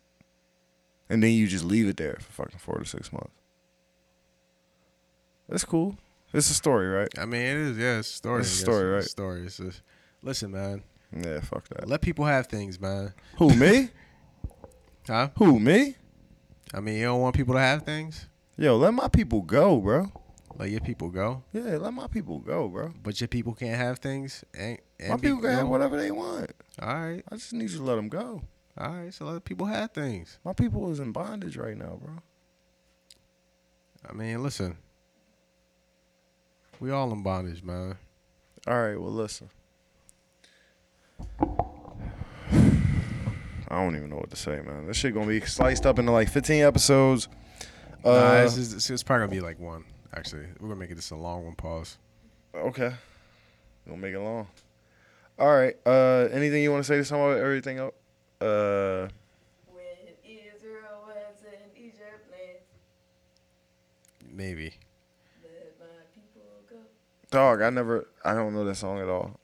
and then you just leave it there for fucking four to six months. That's cool. It's a story, right? I mean, it is. Yeah, it's a story. It's a story, right? It's a story. It's a, listen, man. Yeah, fuck that. Let people have things, man. Who me? (laughs) Huh? Who me? I mean, you don't want people to have things. Yo, let my people go, bro. Let your people go, Yeah, let my people go, bro. but your people can't have things. And, and My people can have whatever they want. All right, I just need you to let them go. all right. So let people have things. My people is in bondage right now, bro. I mean, listen. We all in bondage, man. All right, well, listen. (sighs) I don't even know what to say, man. This shit gonna be sliced up into like 15 episodes. Uh, nah, this is, this is probably gonna be like one. Actually, we're gonna make it just a long one. Pause. okay, gonna make it long. All right. Uh, anything you want to say to some of everything else? Uh, When Israel was in Egypt Maybe. let my people go. dog, I never. I don't know that song at all.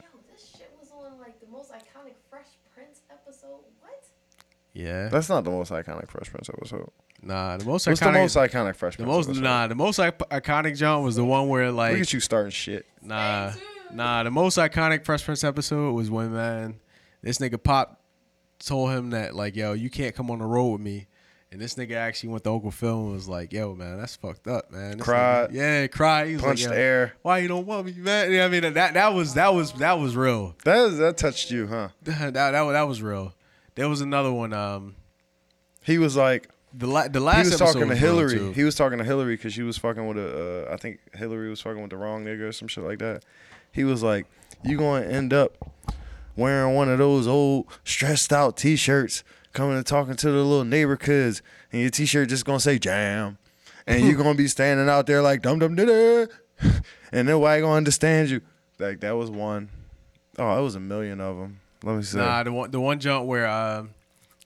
Yo, this shit was on like the most iconic Fresh Prince episode. What? Yeah. That's not the most iconic Fresh Prince episode. Nah, the most What's iconic. the most iconic Fresh the Prince? most episode? nah, the most iconic iconic John was the one where like Look at you starting shit. Nah, nah. The most iconic Fresh Prince episode was when man, this nigga Pop told him that like, yo, you can't come on the road with me. And this nigga actually went to Uncle Phil and was like, yo, man, that's fucked up, man. This Cried. nigga- yeah, cried. He was Punched like, the yo, air. Why you don't want me, man? Yeah, I mean, that that was that was that was real. That is, that touched you, huh? (laughs) that, that that was real. There was another one. Um, He was like, the la- the last he was talking to Hillary. He was talking to Hillary because she was fucking with a. Uh, I think Hillary was fucking with the wrong nigga or some shit like that. He was like, "You going to end up wearing one of those old stressed out T-shirts, coming and talking to the little neighbor kids, and your T-shirt just gonna say jam, and you're gonna be standing out there like dum dum da, (laughs) and nobody gonna understand you." Like that was one. Oh, it was a million of them. Let me see. Nah, the one the one jump where um,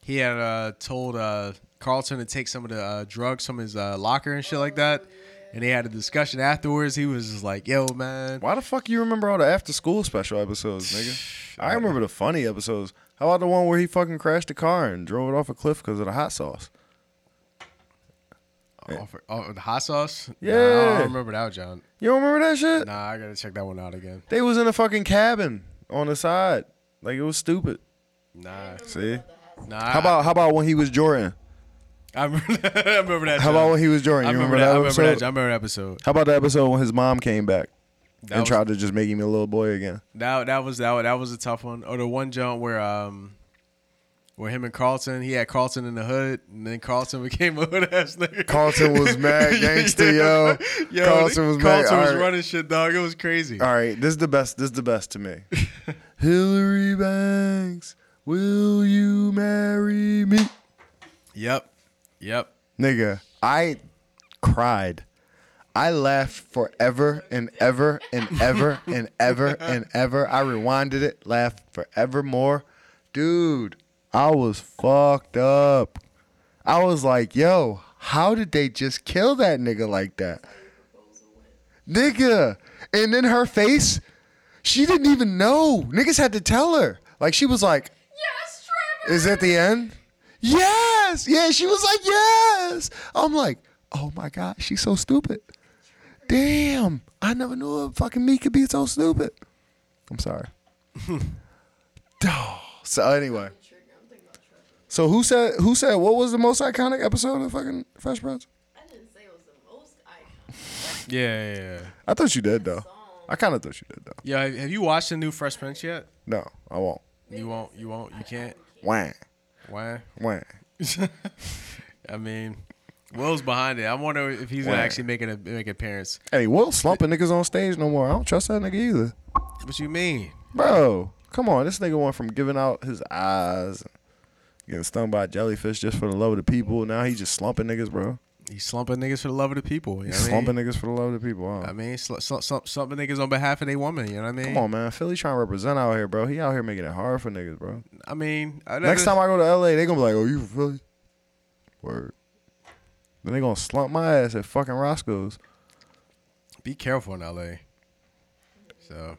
he had uh, told uh, Carlton to take some of the uh, drugs from his uh, locker and shit like that, and they had a discussion afterwards. He was just like, "Yo, man, Why the fuck you remember all the after school special episodes, nigga? I remember the funny episodes. How about the one where he fucking crashed the car and drove it off a cliff because of the hot sauce? the hot sauce." Nah, I don't remember that, John. You don't remember that shit? Nah, I gotta check that one out again. They was in a fucking cabin on the side. Like it was stupid. Nah, See? nah. How about how about when he was Jordan? I remember that. (laughs) I remember that. How about when he was Jordan? I You remember, remember, that. I that, remember episode? that. I remember that episode. How about the episode when his mom came back That and was, tried to just make him a little boy again? that, that was that, was- that was a tough one. Or the one jump where um where him and Carlton, he had Carlton in the hood, and then Carlton (laughs) became a hood ass nigga. Carlton was (laughs) mad gangster, yo. Yo, Carlton was mad. Carlton was Alright. running shit, dog. It was crazy. All right, this is the best. This is the best to me. (laughs) Hillary Banks, will you marry me? Yep, yep. Nigga, I cried. I laughed forever and ever and ever and ever and ever. I rewinded it, laughed forevermore. Dude, I was fucked up. I was like, yo, how did they just kill that nigga like that? Nigga. And then her face, she didn't even know. Niggas had to tell her. Like, she was like, Yes, Trevor. is at the end? Yes. Yeah, she was like, yes. I'm like, oh my God, she's so stupid. Damn. I never knew a fucking me could be so stupid. I'm sorry. (laughs) So anyway. So who said who said what was the most iconic episode of fucking Fresh Prince? I didn't say it was the most iconic Yeah, yeah, yeah. I thought you did though. I kind of thought you did though. Yeah, have- have you watched the new Fresh Prince yet? No, I won't. You won't. You won't. You can't. Wah, Why? wah. I mean, Will's behind it. I wonder if he's gonna Why? actually make a make an appearance. Hey, Will slumping niggas on stage no more. I don't trust that nigga either. What you mean? Bro, come on. This nigga went from giving out his eyes, getting stung by a jellyfish just for the love of the people. Now he just slumping niggas, bro. He's slumping niggas for the love of the people. You know He's I mean? slumping niggas for the love of the people. I mean, sl- sl- sl- slumping niggas on behalf of their woman. You know what I mean? Come on, man. Philly trying to represent out here, bro. He out here making it hard for niggas, bro. I mean, I Next time I go to LA, they gonna be like, "Oh, you from Philly?" Word. Then they gonna slump my ass at fucking Roscoe's. be careful in LA. So,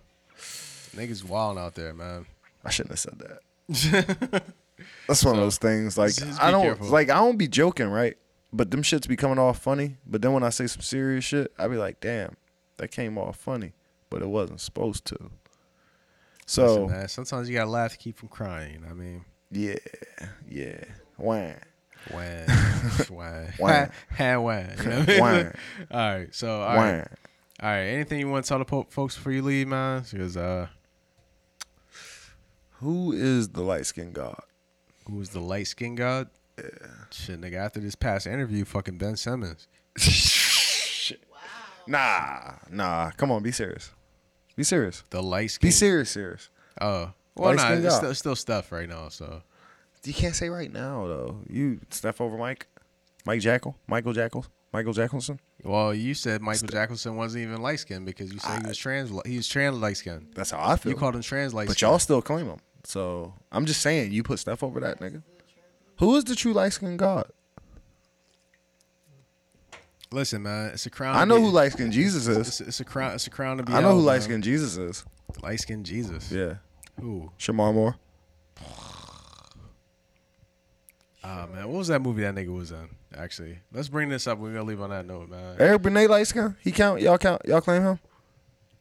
niggas wild out there, man. I shouldn't have said that. (laughs) That's one of those things. Like I don't careful. like I don't be joking, right? But them shits be coming off funny. But then when I say some serious shit, I be like, damn, that came off funny, but it wasn't supposed to. So Listen, man, sometimes you gotta laugh to keep from crying. You know what I mean, yeah, yeah. You know what I mean? When. All right. So, all right. Wah. All right. Anything you want to tell the po- folks before you leave, man? Because uh, Who is the light skinned god? Who was the light skinned god? Shit, nigga. After this past interview, fucking Ben Simmons. Nah, nah. Come on, be serious. Be serious. The light skin. Be serious, serious. Oh. Well, nah, it's still, it's still stuff right now. So You can't say right now though. You Steph over Mike, Mike Jackal, Michael Jackal, Michael Jackson. Well, you said Michael Jackson wasn't even light skinned because you said he was trans. He was trans light skinned. That's how I feel. You called him trans light but y'all still claim him. So I'm just saying, you put Steph over that nigga. Who is the true light skinned god? Listen, man, it's a crown. I know who light skinned Jesus is. it's a crown. It's a crown to be. I know held, who light skinned Jesus is. Light skinned Jesus. Yeah, Who? Shemar Moore. Ah man, what was that movie that nigga was in? Actually, let's bring this up. We're gonna leave on that note, man. Eric Benet light skinned. He count. Y'all count. Y'all claim him.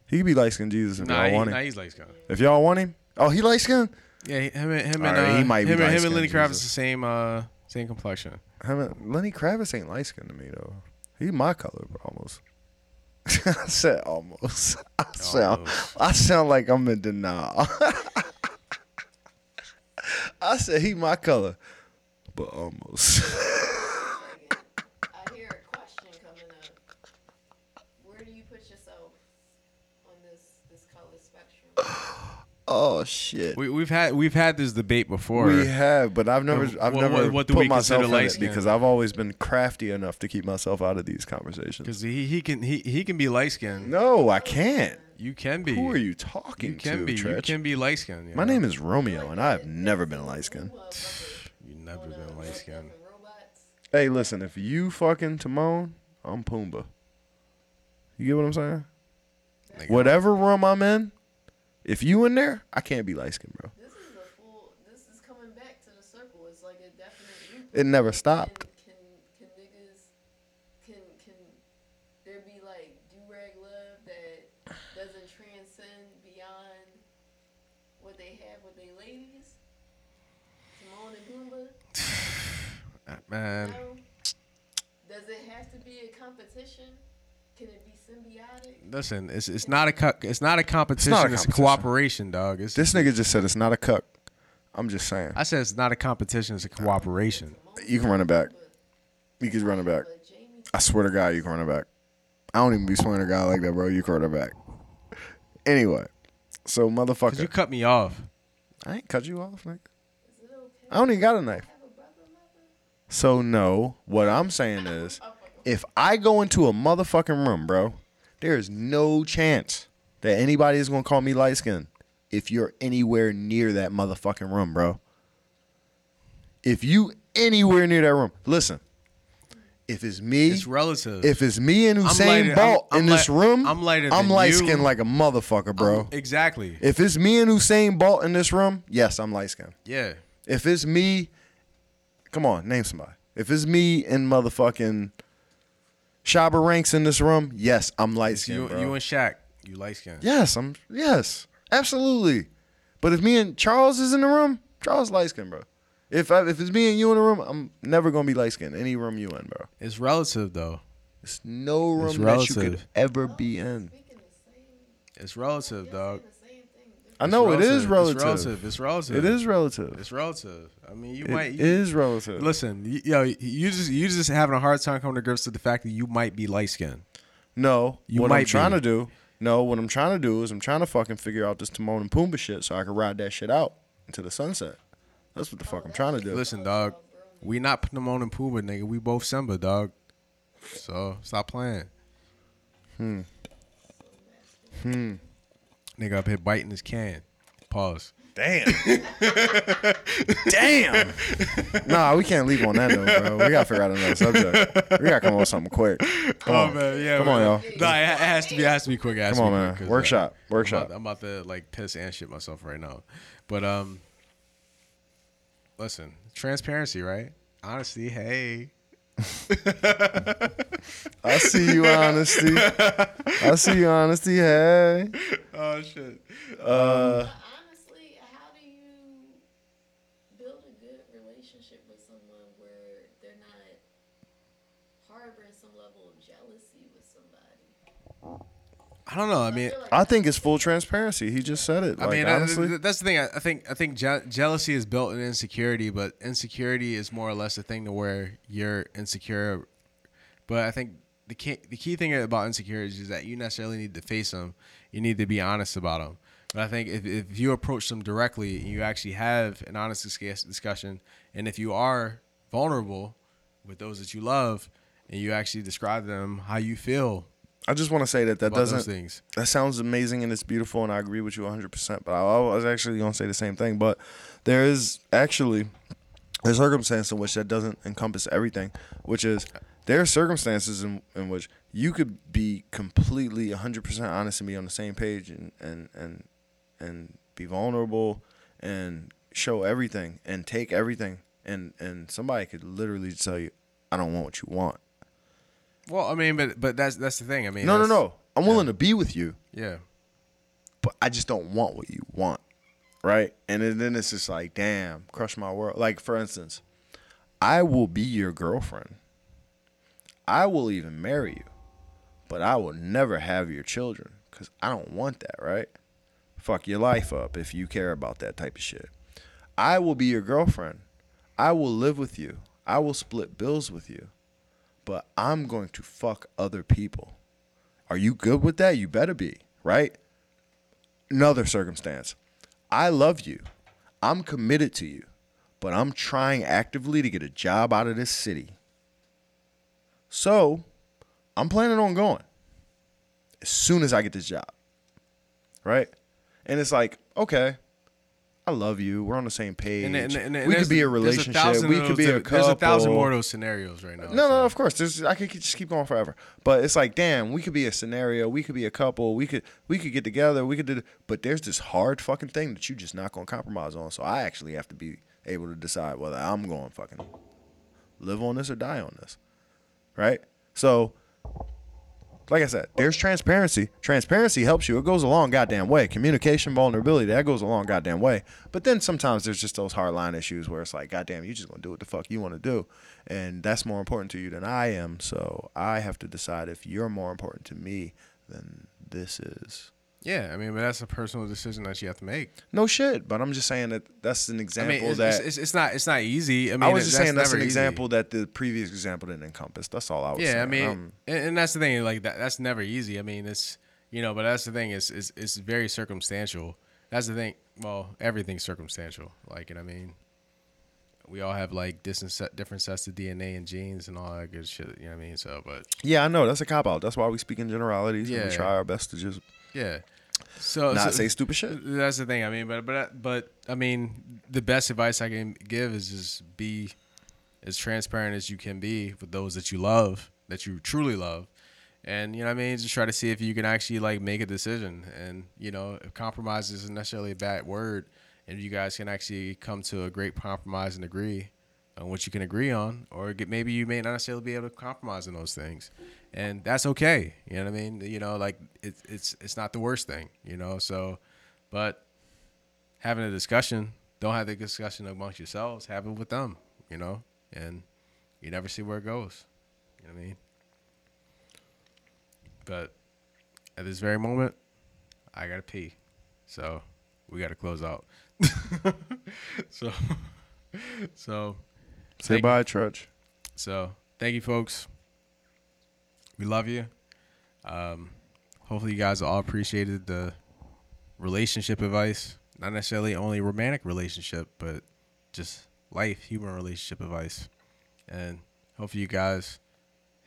He could be light skinned Jesus if Nah, y'all he, want nah, him. he's light skinned. If y'all want him. Oh, he light skinned. Yeah, him and him and right, uh, he might be him, and, him and light-skinned Lenny Kravitz Jesus. the same uh same complexion. Lenny Kravitz ain't light skinned to me though. He my color, bro, almost. (laughs) I said almost. (laughs) I sound. Almost. I sound like I'm in denial. (laughs) I said he my color, but almost. I hear a question coming up. Where do you put yourself on this this color spectrum? Oh shit. We, we've had we've had this debate before. We have, but I've never, I've what- never what do put myself in it because I've always been crafty enough to keep myself out of these conversations. Because he, he can he, he can be light skinned. No, I can't. You can be. Who are you talking to? You can to, be. You can be light skinned. My name is Romeo, and I have never been light skinned. (sighs) You never been light skinned. Hey, listen, if you fucking Timon, I'm Pumbaa. You get what I'm saying? Nigga. Whatever room I'm in, if you in there, I can't be light skinned, bro. This is a full. This is coming back to the circle. It's like a definite. It never stopped. Can, can can niggas can can there be like do rag love that doesn't transcend beyond what they have with their ladies? Timon and. Uh, (sighs) Man, No. Does it have to be a competition? Can it be symbiotic? listen, it's it's not a co- it's not a competition. It's, a competition. cooperation, dog. It's, This nigga just said it's not a cuck. I'm just saying. I said it's not a competition. It's a cooperation. You can run it back. You can run it back. But Jamie, I swear to God, you can run it back. I don't even be swearing to God like that, bro. You can run it back. (laughs) Anyway, so Cause motherfucker, you cut me off. I ain't cut you off, nigga. is it okay? I don't even got a knife. have a brother lover? So no, what I'm saying is, (laughs) oh, if I go into a motherfucking room, bro, there is no chance that anybody is gonna call me light skinned if you're anywhere near that motherfucking room, bro. If you anywhere near that room, listen. If it's me, It's relative. if it's me and I'm Usain lighter- Bolt I'm- in I'm this li- room, I'm lighter I'm light skinned like a motherfucker, bro. exactly. If it's me and Usain Bolt in this room, yes, I'm light skinned. yeah. If it's me, come on, name somebody. If it's me and motherfucking Shabba Ranks in this room, yes, I'm light skinned. bro. you and Shaq, you light skinned. yes, I'm yes, absolutely. But if me and Charles is in the room, Charles light skinned, bro. If I, if it's me and you in the room, I'm never gonna be light skinned. Any room you in, bro. It's relative though. It's no room It's that you could ever be in. Speaking the same, It's relative, dog. The same thing. I know it is It's relative. relative. It's relative. It is relative. It's relative. I mean, you It might. It is relative. Listen, you, yo, you just you just having a hard time coming to grips with the fact that you might be light skinned. No, You what I'm might trying be. to do. No, what I'm trying to do is I'm trying to fucking figure out this Timon and Pumbaa shit so I can ride that shit out into the sunset. That's what the fuck I'm trying to do. Listen, dog, we not putting them on and Pumbaa, nigga. We both Simba, dog. So stop playing. Hmm. Hmm. Nigga up here biting his can. Pause. Damn. (laughs) Damn. nah, we can't leave on that note, bro. We gotta figure out another subject. We gotta come up with something quick. Come oh on. man, yeah. Come on, y'all. Nah, it, it has to be. It has to be quick. It has Come to on, man. quick 'cause, Workshop. uh, I'm Workshop. about, I'm about to like piss and shit myself right now. But um, listen, transparency, right? Honesty. Hey. (laughs) I see you, honesty. I see you, honesty. Hey. Oh shit. Uh, Honestly, how do you build a good relationship with someone where they're not harboring some level of jealousy with somebody. I don't know. I mean, I think it's full transparency. He just said it. I Like, mean, uh, honestly, th- that's the thing. I, I think I think je- jealousy is built in insecurity, but insecurity is more or less a thing to where you're insecure. But I think the key the key thing about insecurities is that you necessarily need to face them. You need to be honest about them. But I think if, if you approach them directly and you actually have an honest discussion, and if you are vulnerable with those that you love, and you actually describe them how you feel I just want to say that that doesn't. things. That sounds amazing and it's beautiful, and I agree with you 100%. But I, I was actually going to say the same thing. But there is actually a circumstance in which that doesn't encompass everything, which is there are circumstances in, in which you could be completely 100% honest and be on the same page and, and, and, and be vulnerable and show everything and take everything. And, and somebody could literally tell you, I don't want what you want. Well, I mean, but but that's that's the thing. I mean, No, no, no. I'm willing to be with you. Yeah. but I just don't want what you want, right? And then, then it's just like, damn, crush my world. Like for instance, I will be your girlfriend. I will even marry you, but I will never have your children because I don't want that, right? Fuck your life up if you care about that type of shit. I will be your girlfriend. I will live with you. I will split bills with you, but I'm going to fuck other people. Are you good with that? You better be, right? another circumstance. I love you. I'm committed to you, but I'm trying actively to get a job out of this city. So, I'm planning on going as soon as I get this job. Right? And it's like, okay, I love you. We're on the same page. And, and, and, and we could be a relationship. thousand We could be a couple. There's a thousand more of those scenarios right now. No, so. no, of course. There's, I could just keep going forever. But it's like, damn, we could be a scenario. We could be a couple. We could we could get together. We could do. But there's this hard fucking thing that you just not gonna compromise on. So I actually have to be able to decide whether I'm going fucking live on this or die on this, right? So, like I said, there's transparency. Transparency helps you. It goes a long goddamn way. Communication, vulnerability, that goes a long goddamn way. But then sometimes there's just those hard line issues where it's like, goddamn, you just gonna do what the fuck you want to do, and that's more important to you than I am. So I have to decide if you're more important to me than this is. Yeah, I mean, but that's a personal decision that you have to make. No shit, but I'm just saying that that's an I example mean, it's, that it's, it's, not it's not easy. I mean, I was just that's saying that's an easy. example that the previous example didn't encompass. That's all I was saying. Yeah, saying. I mean, Um, and, and that's the thing. Like that, that's never easy. I mean, it's you know, but that's the thing. It's it's, it's very circumstantial. That's the thing. Well, everything's circumstantial. Like, and I mean, we all have like different different sets of DNA and genes and all that good shit. You know what I mean? So, but yeah, I know that's a cop out. That's why we speak in generalities. and Yeah. we try our best to just yeah. So not so- say stupid shit. That's the thing. I mean, but but but I mean, the best advice I can give is just be as transparent as you can be with those that you love, that you truly love, and you know what I mean. Just try to see if you can actually like make a decision, and you know, if compromise isn't necessarily a bad word, and you guys can actually come to a great compromise and agree on what you can agree on, or get, maybe you may not necessarily be able to compromise on those things, and that's okay. You know what I mean? You know, like it's it's it's not the worst thing. You know, so, but having a discussion, don't have the discussion amongst yourselves. Have it with them. You know, and you never see where it goes. You know what I mean? But at this very moment, I gotta pee, so we gotta close out. (laughs) so, (laughs) so Say bye, Tretch. so thank you, folks. We love you. Um, hopefully, you guys all appreciated the relationship advice. Not necessarily only romantic relationship, but just life, human relationship advice. And hopefully, you guys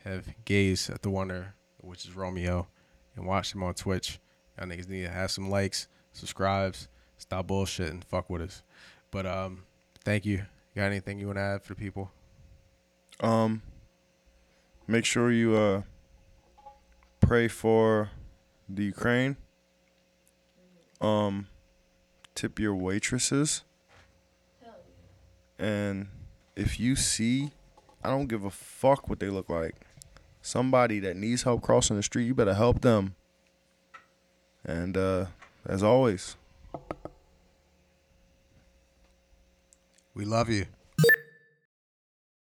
have gazed at the wonder, which is Romeo, and watched him on Twitch. Y'all niggas need to have some likes, subscribes, stop bullshitting, fuck with us. But um, thank you. You got anything you want to add for people? Um, make sure you uh pray for the Ukraine. Um, tip your waitresses. And if you see, I don't give a fuck what they look like. Somebody that needs help crossing the street, you better help them. And uh, as always, We love you.